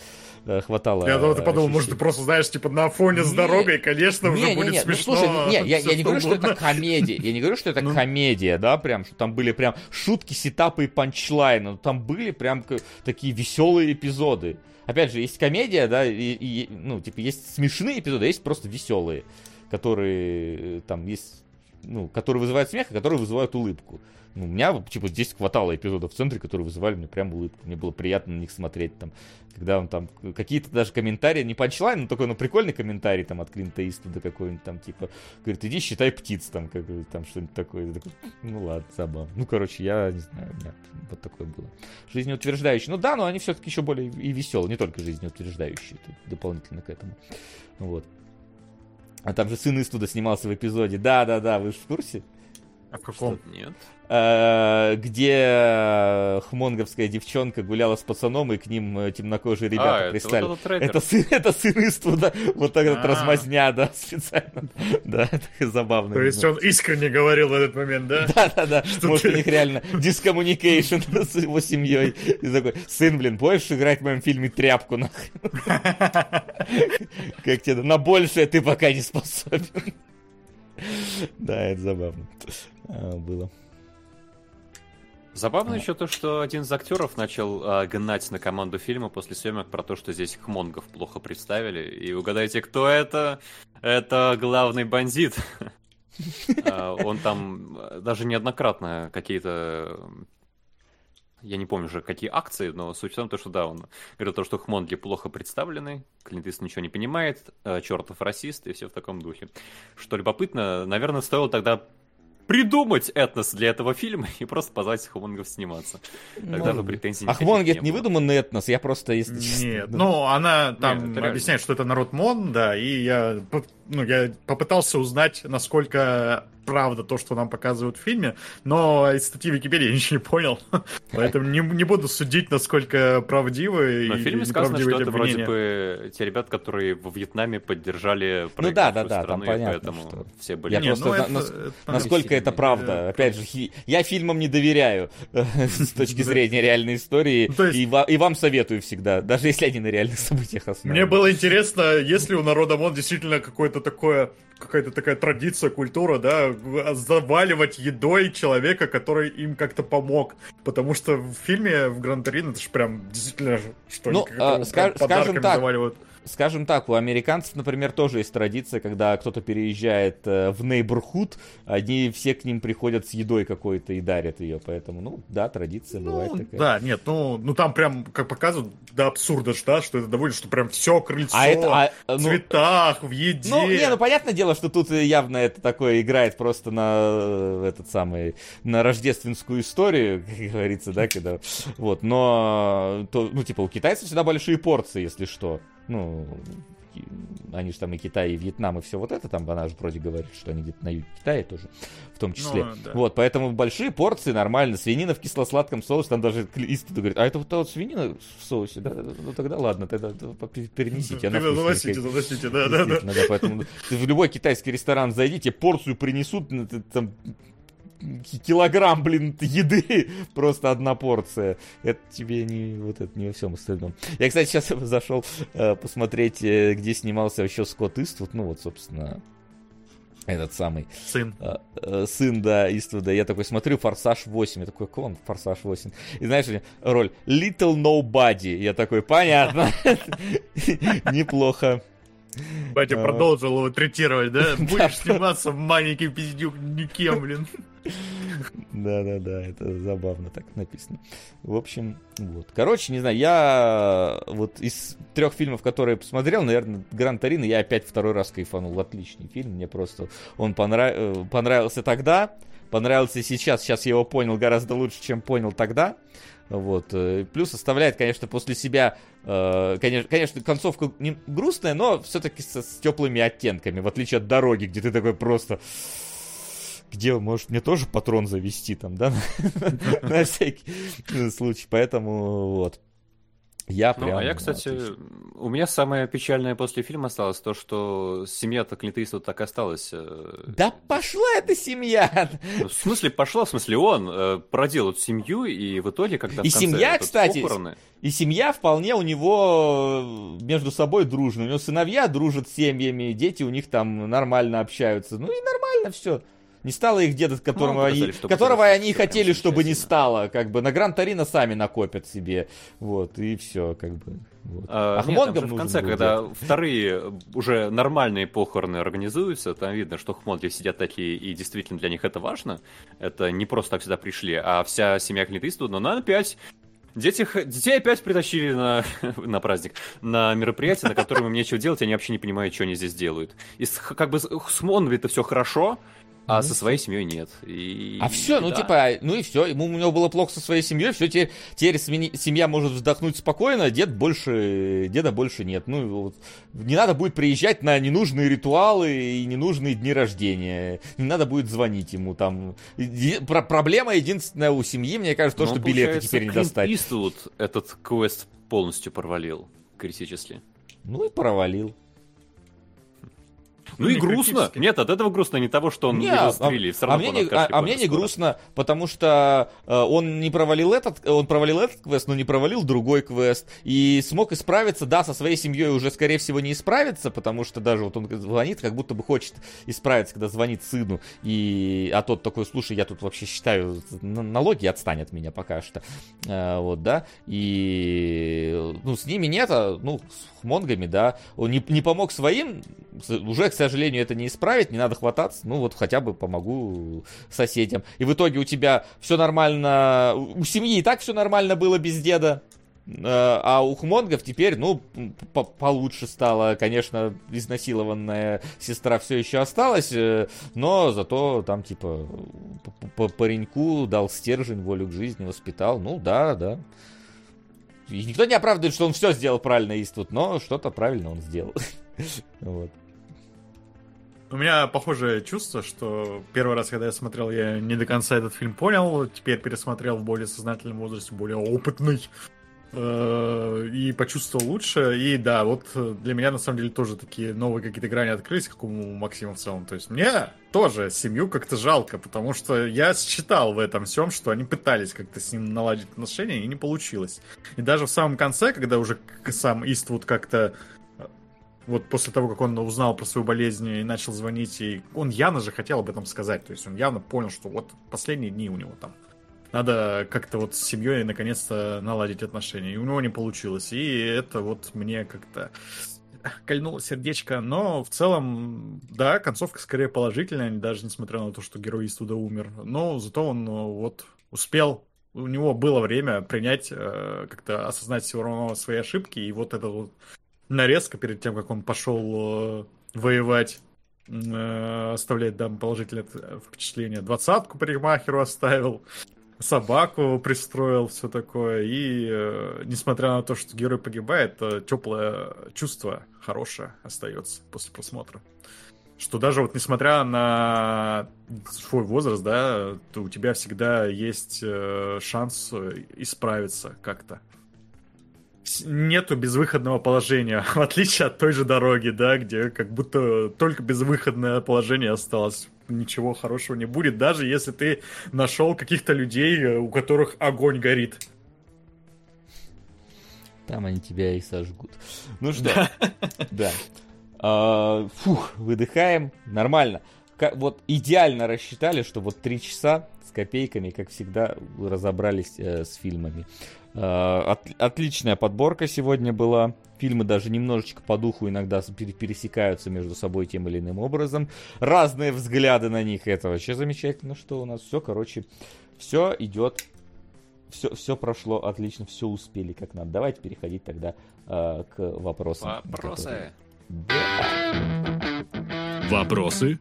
хватало. Я ты подумал, может, ты просто знаешь, типа, на фоне с дорогой, конечно, не, уже не, будет не, смешно. Ну, слушай, не, я, я не говорю, что это комедия. Я не говорю, что это ну. комедия, да, прям, что там были прям шутки, сетапы и панчлайны. Но там были прям такие веселые эпизоды. Опять же, есть комедия, да, и, и ну, типа, есть смешные эпизоды, а есть просто веселые, которые э, там есть, ну, которые вызывают смех, а которые вызывают улыбку. Ну, у меня, типа, здесь хватало эпизодов в центре, которые вызывали мне прям улыбку. Мне было приятно на них смотреть там. Когда он там, какие-то даже комментарии, не панчлайн, но такой, ну, прикольный комментарий там от Клинта Иствуда какой-нибудь там, типа, говорит, иди считай птиц там, как там что-нибудь такое. такой, ну, ладно, забавно. Ну, короче, я не знаю, у меня вот такое было. Жизнеутверждающие. Ну, да, но они все-таки еще более и веселые, не только жизнеутверждающие, дополнительно к этому. Вот. А там же сын Иствуда снимался в эпизоде. Да-да-да, вы же в курсе? А в каком? Что? Нет. Э, где хмонговская девчонка гуляла с пацаном, и к ним э, темнокожие ребята а, пристали. Это, вот это, сын, это сын Иствуда, вот так вот размазня, да, специально. Да, это забавно. То есть он искренне говорил в этот момент, да? Да-да-да, может, у них реально discommunication с его семьей. И такой, сын, блин, будешь играть в моем фильме тряпку, нахрен? Как тебе, на большее ты пока не способен. Да, это забавно а, было. Забавно а. еще то, что один из актеров начал э, гнать на команду фильма после съемок про то, что здесь хмонгов плохо представили. И угадайте, кто это? Это главный бандит. А, он там даже неоднократно какие-то я не помню уже, какие акции, но суть в том, что да, он говорил то, что хмонги плохо представлены, Клинт ничего не понимает, чертов расист и все в таком духе. Что любопытно, наверное, стоило тогда придумать этнос для этого фильма и просто позвать хмонгов сниматься. Тогда бы претензий А хмонги это не выдуманный этнос, я просто, если Нет, ну она там Нет, объясняет, что это народ Мон, да, и я, ну, я попытался узнать, насколько правда то, что нам показывают в фильме, но из статьи Википедии я ничего не понял, поэтому не, не буду судить, насколько правдивы Но в фильме сказано, что это вроде бы те ребята, которые во Вьетнаме поддержали Ну да, да, да, там понятно, поэтому что... все были... Я не, просто, ну, это, нас, это, насколько это правда, опять же, я фильмам не доверяю с точки зрения реальной истории, ну, и вам советую всегда, даже если они на реальных событиях основаны. Мне было интересно, если у народа МОН действительно какое-то такое какая-то такая традиция, культура, да, заваливать едой человека, который им как-то помог. Потому что в фильме в Гран Торино это же прям действительно что ну, а, ска- скажем так, заваливают скажем так, у американцев, например, тоже есть традиция, когда кто-то переезжает э, в neighborhood, они все к ним приходят с едой какой-то и дарят ее, поэтому, ну, да, традиция ну, бывает такая. Да, нет, ну, ну там прям, как показывают, до абсурда, да, что это довольно, что прям все крыльцо, а это, а, в ну, цветах, в еде. Ну, не, ну, понятное дело, что тут явно это такое играет просто на э, этот самый, на рождественскую историю, как говорится, да, когда, вот, но, то, ну, типа, у китайцев всегда большие порции, если что, ну, они же там и Китай, и Вьетнам, и все вот это, там она же вроде говорит, что они где-то на юге Китая тоже, в том числе. Ну, да. Вот, поэтому большие порции нормально, свинина в кисло-сладком соусе, там даже Ист говорит, а это вот, вот свинина в соусе, да, ну тогда ладно, тогда перенесите. Она заносите, заносите, да, да, да. Поэтому в любой китайский ресторан зайдите, порцию принесут, там килограмм, блин, еды, просто одна порция. Это тебе не вот это не во всем остальном. Я, кстати, сейчас зашел э, посмотреть, э, где снимался еще Скотт Иствуд, ну вот, собственно, этот самый... Сын. Э, э, сын, да, Иствуда. Я такой смотрю, Форсаж 8. Я такой, какой он Форсаж 8? И знаешь, роль Little Nobody. Я такой, понятно. Неплохо. Батя а... продолжил его третировать, да? Будешь сниматься в маленький пиздюк никем, блин. Да-да-да, это забавно так написано. В общем, вот. Короче, не знаю, я вот из трех фильмов, которые посмотрел, наверное, Гран Торино я опять второй раз кайфанул. Отличный фильм, мне просто он понрав... Э, понравился тогда, понравился сейчас. Сейчас я его понял гораздо лучше, чем понял тогда. Вот. Э, плюс оставляет, конечно, после себя, э, конечно, конечно, концовка не грустная, но все-таки с, теплыми оттенками, в отличие от дороги, где ты такой просто где, может, мне тоже патрон завести там, да, на всякий случай. Поэтому вот. Я прям... Ну, а я, кстати, отлично. у меня самое печальное после фильма осталось то, что семья-то Клинта Иствуда так осталась. Э, да пошла эта семья! Ну, в смысле пошла? В смысле он э, продел эту семью, и в итоге, когда И в конце семья, кстати, похороны... и семья вполне у него между собой дружная. У него сыновья дружат с семьями, дети у них там нормально общаются. Ну и нормально все. Не стало их деда, которому ну, они, которого они хотели, чтобы не стало. Как бы на Гран Торино сами накопят себе. Вот, и все, как бы. Вот. А, Ахмонгам нет, в конце, когда дед. вторые уже нормальные похороны организуются, там видно, что хмонги сидят такие, и действительно для них это важно. Это не просто так сюда пришли, а вся семья Клинт Иствуда, но надо опять Дети, детей опять притащили на, на праздник, на мероприятие, на котором им нечего делать, они вообще не понимают, что они здесь делают. И с, как бы с Монви это все хорошо, а ну, со своей семьей нет. И... А все, ну да. типа, ну и все. Ему у него было плохо со своей семьей, все, теперь, теперь семья может вздохнуть спокойно, дед больше, деда больше нет. Ну, вот, не надо будет приезжать на ненужные ритуалы и ненужные дни рождения. Не надо будет звонить ему там. Про проблема единственная у семьи, мне кажется, то, Но, что билеты теперь не достать. Иствуд этот квест полностью провалил критически. Ну и провалил. Ну и грустно. Нет, от этого грустно не того, что он не, его застрелили. А, а, мне не, а, а мне не грустно, потому что э, он не провалил этот, он провалил этот квест, но не провалил другой квест. И смог исправиться, да, со своей семьей уже, скорее всего, не исправиться, потому что даже вот он звонит, как будто бы хочет исправиться, когда звонит сыну. И, а тот такой, слушай, я тут вообще считаю налоги, отстань от меня пока что. Э, вот, да. И, ну, с ними нет, а, ну, с монгами, да. Он не, не помог своим, уже, к сожалению, это не исправить, не надо хвататься, ну вот хотя бы помогу соседям. И в итоге у тебя все нормально, у семьи и так все нормально было без деда, А у хмонгов теперь, ну, по получше стало. Конечно, изнасилованная сестра все еще осталась, э, но зато там, типа, по пареньку дал стержень, волю к жизни, воспитал. Ну, да, да. И никто не оправдывает, что он все сделал правильно, Иствуд, но что-то правильно он сделал. вот. У меня похожее чувство, что первый раз, когда я смотрел, я не до конца этот фильм понял. Теперь пересмотрел в более сознательном возрасте, более опытный. Э, и почувствовал лучше. И да, вот для меня на самом деле тоже такие новые какие-то грани открылись, как у Максима в целом. То есть мне тоже семью как-то жалко, потому что я считал в этом всем, что они пытались как-то с ним наладить отношения, и не получилось. И даже в самом конце, когда уже сам Иствуд как-то вот после того, как он узнал про свою болезнь и начал звонить, и он явно же хотел об этом сказать, то есть он явно понял, что вот последние дни у него там надо как-то вот с семьей наконец-то наладить отношения, и у него не получилось, и это вот мне как-то кольнуло сердечко, но в целом, да, концовка скорее положительная, даже несмотря на то, что герой Иствуда умер, но зато он ну, вот успел у него было время принять, э, как-то осознать все равно свои ошибки, и вот это вот нарезка перед тем, как он пошел э, воевать, э, оставляет да, положительное впечатление. Двадцатку парикмахеру оставил, собаку пристроил, все такое. И э, несмотря на то, что герой погибает, теплое чувство хорошее остается после просмотра. Что даже вот несмотря на свой возраст, да, то у тебя всегда есть шанс исправиться как-то нету безвыходного положения, в отличие от той же дороги, да, где как будто только безвыходное положение осталось. Ничего хорошего не будет, даже если ты нашел каких-то людей, э, у которых огонь горит. Там они тебя и сожгут. Ну что, да. А, фух, выдыхаем. Нормально. Вот идеально рассчитали, что вот три часа с копейками, как всегда, разобрались э, с фильмами. Э, от, отличная подборка сегодня была. Фильмы даже немножечко по духу иногда пересекаются между собой тем или иным образом. Разные взгляды на них. Это вообще замечательно, что у нас все, короче, все идет. Все, все прошло отлично, все успели как надо. Давайте переходить тогда э, к вопросам. Вопросы. Которые... Да. Вопросы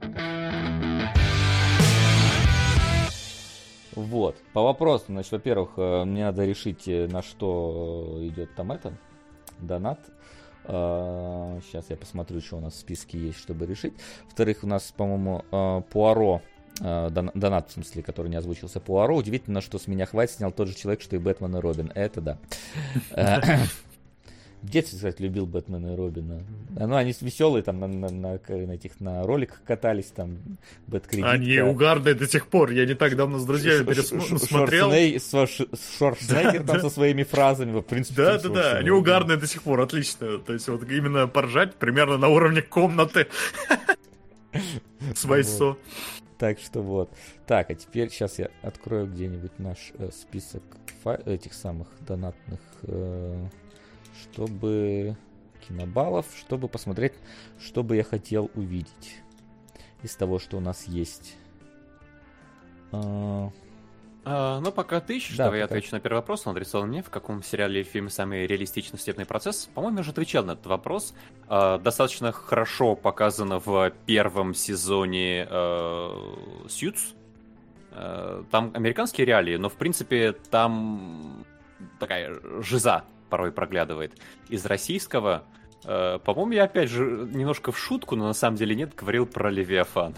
Вот. По вопросу, значит, во-первых, э, мне надо решить, э, на что идет там это, донат. Сейчас я посмотрю, что у нас в списке есть, чтобы решить. Во-вторых, у нас, по-моему, э, Пуаро, донат, в смысле, который не озвучился Пуаро. Удивительно, что с меня хватит снял тот же человек, что и Бэтмен и Робин. Это да. В детстве, кстати, любил Бэтмена и Робина. Ну, они веселые, там, на, на, на, на этих, на роликах катались, там, Бэткредитка. Они угарные до сих пор. Я не так давно с друзьями пересмотрел. Шварценеггер там со своими фразами, в принципе. Да, да, да, они угарные до сих пор, отлично. То есть, вот именно поржать примерно на уровне комнаты. С Вайсо. Так что вот. Так, а теперь сейчас я открою где-нибудь наш э, список этих самых донатных э, чтобы кинобаллов, чтобы посмотреть, что бы я хотел увидеть из того, что у нас есть. А... А, ну, пока ты ищешь, да, давай пока... я отвечу на первый вопрос. Он адресован мне. В каком сериале или фильме самый реалистичный судебный процесс? По-моему, я уже отвечал на этот вопрос. А, достаточно хорошо показано в первом сезоне а, Suits. А, там американские реалии, но, в принципе, там такая жиза порой проглядывает. Из российского, э, по-моему, я опять же немножко в шутку, но на самом деле нет, говорил про Левиафан.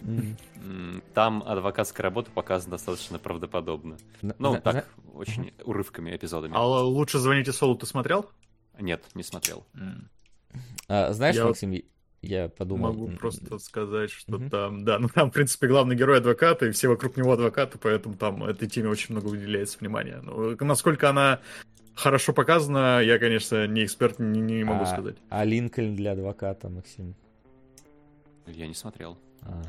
Mm. Там адвокатская работа показана достаточно правдоподобно. Ну, так, очень урывками, эпизодами. А лучше звоните Солу, ты смотрел? Нет, не смотрел. А, знаешь, Максим, я подумал... Могу просто сказать, что угу. там, да, ну там, в принципе, главный герой адвоката, и все вокруг него адвокаты, поэтому там этой теме очень много уделяется внимания. Ну, насколько она хорошо показано, я, конечно, не эксперт, не, не могу а, сказать. А Линкольн для адвоката, Максим? Я не смотрел. А.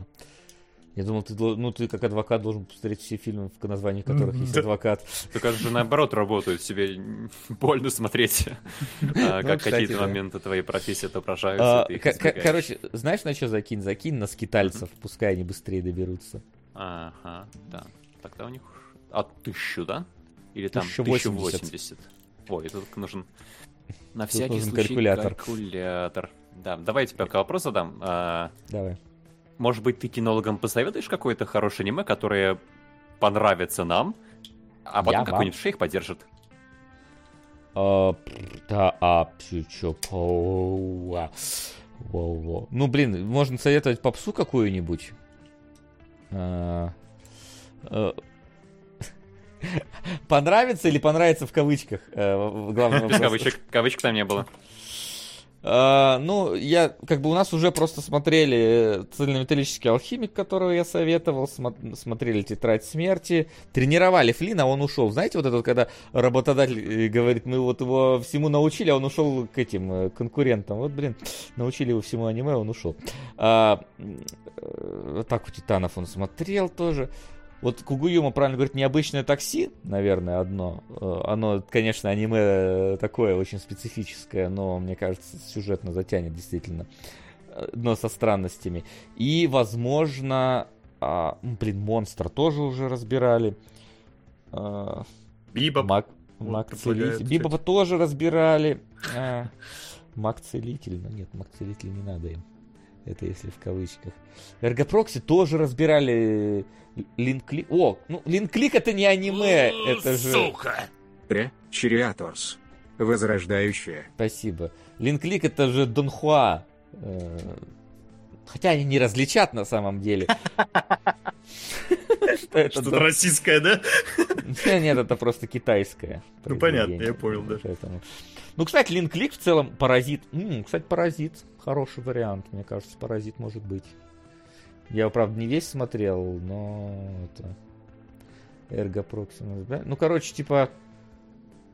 Я думал, ты, ну, ты как адвокат должен посмотреть все фильмы, в названии которых есть адвокат. Только же наоборот работают, себе больно смотреть, а, ну, как какие-то моменты твоей профессии отображаются. Короче, знаешь, на что закинь? Закинь на скитальцев, пускай они быстрее доберутся. Ага, да. Тогда у них от тысячу, да? Или там 1080? Ой, тут нужен на всякий случай калькулятор. калькулятор. Да, давай тебе пока вопрос задам. А, давай. Может быть, ты кинологам посоветуешь какое-то хорошее аниме, которое понравится нам, а потом какой-нибудь шейх поддержит? А, да, а, чё, Ну, блин, можно советовать попсу какую-нибудь. А, а, понравится или понравится в кавычках? Э, главный Без кавычек, кавычек там не было. Uh, ну, я, как бы у нас уже просто смотрели цельнометаллический алхимик, которого я советовал, смо- смотрели Тетрадь смерти, тренировали Флина, а он ушел. Знаете, вот это вот, когда работодатель э, говорит, мы вот его всему научили, а он ушел к этим э, конкурентам. Вот, блин, научили его всему аниме, а он ушел. Uh, так у Титанов он смотрел тоже. Вот Кугуюма правильно говорит, необычное такси, наверное, одно. Э, оно, конечно, аниме такое очень специфическое, но, мне кажется, сюжетно затянет действительно. Э, но со странностями. И, возможно, а, блин, Монстр тоже уже разбирали. А, Бибоп. Маг, Маг Целитель. Бибопа тоже разбирали. А, Маг Целитель. Ну нет, Маг Целитель не надо им. Это если в кавычках. Эргопрокси тоже разбирали Линклик. О, ну Линклик это не аниме, это же... Сука! Чериаторс. Возрождающая. Спасибо. Линклик это же Донхуа. Э, хотя они не различат на самом деле. Что-то российское, да? Нет, это просто китайское. Ну понятно, я понял, да. Ну, кстати, Линклик в целом паразит. Кстати, паразит. Хороший вариант, мне кажется, паразит может быть. Я его, правда, не весь смотрел, но это... Эрго Проксимус, да? Ну, короче, типа...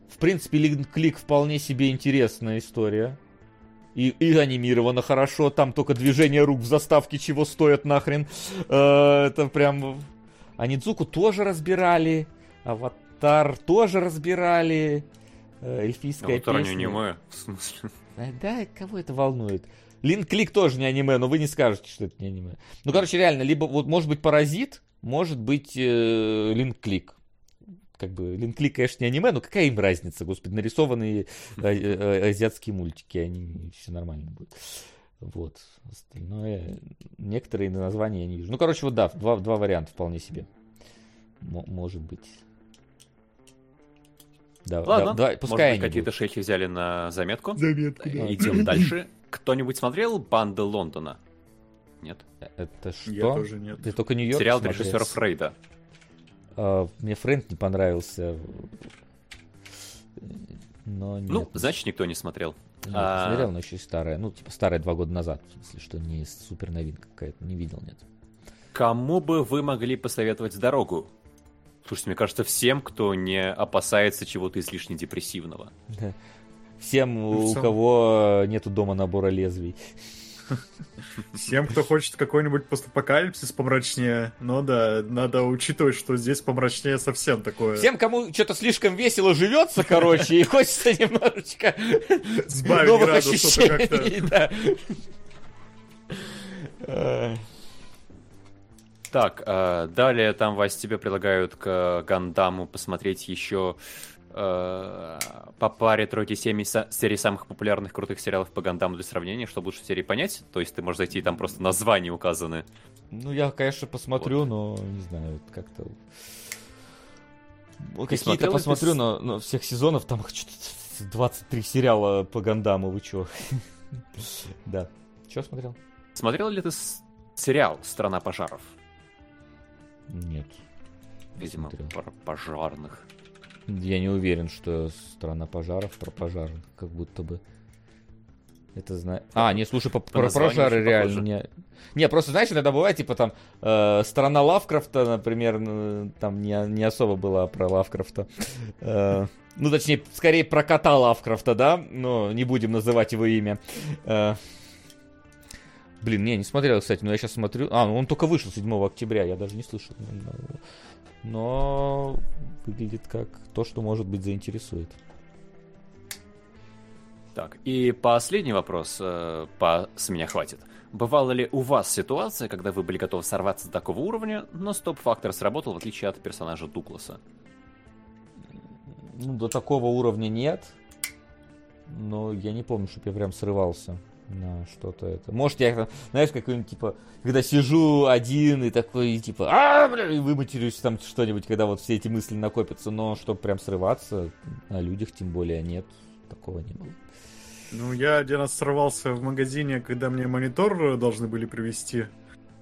В принципе, Линклик вполне себе интересная история. И, и анимировано хорошо, там только движение рук в заставке чего стоят нахрен. Э, это прям... Анидзуку тоже разбирали, Аватар тоже разбирали, э, эльфийская Аватар песня. не аниме, в смысле? Да, кого это волнует? Линк Клик тоже не аниме, но вы не скажете, что это не аниме. Ну, короче, реально, либо вот может быть Паразит, может быть э, Линк Клик. Как бы Линк Клик, конечно, не аниме, но какая им разница, господи, нарисованные а, а, азиатские мультики, они все нормально будет. Вот. Остальное, некоторые названия я не вижу. Ну, короче, вот да, два, два варианта вполне себе. М- может быть. Да, Ладно, да, да, пускай Может быть, какие-то шейхи взяли на заметку. Заметку, да. Идем дальше. Кто-нибудь смотрел «Банды Лондона»? Нет? Это что? Я тоже нет. Ты только Нью-Йорк Сериал режиссера Фрейда. А, мне Фрейд не понравился. Но нет. Ну, значит, никто не смотрел. Нет, а... Смотрел, но еще и старая. Ну, типа старая два года назад. Если что, не супер новинка какая-то. Не видел, нет. Кому бы вы могли посоветовать дорогу? Слушайте, мне кажется, всем, кто не опасается чего-то излишне депрессивного. Всем, ну, у кого нету дома набора лезвий. Всем, кто хочет какой-нибудь постапокалипсис помрачнее. Но да, надо учитывать, что здесь помрачнее совсем такое. Всем, кому что-то слишком весело живется, короче, и хочется немножечко сбавить градус как-то. Так, э, далее там, Вась, тебе предлагают к Гандаму посмотреть еще Э, по паре тройки серий, серий самых популярных крутых сериалов по Гандаму для сравнения, чтобы лучше серии понять. То есть ты можешь зайти, там просто названия указаны. Ну, я, конечно, посмотрю, вот. но не знаю, как-то... Какие-то посмотрю, но, но всех сезонов там что-то 23 сериала по Гандаму, вы чё? да. Чё смотрел? Смотрел ли ты сериал «Страна пожаров»? Нет. Видимо, про пожарных. Я не уверен, что страна пожаров про пожарных, как будто бы. Это знаю. А, не, слушай, по, про пожары реально не. Не, просто знаешь, иногда бывает, типа там э, страна Лавкрафта, например, там не, не особо была про Лавкрафта. Э, ну, точнее, скорее про кота Лавкрафта, да? Но не будем называть его имя. Э, блин, не, не смотрел, кстати, но я сейчас смотрю. А, ну он только вышел 7 октября, я даже не слышал но выглядит как то, что, может быть, заинтересует. Так, и последний вопрос, э, по, с меня хватит. Бывала ли у вас ситуация, когда вы были готовы сорваться до такого уровня, но стоп-фактор сработал, в отличие от персонажа Дугласа? Ну, до такого уровня нет. Но я не помню, чтобы я прям срывался на что-то это. Может, я, знаешь, какой-нибудь, типа, когда сижу один и такой, типа, а, бля, и выматерюсь там что-нибудь, когда вот все эти мысли накопятся, но чтобы прям срываться, на людях тем более нет, такого не было. Ну, я один раз сорвался в магазине, когда мне монитор должны были привезти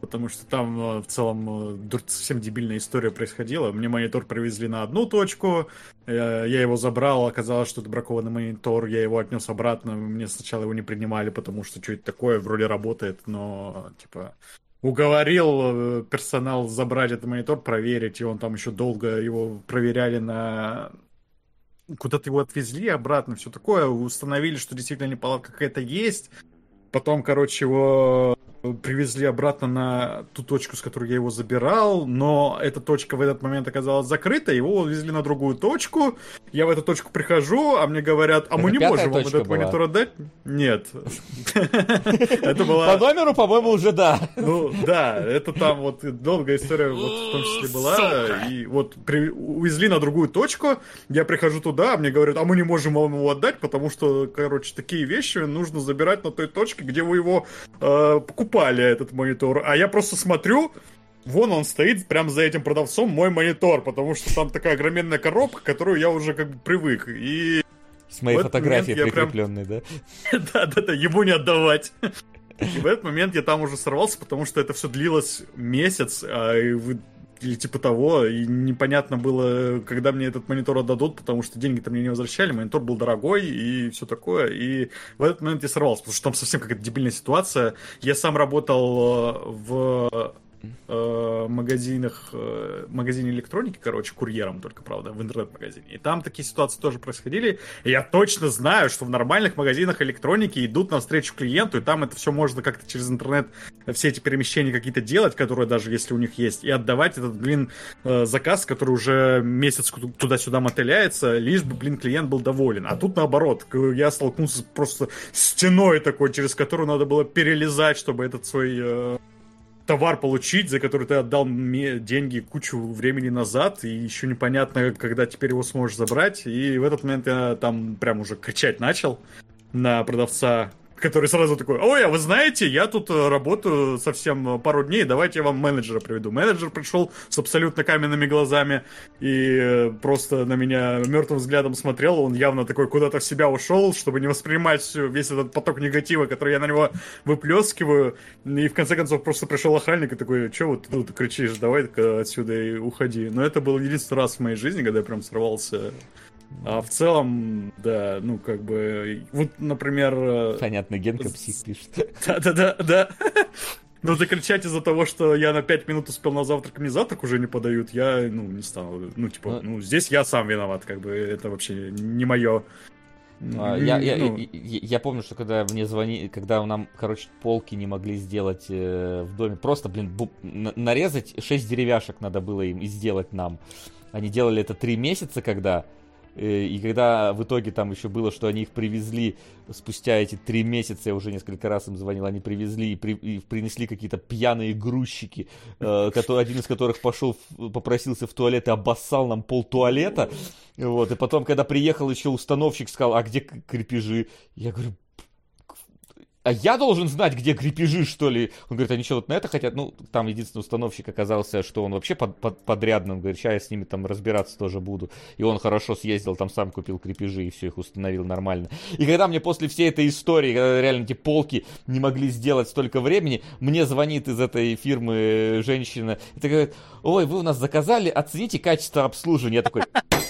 потому что там э, в целом э, совсем дебильная история происходила. Мне монитор привезли на одну точку, э, я его забрал, оказалось, что это бракованный монитор, я его отнес обратно, мне сначала его не принимали, потому что что это такое, вроде работает, но типа уговорил персонал забрать этот монитор, проверить, и он там еще долго его проверяли на куда-то его отвезли обратно, все такое, установили, что действительно неполадка какая-то есть. Потом, короче, его привезли обратно на ту точку, с которой я его забирал, но эта точка в этот момент оказалась закрыта, его увезли на другую точку. Я в эту точку прихожу, а мне говорят, а мы не можем вам этот монитор отдать. Нет. Это была... По номеру, по-моему, уже да. Ну, да, это там вот долгая история вот в том числе была. И вот увезли на другую точку, я прихожу туда, а мне говорят, а мы не можем вам его отдать, потому что, короче, такие вещи нужно забирать на той точке, где вы его э, покупали покупали этот монитор, а я просто смотрю, вон он стоит прямо за этим продавцом мой монитор, потому что там такая огроменная коробка, которую я уже как бы привык. И с моей фотографией прикрепленной, прям... да? Да-да-да, ему не отдавать. И в этот момент я там уже сорвался, потому что это все длилось месяц, а вы или типа того, и непонятно было, когда мне этот монитор отдадут, потому что деньги-то мне не возвращали, монитор был дорогой и все такое, и в этот момент я сорвался, потому что там совсем какая-то дебильная ситуация. Я сам работал э, в э, магазинах, э, магазине электроники, короче, курьером только, правда, в интернет-магазине. И там такие ситуации тоже происходили. И я точно знаю, что в нормальных магазинах электроники идут навстречу клиенту, и там это все можно как-то через интернет, все эти перемещения какие-то делать, которые даже если у них есть, и отдавать этот, блин, э, заказ, который уже месяц туда-сюда мотыляется, лишь бы, блин, клиент был доволен. А тут наоборот, я столкнулся просто стеной такой, через которую надо было перелезать, чтобы этот свой товар получить, за который ты отдал мне деньги кучу времени назад, и еще непонятно, когда теперь его сможешь забрать. И в этот момент я там прям уже кричать начал на продавца, который сразу такой, ой, а вы знаете, я тут э, работаю совсем э, пару дней, давайте я вам менеджера приведу. Менеджер пришел с абсолютно каменными глазами и э, просто на меня мертвым взглядом смотрел, он явно такой куда-то в себя ушел, чтобы не воспринимать весь этот поток негатива, который я на него выплескиваю, и в конце концов просто пришел охранник и такой, что вот тут кричишь, давай отсюда и уходи. Но это был единственный раз в моей жизни, когда я прям сорвался а в целом, да, ну как бы, вот, например... Э, Понятно, Генка псих пишет. Да-да-да, да. Но закричать из-за того, что я на 5 минут успел на завтрак, мне завтрак уже не подают, я, ну, не стану. Ну, типа, ну, ну здесь я сам виноват, как бы, это вообще не мое. А, я, я, ну... я, я помню, что когда мне звонили, когда нам, короче, полки не могли сделать э, в доме, просто, блин, бу- нарезать 6 деревяшек надо было им и сделать нам. Они делали это 3 месяца, когда и когда в итоге там еще было, что они их привезли спустя эти три месяца, я уже несколько раз им звонил, они привезли и, при, и принесли какие-то пьяные грузчики, э, который, один из которых пошел, попросился в туалет и обоссал нам пол туалета. Вот, и потом, когда приехал еще установщик, сказал, а где крепежи? Я говорю, а я должен знать, где крепежи, что ли? Он говорит, они что, вот на это хотят? Ну, там единственный установщик оказался, что он вообще под, под, подрядный. Он говорит, сейчас я с ними там разбираться тоже буду. И он хорошо съездил, там сам купил крепежи и все их установил нормально. И когда мне после всей этой истории, когда реально эти полки не могли сделать столько времени, мне звонит из этой фирмы женщина и говорит, ой, вы у нас заказали, оцените качество обслуживания. Я такой,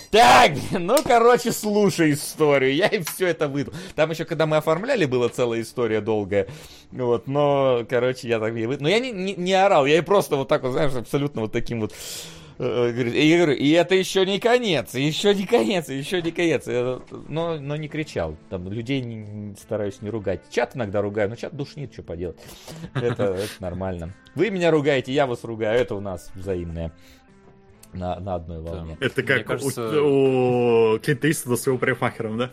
так, ну, короче, слушай историю. Я им все это выдал. Там еще, когда мы оформляли, была целая история долгая. Вот, но, короче, я так и. Но я не, не, не орал, я и просто вот так вот, знаешь, абсолютно вот таким вот э, и я говорю, и это еще не конец, еще не конец, еще не конец. Но, но не кричал. Там людей не, стараюсь не ругать. Чат иногда ругаю, но чат душнит, что поделать. Это, это нормально. Вы меня ругаете, я вас ругаю, это у нас взаимное на, на одной волне. Это как кажется... у, у Клинта Иствуда с его парикмахером, да?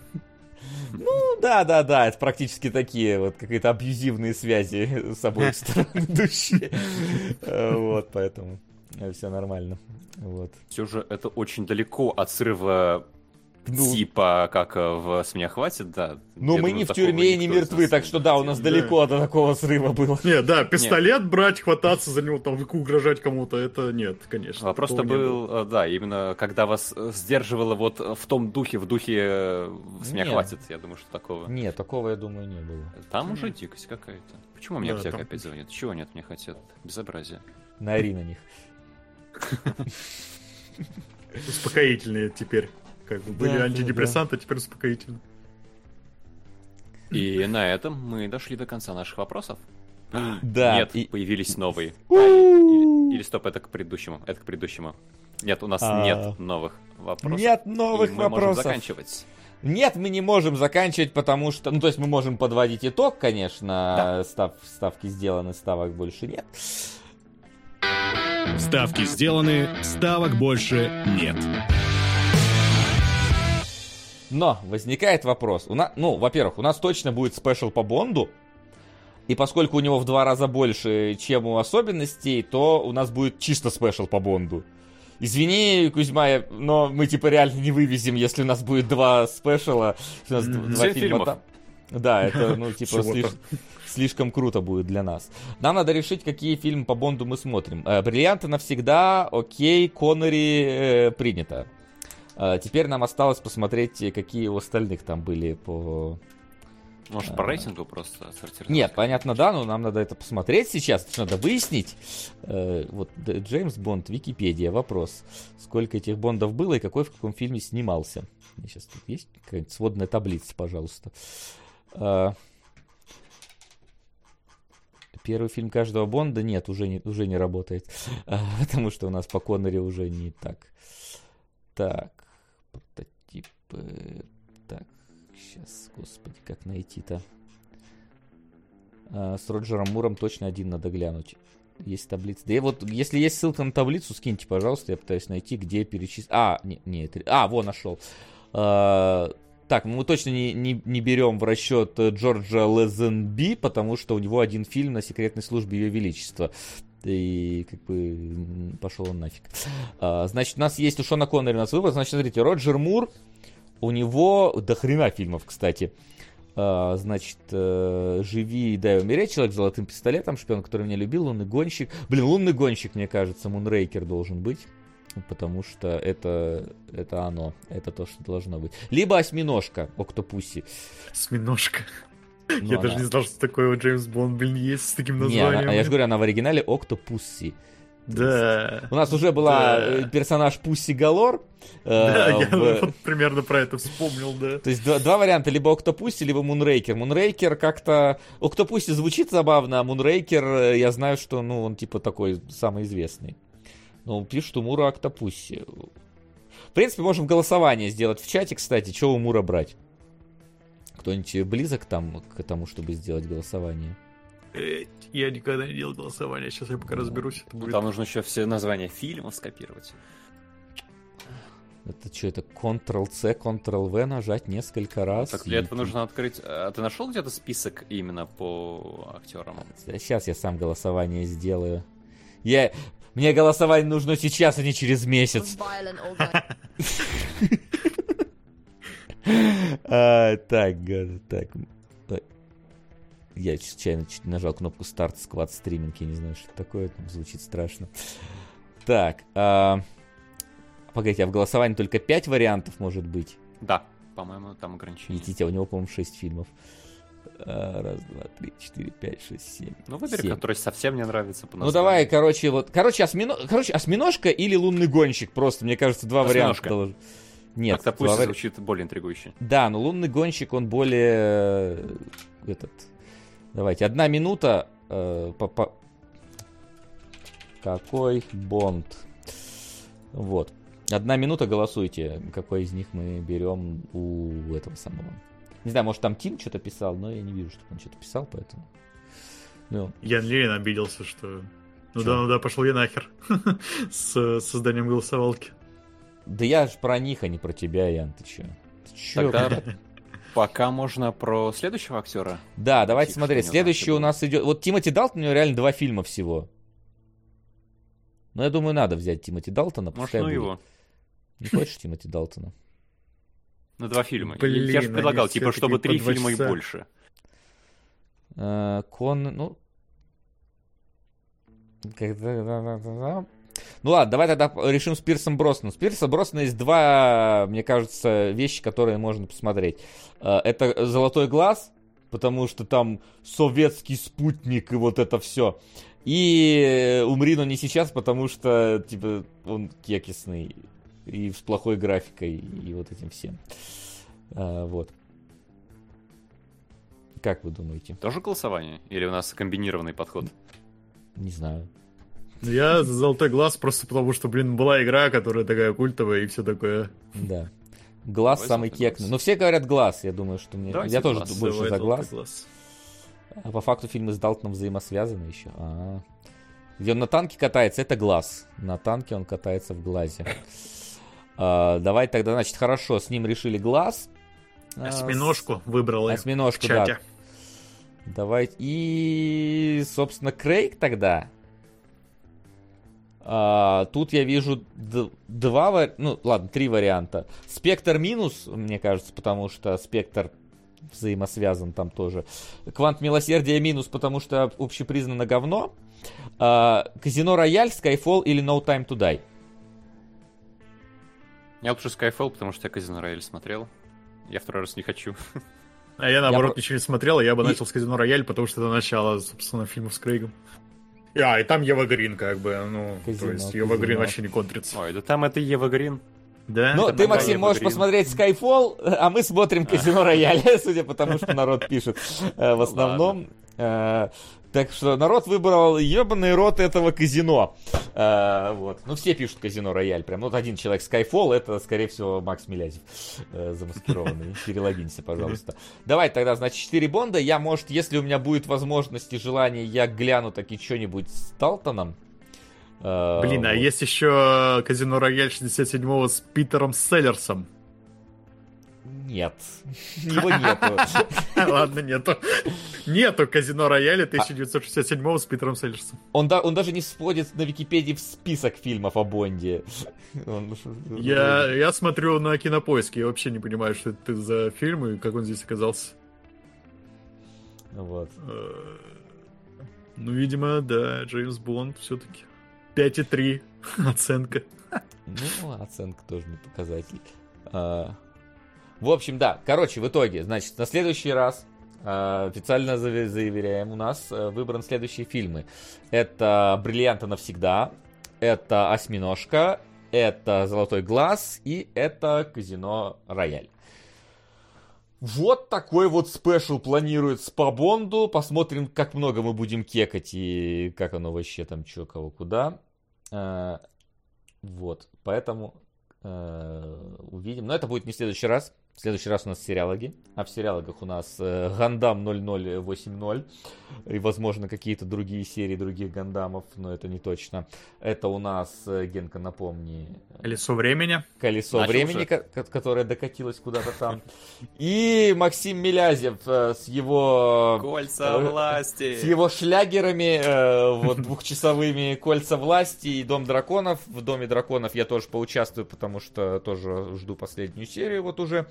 Ну, да, да, да, это практически такие вот какие-то абьюзивные связи с обоих сторон души. Вот, поэтому все нормально. Вот. Все же это очень далеко от срыва Ну, типа, как в «С меня хватит», да. Ну, мы не в тюрьме и не мертвы, так что да, у нас далеко до такого срыва было. Не, да, пистолет брать, хвататься за него, там, угрожать кому-то, это нет, конечно. Вопрос-то был, да, именно когда вас сдерживало вот в том духе, в духе «С меня хватит», я думаю, что такого. Нет, такого, я думаю, не было. Там уже дикость какая-то. Почему мне аптека опять звонит? Чего нет, мне хотят? Безобразие. Нари на них. Успокоительные теперь. Как бы были да, антидепрессанты, да. теперь успокоительные. И на этом мы дошли до конца наших вопросов. Да. Нет, и... появились новые. Или, или стоп, это к предыдущему. Это к предыдущему. Нет, у нас а... нет новых вопросов. Нет новых и мы вопросов. Можем заканчивать. Нет, мы не можем заканчивать, потому что... Ну, то есть мы можем подводить итог, конечно. Да. Став, ставки сделаны, ставок больше нет. Ставки сделаны, ставок больше нет. Но возникает вопрос. У нас, ну, во-первых, у нас точно будет special по Бонду. И поскольку у него в два раза больше, чем у особенностей, то у нас будет чисто special по Бонду. Извини, Кузьма, но мы типа реально не вывезем, если у нас будет два special а. У нас mm-hmm. два фильма там. Да, это, ну, типа, слиш... слишком круто будет для нас. Нам надо решить, какие фильмы по Бонду мы смотрим. Э, Бриллианты навсегда, окей, Коннери э, принято. Э, теперь нам осталось посмотреть, какие у остальных там были по... Может, по рейтингу просто сортировать? Нет, понятно, да, но нам надо это посмотреть сейчас, надо выяснить. Э, вот Джеймс Бонд, Википедия, вопрос. Сколько этих Бондов было и какой в каком фильме снимался? Сейчас тут есть какая-нибудь сводная таблица, пожалуйста. Э, первый фильм каждого Бонда нет, уже не, уже не работает. Потому что у нас по Конноре уже не так. Так, прототипы. Так, сейчас, господи, как найти-то? А, с Роджером Муром точно один надо глянуть. Есть таблица. Да я вот, если есть ссылка на таблицу, скиньте, пожалуйста, я пытаюсь найти, где перечислить. А, не, не. А, во, нашел. А, так, мы точно не, не, не берем в расчет Джорджа Лезенби, потому что у него один фильм на секретной службе Ее Величества и как бы пошел он нафиг. А, значит, у нас есть у Шона Коннери у нас выбор. Значит, смотрите, Роджер Мур, у него до хрена фильмов, кстати. А, значит, э, «Живи и дай умереть», «Человек с золотым пистолетом», «Шпион, который меня любил», «Лунный гонщик». Блин, «Лунный гонщик», мне кажется, Мунрейкер должен быть. Потому что это, это оно, это то, что должно быть. Либо осьминожка, Октопуси. Осьминожка. Ну, я она... даже не знал, что такое у Джеймс Бонд, блин, есть с таким названием. Не, она, а я же говорю, она в оригинале Октопусси. Да. У нас уже была да. Э, персонаж Пусси Галор. Э, да, э, я в... вот примерно про это вспомнил, да. То есть два, два варианта, либо Октопусси, либо Мунрейкер. Мунрейкер как-то... Октопусси звучит забавно, а Мунрейкер, э, я знаю, что, ну, он типа такой самый известный. Ну, пишут у Мура Октопусси. В принципе, можем голосование сделать в чате, кстати, что у Мура брать. Кто-нибудь близок там к тому, чтобы сделать голосование? Я никогда не делал голосование, сейчас я пока разберусь. Это будет... Там нужно еще все названия фильмов скопировать. Это что, это Ctrl-C, Ctrl-V нажать несколько раз? Так для и... этого нужно открыть... А ты нашел где-то список именно по актерам? Сейчас я сам голосование сделаю. Я... Мне голосование нужно сейчас, а не через месяц. так, так, так. Я случайно чуть нажал кнопку старт сквад стриминг, я не знаю, что такое, там звучит страшно. Так, а... погодите, а в голосовании только 5 вариантов может быть? Да, по-моему, там ограничение. Видите, а у него, по-моему, 6 фильмов. А, раз, два, три, четыре, пять, шесть, семь. Ну, выбери, 7. который совсем не нравится по Ну, давай, короче, вот. Короче, осьмино... короче, осьминожка или лунный гонщик. Просто, мне кажется, два осьминожка. варианта. Нет. Как-то пусть главарь... звучит более интригующе. Да, но лунный гонщик, он более... Э, этот... Давайте, одна минута. Э, по, по... Какой Бонд? Вот. Одна минута голосуйте, какой из них мы берем у этого самого. Не знаю, может там Тим что-то писал, но я не вижу, чтобы он что-то писал, поэтому... Ну. Ян Ленин обиделся, что... Ну Чё? да, ну да, пошел я нахер с созданием голосовалки. Да я же про них, а не про тебя, Ян, ты чё? Ты чё Тогда пока можно про следующего актера. Да, давайте Типа, смотреть. Следующий у нас идет. Вот Тимоти Далтон, у него реально два фильма всего. Но я думаю, надо взять Тимоти Далтона. Может, ну будет. его. Не хочешь Тимоти Далтона? на два фильма. Блин, я же предлагал, типа, чтобы три фильма и больше. Э, Кон, ну... Ну ладно, давай тогда решим с Пирсом Бросном. С Пирсом Бросном есть два, мне кажется, вещи, которые можно посмотреть. Э, это «Золотой глаз», потому что там советский спутник и вот это все. И «Умри, но не сейчас», потому что, типа, он кекисный и с плохой графикой и вот этим всем. А, вот. Как вы думаете? Тоже голосование? Или у нас комбинированный подход? Не знаю. Я за золотой глаз просто потому, что, блин, была игра, которая такая культовая и все такое. Да. Глаз Давай самый кекный. Но все говорят глаз, я думаю, что мне... Давайте я тоже глаз. больше Давай за глаз. глаз. А по факту фильмы с Далтоном взаимосвязаны еще. А-а-а. Где он на танке катается, это глаз. На танке он катается в глазе. А, давай тогда, значит, хорошо, с ним решили глаз. Осьминожку выбрал Осьминожку, да. Давай. И, собственно, Крейг тогда. А, тут я вижу два, ну ладно, три варианта. Спектр минус, мне кажется, потому что спектр взаимосвязан там тоже. Квант милосердия минус, потому что общепризнано говно. А, Казино Рояль, Skyfall или No Time to Die. Я лучше Skyfall, потому что я Казино Рояль смотрел. Я второй раз не хочу. А я, наоборот, я... ничего не смотрел, я бы и... начал с Казино Рояль, потому что это начало, собственно, фильмов с Крейгом. А, и там Ева Грин, как бы, ну, казино, то есть казино. Ева Грин вообще не контрится. Ой, да там это Ева Грин. Да? Ну, ты, Максим, можешь Грин. посмотреть Skyfall, а мы смотрим Казино Рояль, судя по тому, что народ пишет э, в основном. Так что народ выбрал ебаный рот этого казино. А, вот. Ну, все пишут казино Рояль. Прям. Ну, вот один человек Skyfall, это, скорее всего, Макс Милязев э, замаскированный. Перелогинься, пожалуйста. Давай тогда, значит, 4 Бонда. Я, может, если у меня будет возможность и желание, я гляну таки что-нибудь с Талтоном. Э, Блин, а вот. а есть еще казино Рояль 67-го с Питером Селлерсом. Нет. Его нету. Ладно, нету. Нету казино рояля 1967 с Питером Селлерсом. Он, да, он даже не входит на Википедии в список фильмов о Бонде. я, я смотрю на кинопоиске, я вообще не понимаю, что это за фильм и как он здесь оказался. Вот. Э, ну, видимо, да, Джеймс Бонд все-таки. 5,3 оценка. Ну, оценка тоже не показатель. А, в общем, да. Короче, в итоге, значит, на следующий раз э, официально заявляем, у нас э, выбран следующие фильмы. Это «Бриллианты навсегда», это «Осьминожка», это «Золотой глаз» и это «Казино Рояль». Вот такой вот спешл планируется по Бонду. Посмотрим, как много мы будем кекать и как оно вообще там, что, кого, куда. Э, вот, поэтому увидим. Но это будет не в следующий раз. В следующий раз у нас сериалоги, а в сериалогах у нас э, Гандам 0080 и, возможно, какие-то другие серии других Гандамов, но это не точно. Это у нас, э, Генка, напомни... Колесо времени. Колесо Начал времени, ко- которое докатилось куда-то там. И Максим Милязев э, с его... Кольца власти. С его шлягерами, вот двухчасовыми Кольца власти и Дом драконов. В Доме драконов я тоже поучаствую, потому что тоже жду последнюю серию вот уже.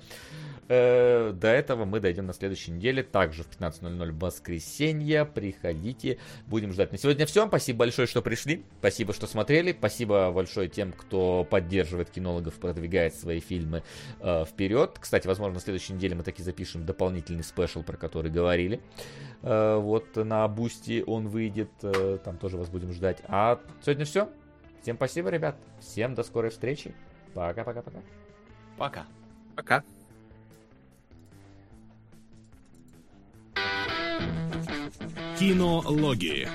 Э, до этого мы дойдем на следующей неделе, также в 15.00 воскресенье. Приходите, будем ждать. На сегодня все. Спасибо большое, что пришли. Спасибо, что смотрели. Спасибо большое тем, кто поддерживает кинологов, продвигает свои фильмы э, вперед. Кстати, возможно, на следующей неделе мы таки запишем дополнительный special, про который говорили. Э, вот на Бусти он выйдет. Э, там тоже вас будем ждать. А сегодня все. Всем спасибо, ребят. Всем до скорой встречи. Пока-пока-пока. Пока. Пока. Кинологии.